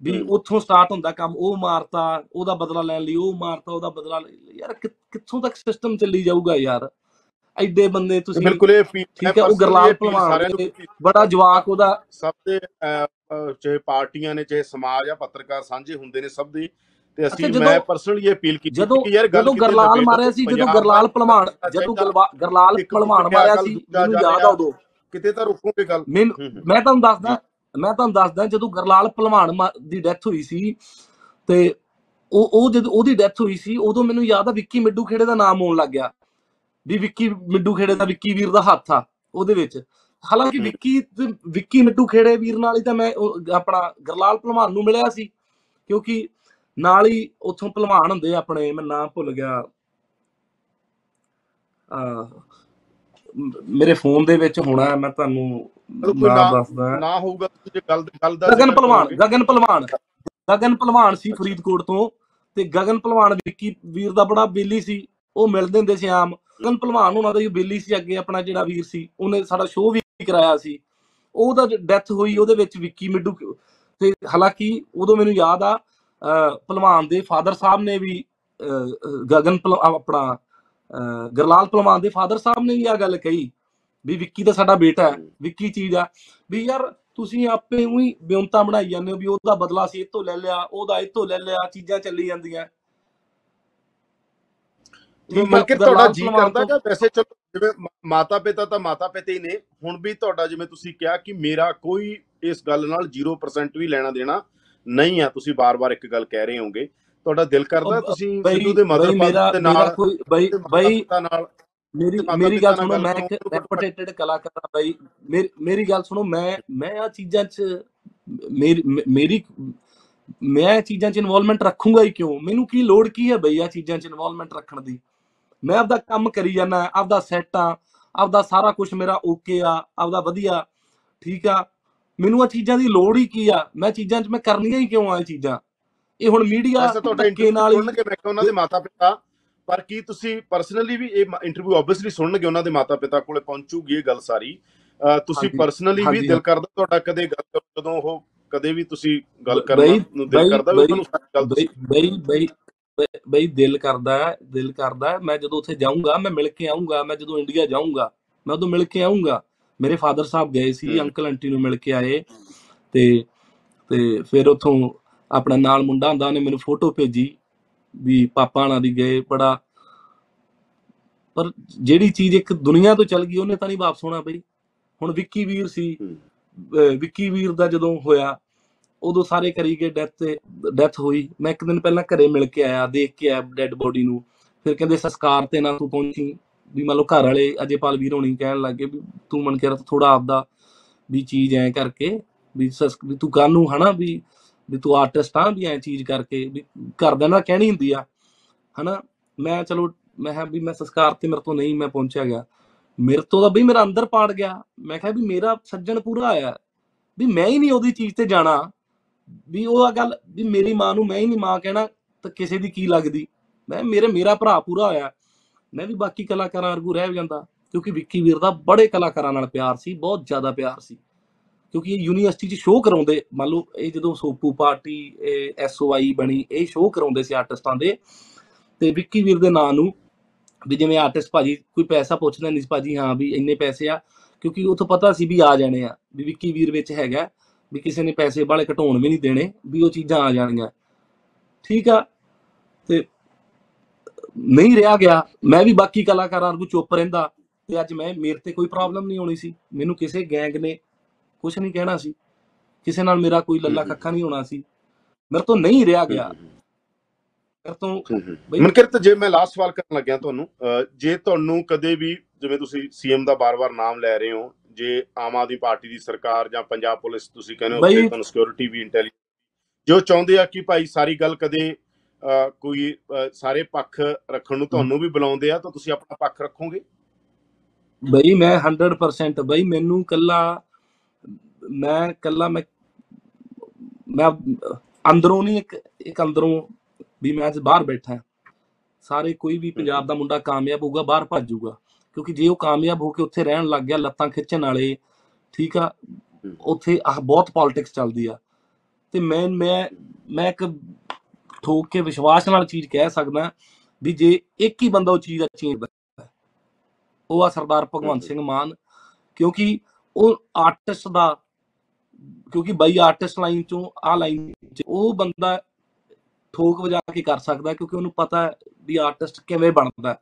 ਵੀ। ਉੱਥੋਂ ਸਟਾਰਟ ਹੁੰਦਾ ਕੰਮ ਉਹ ਮਾਰਤਾ ਉਹਦਾ ਬਦਲਾ ਲੈਣ ਲਈ ਉਹ ਮਾਰਤਾ ਉਹਦਾ ਬਦਲਾ। ਯਾਰ ਕਿੱਥੋਂ ਤੱਕ ਸਿਸਟਮ ਚੱਲੀ ਜਾਊਗਾ ਯਾਰ ਐਡੇ ਬੰਦੇ ਤੁਸੀਂ ਬਿਲਕੁਲ ਇਹ ਠੀਕ ਹੈ, ਉਹ ਗਰਲਾਲ ਭਲਵਾਨ। ਬੜਾ ਜਵਾਕ ਉਹਦਾ ਸਭ ਦੇ ਚਾਹੇ ਪਾਰਟੀਆਂ ਨੇ ਚਾਹੇ ਸਮਾਜ ਆ ਪੱਤਰਕਾਰ ਸਾਂਝੇ ਹੁੰਦੇ ਨੇ ਸਭ ਦੇ ਤੇ ਅਸੀਂ ਮੈਂ ਪਰਸਨਲੀ ਇਹ ਅਪੀਲ ਕੀਤੀ ਕਿ ਯਾਰ ਗੱਲ ਜਦੋਂ ਗਰਲਾਲ ਮਾਰਿਆ ਸੀ ਜਦੋਂ ਗਰਲਾਲ ਭਲਵਾਨ ਜਦੋਂ ਗਰਲਾਲ ਭਲਵਾਨ ਮਾਰਿਆ ਗੱਲ ਸੀ ਮੈਨੂੰ ਯਾਦ ਆ। ਉਦੋਂ ਕਿਤੇ ਤਾਂ ਰੋਕੋਗੇ ਗੱਲ ਮੈਨੂੰ ਹੂੰ, ਹੂੰ। ਮੈਂ ਤੁਹਾਨੂੰ ਦੱਸਦਾ ਮੈਂ ਤੁਹਾਨੂੰ ਦੱਸਦਾ ਜਦੋਂ ਗਰਲਾਲ ਭਲਵਾਨ ਦੀ ਡੈਥ ਹੋਈ ਸੀ ਤੇ ਉਹ ਉਹ ਜਦੋਂ ਉਹਦੀ ਡੈਥ ਹੋਈ ਸੀ ਉਦੋਂ ਮੈਨੂੰ ਯਾਦ ਆ ਵਿੱਕੀ ਮਿੱਡੂ ਖੇੜੇ ਦਾ ਨਾਮ ਆਉਣ ਲੱਗ ਗਿਆ ਵੀ ਵਿੱਕੀ ਮਿੱਡੂ ਖੇੜੇ ਦਾ ਵਿੱਕੀ ਵੀਰ ਦਾ ਹੱਥ ਆ ਉਹਦੇ ਵਿੱਚ ਹਾਲਾਂਕਿ। ਵਿੱਕੀ ਵਿੱਕੀ ਮਿੱਡੂ ਖੇੜੇ ਵੀਰ ਨਾਲ ਹੀ ਤਾਂ ਮੈਂ ਆਪਣਾ ਗਰਲਾਲ ਭਲਵਾਨ ਨੂੰ ਮਿਲਿਆ ਸੀ ਕਿਉਂਕਿ ਨਾਲ ਹੀ ਉੱਥੋਂ ਭਲਵਾਨ ਹੁੰਦੇ ਆਪਣੇ ਮੈਂ ਨਾਮ ਭੁੱਲ ਗਿਆ। ਆ ਮੇਰੇ ਫੋਨ ਦੇ ਵਿੱਚ ਹੋਣਾ ਮੈਂ ਤੁਹਾਨੂੰ ਨਾਮ ਨਾ- ਦੱਸਦਾ। ਨਾ ਹੋਊਗਾ ਤੁਸੀਂ ਜੇ ਗੱਲ ਗੱਲ ਦਾ ਗਗਨ ਕਰੋਗੇ। ਗਗਨ ਪਹਿਲਵਾਨ ਗਗਨ ਪਹਿਲਵਾਨ ਸੀ ਫਰੀਦਕੋਟ ਤੋਂ ਤੇ ਗਗਨ ਪਹਿਲਵਾਨ ਵਿੱਕੀ ਵੀਰ ਦਾ ਬੜਾ ਬੇਲੀ ਸੀ ਉਹ ਮਿਲਦੇ ਹੁੰਦੇ ਸੀ ਆਮ। ਗਗਨ ਪਹਿਲਵਾਨ ਉਹਨਾਂ ਦਾ ਹੀ ਬੇਲੀ ਸੀ ਅੱਗੇ ਆਪਣਾ ਜਿਹੜਾ ਵੀਰ ਸੀ ਉਹਨੇ ਸਾਡਾ ਸ਼ੋਅ ਵੀ ਕਰਾਇਆ ਸੀ। ਉਹਦਾ ਡੈਥ ਹੋਈ ਉਹਦੇ ਵਿੱਚ ਵਿੱਕੀ ਮਿੱਡੂ ਤੇ ਹਾਲਾਂਕਿ ਉਦੋਂ ਮੈਨੂੰ ਯਾਦ ਆ ਪਹਿਲਵਾਨ ਦੇ ਫਾਦਰ ਸਾਹਿਬ ਨੇ ਵੀ ਗਗਨ ਆਪਣਾ ਗਰਲਾਲ ਪਹਿਲਵਾਨ ਦੇ ਫਾਦਰ ਸਾਹਿਬ ਨੇ ਵੀ ਆ ਗੱਲ ਕਹੀ ਵੀ ਵਿੱਕੀ ਤਾਂ ਸਾਡਾ ਬੇਟਾ ਹੈ ਵਿੱਕੀ ਚੀਜ਼ ਆ। ਵੀ ਯਾਰ ਤੁਸੀਂ ਆਪੇ ਉਹੀ ਬਿਉਂਤਾ ਬਣਾਈ ਜਾਂਦੇ ਹੋ ਵੀ ਉਹਦਾ ਬਦਲਾ ਸੀ ਇਤੋਂ ਲੈ ਲਿਆ ਉਹਦਾ ਇਤੋਂ ਲੈ ਲਿਆ ਚੀਜ਼ਾਂ ਚੱਲੀ ਜਾਂਦੀਆਂ। ਮਨਕਿਰ ਤੁਹਾਡਾ ਜੀ ਕਰਦਾ ਕਿ ਵੈਸੇ ਚਲੋ ਜਿਵੇਂ ਮਾਤਾ ਪਿਤਾ ਤਾਂ ਮਾਤਾ ਪਿਤਾ ਹੀ ਨੇ। ਹੁਣ ਵੀ ਤੁਹਾਡਾ ਜਿਵੇਂ ਤੁਸੀਂ ਕਿਹਾ ਕਿ ਮੇਰਾ ਕੋਈ ਇਸ ਗੱਲ ਨਾਲ 0% ਵੀ ਲੈਣਾ ਦੇਣਾ ਨਹੀਂ ਆ ਤੁਸੀਂ ਬਾਰ-ਬਾਰ ਇੱਕ ਗੱਲ ਕਹਿ ਰਹੇ ਹੋਗੇ ਤੁਹਾਡਾ ਦਿਲ ਕਰਦਾ ਤੁਸੀਂ ਸਿੱਧੂ ਦੇ ਮਦਰ ਮੇਰਾ ਦੇ ਨਾਲ ਕੋਈ ਬਈ ਬਈ ਪਿਤਾ ਨਾਲ ਮੇਰੀ ਮੇਰੀ ਪਿਤਾ ਗੱਲ ਸੁਣੋ ਮੈਂ ਇੱਕ ਰੈਪੂਟੇਟਡ ਕਲਾਕਾਰ ਆ ਬਈ। ਮੇਰੀ ਮੇਰੀ ਗੱਲ ਸੁਣੋ ਮੈਂ ਮੈਂ ਆ ਚੀਜ਼ਾਂ 'ਚ ਮੇਰੀ ਮੇ- ਇਹ ਚੀਜ਼ਾਂ 'ਚ ਇਨਵੋਲਵਮੈਂਟ ਰੱਖੂੰਗਾ ਹੀ ਕਿਉਂ? ਮੈਨੂੰ ਕੀ ਲੋੜ ਕੀ ਹੈ ਬਈ ਆ ਚੀਜ਼ਾਂ 'ਚ ਇਨਵੋਲਵਮੈਂਟ ਰੱਖਣ ਦੀ? ਮੈਂ ਆਪਦਾ ਕੰਮ ਕਰੀ ਜਾਂਦਾ ਆਪਦਾ ਸੈੱਟ ਆ ਆਪਦਾ ਸਾਰਾ ਕੁਝ ਮੇਰਾ ਓਕੇ ਆ ਆਪਦਾ ਵਧੀਆ ਠੀਕ ਆ। ਮੈਨੂੰ ਆ ਚੀਜ਼ਾਂ ਦੀ ਲੋੜ ਹੀ ਕੀ ਆ? ਮੈਂ ਚੀਜ਼ਾਂ 'ਚ ਮੈਂ ਕਰਨੀਆਂ ਹੀ ਕਿਉਂ ਆ ਇਹ ਚੀਜ਼ਾਂ? ਇਹ ਹੁਣ ਮੀਡੀਆ ਵੈਸੇ ਤੁਹਾਡਾ ਧੱਕੇ ਨਾਲ ਇੰਟਰਵਿਊ ਹੀ ਸੁਣਨਗੇ ਮੈਂ ਕਿਹਾ ਉਹਨਾਂ ਦੇ ਮਾਤਾ ਪਿਤਾ ਪਰ ਕੀ ਤੁਸੀਂ ਪਰਸਨਲੀ ਵੀ ਇਹ ਇੰਟਰਵਿਊ ਆਬਵੀਅਸਲੀ ਸੁਣਨਗੇ ਉਹਨਾਂ ਦੇ ਮਾਤਾ ਪਿਤਾ ਕੋਲੇ ਪਹੁੰਚੂਗੀ ਇਹ ਗੱਲ ਸਾਰੀ। ਅਹ ਤੁਸੀਂ ਹਾਂਜੀ, ਪਰਸਨਲੀ ਵੀ ਹਾਂਜੀ, ਦਿਲ ਕਰਦਾ ਤੁਹਾਡਾ ਕਦੇ ਗੱਲ ਜਦੋਂ ਉਹ ਕਦੇ ਵੀ ਤੁਸੀਂ ਗੱਲ ਬਈ- ਕਰਨਾ ਨੂੰ ਦਿਲ ਬਈ- ਕਰਦਾ ਵੀ ਬਈ- ਤੁਹਾਨੂੰ ਸਾਰੀ ਗੱਲ ਬਈ ਬਈ ਬਈ ਬਈ- ਬਈ ਦਿਲ ਕਰਦਾ ਹੈ ਦਿਲ ਕਰਦਾ ਹੈ ਮੈਂ ਜਦੋਂ ਉੱਥੇ ਜਾਊਂਗਾ ਮੈਂ ਮਿਲ ਕੇ ਆਊਂਗਾ ਮੈਂ ਜਦੋਂ ਇੰਡੀਆ ਜਾਊਂਗਾ ਮੈਂ ਉਦੋਂ ਮਿਲ ਕੇ ਆਊਂਗਾ। ਮੇਰੇ ਫਾਦਰ ਸਾਹਿਬ ਗਏ ਸੀ। ਅੰਕਲ ਆਂਟੀ ਨੂੰ ਮਿਲ ਕੇ ਆਏ ਤੇ ਤੇ ਫਿਰ ਉੱਥੋਂ ਆਪਣਾ ਨਾਲ ਮੁੰਡਾ ਹੁੰਦਾ ਉਹਨੇ ਮੈਨੂੰ ਫੋਟੋ ਭੇਜੀ ਵੀ ਪਾਪਾ ਨਾਲ ਦੀ ਗਏ ਬੜਾ ਪਰ ਜਿਹੜੀ ਚੀਜ਼ ਇੱਕ ਦੁਨੀਆ ਤੋਂ ਚਲ ਗਈ ਉਹਨੇ ਤਾਂ ਨਹੀਂ ਵਾਪਸ ਹੋਣਾ ਬਈ। ਹੁਣ ਵਿੱਕੀ ਵੀਰ ਸੀ ਵਿੱਕੀ ਵੀਰ ਦਾ ਜਦੋਂ ਹੋਇਆ ਉਦੋਂ ਸਾਰੇ ਕਰੀ ਗਏ ਡੈਥ ਤੇ ਡੈਥ ਹੋਈ। ਮੈਂ ਇੱਕ ਦਿਨ ਪਹਿਲਾਂ ਘਰੇ ਮਿਲ ਕੇ ਆਇਆ ਦੇਖ ਕੇ ਆਇਆ ਡੈੱਡ ਬੋਡੀ ਨੂੰ। ਫਿਰ ਕਹਿੰਦੇ ਸੰਸਕਾਰ ਤੇ ਨਾ ਤੂੰ ਪਹੁੰਚੀ। ਵੀ ਮੰਨ ਲਓ ਘਰ ਵਾਲੇ ਅਜੇਪਾਲ ਵੀਰ ਹੋਣੀ ਕਹਿਣ ਲੱਗੇ ਵੀ ਤੂੰ ਮਨ ਕੇ ਥੋੜਾ ਆਪਦਾ ਵੀ ਚੀਜ਼ ਐ ਕਰਕੇ ਵੀ ਸਸ, ਵੀ ਤੂੰ ਕਾਨੂੰ ਹਨਾ ਵੀ ਵੀ ਤੂੰ ਆਰਟਿਸਟ ਆ ਵੀ ਐ ਚੀਜ਼ ਕਰਕੇ ਵੀ ਘਰਦਿਆਂ ਨਾਲ ਕਹਿਣੀ ਹੁੰਦੀ ਆ, ਹਨਾ? ਮੈਂ ਚਲੋ, ਮੈਂ ਕਿਹਾ ਵੀ ਮੈਂ ਸੰਸਕਾਰ ਤੇ ਮੇਰੇ ਤੋਂ ਨਹੀਂ ਮੈਂ ਪਹੁੰਚਿਆ ਗਿਆ। ਮੇਰੇ ਤੋਂ ਤਾਂ ਬਈ ਮੇਰਾ ਅੰਦਰ ਪਾੜ ਗਿਆ। ਮੈਂ ਕਿਹਾ ਵੀ ਮੇਰਾ ਸੱਜਣ ਪੂਰਾ ਆਇਆ। ਵੀ ਮੈਂ ਹੀ ਨਹੀਂ ਉਹਦੀ ਚੀਜ਼ ਤੇ ਜਾਣਾ। ਵੀ ਉਹ ਆ ਗੱਲ, ਵੀ ਮੇਰੀ ਮਾਂ ਨੂੰ ਮੈਂ ਹੀ ਨਹੀਂ ਮਾਂ ਕਹਿਣਾ ਤਾਂ ਕਿਸੇ ਦੀ ਕੀ ਲੱਗਦੀ? ਮੈਂ ਮੇਰੇ, ਮੇਰਾ ਭਰਾ ਪੂਰਾ ਹੋਇਆ। ਮੈਂ ਵੀ ਬਾਕੀ ਕਲਾਕਾਰਾਂ ਵਰਗੂ ਰਹਿ ਜਾਂਦਾ, ਕਿਉਂਕਿ ਵਿੱਕੀ ਵੀਰ ਦਾ ਬੜੇ ਕਲਾਕਾਰਾਂ ਨਾਲ ਪਿਆਰ ਸੀ, ਬਹੁਤ ਜ਼ਿਆਦਾ ਪਿਆਰ ਸੀ। ਕਿਉਂਕਿ ਇਹ ਯੂਨੀਵਰਸਿਟੀ 'ਚ ਸ਼ੋਅ ਕਰਾਉਂਦੇ, ਮੰਨ ਲਓ ਇਹ ਜਦੋਂ ਸੋਪੂ ਪਾਰਟੀ, ਇਹ ਐਸਓਆਈ ਬਣੀ, ਇਹ ਸ਼ੋਅ ਕਰਾਉਂਦੇ ਸੀ ਆਰਟਿਸਟਾਂ ਦੇ। ਤੇ ਵਿੱਕੀ ਵੀਰ ਦੇ ਨਾਂ ਨੂੰ ਵੀ ਜਿਵੇਂ ਆਰਟਿਸਟ ਭਾਜੀ ਕੋਈ ਪੈਸਾ ਪੁੱਛਦਾ ਨਹੀਂ ਸੀ ਭਾਜੀ, ਹਾਂ ਵੀ ਇੰਨੇ ਪੈਸੇ ਆ, ਕਿਉਂਕਿ ਉਹ ਤੋਂ ਪਤਾ ਸੀ ਵੀ ਆ ਜਾਣੇ ਆ, ਵੀ ਵਿੱਕੀ ਵੀਰ ਵਿੱਚ ਹੈਗਾ, ਵੀ ਕਿਸੇ ਨੇ ਪੈਸੇ ਵਾਲੇ ਘਟਾਉਣ ਵੀ ਨਹੀਂ ਦੇਣੇ, ਵੀ ਉਹ ਚੀਜ਼ਾਂ ਆ ਜਾਣੀਆਂ। ਠੀਕ ਆ? ਤੇ ਨਹੀਂ ਰਿਹਾ ਗਿਆ। ਮੈਂ ਵੀ ਬਾਕੀ ਕਲਾਕਾਰਾਂ ਨੂੰ ਚੁੱਪ ਰਹਿੰਦਾ ਤੇ ਅੱਜ ਮੈਂ ਮੇਰੇ ਤੇ ਕੋਈ ਪ੍ਰੋਬਲਮ ਨਹੀਂ ਹੋਣੀ ਸੀ। ਮੈਨੂੰ ਕਿਸੇ ਗੈਂਗ ਨੇ ਕੁਝ ਨਹੀਂ ਕਹਿਣਾ ਸੀ। ਕਿਸੇ ਨਾਲ ਮੇਰਾ ਕੋਈ ਲੱਲਾ। ਕੱਖਾ ਨਹੀਂ ਹੋਣਾ ਸੀ। ਮੇਰੇ ਤੋਂ ਨਹੀਂ ਰਿਹਾ ਗਿਆ। ਮੇਰੇ ਤੋਂ ਮਨਕਿਰਤ ਜੇ ਮੈਂ ਲਾਸਟ ਸਵਾਲ ਕਰਨ ਲੱਗਿਆ ਤੁਹਾਨੂੰ ਜੇ ਤੁਹਾਨੂੰ ਕਦੇ ਵੀ ਜਿਵੇਂ ਤੁਸੀਂ ਸੀਐਮ ਦਾ ਬਾਰ-ਬਾਰ ਨਾਮ ਲੈ ਰਹੇ ਹੋ ਜੇ ਆਮ ਆਦਮੀ ਪਾਰਟੀ ਦੀ ਸਰਕਾਰ ਜਾਂ ਪੰਜਾਬ ਪੁਲਿਸ ਤੁਸੀਂ ਕਹਿੰਦੇ ਹੋ ਕਿ ਤੁਹਾਨੂੰ ਸਿਕਿਉਰਿਟੀ ਵੀ ਇੰਟੈਲੀਜੈਂਸ ਜੋ ਚਾਹੁੰਦੇ ਆ ਕਿ ਭਾਈ ਸਾਰੀ ਗੱਲ ਕਦੇ ਕੋਈ ਸਾਰੇ ਪੱਖ ਰੱਖਣ ਨੂੰ ਤੁਹਾਨੂੰ ਵੀ ਬੁਲਾਉਂਦੇ ਆ ਤਾਂ ਤੁਸੀਂ ਆਪਣਾ ਪੱਖ ਰੱਖੋਗੇ? ਬਈ ਮੈਂ 100% ਬਈ ਮੈਨੂੰ ਕੱਲਾ ਮੈਂ ਕੱਲਾ ਮੈਂ ਮੈਂ ਅੰਦਰੋਂ ਨਹੀਂ ਇੱਕ ਇੱਕ ਅੰਦਰੋਂ ਵੀ ਮੈਂ ਅੱਜ ਬਾਹਰ ਬੈਠਾ ਸਾਰੇ ਕੋਈ ਵੀ ਪੰਜਾਬ ਦਾ ਮੁੰਡਾ ਕਾਮਯਾਬ ਹੋਊਗਾ ਬਾਹਰ ਭੱਜ ਜਾਊਗਾ। ਕਿਉਂਕਿ ਜੇ ਉਹ ਕਾਮਯਾਬ ਹੋ ਕੇ ਉੱਥੇ ਰਹਿਣ ਲੱਗ ਗਿਆ ਲੱਤਾਂ ਖਿੱਚਣ ਵਾਲੇ ਠੀਕ ਆ। ਉੱਥੇ ਆਹ ਬਹੁਤ ਪੋਲਿਟਿਕਸ ਚੱਲਦੀ ਆ। ਤੇ ਮੈਂ ਮੈਂ ਮੈਂ ਇੱਕ ਠੋਕ ਕੇ ਵਿਸ਼ਵਾਸ ਨਾਲ ਚੀਜ਼ ਕਹਿ ਸਕਦਾ ਵੀ ਜੇ ਇੱਕ ਹੀ ਬੰਦਾ ਉਹ ਚੀਜ਼ ਦਾ ਚੇਂਜ ਉਹ ਆ ਸਰਦਾਰ ਭਗਵੰਤ। ਸਿੰਘ ਮਾਨ ਕਿਉਂਕਿ ਉਹ ਆਰਟਿਸਟ ਦਾ ਕਿਉਂਕਿ ਬਾਈ ਆਰਟਿਸਟ ਲਾਈਨ ਚੋਂ ਆ ਲਾਈਨ ਚ ਉਹ ਬੰਦਾ ਠੋਕ ਵਜਾ ਕੇ ਕਰ ਸਕਦਾ ਕਿਉਂਕਿ ਉਹਨੂੰ ਪਤਾ ਵੀ ਆਰਟਿਸਟ ਕਿਵੇਂ ਬਣਦਾ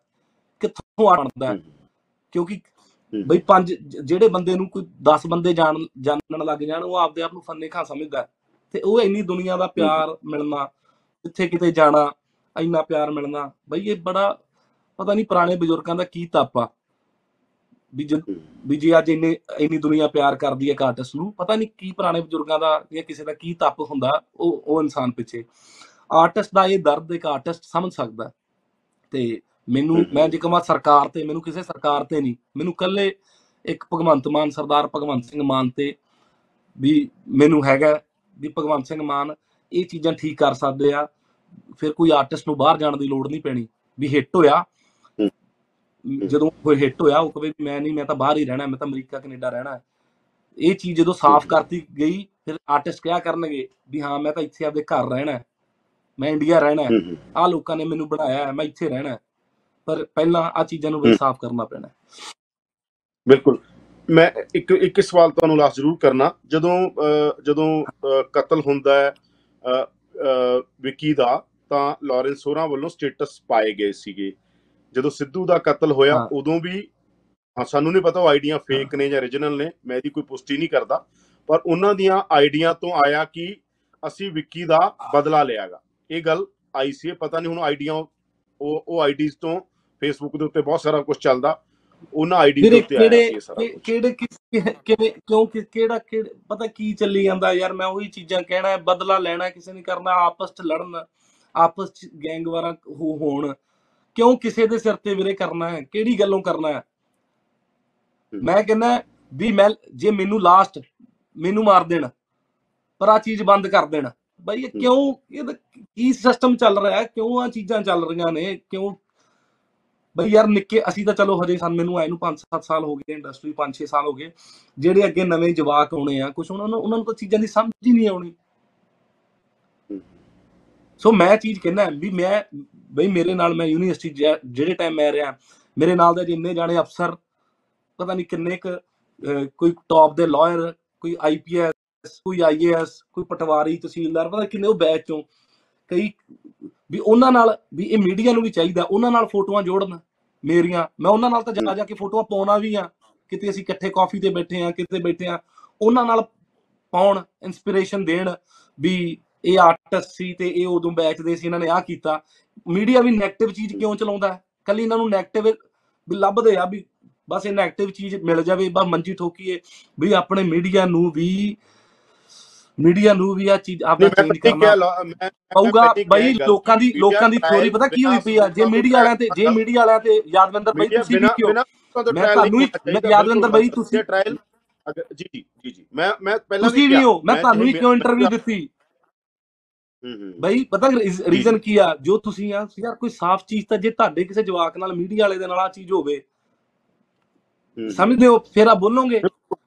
ਕਿੱਥੋਂ ਬਣਦਾ। ਕਿਉਂਕਿ। ਬਈ ਪੰਜ ਜਿਹੜੇ ਬੰਦੇ ਨੂੰ ਕੋਈ 10 ਬੰਦੇ ਜਾਣ ਜਾਣਨ ਲੱਗ ਜਾਣ ਉਹ ਆਪਦੇ ਆਪ ਨੂੰ ਫੰਨੇ ਖਾ ਸਮਝਦਾ। ਤੇ ਉਹ ਇੰਨੀ ਦੁਨੀਆ ਦਾ ਪਿਆਰ ਮਿਲਣਾ ਜਿੱਥੇ ਕਿਤੇ ਜਾਣਾ ਇੰਨਾ ਪਿਆਰ ਮਿਲਣਾ ਬਈ ਇਹ ਬੜਾ ਪਤਾ ਨਹੀਂ ਪੁਰਾਣੇ ਬਜ਼ੁਰਗਾਂ ਦਾ ਕੀ ਤਪ ਵੀ ਹੂੰ। ਵੀ ਜੇ ਅੱਜ ਇੰਨੇ ਇੰਨੀ ਦੁਨੀਆ ਪਿਆਰ ਕਰਦੀ ਹੈ ਆਰਟਿਸਟ ਨੂੰ ਪਤਾ ਨਹੀਂ ਕੀ ਪੁਰਾਣੇ ਬਜ਼ੁਰਗਾਂ ਦਾ ਜਾਂ ਕਿਸੇ ਦਾ ਕੀ ਤਪ ਹੁੰਦਾ ਉਹ ਉਹ ਇਨਸਾਨ ਪਿੱਛੇ ਆਰਟਿਸਟ ਦਾ ਇਹ ਦਰਦ ਇੱਕ ਆਰਟਿਸਟ ਸਮਝ ਸਕਦਾ। ਤੇ ਮੈਨੂੰ। ਮੈਂ ਜੇ ਕਹਾਂ ਸਰਕਾਰ ਤੇ ਮੈਨੂੰ ਕਿਸੇ ਸਰਕਾਰ ਤੇ ਨਹੀਂ ਮੈਨੂੰ ਕੱਲੇ ਇੱਕ ਭਗਵੰਤ ਮਾਨ ਸਰਦਾਰ ਭਗਵੰਤ ਸਿੰਘ ਮਾਨ ਤੇ ਵੀ ਮੈਨੂੰ ਹੈਗਾ ਵੀ ਭਗਵੰਤ ਸਿੰਘ ਮਾਨ ਇਹ ਚੀਜ਼ਾਂ ਠੀਕ ਕਰ ਸਕਦੇ ਆ ਫਿਰ ਕੋਈ ਆਰਟਿਸਟ ਨੂੰ ਬਾਹਰ ਜਾਣ ਦੀ ਲੋੜ ਨਹੀਂ ਪੈਣੀ ਵੀ ਹਿੱਟ ਹੋਇਆ। ਜਦੋਂ ਕੋਈ ਹਿੱਟ ਹੋਇਆ ਉਹ ਕਹੇ ਮੈਂ ਨਹੀਂ ਮੈਂ ਤਾਂ ਬਾਹਰ ਹੀ ਰਹਿਣਾ ਮੈਂ ਤਾਂ ਅਮਰੀਕਾ ਕੈਨੇਡਾ ਰਹਿਣਾ। ਇਹ ਚੀਜ਼ ਜਦੋਂ ਸਾਫ਼। ਕਰਤੀ ਗਈ ਫਿਰ ਆਰਟਿਸਟ ਕਿਹਾ ਕਰਨਗੇ ਵੀ ਹਾਂ ਮੈਂ ਤਾਂ ਇੱਥੇ ਆਪਦੇ ਘਰ ਰਹਿਣਾ ਮੈਂ ਇੰਡੀਆ ਰਹਿਣਾ ਆ ਲੋਕਾਂ ਨੇ ਮੈਨੂੰ ਬਣਾਇਆ ਹੈ, ਮੈਂ ਇੱਥੇ ਰਹਿਣਾ। ਪਰ ਪਹਿਲਾਂ ਆ ਚੀਜ਼ਾਂ ਨੂੰ ਵੀ। ਸਾਫ਼ ਕਰਨਾ ਪੈਣਾ। ਬਿਲਕੁਲ ਮੈਂ ਇੱਕ ਇੱਕ ਸਵਾਲ ਤੁਹਾਨੂੰ ਲਾਸਟ ਜ਼ਰੂਰ ਕਰਨਾ ਜਦੋਂ ਜਦੋਂ ਕਤਲ ਹੁੰਦਾ ਹੈ ਵਿੱਕੀ ਦਾ ਤਾਂ ਲਾਰੈਂਸ ਹੋਰਾਂ ਵੱਲੋਂ ਸਟੇਟਸ ਪਾਏ ਗਏ ਸੀਗੇ। ਜਦੋਂ ਸਿੱਧੂ ਦਾ ਕਤਲ ਹੋਇਆ। ਉਦੋਂ ਵੀ ਸਾਨੂੰ ਨਹੀਂ ਪਤਾ ਉਹ ਆਈਡੀਆਂ ਫੇਕ ਨੇ ਜਾਂ origignal ਨੇ ਮੈਂ ਇਹਦੀ ਕੋਈ ਪੁਸ਼ਟੀ ਨਹੀਂ ਕਰਦਾ। ਪਰ ਉਹਨਾਂ ਦੀਆਂ ਆਈਡੀਆਂ ਤੋਂ ਆਇਆ ਕਿ ਅਸੀਂ ਵਿੱਕੀ ਦਾ ਬਦਲਾ ਲਿਆਗਾ। ਇਹ ਗੱਲ ਆਈ ਸੀ ਪਤਾ ਨਹੀਂ ਹੁਣ ਆਈਡੀਆਂ ਉਹ ਉਹ ਆਈਡੀਜ਼ ਤੋਂ ਫੇਸਬੁੱਕ ਦੇ ਉੱਤੇ ਬਹੁਤ ਸਾਰਾ ਕੁਝ ਚੱਲਦਾ। ਉਹਨਾਂ ਆਈਡੀ ਦੇ ਉੱਤੇ ਆਇਆ ਸੀ ਸਾਰਾ। ਕਿਹੜੇ ਕਿਸ- ਕਿਵੇਂ ਕਿਉਂ ਕਿ- ਕਿਹੜਾ ਪਤਾ ਕੀ ਚੱਲੀ ਜਾਂਦਾ ਯਾਰ ਮੈਂ ਉਹੀ ਚੀਜ਼ਾਂ ਕਹਿਣਾ ਹੈ ਬਦਲਾ ਲੈਣਾ ਕਿਸੇ ਨੇ ਕਰਨਾ ਆਪਸ ਚ ਲੜਨ ਆਪਸ ਚ ਗੈਂਗਵਾਰਾਂ ਹੋ ਹੋਣ ਕਿਉਂ ਕਿਸੇ ਦੇ ਸਿਰ ਤੇ ਵੀਰੇ ਕਰਨਾ ਹੈ ਕਿਹੜੀ ਗੱਲੋਂ ਕਰਨਾ ਹੈ। ਮੈਂ ਕਹਿੰਦਾ ਵੀ ਮੈਂ ਜੇ ਮੈਨੂੰ ਲਾਸਟ ਮੈਨੂੰ ਮਾਰ ਦੇਣ ਪਰ ਆ ਚੀਜ਼ ਬੰਦ ਕਰ ਦੇਣ ਬਈ ਇਹ। ਕਿਉਂ ਇਹ ਕੀ ਸਿਸਟਮ ਚੱਲ ਰਿਹਾ ਹੈ ਕਿਉਂ ਆ ਚੀਜ਼ਾਂ ਚੱਲ ਰਹੀਆਂ ਨੇ ਕਿਉਂ ਬਈ ਯਾਰ ਨਿੱਕੇ ਅਸੀਂ ਤਾਂ ਚਲੋ ਹਜੇ ਸਾਨੂੰ ਮੈਨੂੰ ਆਏ ਨੂੰ 5-7 ਸਾਲ ਹੋ ਗਏ ਇੰਡਸਟਰੀ 5-6 ਸਾਲ ਹੋ ਗਏ। ਜਿਹੜੇ ਅੱਗੇ ਨਵੇਂ ਜਵਾਕ ਆਉਣੇ ਆ ਕੁਝ ਉਹਨਾਂ ਨੂੰ ਉਹਨਾਂ ਨੂੰ ਤਾਂ ਚੀਜ਼ਾਂ ਦੀ ਸਮਝ ਹੀ ਨਹੀਂ ਆਉਣੀ। ਹਮ। ਸੋ ਮੈਂ ਚੀਜ਼ ਕਹਿੰਦਾ ਵੀ ਮੈਂ ਬਈ ਮੇਰੇ ਨਾਲ ਮੈਂ ਯੂਨੀਵਰਸਿਟੀ ਜਿਹੜੇ ਟਾਈਮ ਮੈਂ ਰਿਹਾ ਮੇਰੇ ਨਾਲ ਦੇ ਜਿੰਨੇ ਜਾਣੇ ਅਫਸਰ ਪਤਾ ਨਹੀਂ ਕਿੰਨੇ ਕੁ ਅਹ, ਕੋਈ ਟੌਪ ਦੇ ਲਾਇਰ ਕੋਈ ਆਈਪੀਐਸ ਕੋਈ ਆਈਏਐਸ ਕੋਈ ਪਟਵਾਰੀ ਤਹਿਸੀਲਦਾਰ ਪਤਾ ਕਿੰਨੇ ਉਹ ਬੈਚ ਚੋਂ। ਕਈ ਵੀ ਉਹਨਾਂ ਨਾਲ ਵੀ ਇਹ ਮੀਡੀਆ ਨੂੰ ਵੀ ਚਾਹੀਦਾ ਉਹਨਾਂ ਨਾਲ ਫੋਟੋਆਂ ਜੋੜਨ। ਮੇਰੀਆਂ ਮੈਂ ਉਹਨਾਂ ਨਾਲ ਤਾਂ ਜਾ ਜਾ ਕੇ ਫੋਟੋਆਂ ਪਾਉਣਾ ਵੀ ਆ। ਕਿਤੇ ਅਸੀਂ ਇਕੱਠੇ ਕਾਫੀ ਤੇ ਬੈਠੇ ਆ ਕਿਤੇ ਬੈਠੇ ਆ। ਉਹਨਾਂ ਨਾਲ ਪਾਉਣ ਇਨਸਪੀਰੇਸ਼ਨ ਦੇਣ ਵੀ ਇਹ ਆਰਟਿਸਟ ਸੀ ਤੇ ਇਹ ਉਦੋਂ ਬੈਚ ਦੇ ਸੀ ਇਹਨਾਂ ਨੇ ਆ ਕੀਤਾ। ਮੀਡੀਆ ਵੀ 네ਗੇਟਿਵ ਚੀਜ਼ ਕਿਉਂ ਚਲਾਉਂਦਾ? ਹੈ ਕੱਲੀ ਇਹਨਾਂ ਨੂੰ 네ਗੇਟਿਵ ਵੀ ਲੱਭਦੇ ਆ ਵੀ ਬਸ ਇਹ 네ਗੇਟਿਵ ਚੀਜ਼ ਮਿਲ ਜਾਵੇ ਬਸ ਮੰਜੀ ਠੋਕੀਏ ਵੀ ਆਪਣੇ ਮੀਡੀਆ ਨੂੰ ਵੀ ਮੀਡੀਆ ਨੂੰ ਵੀ ਆ ਚੀਜ਼ ਮੈਂ ਚੇਂਜ ਕਰਨਾ ਪਊਗਾ ਬਈ ਲੋਕਾਂ ਦੀ ਲੋਕਾਂ ਦੀ ਥਿਉਰੀ ਪਤਾ ਕੀ ਹੋਈ ਪਈ ਆ? ਜੇ ਮੀਡੀਆ ਵਾਲਿਆਂ ਤੇ ਜੇ ਮੀਡੀਆ ਵਾਲਿਆਂ ਤੇ ਯਾਦਵਿੰਦਰ ਬਈ ਤੁਸੀਂ ਵੀ ਕਿਉਂ? ਮੈਂ ਤੁਹਾਨੂੰ ਮੈਂ ਯਾਦਵਿੰਦਰ ਬਈ ਤੁਸੀਂ- ਅਗਰ ਜੀ ਜੀ ਜੀ ਮੈਂ ਮੈਂ ਪਹਿਲਾਂ ਤੁਸੀਂ ਵੀ ਹੋ। ਮੈਂ ਤੁਹਾਨੂੰ ਹੀ ਕਿਉਂ ਇੰਟਰਵਿਊ ਦਿੱਤੀ? ਬਈ ਪਤਾ ਰੀਜ਼ਨ ਕੀ ਆ? ਜੋ ਤੁਸੀਂ ਆ ਯਾਰ ਕੋਈ ਸਾਫ਼ ਚੀਜ਼ ਤਾਂ ਜੇ ਤੁਹਾਡੇ ਕਿਸੇ ਜਵਾਕ ਨਾਲ ਮੀਡੀਆ ਵਾਲੇ ਦੇ ਨਾਲ ਆ ਚੀਜ਼ ਹੋਵੇ ਸਮਝਦੇ ਹੋ? ਫੇਰ ਆ ਬੋਲੋਗੇ।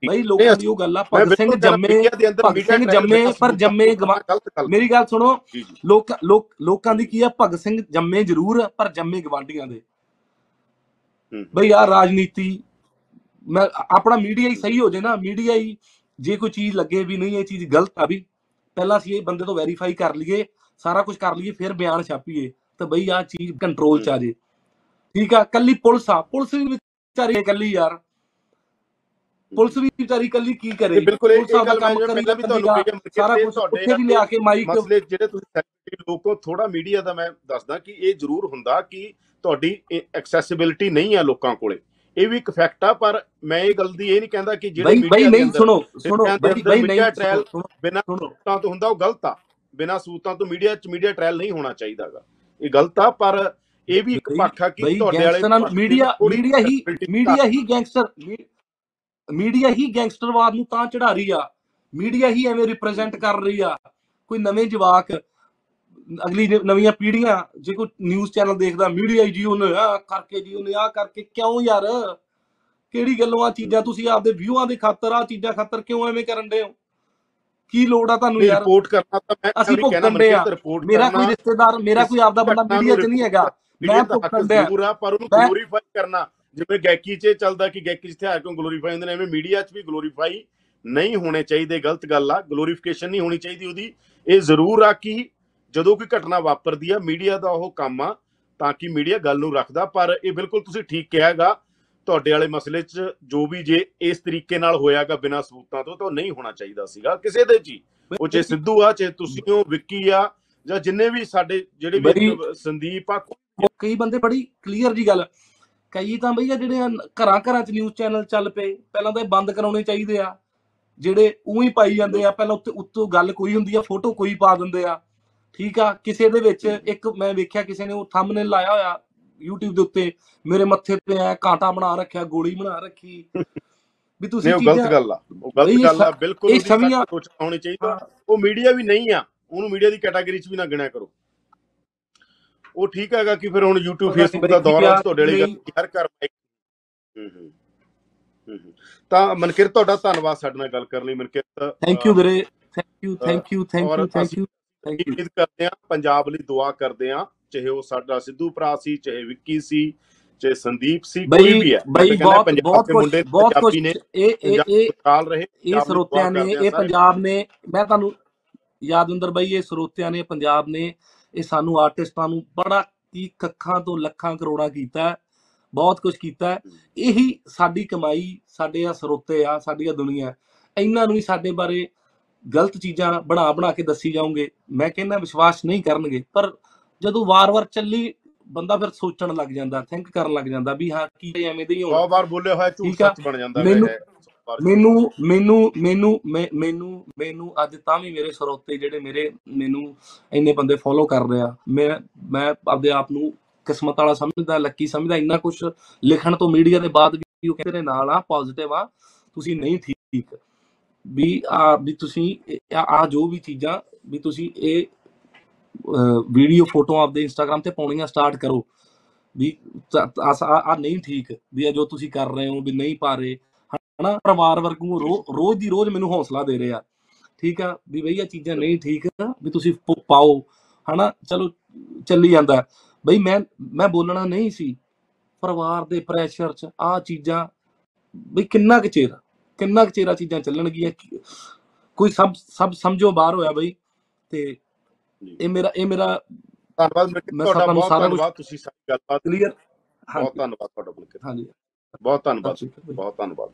ਬਈ ਲੋਕਾਂ ਦੀ ਉਹ ਗੱਲ ਆ ਭਗਤ ਸਿੰਘ ਜੰਮੇ ਭਗਤ ਸਿੰਘ ਜੰਮੇ ਪਰ ਜੰਮੇ ਮੇਰੀ ਗੱਲ ਸੁਣੋ ਲੋਕ ਲੋਕ ਲੋਕਾਂ ਦੀ ਕੀ ਆ? ਭਗਤ ਸਿੰਘ ਜੰਮੇ ਜ਼ਰੂਰ ਪਰ ਜੰਮੇ ਗਵਾਂਢੀਆਂ ਦੇ। ਬਈ ਆ ਰਾਜਨੀਤੀ ਮੈਂ ਆਪਣਾ ਮੀਡੀਆ ਹੀ ਸਹੀ ਹੋ ਜੇ ਨਾ ਮੀਡੀਆ ਹੀ ਜੇ ਕੋਈ ਚੀਜ਼ ਲੱਗੇ ਵੀ ਨਹੀਂ ਇਹ ਚੀਜ਼ ਗਲਤ ਆ ਵੀ ਪਹਿਲਾਂ ਅਸੀਂ ਇਹ ਬੰਦੇ ਤੋਂ ਵੈਰੀਫਾਈ ਕਰ ਲਈਏ ਸਾਰਾ ਕੁਝ ਕਰ ਲਈਏ ਫਿਰ ਬਿਆਨ ਛਾਪੀਏ ਤਾਂ ਬਈ ਆ ਚੀਜ਼ ਕੰਟਰੋਲ ਚ ਆ ਜੇ। ਠੀਕ ਆ ਕੱਲੀ ਪੁਲਿਸ ਆ ਪੁਲਿਸ ਵੀ ਵਿਚਾਰੀ ਕੱਲੀ ਯਾਰ। ਪੁਲਿਸ ਵੀ ਵਿਚਾਰੀ ਕੱਲੀ ਕੀ ਕਰੇ? ਬਿਲਕੁਲ ਇਹ ਗੱਲ ਮੈਂ ਪਹਿਲਾਂ ਵੀ ਤੁਹਾਨੂੰ ਕਹੀ ਸਾਰਾ ਕੁਝ ਉੱਥੇ ਵੀ ਲਿਆ ਕੇ ਮਾਈਕ ਮਸਲੇ ਜਿਹੜੇ ਤੁਸੀਂ ਸੈਲੀਬ੍ਰਿਟੀ ਲੋਕੋ ਥੋੜਾ ਮੀਡੀਆ ਦਾ ਮੈਂ ਦੱਸਦਾ ਕਿ ਇਹ ਜ਼ਰੂਰ ਹੁੰਦਾ ਕਿ ਤੁਹਾਡੀ ਐਕਸੈਸਿਬਿਲਿਟੀ ਨਹੀਂ ਹੈ ਲੋਕਾਂ ਕੋਲੇ। ਇਹ ਵੀ ਇੱਕ ਫੈਕਟ ਆ ਪਰ ਮੈਂ ਇਹ ਗੱਲ ਦੀ ਇਹ ਨਹੀਂ ਕਹਿੰਦਾ ਕਿ ਜਿਹੜੇ ਬਈ ਬਈ ਨਹੀਂ ਸੁਣੋ ਸੁਣੋ ਬਈ ਬਈ ਨਹੀਂ ਸੁਣੋ ਬਿਨਾਂ ਸੂਤਾਂ ਤੋਂ ਹੁੰਦਾ ਉਹ ਗਲਤ ਆ। ਬਿਨਾਂ ਸੂਤਾਂ ਤੋਂ ਮੀਡੀਆ ਚ ਮੀਡੀਆ ਟ੍ਰਾਇਲ ਨਹੀਂ ਹੋਣਾ ਚਾਹੀਦਾਗਾ। ਇਹ ਗਲਤ ਆ ਪਰ ਇਹ ਵੀ ਇੱਕ ਪੱਖ ਆ ਕਿ ਤੁਹਾਡੇ ਵਾਲੇ ਮੀਡੀਆ ਮੀਡੀਆ ਹੀ ਮੀਡੀਆ ਹੀ ਗੈਂਗਸਟਰ ਮੀਡੀਆ ਹੀ ਗੈਂਗਸਟਰਵਾਦ ਨੂੰ ਤਾਂ ਚੜਾ ਰਹੀ ਆ। ਮੀਡੀਆ ਹੀ ਐਵੇਂ ਰਿਪਰੈਜ਼ੈਂਟ ਕਰ ਰਹੀ ਆ। ਕੋਈ ਨਵੇਂ ਜਵਾਕ ਅਗਲੀ ਨਵੀਆਂ ਪੀੜ੍ਹੀਆਂ ਜੇ ਕੋਈ ਨਿਊਜ਼ ਚੈਨਲ ਦੇਖਦਾ ਮੀਡੀਆ ਜੀ ਉਹਨੇ ਆ ਕਰਕੇ ਜੀ ਉਹਨੇ ਆ ਕਰਕੇ ਕਿਉਂ ਯਾਰ? ਕਿਹੜੀ ਗੱਲੋਂ ਆ ਚੀਜ਼ਾਂ ਤੁਸੀਂ ਆਪਦੇ ਵਿਊਆਂ ਦੇ ਖਾਤਰ ਆ ਚੀਜ਼ਾਂ ਖਾਤਰ ਕਿਉਂ ਐਵੇਂ ਕਰਨ ਦੇ ਹੋ? ਕੀ ਲੋੜ ਆ ਤੁਹਾਨੂੰ ਯਾਰ? ਰਿਪੋਰਟ ਕਰਨਾ ਤਾਂ ਮੈਂ ਅਸੀਂ ਭੁਗਤਣ ਦੇ ਆ। ਮੇਰਾ ਕੋਈ ਰਿਸ਼ਤੇਦਾਰ ਮੇਰਾ ਕੋਈ ਆਪਦਾ ਬੰਦਾ ਮੀਡੀਆ 'ਚ ਨਹੀਂ ਹੈਗਾ। ਮੈਂ ਭੁਗਤਣ। ਜ਼ਰੂਰ ਆ ਪਰ ਉਹਨੂੰ ਗਲੋਰੀਫਾਈ ਕਰਨਾ। ਜਿਵੇਂ ਗਾਇਕੀ 'ਚ ਚੱਲਦਾ ਕਿ ਗਾਇਕੀ 'ਚ ਹਥਿਆਰ ਕਿਉਂ ਗਲੋਰੀਫਾਈ ਹੁੰਦੇ ਨੇ ਐਵੇਂ ਮੀਡੀਆ 'ਚ ਵੀ ਗਲੋਰੀਫਾਈ ਨਹੀਂ ਹੋਣੇ ਚਾਹੀਦੇ ਗਲਤ ਗੱਲ ਆ ਗਲੋਰੀਫਿਕੇਸ਼ਨ ਨਹੀਂ ਹੋਣੀ ਚਾਹੀਦੀ ਉਹਦੀ। ਇਹ ਜ਼ਰੂਰ ਆ ਕਿ ਜਦੋਂ ਕੋਈ ਘਟਨਾ ਵਾਪਰਦੀ ਆ ਮੀਡੀਆ ਦਾ ਉਹ ਕੰਮ ਆ ਤਾਂ ਕਿ ਮੀਡੀਆ ਗੱਲ ਨੂੰ ਰੱਖਦਾ ਪਰ ਇਹ ਬਿਲਕੁਲ ਤੁਸੀਂ ਠੀਕ ਕਿਹਾਗਾ ਤੁਹਾਡੇ ਵਾਲੇ ਮਸਲੇ 'ਚ ਜੋ ਵੀ ਜੇ ਇਸ ਤਰੀਕੇ ਨਾਲ ਹੋਇਆਗਾ ਬਿਨਾਂ ਸਬੂਤਾਂ ਤੋਂ ਤਾਂ ਉਹ ਨਹੀਂ ਹੋਣਾ ਚਾਹੀਦਾ ਸੀਗਾ ਕਿਸੇ ਦੇ ਹੀ ਉਹ ਜੇ ਸਿੱਧੂ ਆ ਚਾਹੇ ਤੁਸੀਂ ਹੋ ਵਿੱਕੀ ਆ ਜਾਂ ਜਿੰਨੇ ਵੀ ਸਾਡੇ ਜਿਹੜੇ ਵੀ ਸੰਦੀਪ ਆ ਉਹ ਕਈ ਬੰਦੇ ਬੜੀ ਕਲੀਅਰ ਜੀ ਗੱਲ। ਕਈ ਤਾਂ ਬਈ ਆ ਜਿਹੜੇ ਘਰਾਂ ਘਰਾਂ 'ਚ ਨਿਊਜ਼ ਚੈਨਲ ਚੱਲ ਪਏ ਪਹਿਲਾਂ ਤਾਂ ਇਹ ਬੰਦ ਕਰਾਉਣੇ ਚਾਹੀਦੇ ਆ। ਜਿਹੜੇ ਉਹੀ ਪਾਈ ਜਾਂਦੇ ਆ ਪਹਿਲਾਂ ਉੱਤੇ ਉੱਤੋਂ ਗੱਲ ਕੋਈ ਹੁੰਦੀ ਆ ਫੋਟੋ ਕੋਈ ਪਾ ਦਿੰਦੇ ਆ। ਠੀਕ ਆ ਕਿਸੇ ਦੇ ਵਿੱਚ ਇੱਕ ਮੈਂ ਵੇਖਿਆ ਕਿਸੇ ਨੇ ਉਹ ਥੰਬਨੇਲ ਲਾਇਆ ਹੋਇਆ YouTube ਦੇ ਉੱਤੇ ਮੇਰੇ ਮੱਥੇ ਤੇ ਐ ਕਾਂਟਾ ਬਣਾ ਰੱਖਿਆ ਗੋਲੀ ਬਣਾ ਰੱਖੀ। ਵੀ ਤੁਸੀਂ ਉਹ ਗਲਤ ਚੀਜ਼ਾਂ ਗੱਲ ਆ। ਉਹ ਗਲਤ ਗੱਲ ਆ ਬਿਲਕੁਲ ਇਹ ਛਵੀਆਂ- ਸੋਚਣਾ ਹੋਣੀ ਚਾਹੀਦਾ ਉਹ ਮੀਡੀਆ ਵੀ ਨਹੀਂ ਆ ਉਹਨੂੰ ਮੀਡੀਆ ਦੀ ਕੈਟਾਗਰੀ 'ਚ ਵੀ ਨਾ ਗਿਣਿਆ ਕਰੋ। ਉਹ ਠੀਕ ਹੈਗਾ ਕਿ ਫਿਰ ਹੁਣ YouTube Facebook ਦਾ ਦੌਰ ਆ ਤੁਹਾਡੇ ਵਾਲੀ ਗੱਲ ਹਰ ਘਰ ਮਾਈਕ ਹੂੰ ਹੂੰ। ਤਾਂ ਮਨਕਿਰ ਤੁਹਾਡਾ ਧੰਨਵਾਦ ਸਾਡੇ ਨਾਲ ਗੱਲ ਕਰਨ ਲਈ ਮਨਕਿਰ। ਥੈਂਕ ਯੂ ਵੀਰੇ। Thank you thank you thank you thank you thank you ਉਮੀਦ ਕਰਦੇ ਆ ਪੰਜਾਬ ਲਈ ਦੁਆ ਕਰਦੇ ਆ ਚਾਹੇ ਉਹ ਸਾਡਾ ਸਿੱਧੂ ਭਰਾ ਸੀ ਚਾਹੇ ਵਿੱਕੀ ਸੀ ਚਾਹੇ ਸੰਦੀਪ ਸੀ ਕੋਈ ਵੀ ਹੈ। ਬਈ ਬਹੁਤ ਬਹੁਤ ਮੁੰਡੇ ਬਹੁਤ ਕੁਝ ਇਹ ਇਹ ਇਹ ਕਾਲ ਰਹੇ ਇਹ ਸਰੋਤਿਆਂ ਨੇ ਇਹ। ਪੰਜਾਬ ਨੇ ਮੈਂ ਤੁਹਾਨੂੰ ਯਾਦਵਿੰਦਰ ਬਾਈ ਇਹ ਸਰੋਤਿਆਂ ਨੇ ਪੰਜਾਬ ਨੇ ਇਹ ਸਾਨੂੰ ਆਰਟਿਸਟਾਂ ਨੂੰ ਬੜਾ ਕੀ ਕੱਖਾਂ ਤੋਂ ਲੱਖਾਂ ਕਰੋੜਾਂ ਕੀਤਾ ਹੈ, ਬਹੁਤ ਕੁਝ ਕੀਤਾ ਹੈ। ਇਹੀ ਸਾਡੀ ਕਮਾਈ ਸਾਡੇ ਆ ਸਰੋਤੇ ਆ ਸਾਡੀ ਆ ਦੁਨੀਆ ਇਹਨਾਂ ਨੂੰ ਹੀ ਸਾਡੇ ਬਾਰੇ ਗਲਤ ਚੀਜ਼ਾਂ ਬਣਾ ਬਣਾ ਕੇ ਦੱਸੀ ਜਾਓਗੇ ਮੈਂ ਕਹਿੰਦਾ ਵਿਸ਼ਵਾਸ ਨਹੀਂ ਕਰਨਗੇ ਪਰ ਜਦੋਂ ਵਾਰ-ਵਾਰ ਚੱਲੀ ਬੰਦਾ ਫਿਰ ਸੋਚਣ ਲੱਗ ਜਾਂਦਾ ਥਿੰਕ ਕਰਨ ਲੱਗ ਜਾਂਦਾ ਵੀ ਹਾਂ ਕੀ ਐਵੇਂ ਦੇ ਹੀ ਹੋਣਾ ਸੌ ਵਾਰ ਬੋਲਿਆ ਹੋਇਆ ਝੂਠ। ਸੱਚ ਬਣ ਜਾਂਦਾ ਮੈਨੂੰ- ਮੈਨੂੰ ਮੈਨੂੰ ਮੈਨੂੰ ਮੈਨੂੰ ਮੈਨੂੰ ਅੱਜ ਤਾਂ ਵੀ ਮੇਰੇ ਸਰੋਤੇ ਜਿਹੜੇ ਮੇਰੇ ਮੈਨੂੰ ਇੰਨੇ ਬੰਦੇ ਫੋਲੋ ਕਰ ਰਹੇ ਆ। ਮੈਂ ਮੈਂ ਆਪਦੇ ਆਪ ਨੂੰ ਕਿਸਮਤ ਵਾਲਾ ਸਮਝਦਾ ਲੱਕੀ ਸਮਝਦਾ ਇੰਨਾ ਕੁਝ ਲਿਖਣ ਤੋਂ ਮੀਡੀਆ ਦੇ ਬਾਅਦ ਵੀ ਉਹ ਕਹਿੰਦੇ ਨੇ ਨਾਲ ਆ ਪੋਜ਼ਿਟਿਵ ਆ ਤੁਸੀਂ ਨਹੀਂ ਠੀਕ। ਵੀ ਆ ਵੀ ਤੁਸੀਂ ਆ ਜੋ ਵੀ ਚੀਜ਼ਾਂ ਵੀ ਤੁਸੀਂ ਇਹ ਵੀਡੀਓ ਫੋਟੋ ਆਪਦੇ ਇੰਸਟਾਗ੍ਰam ਤੇ ਪਾਉਣੀਆਂ ਸਟਾਰਟ ਕਰੋ। ਵੀ ਆ ਨਹੀਂ ਠੀਕ। ਵੀ ਜੋ ਤੁਸੀਂ ਕਰ ਰਹੇ ਹੋ ਵੀ ਨਹੀਂ ਪਾ ਰਹੇ ਹਨਾ ਪਰਿਵਾਰ ਵਰਗੂ ਰੋਜ਼ ਦੀ ਰੋਜ਼ ਮੈਨੂੰ ਹੌਸਲਾ ਦੇ ਰਹੇ ਆ। ਠੀਕ ਆ? ਵੀ ਬਈ ਇਹ ਚੀਜ਼ਾਂ ਨਹੀਂ ਠੀਕ ਵੀ ਤੁਸੀਂ ਪਾਓ ਹਨਾ? ਚਲੋ ਚੱਲੀ ਜਾਂਦਾ। ਬਈ ਮੈਂ ਮੈਂ ਬੋਲਣਾ ਨਹੀਂ ਸੀ। ਪਰਿਵਾਰ ਦੇ ਪ੍ਰੈਸ਼ਰ ਚ ਆ ਚੀਜ਼ਾਂ ਬਈ ਕਿੰਨਾ ਕੁ ਚਿਰ ਕਿੰਨਾ ਕੁ ਚਿਰ ਚੀਜ਼ਾਂ ਚੱਲਣਗੀਆਂ? ਕੋਈ ਸਭ ਸਭ ਸਮਝੋ ਬਾਹਰ ਹੋਇਆ ਬਈ। ਤੇ। ਇਹ ਮੇਰਾ ਇਹ ਮੇਰਾ ਧੰਨਵਾਦ ਮੈਂ ਤੁਹਾਡਾ ਬਹੁਤ ਸਾਰਾ ਧੰਨਵਾਦ ਤੁਸੀਂ ਸਾਡੀ ਗੱਲਬਾਤ ਕਲੀਅਰ ਬਹੁਤ ਧੰਨਵਾਦ ਤੁਹਾਡਾ ਮਨਕਿਰ ਹਾਂਜੀ। ਬਹੁਤ ਧੰਨਵਾਦ ਸ਼੍ਰੀ। ਬਹੁਤ ਧੰਨਵਾਦ।